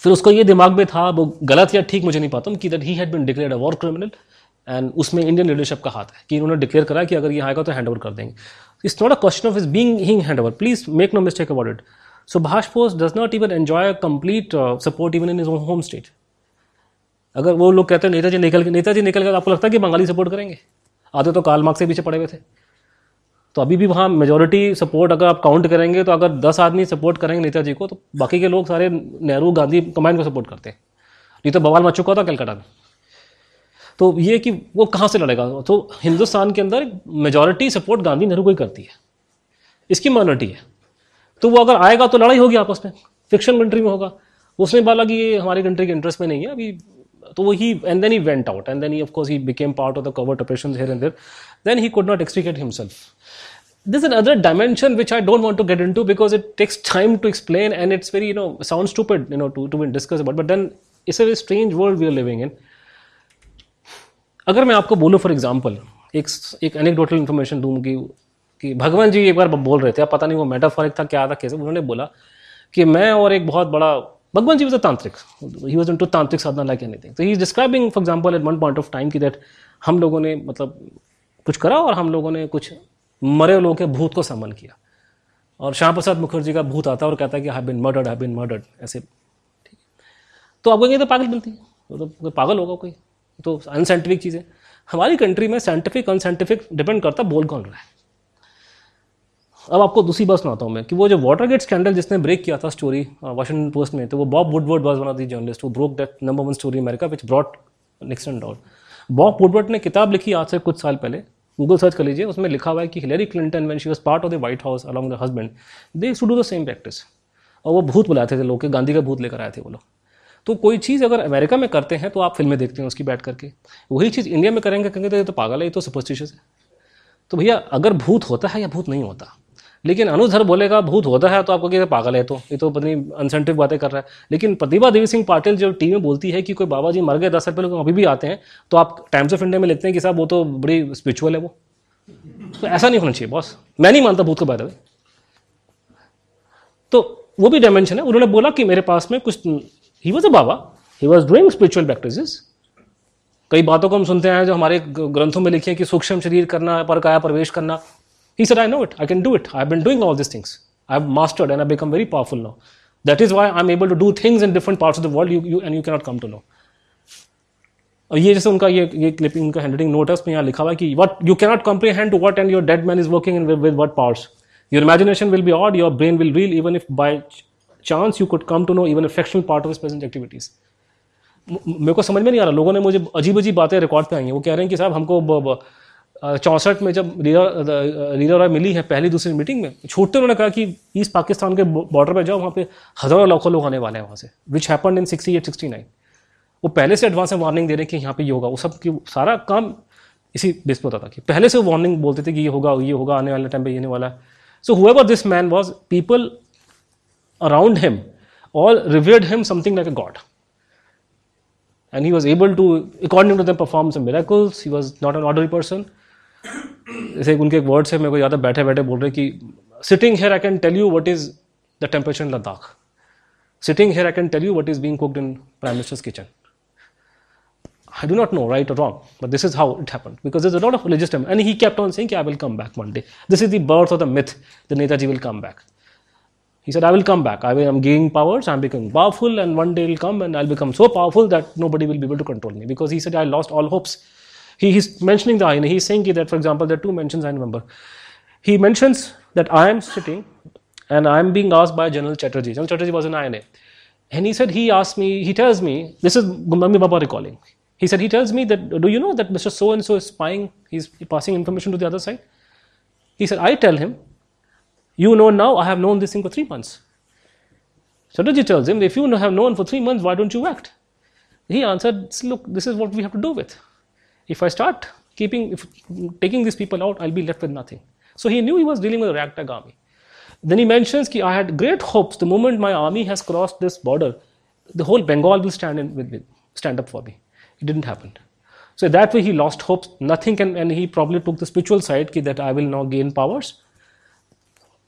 फिर उसको ये दिमाग में था, वो गलत या ठीक मुझे नहीं पाता कि that he had been declared a war criminal and उसमें इंडियन लीडरशिप का हाथ है कि इन्होंने डिक्लेयर करा कि अगर ये आएगा तो हैंड ओवर कर देंगे। It's not a question of his being hing handover. Please make no mistake about it. Subhash Bose does not even enjoy a complete uh, support even in his own home state. अगर वो लोग कहते हैं नेताजी निकल के नेताजी निकल कर आपको लगता है कि बंगाली सपोर्ट करेंगे आधे तो काल मार्क्स से पीछे पड़े हुए थे तो अभी भी वहाँ मेजोरिटी सपोर्ट अगर आप काउंट करेंगे तो अगर दस आदमी सपोर्ट करेंगे नेताजी को तो बाकी के लोग सारे नेहरू गांधी कमांड को सपोर्ट करते हैं नहीं तो बवाल मच चुका था कलकत्ता में तो ये कि वो कहाँ से लड़ेगा? तो हिंदुस्तान के अंदर मेजॉरिटी सपोर्ट गांधी नेहरू को ही करती है। इसकी माइनॉरिटी है। तो वो अगर आएगा तो लड़ाई होगी आपस में। फिक्शन कंट्री में होगा। उसने बोला कि ये हमारी कंट्री के इंटरेस्ट में नहीं है। अभी तो वो he and then he went out and then he of course he became part of the covert operation here and there then he could not extricate himself there's another dimension which I don't want to get into because it takes time to explain and it's very, you know, sounds stupid, you know, to, to discuss about. But then it's a very strange world we are living in. अगर मैं आपको बोलूँ for example एक एक anecdotal information दूँ कि कि भगवान जी एक बार बोल रहे थे अब पता नहीं वो मेटाफॉरिक था क्या था कैसे उन्होंने बोला कि मैं और एक बहुत बड़ा Bhagwan ji was a tantric. He was into tantric sadhana like anything. So he is describing, for example, at one point of time कि that हम लोगों ने मतलब कुछ करा और हम लोगों ने कुछ मरे लोगों के भूत को समन किया। और श्याम प्रसाद मुखर्जी का भूत आता है और कहता है कि have been murdered have been murdered ऐसे। ठीक है। तो आपको ये तो पागल बनती है। तो कोई पागल होगा कोई। तो अनसाइंटिफिक चीज़ें हमारी कंट्री में साइंटिफिक अनसाइंटिफिक डिपेंड करता बोल कौन रहा है। अब आपको दूसरी बात सुनाता हूँ मैं, कि वो जो वाटर गेट स्कैंडल जिसने ब्रेक किया था स्टोरी वाशिंगटन पोस्ट में तो वो Bob Woodward was one of the journalist वो broke that number one story America which brought Nixon down Bob Woodward ने किताब लिखी आज से कुछ साल पहले। गूगल सर्च कर लीजिए, उसमें लिखा हुआ है कि Hillary Clinton when she was part of the White House along the husband they to do the same practice और वो भूत बुलाते थे लोग के गांधी का भूत लेकर आए थे वो लोग। तो कोई चीज़ अगर अमेरिका में करते हैं तो आप फ़िल्में देखते हैं उसकी बैठ करके। वही चीज़ इंडिया में करेंगे, कहेंगे तो तो पागल है, ये तो सुपरस्टिशियस है। तो भैया, अगर भूत होता है या भूत नहीं होता, लेकिन अनुधर बोलेगा भूत होता है तो आपको कहते पागल है तो ये तो पत्नी अनसेंटिव बातें कर रहा है। लेकिन प्रतिभा देवी सिंह पाटिल जो टीम में बोलती है कि कोई बाबा जी मर गए, दस साल पहले अभी भी आते हैं तो आप टाइम्स ऑफ़ इंडिया में लिखते हैं कि साहब वो तो बड़ी स्पिरिचुअल है वो। तो ऐसा नहीं होना चाहिए, बॉस। मैं नहीं मानता भूत को बाय तो वो भी डायमेंशन है, उन्होंने बोला कि मेरे पास में कुछ he was a baba he was doing spiritual practice कई बातों को हम सुनते हैं जो हमारे ग्रंथों में लिखे हैं कि सूक्ष्म शरीर करना पर काया प्रवेश करना He said, I know it. I can do it. I've been doing all these things. I've mastered and I've become very powerful now. That is why I'm able to do things in different parts of the world you, you and you cannot come to know और ये जैसे उनका ये ये clipping उनका handwriting note है उसमें यहाँ लिखा हुआ है कि what you cannot comprehend to what and your dead man is working in with what powers your imagination will be odd your brain will reel even if by chance you could come to know even a fractional part of his present activities मेरे को समझ में नहीं आ रहा। लोगों ने मुझे अजीब अजीब बातें रिकॉर्ड पे आई हैं। वो कह रहे हैं कि साहब, हमको चौंसठ में जब रीरा रीरा रॉय मिली है पहली दूसरी मीटिंग में, छोटे उन्होंने कहा कि ईस्ट पाकिस्तान के बॉर्डर पर जाओ, वहाँ पे हज़ारों लाखों लोग आने वाले हैं वहाँ से which happen in sixty eight sixty nine वो पहले से एडवांस में वार्निंग दे रहे हैं कि यहाँ पे ये होगा। वो सब की सारा काम इसी बेस पर होता था कि पहले से वार्निंग बोलते थे कि ये होगा ये होगा, आने वाले टाइम पे ये नहीं वाला है। So however this man was people Around him all revered him something like a god and he was able to according to them perform some miracles he was not an ordinary person (coughs) जैसे उनके एक words है मेरे को याद है बैठे बैठे बोल रहे कि sitting here I can tell you what is the temperature in Ladakh sitting here I can tell you what is being cooked in prime minister's kitchen I do not know right or wrong, but this is how it happened because there's a lot of religious time. And he kept on saying, I will come back one day. This is the birth of the myth that Netaji will come back. He said, I will come back. I am gaining powers, I'm becoming powerful, and one day will come and I'll become so powerful that nobody will be able to control me. Because he said, I lost all hopes. He, is mentioning the ayana. He's saying that, for example, there are two mentions I remember. He mentions that I am sitting and I am being asked by General Chatterjee. General Chatterjee was an INA. And he said, he asked me, he tells me, this is Gumami Baba recalling. He said, he tells me that, do you know that Mr. So and so is spying? He's passing information to the other side. He said, I tell him, you know now, I have known this thing for three months. Chatterjee tells him, if you have known for three months, why don't you act? He answered, look, this is what we have to do with. If I start keeping, if, taking these people out, I'll be left with nothing. So he knew he was dealing with a ragtag army. Then he mentions I had great hopes the moment my army has crossed this border, the whole Bengal will stand, in, stand up for me. It didn't happen. So that way he lost hopes. Nothing can, and he probably took the spiritual side that I will now gain powers.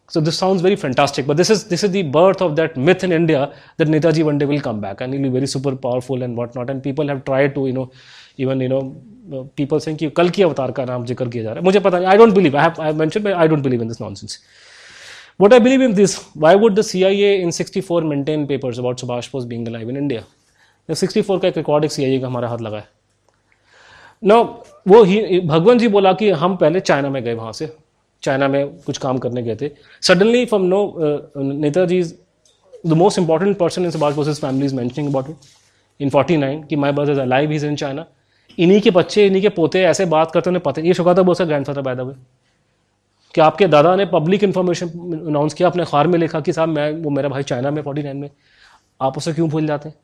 So this sounds very fantastic, but this is this is the birth of that myth in India that Netaji one day will come back and he'll be very super powerful and whatnot. And people have tried to, you know, even you know, people saying कि कल की अवतार का नाम जिक्र किया जा रहा है मुझे पता नहीं I don't believe I have I mention I don't believe in this nonsense what I believe in this, why would the CIA in 64 maintain papers about Subhash Bose being alive in India? The 64 का एक record एक CIA का हमारा हाथ लगा है no वो ही भगवान जी बोला कि हम पहले चाइना में गए वहाँ से चाइना में कुछ काम करने गए थे। Suddenly from no Netaji the most important person in Subhas Bose family is mentioning about it in 49 कि my brother is alive is in China इन्हीं के बच्चे, इन्हीं के पोते ऐसे बात करते उन्हें पता, ये शुकाता बहुत सा ग्रैंड फादर पैदा हुए कि आपके दादा ने पब्लिक इन्फॉर्मेशन अनाउंस किया, अपने अखबार में लिखा कि साहब, मैं, वो मेरा भाई चाइना में फोर्टी नाइन में। आप उसे क्यों भूल जाते हैं?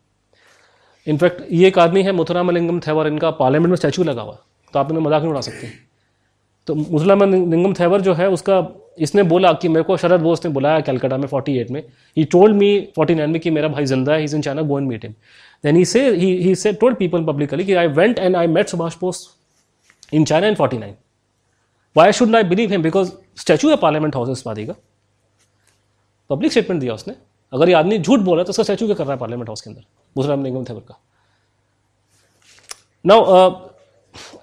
इनफैक्ट ये एक आदमी है मुथुरामलिंगम थेवर, इनका पार्लियामेंट में स्टैचू लगा हुआ। तो आप इन्हें मज़ाक नहीं उड़ा सकते। तो मुथुरामलिंगम थेवर जो है उसका इसने बोला कि मेरे को शरद बोस ने बुलाया कैलकाटा में 48 में। ही टोल्ड मी 49 में कि मेरा भाई ज़िंदा है he is in China go and meet him Then he said he, he said told people publicly, I went and I met Subhash Bose in China in 49. Why shouldn't I believe him? Because statue of parliament house इस वादी का। Public statement दिया उसने। अगर ये आदमी झूठ बोल रहा है तो उसका स्टैचू क्या कर रहा है पार्लियामेंट हाउस के अंदर? बुसराम निगम थे का। नाउ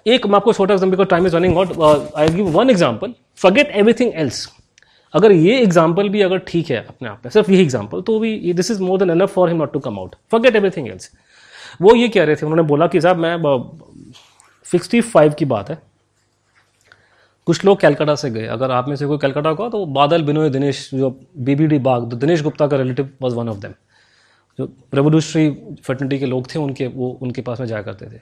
एक, मैं आपको छोटा example time is running out I give one example forget everything else अगर ये एग्ज़ाम्पल भी अगर ठीक है अपने आप में, सिर्फ़ यही एग्ज़ाम्पल तो भी this is more than enough for him not to come out forget everything else वो ये कह रहे थे, उन्होंने बोला कि साहब, मैं सिक्सटी फाइव की बात है। कुछ लोग कैलकाटा से गए। अगर आप में से कोई कैलकाटा का तो बादल बिनोय दिनेश, जो बीबीडी बाग तो दिनेश गुप्ता का relative was one of them जो रेवोल्यूशनरी फर्टनिटी के लोग थे, उनके, वो, उनके पास में जाया करते थे।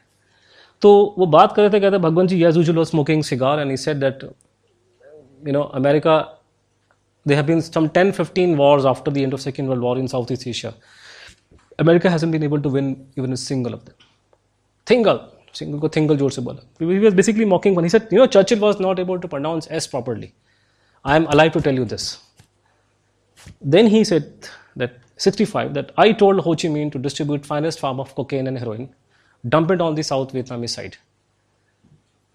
तो वो बात कर रहे थे, कहते Bhagwant ji is usual smoking cigar and he said that you know America they have been some ten fifteen wars after the end of second world war in south east Asia America hasn't been able to win even a single of them thingle single को thingle ज़ोर से बोला। Basically mocking once said you know Churchill was not able to pronounce S properly I am alive to tell you this then he said that sixty five that I told Ho Chi Minh to distribute finest form of cocaine and heroin dump it on the south vietnamese side.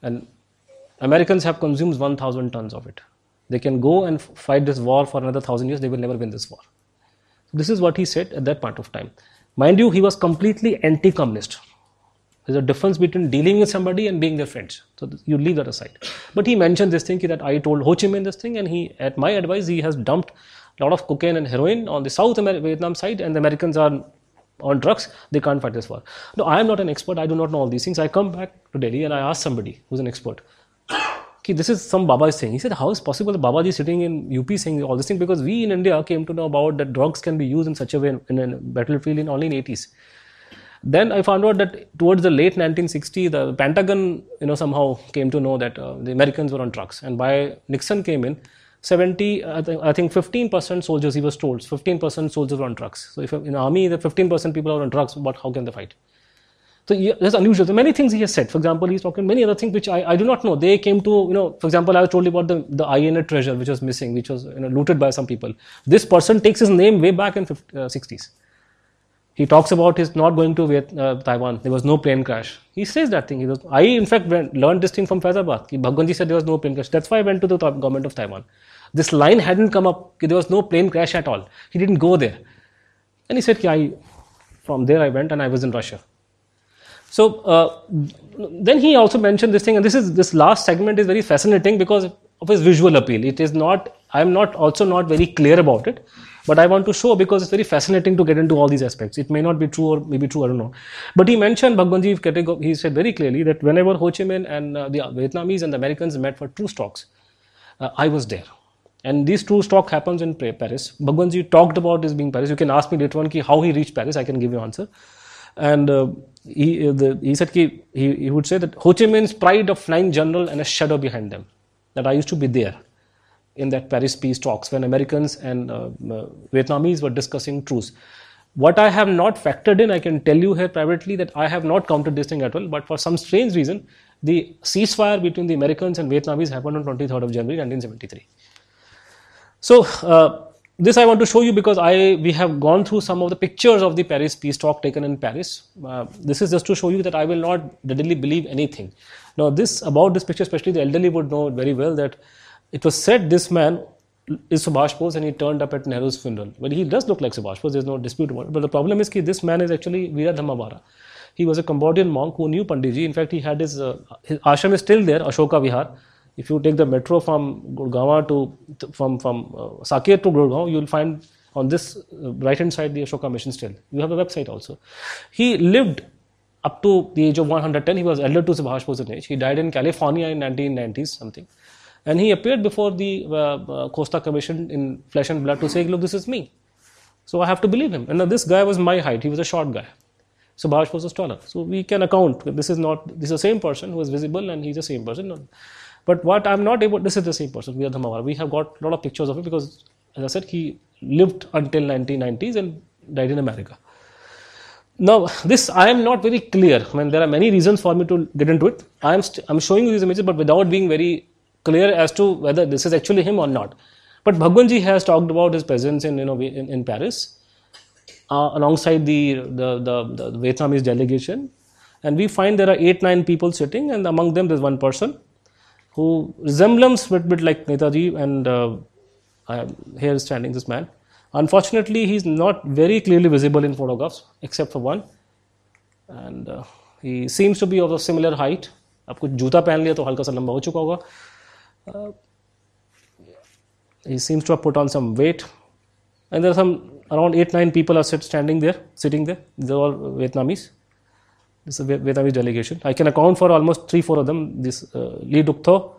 And americans have consumed 1000 tons of it. They can go and fight this war for another thousand years they will never win this war. This is what he said at that point of time. Mind you he was completely anti-communist. There's a difference between dealing with somebody and being their friends. So you leave that aside. But he mentioned this thing that i told ho chi minh this thing and he at my advice he has dumped a lot of cocaine and heroin on the south Amer- vietnam side and the americans are on drugs they can't fight this war no i am not an expert i do not know all these things i come back to delhi and i ask somebody who's an expert (coughs) Ki, this is some Baba is saying. He said, How is possible that Babaji is sitting in UP saying all this thing? Because we in India came to know about that drugs can be used in such a way in, in a battlefield in only in 80s. Then I found out that towards the late 1960s, the Pentagon, you know, somehow came to know that uh, the Americans were on drugs. And by Nixon came in, 70, I think, I think 15% soldiers, he was told, 15% soldiers were on drugs. So if in army, the 15% people are on drugs, but how can they fight? So yeah, that's unusual. So many things he has said. For example, he's talking many other things which I, I do not know. They came to, you know, for example, I was told about the, the INA treasure which was missing, which was you know, looted by some people. This person takes his name way back in 50, uh, 60s. He talks about his not going to Viet, uh, Taiwan. There was no plane crash. He says that thing. Was, I, in fact, went, learned this thing from Faizabad. Bhagwanji said there was no plane crash. That's why I went to the government of Taiwan. This line hadn't come up. There was no plane crash at all. He didn't go there. And he said, I, from there I went and I was in Russia. So uh, then he also mentioned this thing, and this is this last segment is very fascinating because of his visual appeal. It is not. I am not also not very clear about it, but I want to show because it's very fascinating to get into all these aspects. It may not be true or maybe true. I don't know. But he mentioned Bhagwanji. He said very clearly that whenever Ho Chi Minh and uh, the Vietnamese and the Americans met for two talks, uh, I was there. And this truce talk happens in Paris. Bhagwanji talked about this being Paris. You can ask me later on ki how he reached Paris. I can give you answer. And uh, he, the, he said he, he would say that Ho Chi Minh's pride of nine general and a shadow behind them. That I used to be there in that Paris peace talks when Americans and uh, uh, Vietnamese were discussing truce. What I have not factored in, I can tell you here privately that I have not counted this thing at all. But for some strange reason, the ceasefire between the Americans and Vietnamese happened on 23rd of January 1973. So uh, this I want to show you because I we have gone through some of the pictures of the Paris peace talk taken in Paris. Uh, this is just to show you that I will not readily believe anything. Now, this about this picture, especially the elderly would know very well that it was said this man is Subhash Bose and he turned up at Nehru's funeral. But he does look like Subhash Bose. There's no dispute about it. But the problem is that this man is actually Veera Dhamavara. He was a Cambodian monk who knew Panditji. In fact, he had his, uh, his ashram is still there, Ashoka Vihar if you take the metro from Gurgaon to from from uh, Saket to Gurgaon, you will find on this uh, right hand side the Ashoka Mission still. You have a website also. He lived up to the age of 110. He was elder to Subhash Bose in age. He died in California in 1990s something, and he appeared before the uh, uh, Costa Commission in flesh and blood to say, "Look, this is me." So I have to believe him. And this guy was my height. He was a short guy. So Subhash was a taller. So we can account. This is not. This is the same person who is visible, and he's the same person. But what I'm not able, this is the same person, Veer Dhamawar. We have got a lot of pictures of him because, as I said, he lived until 1990s and died in America. Now, this I am not very clear. I mean, there are many reasons for me to get into it. I am st- I'm showing you these images, but without being very clear as to whether this is actually him or not. But Bhagwanji has talked about his presence in you know in, in Paris uh, alongside the the, the the Vietnamese delegation, and we find there are eight nine people sitting, and among them there's one person who resembles a bit, bit like Netaji, and uh, I, here is standing this man. Unfortunately, he's not very clearly visible in photographs except for one. And uh, he seems to be of a similar height. आप कुछ जूता पहन लिया तो हल्का सा लंबा हो चुका होगा he seems to have put on some weight. And there are some around 8 9 people are sit, standing there sitting there. They're all vietnamese. This is a vietnamese delegation. I can account for almost 3 4 of them. This uh, lee duk tho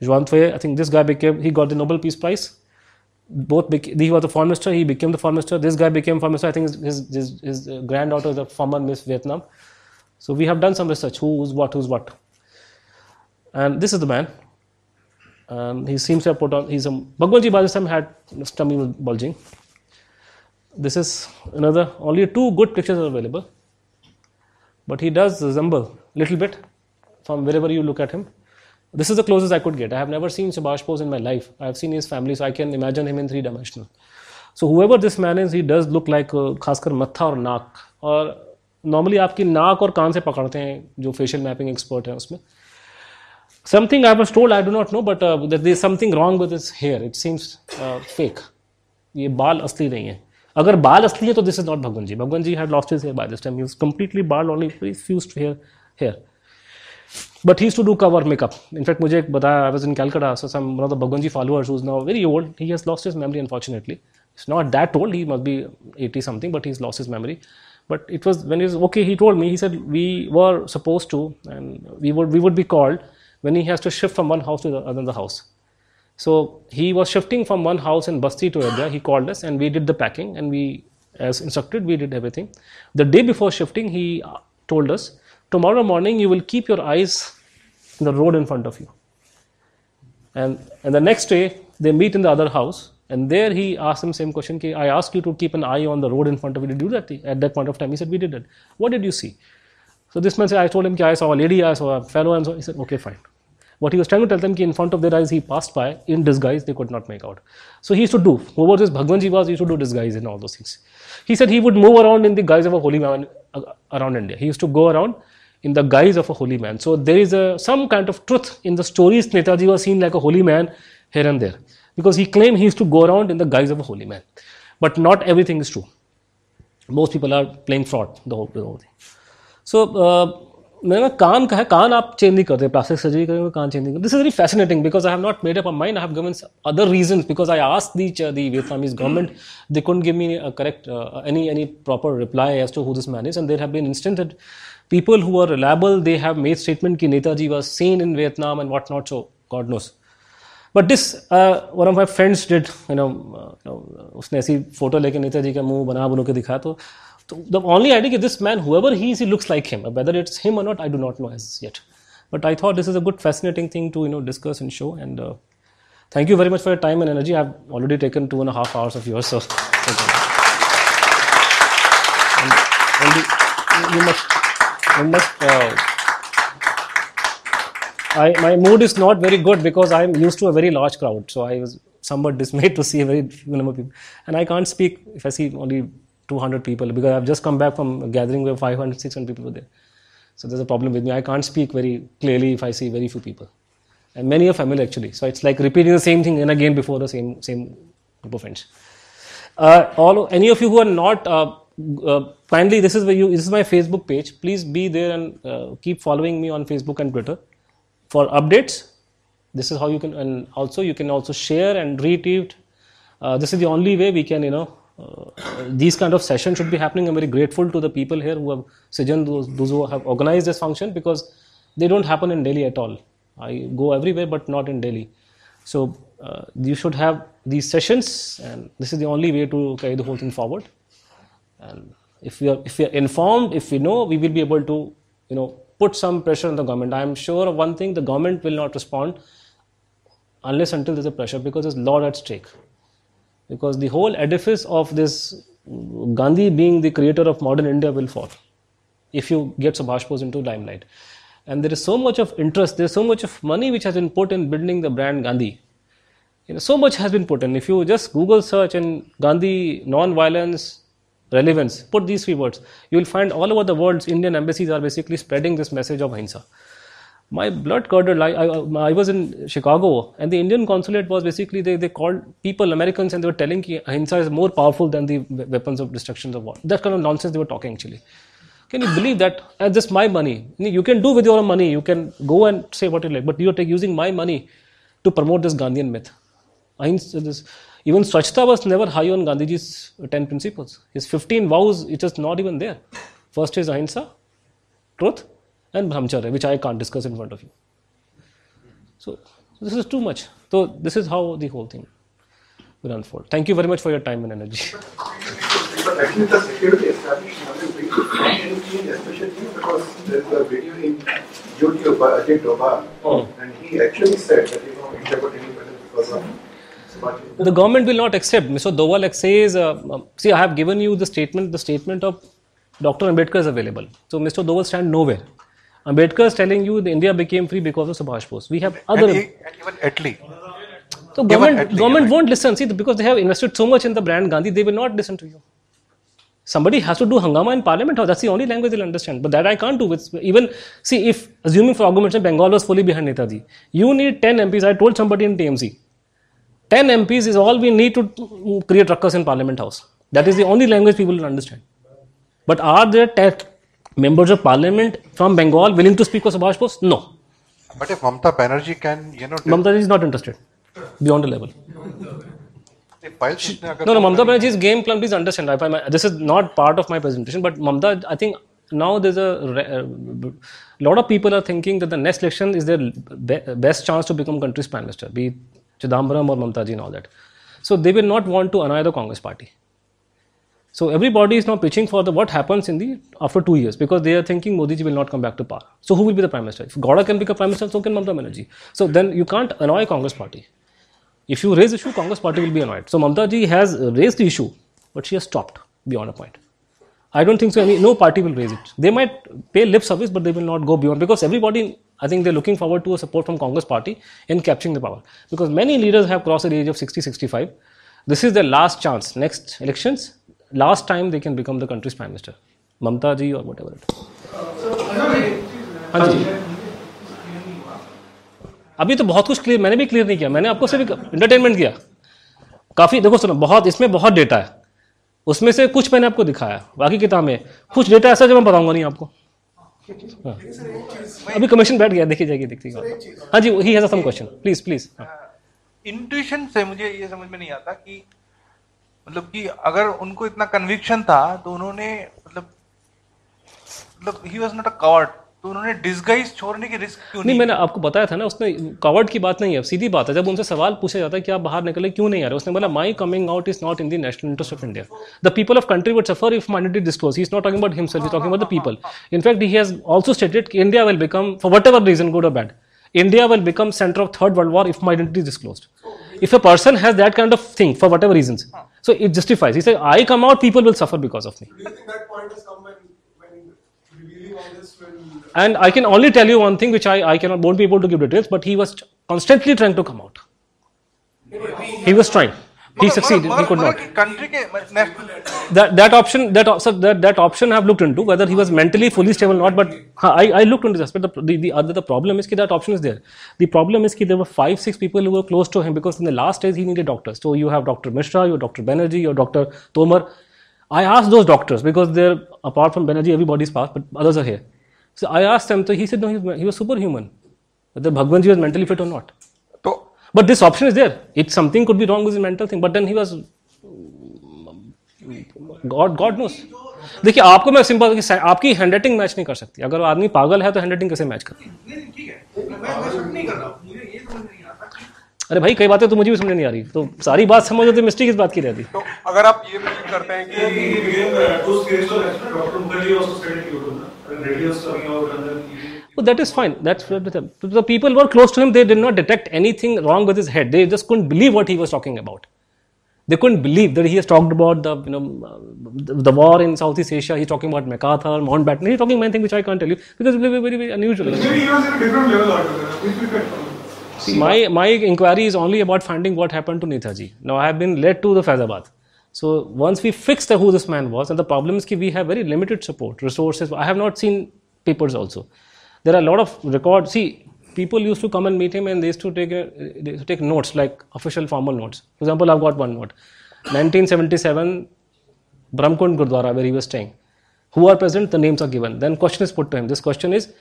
Juan Thuy, i think this guy became he got the nobel peace prize. Both he was the foreign minister he became the foreign minister. This guy became foreign minister. I think his, his, his, his uh, granddaughter is a former miss vietnam. So we have done some research who's what who's what. And this is the man um, he seems to have put on he's a Bhagwanji time had tummy was bulging this is another only two good pictures are available but he does resemble little bit from wherever you look at him this is the closest i could get i have never seen Subhash Bose in my life i have seen his family so i can imagine him in three dimensional so whoever this man is he does look like uh, खासकर मत्था और नाक और normally आपकी नाक और कान से पकड़ते हैं जो फेशियल मैपिंग एक्सपर्ट है उसमें something I was told, I do not know, but uh, that there is something wrong with his hair. It seems uh, fake. ये बाल असली नहीं है अगर बाल असली है तो this is not Bhagwan ji Bhagwan ji had lost his hair by this time he was completely bald only fused hair hair but he used to do cover makeup. In fact, मुझे एक बताया I was in Calcutta, so some one of the Bhagwanji followers who's now very old, he has lost his memory unfortunately. It's not that old, he must be 80 something, but he's lost his memory. But it was when he was okay, he told me, he said we were supposed to, and we would we would be called when he has to shift from one house to the another house. So he was shifting from one house in Basti to Ayodhya. He called us and we did the packing and we, as instructed, we did everything. The day before shifting, he uh, told us, tomorrow morning you will keep your eyes in the road in front of you. And, and the next day, they meet in the other house. And there he asked him same question, I asked you to keep an eye on the road in front of you. Did you do that at that point of time? He said, we did it. What did you see? So this man said, I told him, I saw a lady, I saw a fellow, and so he said, okay, fine. What he was trying to tell them, in front of their eyes, he passed by in disguise, they could not make out. So he used to do, whoever this Bhagwanji was, he used to do disguise and all those things. He said he would move around in the guise of a holy man uh, around India. He used to go around in the guise of a holy man. So there is a, some kind of truth in the stories Netaji was seen like a holy man here and there. Because he claimed he used to go around in the guise of a holy man. But not everything is true. Most people are playing fraud, the whole, the whole thing. So मैंने कान का है कान आप change नहीं करते plastic surgery करेंगे कान change नहीं करते. This is very fascinating because I have not made up mind I have given other reason because I ask the the Vietnamese government they couldn't give me correct any any proper reply as to who this man is and there have been instant that they have made statement ki netaji was seen in vietnam and what not so god knows. But this uh, one of my friends did you know, uh, you know उसने ऐसी photo लेके नेताजी का मुँह बना बनो के दिखाया तो so the only idea is this man, whoever he is, he looks like him. Whether it's him or not, I do not know as yet. But I thought this is a good, fascinating thing to you know discuss and show. And uh, thank you very much for your time and energy. I've already taken two and a half hours of yours, so thank you. And, and you, you must, you must. Uh, I, my mood is not very good because I'm used to a very large crowd, so I was somewhat (laughs) dismayed to see a very few number of people. And I can't speak if I see only 200 people because I've just come back from a gathering where 500, 600 people were there. So there's a problem with me. I can't speak very clearly if I see very few people. And many are familiar actually. So it's like repeating the same thing and again before the same same group of friends. Uh, all any of you who are not uh, uh, kindly, this is where you. This is my Facebook page. Please be there and uh, keep following me on Facebook and Twitter for updates. This is how you can, and also you can also share and retweet. Uh, this is the only way we can, you know, these kind of sessions should be happening. I'm very grateful to the people here who have Sijan, those, those who have organized this function because they don't happen in Delhi at all. I go everywhere, but not in Delhi. So uh, you should have these sessions, and this is the only way to carry the whole thing forward. And if we are if we are informed, if we know, we will be able to, you know, put some pressure on the government. I am sure of one thing: the government will not respond unless until there's a pressure because there's lot at stake because the whole edifice of this Gandhi being the creator of modern India will fall if you get Subhash Bose into limelight. And there is so much of interest, there is so much of money which has been put in building the brand Gandhi. You know, so much has been put in. If you just Google search and Gandhi non-violence relevance, put these three words, you will find all over the world Indian embassies are basically spreading this message of Ahimsa. My blood curdled. I, I, I was in Chicago, and the Indian consulate was basically they, they called people Americans and they were telling ahimsa is more powerful than the weapons of destruction of war. That kind of nonsense they were talking actually. Can you believe that? As just my money. You can do with your own money. You can go and say what you like, but you are take, using my money to promote this Gandhian myth. Ahimsa, this, even Swachhta was never high on Gandhiji's 10 principles. His 15 vows, it is not even there. First is ahimsa, truth, and brahmacharya, which I can't discuss in front of you. So, this is too much. So, this is how the whole thing will unfold. Thank you very much for your time and energy. The security establishment especially because there's a video in YouTube by and he actually said that the government will not accept. Mr. Doval says, uh, um, see, I have given you the statement. The statement of Dr. Ambedkar is available. So, Mr. Doval stand nowhere. Ambedkar is telling you the India became free because of Subhash Bose. We have other. And, and even Italy. So government, government right. won't listen. See, because they have invested so much in the brand Gandhi, they will not listen to you. Somebody has to do hangama in parliament. That's the only language they'll understand. But that I can't do. With even see, if assuming for argument's sake, Bengal was fully behind Netaji, you need 10 MPs. I told somebody in TMC, 10 MPs is all we need to mm, create ruckus in Parliament House. That is the only language people will understand. But are there 10 members of parliament from Bengal willing to speak for Subhash Bose? No. But if Mamta Banerjee can, you know. Mamta is not interested. Beyond a level. She, no, no, Mamta Banerjee's game plan, please understand. I, this is not part of my presentation, but Mamta, I think now there's a, uh, lot of people are thinking that the next election is their be, best chance to become country's prime minister, be Chidambaram or Mamta ji and all that. So they will not want to annoy the Congress party. So everybody is now pitching for the what happens in the after two years because they are thinking Modi ji will not come back to power. So who will be the prime minister? If Gowda can become prime minister, so can Mamta Banerjee. So then you can't annoy Congress party. If you raise issue, Congress party will be annoyed. So Mamta ji has raised the issue, but she has stopped beyond a point. I don't think so. Any no party will raise it. They might pay lip service, but they will not go beyond because everybody. I think they're looking forward to a support from Congress party in capturing the power because many leaders have crossed the age of 60, 65. This is their last chance. Next elections, last time they can become the country's prime minister. Mamta ji or whatever it is. हाँ जी। अभी तो बहुत कुछ clear मैंने भी clear नहीं किया। मैंने आपको सिर्फ़ इंटरटेनमेंट किया। काफ़ी, देखो सुनो, बहुत, इसमें बहुत डेटा है। उसमें से कुछ मैंने आपको दिखाया। बाकी किताबें कुछ डेटा ऐसा जो मैं बताऊँगा नहीं आपको। हाँ। अभी कमीशन बैठ गया, देखी जाएगी, देखती हाँ। जी he has some question please please intuition से मुझे ये समझ में नहीं आता कि मतलब कि अगर उनको इतना कन्विक्शन था तो उन्होंने मतलब मतलब he was not a covered तो उन्होंने डिसगाइज छोड़ने की रिस्क क्यों नहीं नहीं मैंने आपको बताया था ना उसने कवर्ड की बात नहीं है। सीधी बात है जब उनसे सवाल पूछा जाता है कि आप बाहर निकले क्यों नहीं आ रहे? उसने बोला my coming out is not in the national interest of India the people of country would suffer if minority disclose he is not talking about himself is talking about the people in fact he has also stated कि India will become for whatever reason good और bad India will become center of third world war if my identity is disclosed. If a person has that kind of thing for whatever reasons, so it justifies. He said, "I come out, people will suffer because of me." Do you think that point has come when, when revealing all this will And I can only tell you one thing, which I, I cannot won't be able to give details, but he was constantly trying to come out. He was trying he succeeded. he could not. That that option that sir, that that option I have looked into whether he was mentally fully stable or not. But I, I looked into this aspect. The, the, other the problem is that option is there. The problem is that there were five six people who were close to him because in the last days he needed doctors. So you have Doctor Mishra, your Doctor Banerjee, your Doctor Tomar. I asked those doctors because they're apart from Banerjee, everybody's passed, but others are here. So I asked them. So he said no, he was, he was superhuman. Whether Bhagwanji was mentally fit or not. But this option is there. It something could be wrong with his mental thing. But then he was God God knows. देखिए आपको मैं simple आपकी handwriting match नहीं कर सकती अगर आदमी पागल है तो हैंडराइटिंग कैसे मैच कर अरे भाई कई बातें तो मुझे भी समझ नहीं आ रही तो सारी बात समझो तो मिस्टेक इस बात की रहती तो अगर आप ये बिलीव करते हैं कि those cases were Dr. Mukherjee also said it YouTube, na? When radio was coming out and then he- Well, that is fine. That's the people were close to him. They did not detect anything wrong with his head. They just couldn't believe what he was talking about. They couldn't believe that he has talked about the you know the, the war in Southeast Asia. He's talking about MacArthur, Mountbatten. He's talking many things which I can't tell you because it's very very, very unusual. Maybe he was in a different level altogether. Which we can See, my my inquiry is only about finding what happened to Netaji. Now I have been led to the Faizabad. So once we fixed who this man was, and the problem is that we have very limited support resources. I have not seen papers also. There are a lot of records. See, people used to come and meet him and they used to take, used to take notes, like official formal notes. For example, I've got one note. 1977, Brahmkund Gurdwara, where he was staying. Who are present? The names are given. Then question is put to him. This question is,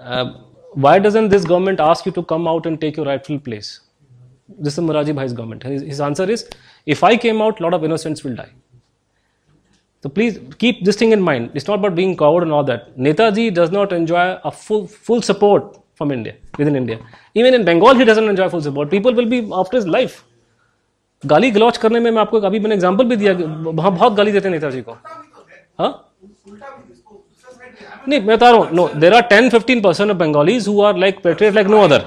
uh, why doesn't this government ask you to come out and take your rightful place? This is Moraji Bhai's government. His, his answer is, if I came out, lot of innocents will die. So please keep this thing in mind. It's not about being coward and all that. Netaji does not enjoy a full full support from India within India. Even in Bengal, he doesn't enjoy full support. People will be after his life. गाली गलौच करने में मैं आपको अभी मैंने example भी दिया वहाँ बहुत गाली देते हैं नेताजी को हाँ नहीं मैं बता रहा हूँ no there are ten fifteen percent of Bengalis who are like patriot like no other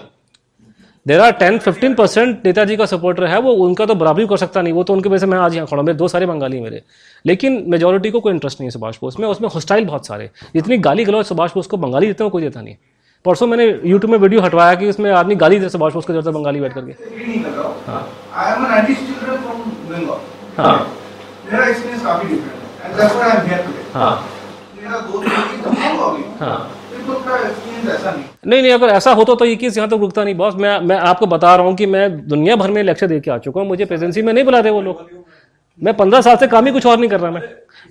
there are ten fifteen percent Netaji का सपोर्टर है वो उनका तो बराबरी कर सकता नहीं वो तो उनके वजह से मैं आज यहाँ खड़ा मेरे दो सारे बंगाली मेरे लेकिन मेजोरिटी को कोई इंटरेस्ट नहीं है सुभाष बोस में उसमें हॉस्टाइल बहुत सारे इतनी गाली गलौज सुभाष बोस को बंगाली देते हैं कोई देता नहीं परसों मैंने यूट्यूब में वीडियो हटवाया कि उसमें आदमी गाली दे सुभाष बोस को देता है बंगाली बैठ करके। नहीं हूँ। हाँ। है। ऐसा नहीं। नहीं नहीं अगर ऐसा होता तो ये केस यहाँ तक रुकता नहीं। बॉस मैं मैं आपको बता रहा हूँ कि मैं दुनिया भर में लेक्चर दे के आ चुका हूँ। मुझे प्रेजेंसी में नहीं बुला रहे वो लोग। मैं पंद्रह साल से काम ही कुछ और नहीं कर रहा मैं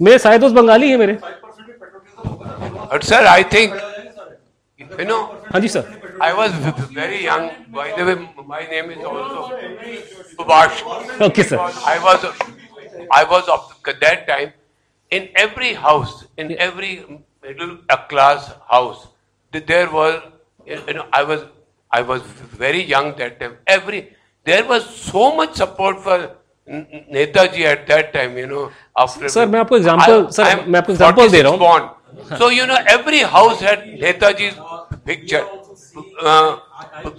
मेरे सारे दोस्त बंगाली हैं मेरे sir, I think, you know, हाँ जी sir very young. By the way, my name is also okay sir was of that time in every house, in every middle class house, th- there was, you know, I was, I was very young that time. Every there was so much support for Netaji at that time you know after sir मैं आपको example sir मैं आपको example दे रहा हूँ। So you know every house had Netaji picture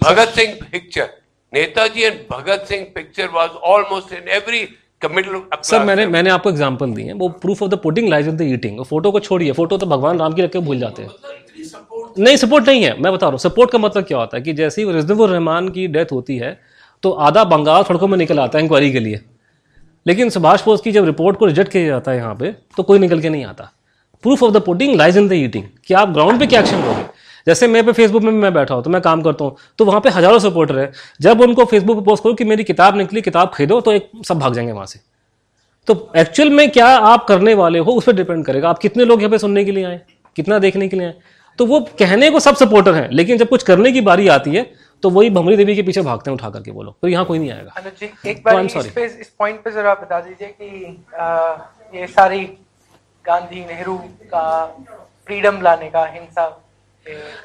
Bhagat Singh picture Netaji and Bhagat Singh picture was almost in every sir मैंने मैंने आपको एग्जांपल दी है। वो proof of the pudding lies in the eating photo को छोड़िए। Photo तो भगवान राम की रखे भूल जाते हैं। नहीं सपोर्ट नहीं है। मैं बता रहा हूँ सपोर्ट का मतलब क्या होता है कि जैसे ही रिजनबुल रहमान की डेथ होती है तो आधा बंगाल सड़कों में निकल आता है इंक्वायरी के लिए। लेकिन सुभाष बोस की जब रिपोर्ट को रिजेक्ट किया जाता है यहाँ पे तो कोई निकल के नहीं आता। Proof of the pudding lies in the eating कि आप ग्राउंड पे क्या एक्शन लोगे जैसे मैं पे फेसबुक में मैं बैठा हूँ तो मैं काम करता हूँ तो वहाँ पे हज़ारों सपोर्टर है। जब उनको फेसबुक पे पोस्ट करो कि मेरी किताब निकली, किताब खरीदो तो एक सब भाग जाएँगे वहाँ से। तो एक्चुअल में क्या आप करने वाले हो, उस पर डिपेंड करेगा। आप कितने लोग यहाँ पे सुनने के लिए आए, कितना देखने के लिए आए? तो वो कहने को सब सपोर्टर हैं, लेकिन जब कुछ करने की बारी आती है तो वही भमरी देवी के पीछे भागते हैं उठा करके वो लोग। तो यहाँ कोई नहीं आएगा। अनुज जी एक बार I'm इस पे इस पॉइंट पे जरा बता दीजिए कि आ, ये सारी गांधी नेहरू का फ्रीडम लाने का हिंसा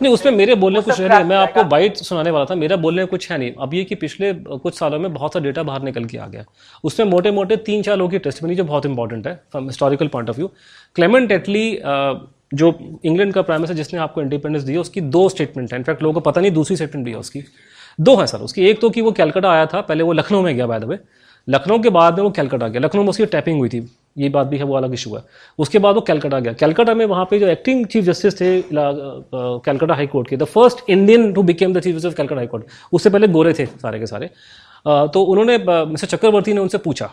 नहीं उसमें मेरे बोलने कुछ है नहीं मैं आपको बाइट सुनाने वाला था मेरा बोलने कुछ है नहीं। अब ये कि पिछले कुछ सालों में बहुत सा डेटा बाहर निकल के आ गया। उसमें मोटे मोटे तीन चार लोगों की टेस्ट बनी जो बहुत इंपॉर्टेंट है from historical point of view Clement Attlee जो इंग्लैंड का प्राइम मिनिस्टर जिसने आपको इंडिपेंडेंस दी है, उसकी दो स्टेटमेंट है। इनफैक्ट लोगों को पता नहीं दूसरी स्टेटमेंट भी है उसकी। दो है सर उसकी एक तो कि वो कैलकाटा आया था पहले वो लखनऊ में गया बाय द वे लखनऊ के बाद में वो कैलकाटा गया। लखनऊ में उसकी टैपिंग हुई थी। ये बात भी है वो अलग इशू है। उसके बाद वो कैलकाटा गया। कैलकाटा में वहाँ पे जो एक्टिंग चीफ जस्टिस थे कैलकाटा हाई कोर्ट के the first Indian to became the chief justice of Calcutta high court उससे पहले गोरे थे सारे के सारे। तो उन्होंने मिस्टर चक्रवर्ती ने उनसे पूछा।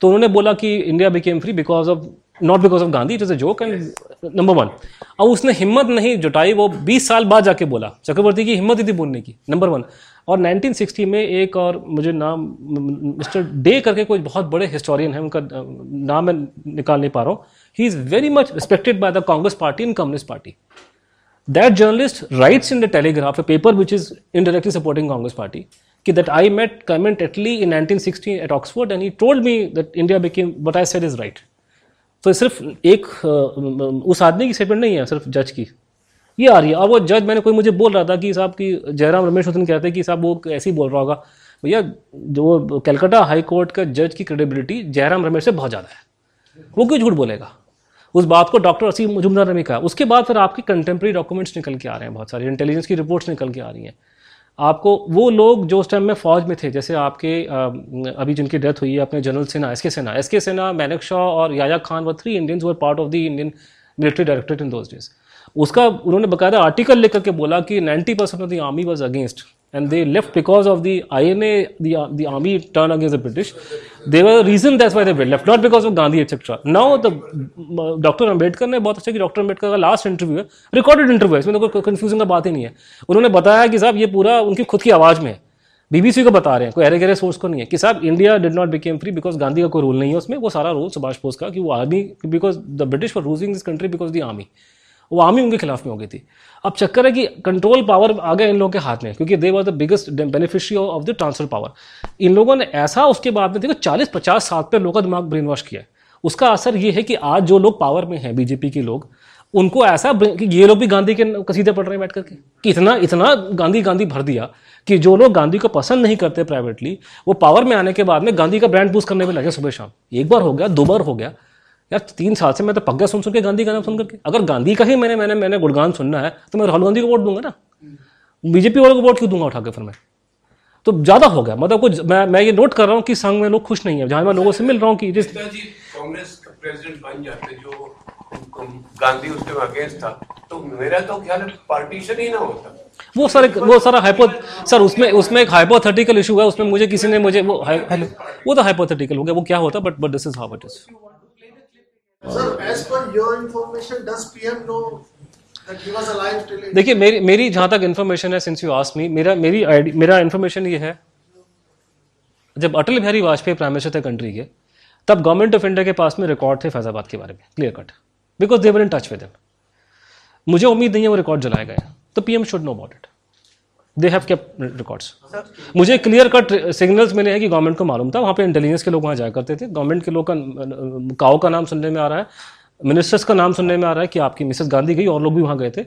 तो उन्होंने बोला कि India became free because of not because of Gandhi it is a joke and number one अब उसने हिम्मत नहीं जुटाई वो 20 साल बाद जाके बोला चक्रवर्ती की हिम्मत ही थी बोलने की नंबर वन और 1960 में एक और मुझे नाम मिस्टर डे करके कोई बहुत बड़े हिस्टोरियन है उनका नाम मैं निकाल नहीं पा रहा हूँ. He is very much respected by the Congress party and communist party that journalist writes in the Telegraph a paper which is indirectly supporting congress party. कि that i met clement attlee in 1960 at oxford, and he told me that india became, what i said is right. तो सिर्फ़ एक उस आदमी की statement नहीं है, सिर्फ़ जज की। ये आ रही है। और वो जज मैंने कोई मुझे बोल रहा था कि साहब की जयराम रमेश उस कहते हैं कि साहब वो ऐसे ही बोल रहा होगा। भैया, जो कलकत्ता हाई कोर्ट का जज की क्रेडिबिलिटी जयराम रमेश से बहुत ज़्यादा है। वो क्यों झूठ बोलेगा? उस बात को डॉक्टर असीम मुजुमदार ने कहा। उसके बाद फिर आपके कंटेम्प्रेरी डॉक्यूमेंट्स निकल के आ रहे हैं बहुत सारे। इंटेलिजेंस की रिपोर्ट्स निकल के आ रही हैं। आपको वो लोग जो उस टाइम में फौज में थे, जैसे आपके अभी जिनकी डेथ हुई है अपने general Sinha S K Sinha S K Sinha Manekshaw और याया खान व three Indians were part of the Indian military directorate in those days उसका उन्होंने बकायदा आर्टिकल लिख करके बोला कि 90 percent of the army was against and they left because of the INA, the, uh, the army turn against the British. They were the reason that's why they left, not because of Gandhi, etc. Now the doctor Ambedkar ने बहुत अच्छा कि doctor Ambedkar का last interview है recorded interview है इसमें तो कोई कंफ्यूजन का बात ही नहीं है। उन्होंने बताया कि साहब ये पूरा उनकी खुद की आवाज़ में है। बीबीसी को बता रहे हैं कोई अरे गहरे सोर्स को नहीं है कि साहब India did not became free because Gandhi का कोई रूल नहीं है उसमें। वो सारा रूल सुभाष बोस का कि वो army because the British for ruling this country because the army वो आर्मी उनके खिलाफ में हो गई थी। अब चक्कर है कि कंट्रोल पावर आ गया इन लोगों के हाथ में, क्योंकि they were the biggest beneficiary of the transfer power इन लोगों ने ऐसा उसके बाद में, देखो चालीस पचास साल पे लोगों का दिमाग ब्रेन वॉश किया उसका असर ये है कि आज जो लोग पावर में हैं बीजेपी के लोग, उनको ऐसा कि ये लोग भी गांधी के कसीदे पढ़ रहे हैं बैठ करके, कि इतना इतना गांधी गांधी भर दिया कि जो लोग गांधी को पसंद नहीं करते प्राइवेटली वो पावर में आने के बाद में गांधी का ब्रांड बूस्ट करने में लगे सुबह शाम। एक बार हो गया, दो बार हो गया यार तीन साल से मैं तो पक गया सुन सुन के गांधी का नाम सुन करके अगर गांधी का ही मैंने मैंने मैंने गुणगान सुनना है तो मैं राहुल गांधी को वोट दूँगा ना? बीजेपी वालों को वोट क्यों दूँगा उठा के फिर मैं? तो ज़्यादा हो गया। मतलब कुछ मैं मैं ये नोट कर रहा हूँ कि संघ में लोग खुश नहीं है। जहाँ मैं लोगों से मिल रहा हूँ कि जिस कांग्रेस का प्रेसिडेंट बन जाते जो गांधी उसके अगेंस्ट था तो मेरा तो ख्याल है पार्टीशन ही ना होता वो सर वो सारा हाइपो सर उसमें उसमें एक हाइपोथेटिकल इशू है उसमें मुझे किसी ने मुझे वो हेलो वो तो हाइपोथेटिकल हो गया वो क्या होता but but this is how it is देखिए, मेरी मेरी जहाँ तक इन्फॉर्मेशन है सिंस यू आस्क मी मेरा, मेरी ID, मेरा इन्फॉर्मेशन ये है, जब अटल बिहारी वाजपेयी प्राइम मिनिस्टर थे कंट्री के, तब गवर्नमेंट ऑफ़ इंडिया के पास में रिकॉर्ड थे फैजाबाद के बारे में clear cut because they were in touch with मुझे उम्मीद नहीं है वो रिकॉर्ड जलाए गए तो PM should know about it they have kept records मुझे क्लियर कट सिग्नल्स मिले हैं कि गवर्नमेंट को मालूम था। वहाँ पे इंटेलिजेंस के लोग वहाँ जाया करते थे। गवर्नमेंट के लोग का, काओ का नाम सुनने में आ रहा है। मिनिस्टर्स का नाम सुनने में आ रहा है कि आपकी मिसेस गांधी गई, और लोग भी वहाँ गए थे।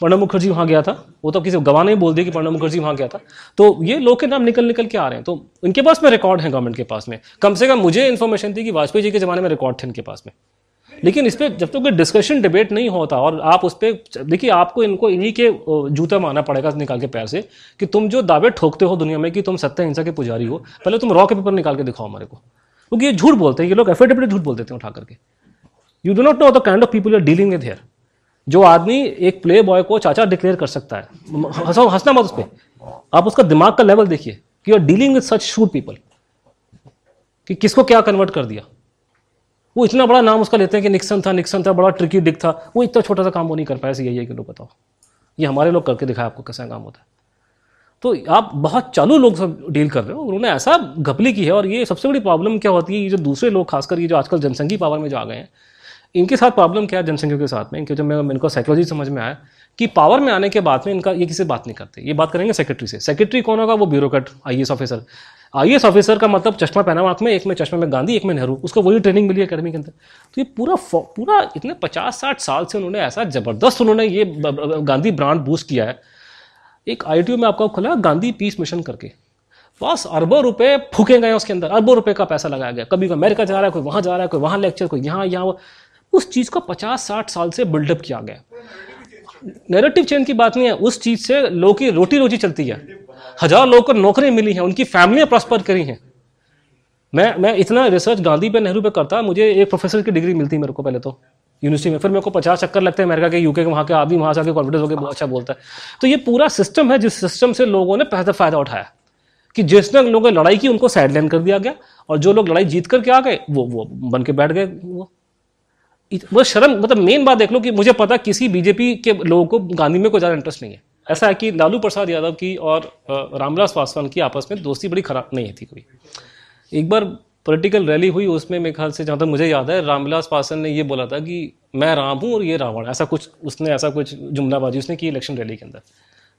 प्रणब मुखर्जी वहाँ गया था। वो तो किसी गवाह नहीं बोल दिया कि प्रणब मुखर्जी वहाँ गया था। तो ये लोग के नाम निकल निकल के आ रहे हैं। तो इनके पास में रिकॉर्ड है गवर्नमेंट के पास में। कम से कम मुझे इन्फॉर्मेशन थी कि वाजपेयी जी के ज़माने में रिकॉर्ड थे इनके पास में। लेकिन इस पर जब तक कोई डिस्कशन डिबेट नहीं होता और आप उस पर देखिए आपको इनको इन्हीं के जूता मारना पड़ेगा निकाल के पैर से कि तुम जो दावे ठोकते हो दुनिया में कि तुम सत्य हिंसा के पुजारी हो, पहले तुम रॉ के पेपर निकाल के दिखाओ हमारे को। क्योंकि ये झूठ बोलते हैं, ये लोग एफिडेविट झूठ बोल देते हैं उठा करके। You do not know the kind of people are dealing with here जो आदमी एक प्ले बॉय को चाचा डिक्लेयर कर सकता है हंसो हंसना मत उस पर आप उसका दिमाग का लेवल देखिए कि you are dealing with such shrewd people कि किसको क्या कन्वर्ट कर दिया? वो इतना बड़ा नाम उसका लेते हैं कि निक्सन था निक्सन था, बड़ा ट्रिकी डिक था। वो इतना छोटा सा काम वो नहीं कर पाया यही है कि लोग बताओ। ये हमारे लोग करके दिखाया आपको कैसा काम होता है। तो आप बहुत चालू लोग सब डील कर रहे हो। उन्होंने ऐसा घपली की है और ये सबसे बड़ी प्रॉब्लम क्या होती है, ये जो दूसरे लोग, खासकर ये जो आजकल जनसंघी पावर में जो आ गए हैं, इनके साथ प्रॉब्लम क्या है जनसंघियों के साथ में? जब मैं इनको साइकोलॉजी समझ में आया कि पावर में आने के बाद में इनका ये किसी से बात नहीं करते। ये बात करेंगे सेक्रेटरी से। सेक्रेटरी कौन होगा? वो bureaucrat I officer I officer का मतलब चश्मा पहना हुआ में, एक में चश्मे में गांधी, एक में नेहरू। उसको वही ट्रेनिंग मिली अकेडमी के अंदर। तो ये पूरा पूरा इतने पचास साठ साल से उन्होंने ऐसा ज़बरदस्त उन्होंने ये गांधी ब्रांड बूस्ट किया है। एक आई में आपका खुला गांधी पीस मिशन करके। बस अरबों रुपए फूके गए उसके अंदर। अरबों रुपए का पैसा लगाया गया। कभी कोई अमेरिका जा रहा है, कोई वहाँ जा रहा है, कोई वहाँ लेक्चर कोई यहाँ यहाँ उस चीज़ को पचास साठ साल से बिल्डअप किया गया। नैरेटिव चेंज की बात नहीं है, उस चीज़ से लोगों की रोटी रोजी चलती है। हज़ार लोगों को नौकरी मिली है, उनकी फैमिलियाँ प्रॉस्पर करी हैं। मैं मैं इतना रिसर्च गांधी पे, नेहरू पे करता, मुझे एक प्रोफेसर की डिग्री मिलती मेरे को पहले तो यूनिवर्सिटी में। फिर मेरे को पचास चक्कर लगते हैं, अमेरिका के यूके के, वहाँ के आदमी वहाँ से आके कॉन्फिडेंस होकर बहुत अच्छा बोलता है। तो ये पूरा सिस्टम है, जिस सिस्टम से लोगों ने पहले फ़ायदा उठाया। कि जिसने लोगों ने लड़ाई की, उनको साइड साइडलाइन कर दिया गया, और जो लोग लड़ाई जीत करके आ गए, वो वो बन के बैठ गए, वो। वो शर्म मतलब मेन बात देख लो कि मुझे पता किसी बीजेपी के लोगों को गांधी में कोई ज़्यादा इंटरेस्ट नहीं है। ऐसा है कि लालू प्रसाद यादव की और रामविलास पासवान की आपस में दोस्ती बड़ी खराब नहीं थी कोई एक बार पॉलिटिकल रैली हुई, उसमें मेरे ख्याल से जहाँ तक मुझे याद है, रामविलास पासवान ने ये बोला था कि मैं राम हूँ और ये रावण, ऐसा कुछ, उसने ऐसा कुछ जुमलाबाजी उसने की इलेक्शन रैली के अंदर।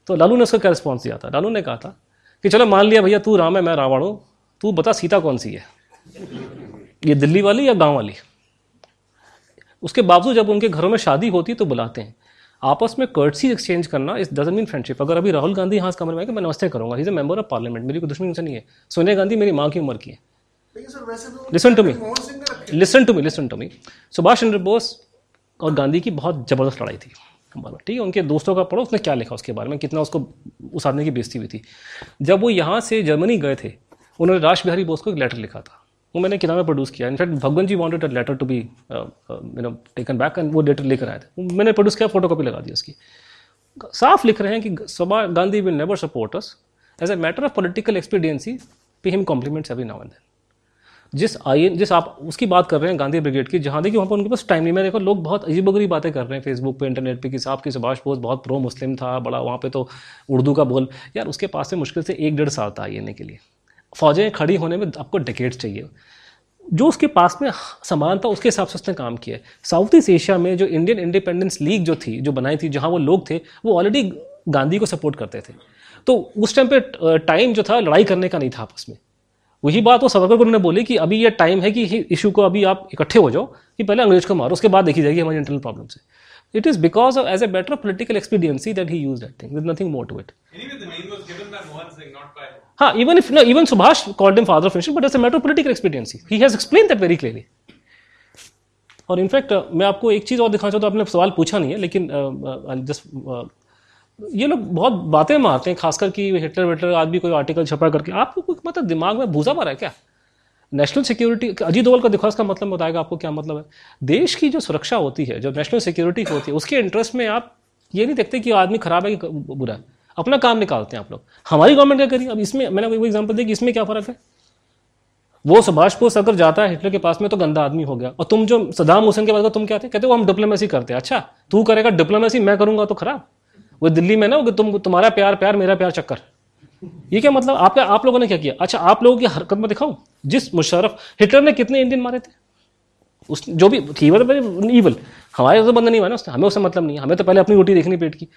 तो लालू ने उसका क्या रिस्पॉन्स दिया था? लालू ने कहा था कि चलो मान लिया भैया तू राम है, मैं रावण हूँ, तू बता सीता कौन सी है? ये दिल्ली वाली या गाँव वाली? उसके बावजूद जब उनके घरों में शादी होती है तो बुलाते हैं। आपस में कर्टसी एक्सचेंज करना इस डजन मीन फ्रेंडशिप अगर अभी राहुल गांधी यहाँ कमरे में आए कि मैं नमस्ते करूँगा। इज़ मेंबर ऑफ़ पार्लियामेंट मेरी कोई दुश्मनी उनसे नहीं है। सोनिया गांधी मेरी माँ की उम्र की है। Listen to me listen to me listen to me Subhash Chandra Bose और गांधी की बहुत ज़बरदस्त लड़ाई थी। हमारा ठीक है उनके दोस्तों का पढ़ो उसने क्या लिखा उसके बारे में? कितना उसको उस आदमी की बेइज्जती हुई थी। जब वो यहाँ से जर्मनी गए थे उन्होंने राज बिहारी बोस को एक लेटर लिखा था। वो मैंने किताबें प्रोड्यूस किया। In fact Bhagwan ji wanted a letter to be you know taken back and वो लेटर लेकर आए थे। मैंने प्रोड्यूस किया फ़ोटो कॉपी लगा दी उसकी। साफ़ लिख रहे हैं कि Subhash Gandhi will never support us as a matter of political expediency pay him compliments every now and then जिस आई, जिस आप, उसकी बात कर रहे हैं गांधी ब्रिगेड की, जहाँ देखिए वहाँ पर उनके पास टाइम नहीं मैं देखो लोग बहुत अजीबोगरी बातें कर रहे हैं फेसबुक पे इंटरनेट पे, कि साहब की सुभाष बोस बहुत प्रो मुस्लिम था, बड़ा वहाँ पे तो उर्दू का बोल। यार उसके पास से मुश्किल से एक डेढ़ साल था आईएनए के लिए। फौजें खड़ी होने में आपको डिकेट्स चाहिए। जो उसके पास में समान था, उसके हिसाब से उसने काम किया। साउथ ईस्ट एशिया में जो इंडियन इंडिपेंडेंस लीग जो थी, जो बनाई थी, जहाँ वो लोग थे, वो ऑलरेडी गांधी को सपोर्ट करते थे। तो उस टाइम पे टाइम जो था, लड़ाई करने का नहीं था आपस में। वही बात वो सावरकर को उन्होंने बोली कि अभी ये टाइम है कि इशू को अभी आप इकट्ठे हो जाओ, कि पहले अंग्रेज़ को मारो, उसके बाद देखी जाएगी हमारी इंटरनल प्रॉब्लम से। It is because of as a better political expediency that he use that thing nothing more to it हाँ even if, no, even Subhash called him father of nation but it's matter of political expediency. He has explained that very clearly. और in fact मैं आपको एक चीज़ और दिखाना चाहता हूँ, आपने सवाल पूछा नहीं है, लेकिन जस्ट ये लोग बहुत बातें मारते हैं, खासकर कि हिटलर विटलर भी कोई आर्टिकल छपा करके। आपको कोई मतलब दिमाग में भूसा मारा है क्या? नेशनल सिक्योरिटी अजीत दोवल का देखो, इसका मतलब बताएगा आपको क्या मतलब है। देश की जो सुरक्षा होती है, जो नेशनल सिक्योरिटी होती है, उसके इंटरेस्ट में आप ये नहीं देखते कि आदमी खराब है कि बुरा है। अपना काम निकालते हैं आप लोग। हमारी गवर्नमेंट क्या करी? अब इसमें, मैंने वो एग्ज़ाम्पल दी कि इसमें क्या फ़र्क है? वो सुभाष बोस अगर जाता है हिटलर के पास में तो गंदा आदमी हो गया। और तुम जो सदाम हुसैन के पास तुम क्या थे? कहते वो हम डिप्लोमेसी करते हैं। अच्छा तू करेगा डिप्लोमेसी मैं करूँगा तो खराब। वो दिल्ली में ना, वो तुम, तुम्हारा प्यार प्यार, मेरा प्यार, चक्कर। ये क्या मतलब? आपका आप लोगों ने क्या किया? अच्छा आप लोगों की हरकत में दिखाओ, जिस मुशरफ हिटलर ने कितने इंडियन मारे थे? उस, जो भी, थी वो ईवल हमारे तो बंद नहीं हुआ ना उसने। हमें उससे मतलब नहीं हमें तो पहले अपनी रोटी देखनी पेट की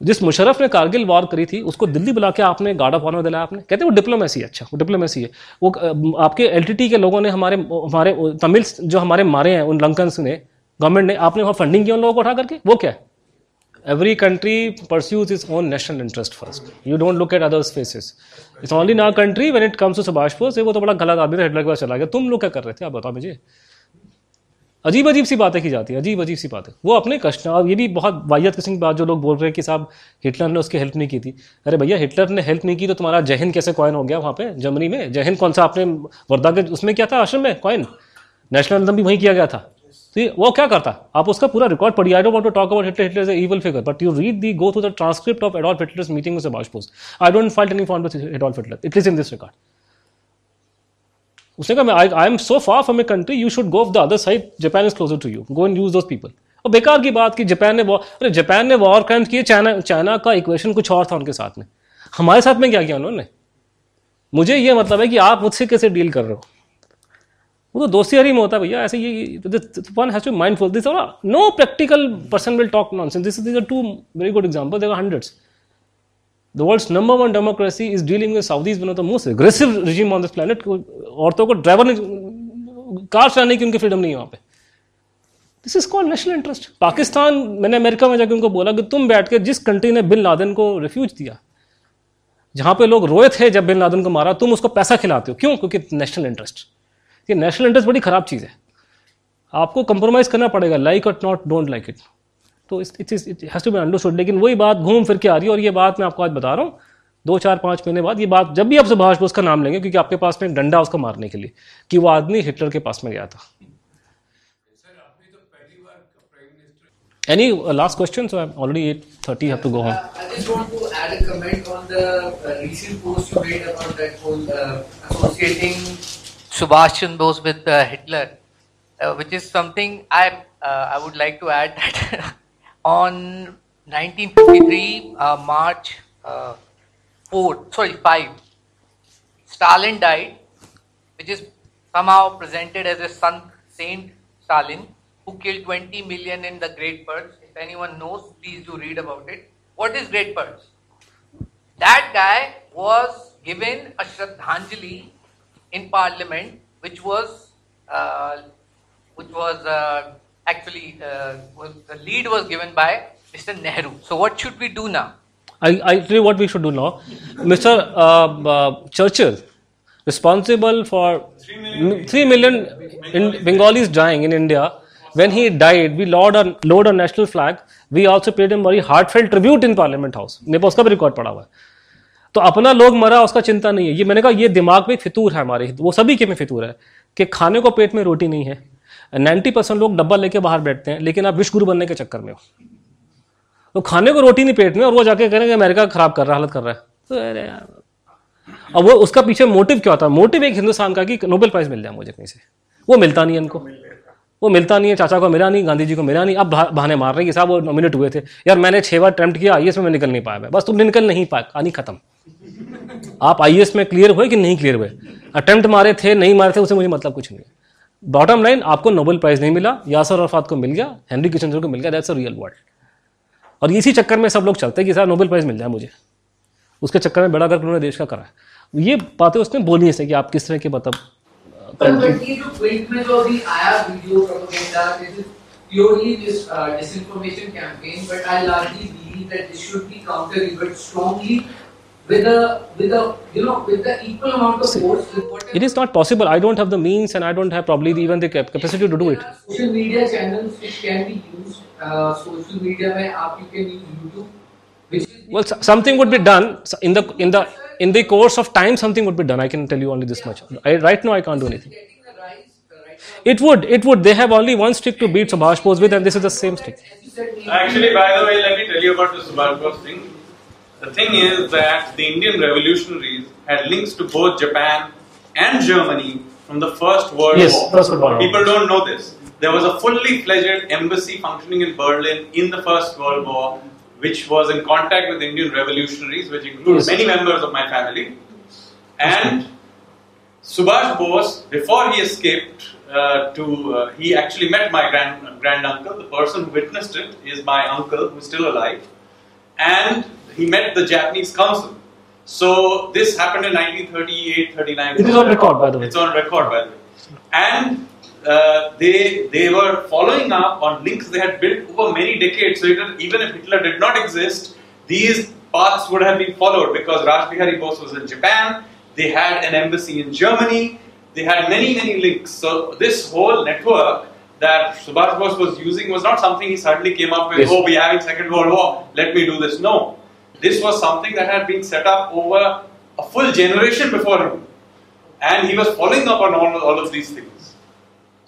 जिस मुशरफ ने कारगिल वार करी थी उसको दिल्ली बुला के आपने गार्ड ऑफ़ ऑनर दिलाया आपने। कहते हैं वो डिप्लोमेसी है अच्छा वो डिप्लोमेसी है। वो आपके एलटीटी के लोगों ने हमारे हमारे तमिल जो हमारे मारे हैं उन लंकन्स ने गवर्नमेंट ने आपने वहाँ फंडिंग की उन लोगों को उठा करके? वो क्या है? Every country pursues its own national interest first. You don't look at others' faces. It's only in our country when it comes to Subhash Bose, वो तो बड़ा गलत आदमी था हिटलर के पास चला गया। तुम लोग क्या कर रहे थे? आप बताओ मुझे। अजीब अजीब सी बातें की जाती है अजीब अजीब सी बातें। वो अपने कष्ट और ये भी बहुत वाहियत किस्म की बात जो लोग बोल रहे हैं कि साहब, हिटलर ने उसकी हेल्प नहीं की थी। अरे भैया, हिटलर ने हेल्प नहीं की तो तुम्हारा जय कैसे कॉइन हो गया वहाँ पे, जर्मनी में? जहन कौन सा आपने वर्दा के, उसमें क्या था आश्रम में? कॉइन? नेशनल एंथम भी वहीं किया गया था। तो वो क्या करता? आप उसका पूरा रिकॉर्ड पढ़िए। I don't want to talk about Hitler Hitler is evil figure but you read the go through the transcript of Adolf Hitler's meeting with I don't find any fault with Adolf Hitler it is in this record उसने कहा I I am so far from a country you should go of the other side Japan is closer to you go and use those people और बेकार की बात कि Japan ने अरे Japan ने वॉर क्राइम्स किए चाइना चाइना का इक्वेशन कुछ और था उनके साथ में। हमारे साथ में क्या किया उन्होंने? मुझे ये मतलब है कि आप मुझसे कैसे डील कर रहे हो? वो तो दोस्ती हरी में होता है भैया, ऐसे ये one has mindful this no practical person will talk nonsense this is a to very good example there are hundreds the world's number one democracy is dealing with Saudis, one of the most aggressive regime on. औरतों को driver car चलाने की उनकी freedom नहीं है वहाँ पे। This is called national interest Pakistan मैंने अमेरिका में जाकर उनको बोला कि तुम बैठ के जिस कंट्री ने बिन लादेन को रिफ्यूज दिया जहाँ पे लोग रोए थे जब बिन लादेन को मारा तुम उसको पैसा खिलाते हो। क्यों? क्योंकि नेशनल इंटरेस्ट ये नेशनल इंटरेस्ट बड़ी खराब चीज़ है। आपको कंप्रोमाइज़ करना पड़ेगा लाइक और नॉट डोंट लाइक इट तो it is it has to be understood लेकिन वही बात घूम फिर के आ रही है और ये बात मैं आपको आज बता रहा हूँ दो चार पाँच महीने बाद ये बात जब भी आप सुभाष बोस का नाम लेंगे क्योंकि आपके पास में डंडा उसको मारने के लिए कि वो आदमी हिटलर के पास में गया था Any uh, last question? So I'm already 8:30. Have to go home. Uh, I just want to add a comment on the uh, recent post you made about that whole uh, associating Subhash Chandra Bose with uh, Hitler, uh, which is something I I would like to add that on 1953 March 4, sorry 5, Stalin died, which is somehow presented as a son, Saint Stalin, who killed 20 million in the Great Purge. If anyone knows, please do read about it. What is Great Purge? That guy was given a Shraddhanjali in Parliament, which was uh, which was uh, actually uh, was, the lead was given by Mr. Nehru. So what should we do now? I, I tell you what we should do now. Mr. Uh, uh, Churchill, responsible for 3 million in Bengalis dying in India. When he died, we lowered our, lowered our national flag. We also paid him very heartfelt tribute in Parliament House. मेरे पास उसका भी record पड़ा हुआ है तो अपना लोग मरा उसका चिंता नहीं है ये मैंने कहा ये दिमाग में फितूर है हमारे वो सभी के में फितूर है कि खाने को पेट में रोटी नहीं है नाइन्टी परसेंट लोग डब्बा लेके बाहर बैठते हैं, लेकिन आप विश्व गुरु बनने के चक्कर में हो। तो खाने को रोटी नहीं पेट में, और वो जाके कह रहे हैं अमेरिका खराब कर रहा हालत कर रहा है। तो अरे यार। अब वो, उसका पीछे मोटिव क्या होता है मोटिव एक हिंदुस्तान का कि नोबेल प्राइज मिल जाए मुझे कहीं से। वो मिलता नहीं है इनको। वो मिलता नहीं है, चाचा को मिला नहीं, गांधी जी को मिला नहीं, अब बहाने मार रहे हैं कि साहब वो नॉमिनेट हुए थे। यार मैंने छह बार अटेम्प्ट किया आई में निकल नहीं पाया मैं। बस तुम निकल नहीं पाए, कहानी खत्म। आप आई में क्लियर हुए कि नहीं क्लियर हुए? अटैम्प्ट मारे थे, नहीं मारे थे, उसे मुझे मतलब कुछ नहीं बॉटम लाइन आपको नोबेल प्राइज नहीं मिला यासर अरफात को मिल गया हेनरी किशनर को मिल गया दैट्स अ रियल वर्ल्ड और इसी चक्कर में सब लोग चलते हैं कि साहब नोबेल प्राइज मिल जाए मुझे। उसके चक्कर में बड़ा करके उन्होंने देश का करा है। ये बातें उसने बोली ऐसे कि आप किस तरह के मतलब this is purely this disinformation campaign, but I largely believe that this should be countered but strongly with a with a you know with the equal amount of force. It is not possible. I don't have the means, and I don't have probably even the capacity to do it. Social media channels which can be used. Uh, social media, you can use YouTube. Well, something would be done in the in the in the course of time. Something would be done. I can tell you only this much. I, right now, I can't do anything. Uh, it would, it would. They have only one stick to beat Subhash Bose with, and this is the same stick. Actually, by the way, let me tell you about the Subhash Bose thing. The thing is that the Indian revolutionaries had links to both Japan and Germany from the First World Yes, War. First World War. People don't know this. There was a fully fledged embassy functioning in Berlin in the First World War, which was in contact with Indian revolutionaries, which includes Yes. many members of my family. And Subhash Bose, before he escaped uh, to, uh, he actually met my grand grand uncle. The person who witnessed it is my uncle, who's still alive, and he met the Japanese consul. So this happened in 1938, 39. It is on record, by the way. It's on record, by the way. And uh, they they were following up on links they had built over many decades. So even if Hitler did not exist, these paths would have been followed because Raj Bihari Bose was in Japan. They had an embassy in Germany. They had many many links. So this whole network that Subhash Bose was using was not something he suddenly came up with. Yes. Oh, we're having Second World War. Let me do this. No, this was something that had been set up over a full generation before him, and he was following up on all, all of these things.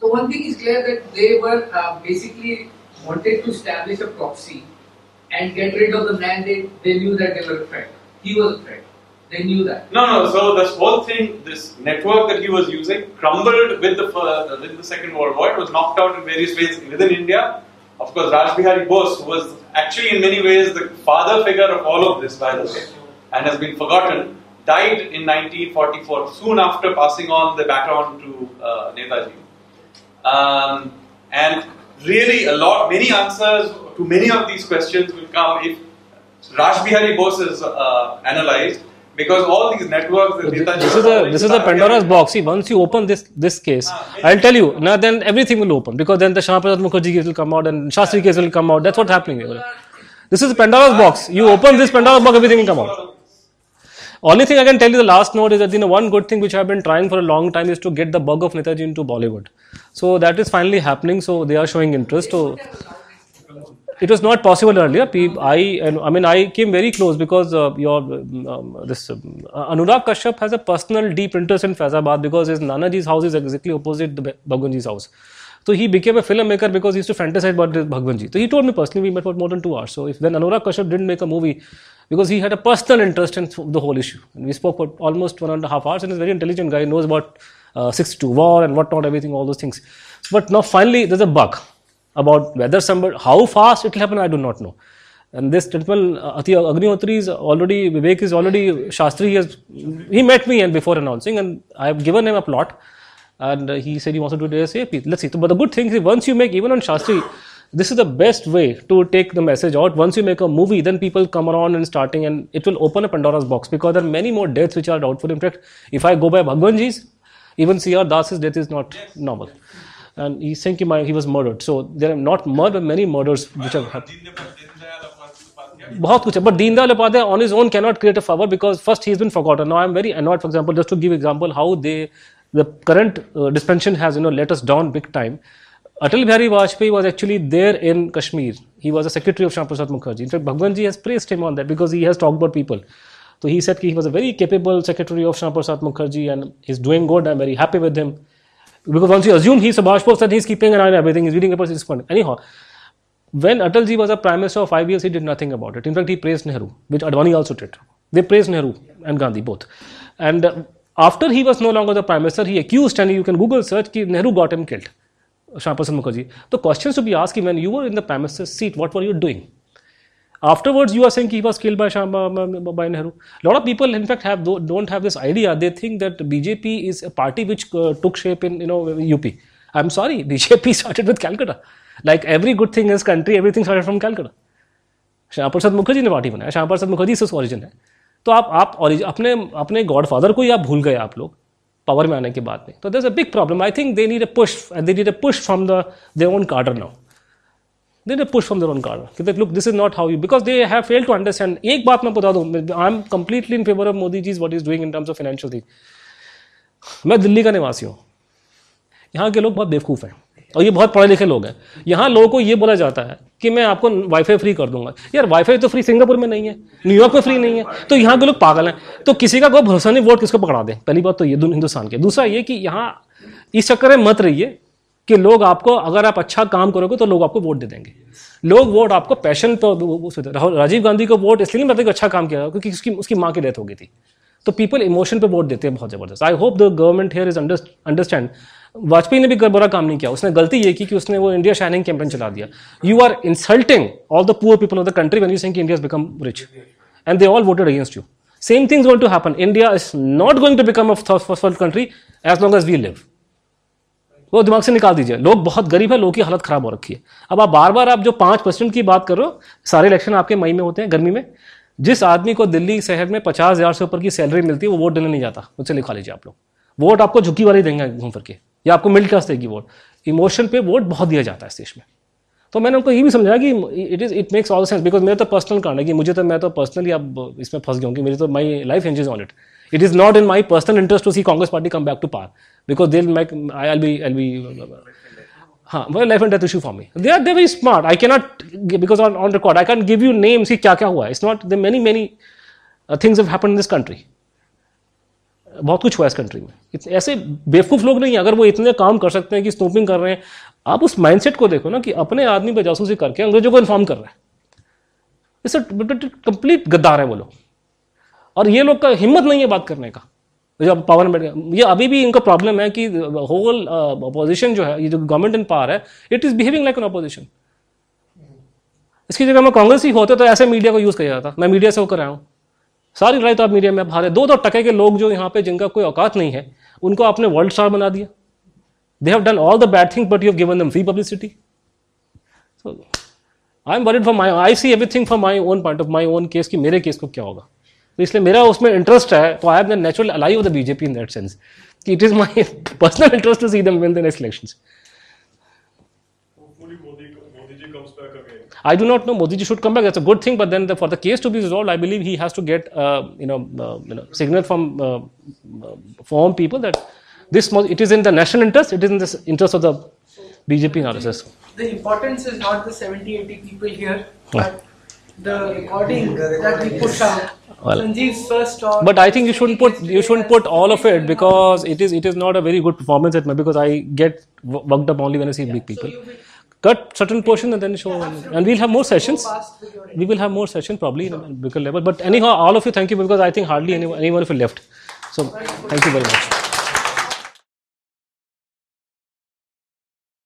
So one thing is clear that they were uh, basically wanted to establish a proxy and get rid of the man they, they knew that they were a threat. He was a threat. They knew that. No, no. So this whole thing, this network that he was using, crumbled with the fir- with the Second World War. It was knocked out in various ways within India. Of course, Raj Bihari Bose was actually in many ways the father figure of all of this, by the way, and has been forgotten. Died in 1944, soon after passing on the baton to uh, Netaji. Um, and really, a lot, many answers to many of these questions will come if Raj Bihari Bose is uh, analyzed, because all these networks Netaji this is a this is a pandora's box. See once you open this this case ah, i'll tell you now then everything will open. Because then the Shama Prasad Mukherjee case will come out and Shastri case will come out. That's what's happening here. this is pandora's box. You open this pandora's box everything will come out. Only thing i can tell you the last note is that you know one good thing which i've been trying for a long time is to get the bug of netaji into bollywood. So that is finally happening so they are showing interest. So it was not possible earlier. I I mean I came very close because uh, your um, this um, Anurag Kashyap has a personal deep interest in Faizabad because his Nanaji's house is exactly opposite the Bhagwanji's house. So he became a filmmaker because he used to fantasize about Bhagwanji. So he told me personally we met for more than two hours. So if then Anurag Kashyap didn't make a movie because he had a personal interest in the whole issue, and we spoke for almost one and a half hours. And he's a very intelligent guy, knows about uh, 62 war and whatnot, everything, all those things. But now finally there's a bug about whether somebody how fast it will happen i do not know. And this gentleman uh, Agnihotri is already Vivek is already Shastri he has he met me and before announcing and I have given him a plot. And he said he wants to do it ASAP let's see. But the good thing is once you make even on Shastri this is the best way to take the message out. Once you make a movie then people come around and starting and it will open a Pandora's box because there are many more deaths which are doubtful. In fact if I go by Bhagwanji's even C.R. Das's death is not normal and he's saying he, might, he was murdered. So there are not murder, many murders which have happened. बहुत कुछ है but Deen Dayal Upadhyay on his own cannot create a flower because first he's been forgotten now I'm very annoyed for example just to give example how they the current uh, dispensation has you know let us down big time Atal Bihari Vajpayee was actually there in Kashmir he was a secretary of Shyam Prasad Mukherjee in fact Bhagwanji has praised him on that because he has talked about people so he said he was a very capable secretary of Shyam Prasad Mukherjee and he's doing good I'm very happy with him because once you assume he's Subhash Bose and he's keeping an eye on everything, he's reading papers, he's responding. Anyhow, when Atalji was a prime minister for five years, he did nothing about it. In fact, he praised Nehru, which Advani also did. They praised Nehru and Gandhi both. And uh, after he was no longer the prime minister, he accused, and you can Google search, that Nehru got him killed. Shyam Prasad Mukherjee. The questions to be asked when you were in the prime minister's seat, what were you doing? Afterwards, you are saying he was killed by Sham, uh, by Nehru. Lot of people, in fact, have don't have this idea. They think that BJP is a party which uh, took shape in you know UP. I'm sorry, BJP started with Calcutta. Like every good thing in this country, everything started from Calcutta. Shyam Prasad Mukherjee ने party बनाया श्याम प्रसाद मुखर्जी से origin है तो आप आप अपने अपने godfather को ही आप भूल गए आप लोग पावर में आने के बाद में तो there a big problem I think they need a push they need a push from the they own cadre now they need push from their own cadre कि look this is not how you because they have fail to understand एक बात मैं बता दूँ I am completely in favour of Modi ji what is doing in terms of financial thing मैं दिल्ली का निवासी हूँ। यहाँ के लोग बहुत बेवकूफ़ हैं और ये बहुत पढ़े लिखे लोग हैं। यहाँ लोगों को ये बोला जाता है कि मैं आपको वाईफाई फ्री कर दूँगा। यार वाईफाई तो फ्री सिंगापुर में नहीं है न्यूयॉर्क में फ्री नहीं है। तो यहाँ के लोग पागल हैं। तो किसी का कोई भरोसा नहीं वोट किसको पकड़ा दे? पहली बात तो ये हिंदुस्तान के। दूसरा ये कि यहाँ इस चक्कर में मत रहिए। कि लोग आपको, अगर आप अच्छा काम करोगे तो लोग आपको वोट दे देंगे। लोग वोट आपको पैशन तो राजीव गांधी को वोट इसलिए नहीं बताते अच्छा काम किया क्योंकि उसकी उसकी माँ की डेथ हो गई थी। तो पीपल इमोशन पे वोट देते हैं बहुत ज़बरदस्त। I hope the government here is understand Vajpayee ने भी बुरा काम नहीं किया। उसने गलती ये की कि उसने वो इंडिया शाइनिंग कैंपेन चला दिया। You are insulting all the poor people of the country when you sing India become rich and they all voted against you same things going to happen India is not going to become a first world country as long as we live वो दिमाग से निकाल दीजिए। लोग बहुत गरीब है, लोग की हालत खराब हो रखी है। अब आप बार बार आप जो पाँच परसेंट की बात करो, सारे इलेक्शन आपके मई में होते हैं, गर्मी में। जिस आदमी को दिल्ली शहर में पचास हज़ार से ऊपर की सैलरी मिलती है, वो वोट देने नहीं जाता। मुझसे लिखा लीजिए आप लोग। वोट आपको झुकी वाली देंगे घूम फिर के, या आपको मिडिल क्लास देगी वोट। इमोशन पे वोट बहुत दिया जाता है इस देश में। तो मैंने उनको ये भी समझाया कि it is it makes all sense because मेरा तो पर्सनल कारण है कि मुझे तो मैं तो पर्सनली अब इसमें फंस गया हूँ कि मेरी तो my life engage on it it is not in my personal interest to see Congress party come back to power because दिल make I L B L B हाँ वो life and death issue for me they are they very smart I cannot because on on record I can give you names कि क्या क्या हुआ it's not the many many things have happen in this country बहुत कुछ हुआ इस country में. ऐसे बेवकूफ़ लोग नहीं अगर वो इतने काम कर सकते हैं कि स्नोपिंग कर रहे हैं, आप उस माइंडसेट को देखो ना कि अपने आदमी पर जासूसी करके अंग्रेज़ों को इन्फॉर्म कर रहे हैं. इसे कंप्लीट गद्दार है वो लोग. और ये लोग का हिम्मत नहीं है बात करने का. जब पावर में ये अभी भी इनका प्रॉब्लम है कि होल अपोजिशन जो है, ये जो गवर्नमेंट इन पावर है it is behaving like an opposition इसकी जगह मैं कांग्रेस ही होते तो ऐसे मीडिया को यूज़ किया जाता। मैं मीडिया से होकर आया हूँ। सारी लड़ाई तो आप मीडिया में आप हारे। दो दो टके के लोग जो यहाँ पे जिनका कोई औकात नहीं है, उनको आपने वर्ल्ड स्टार बना दिया। They have done all the bad thing but you have given them free publicity I am worried for my I see everything for my own point of my own case कि मेरे case को क्या होगा। इसलिए मेरा उसमें interest है तो I have natural ally of the BJP in that sense कि it is my personal interest to see them win the next elections I do not know. Modi ji should come back. That's a good thing. But then, the, for the case to be resolved, I believe he has to get uh, you know uh, you know signal from uh, from people that this it is in the national interest. It is in the interest of the BJP and RSS. The importance is not the 70, 80 people here, but the recording that we push out. Well, Sanjeev's first talk. But I think you shouldn't put you shouldn't put all of it because it is it is not a very good performance at my because I get worked up only when I see big people. So cut certain portion and then show yeah, and we'll have more sessions. we will have more sessions probably in a bigger level but anyhow all of you thank you because i think hardly anyone, anyone of you left. So thank you very much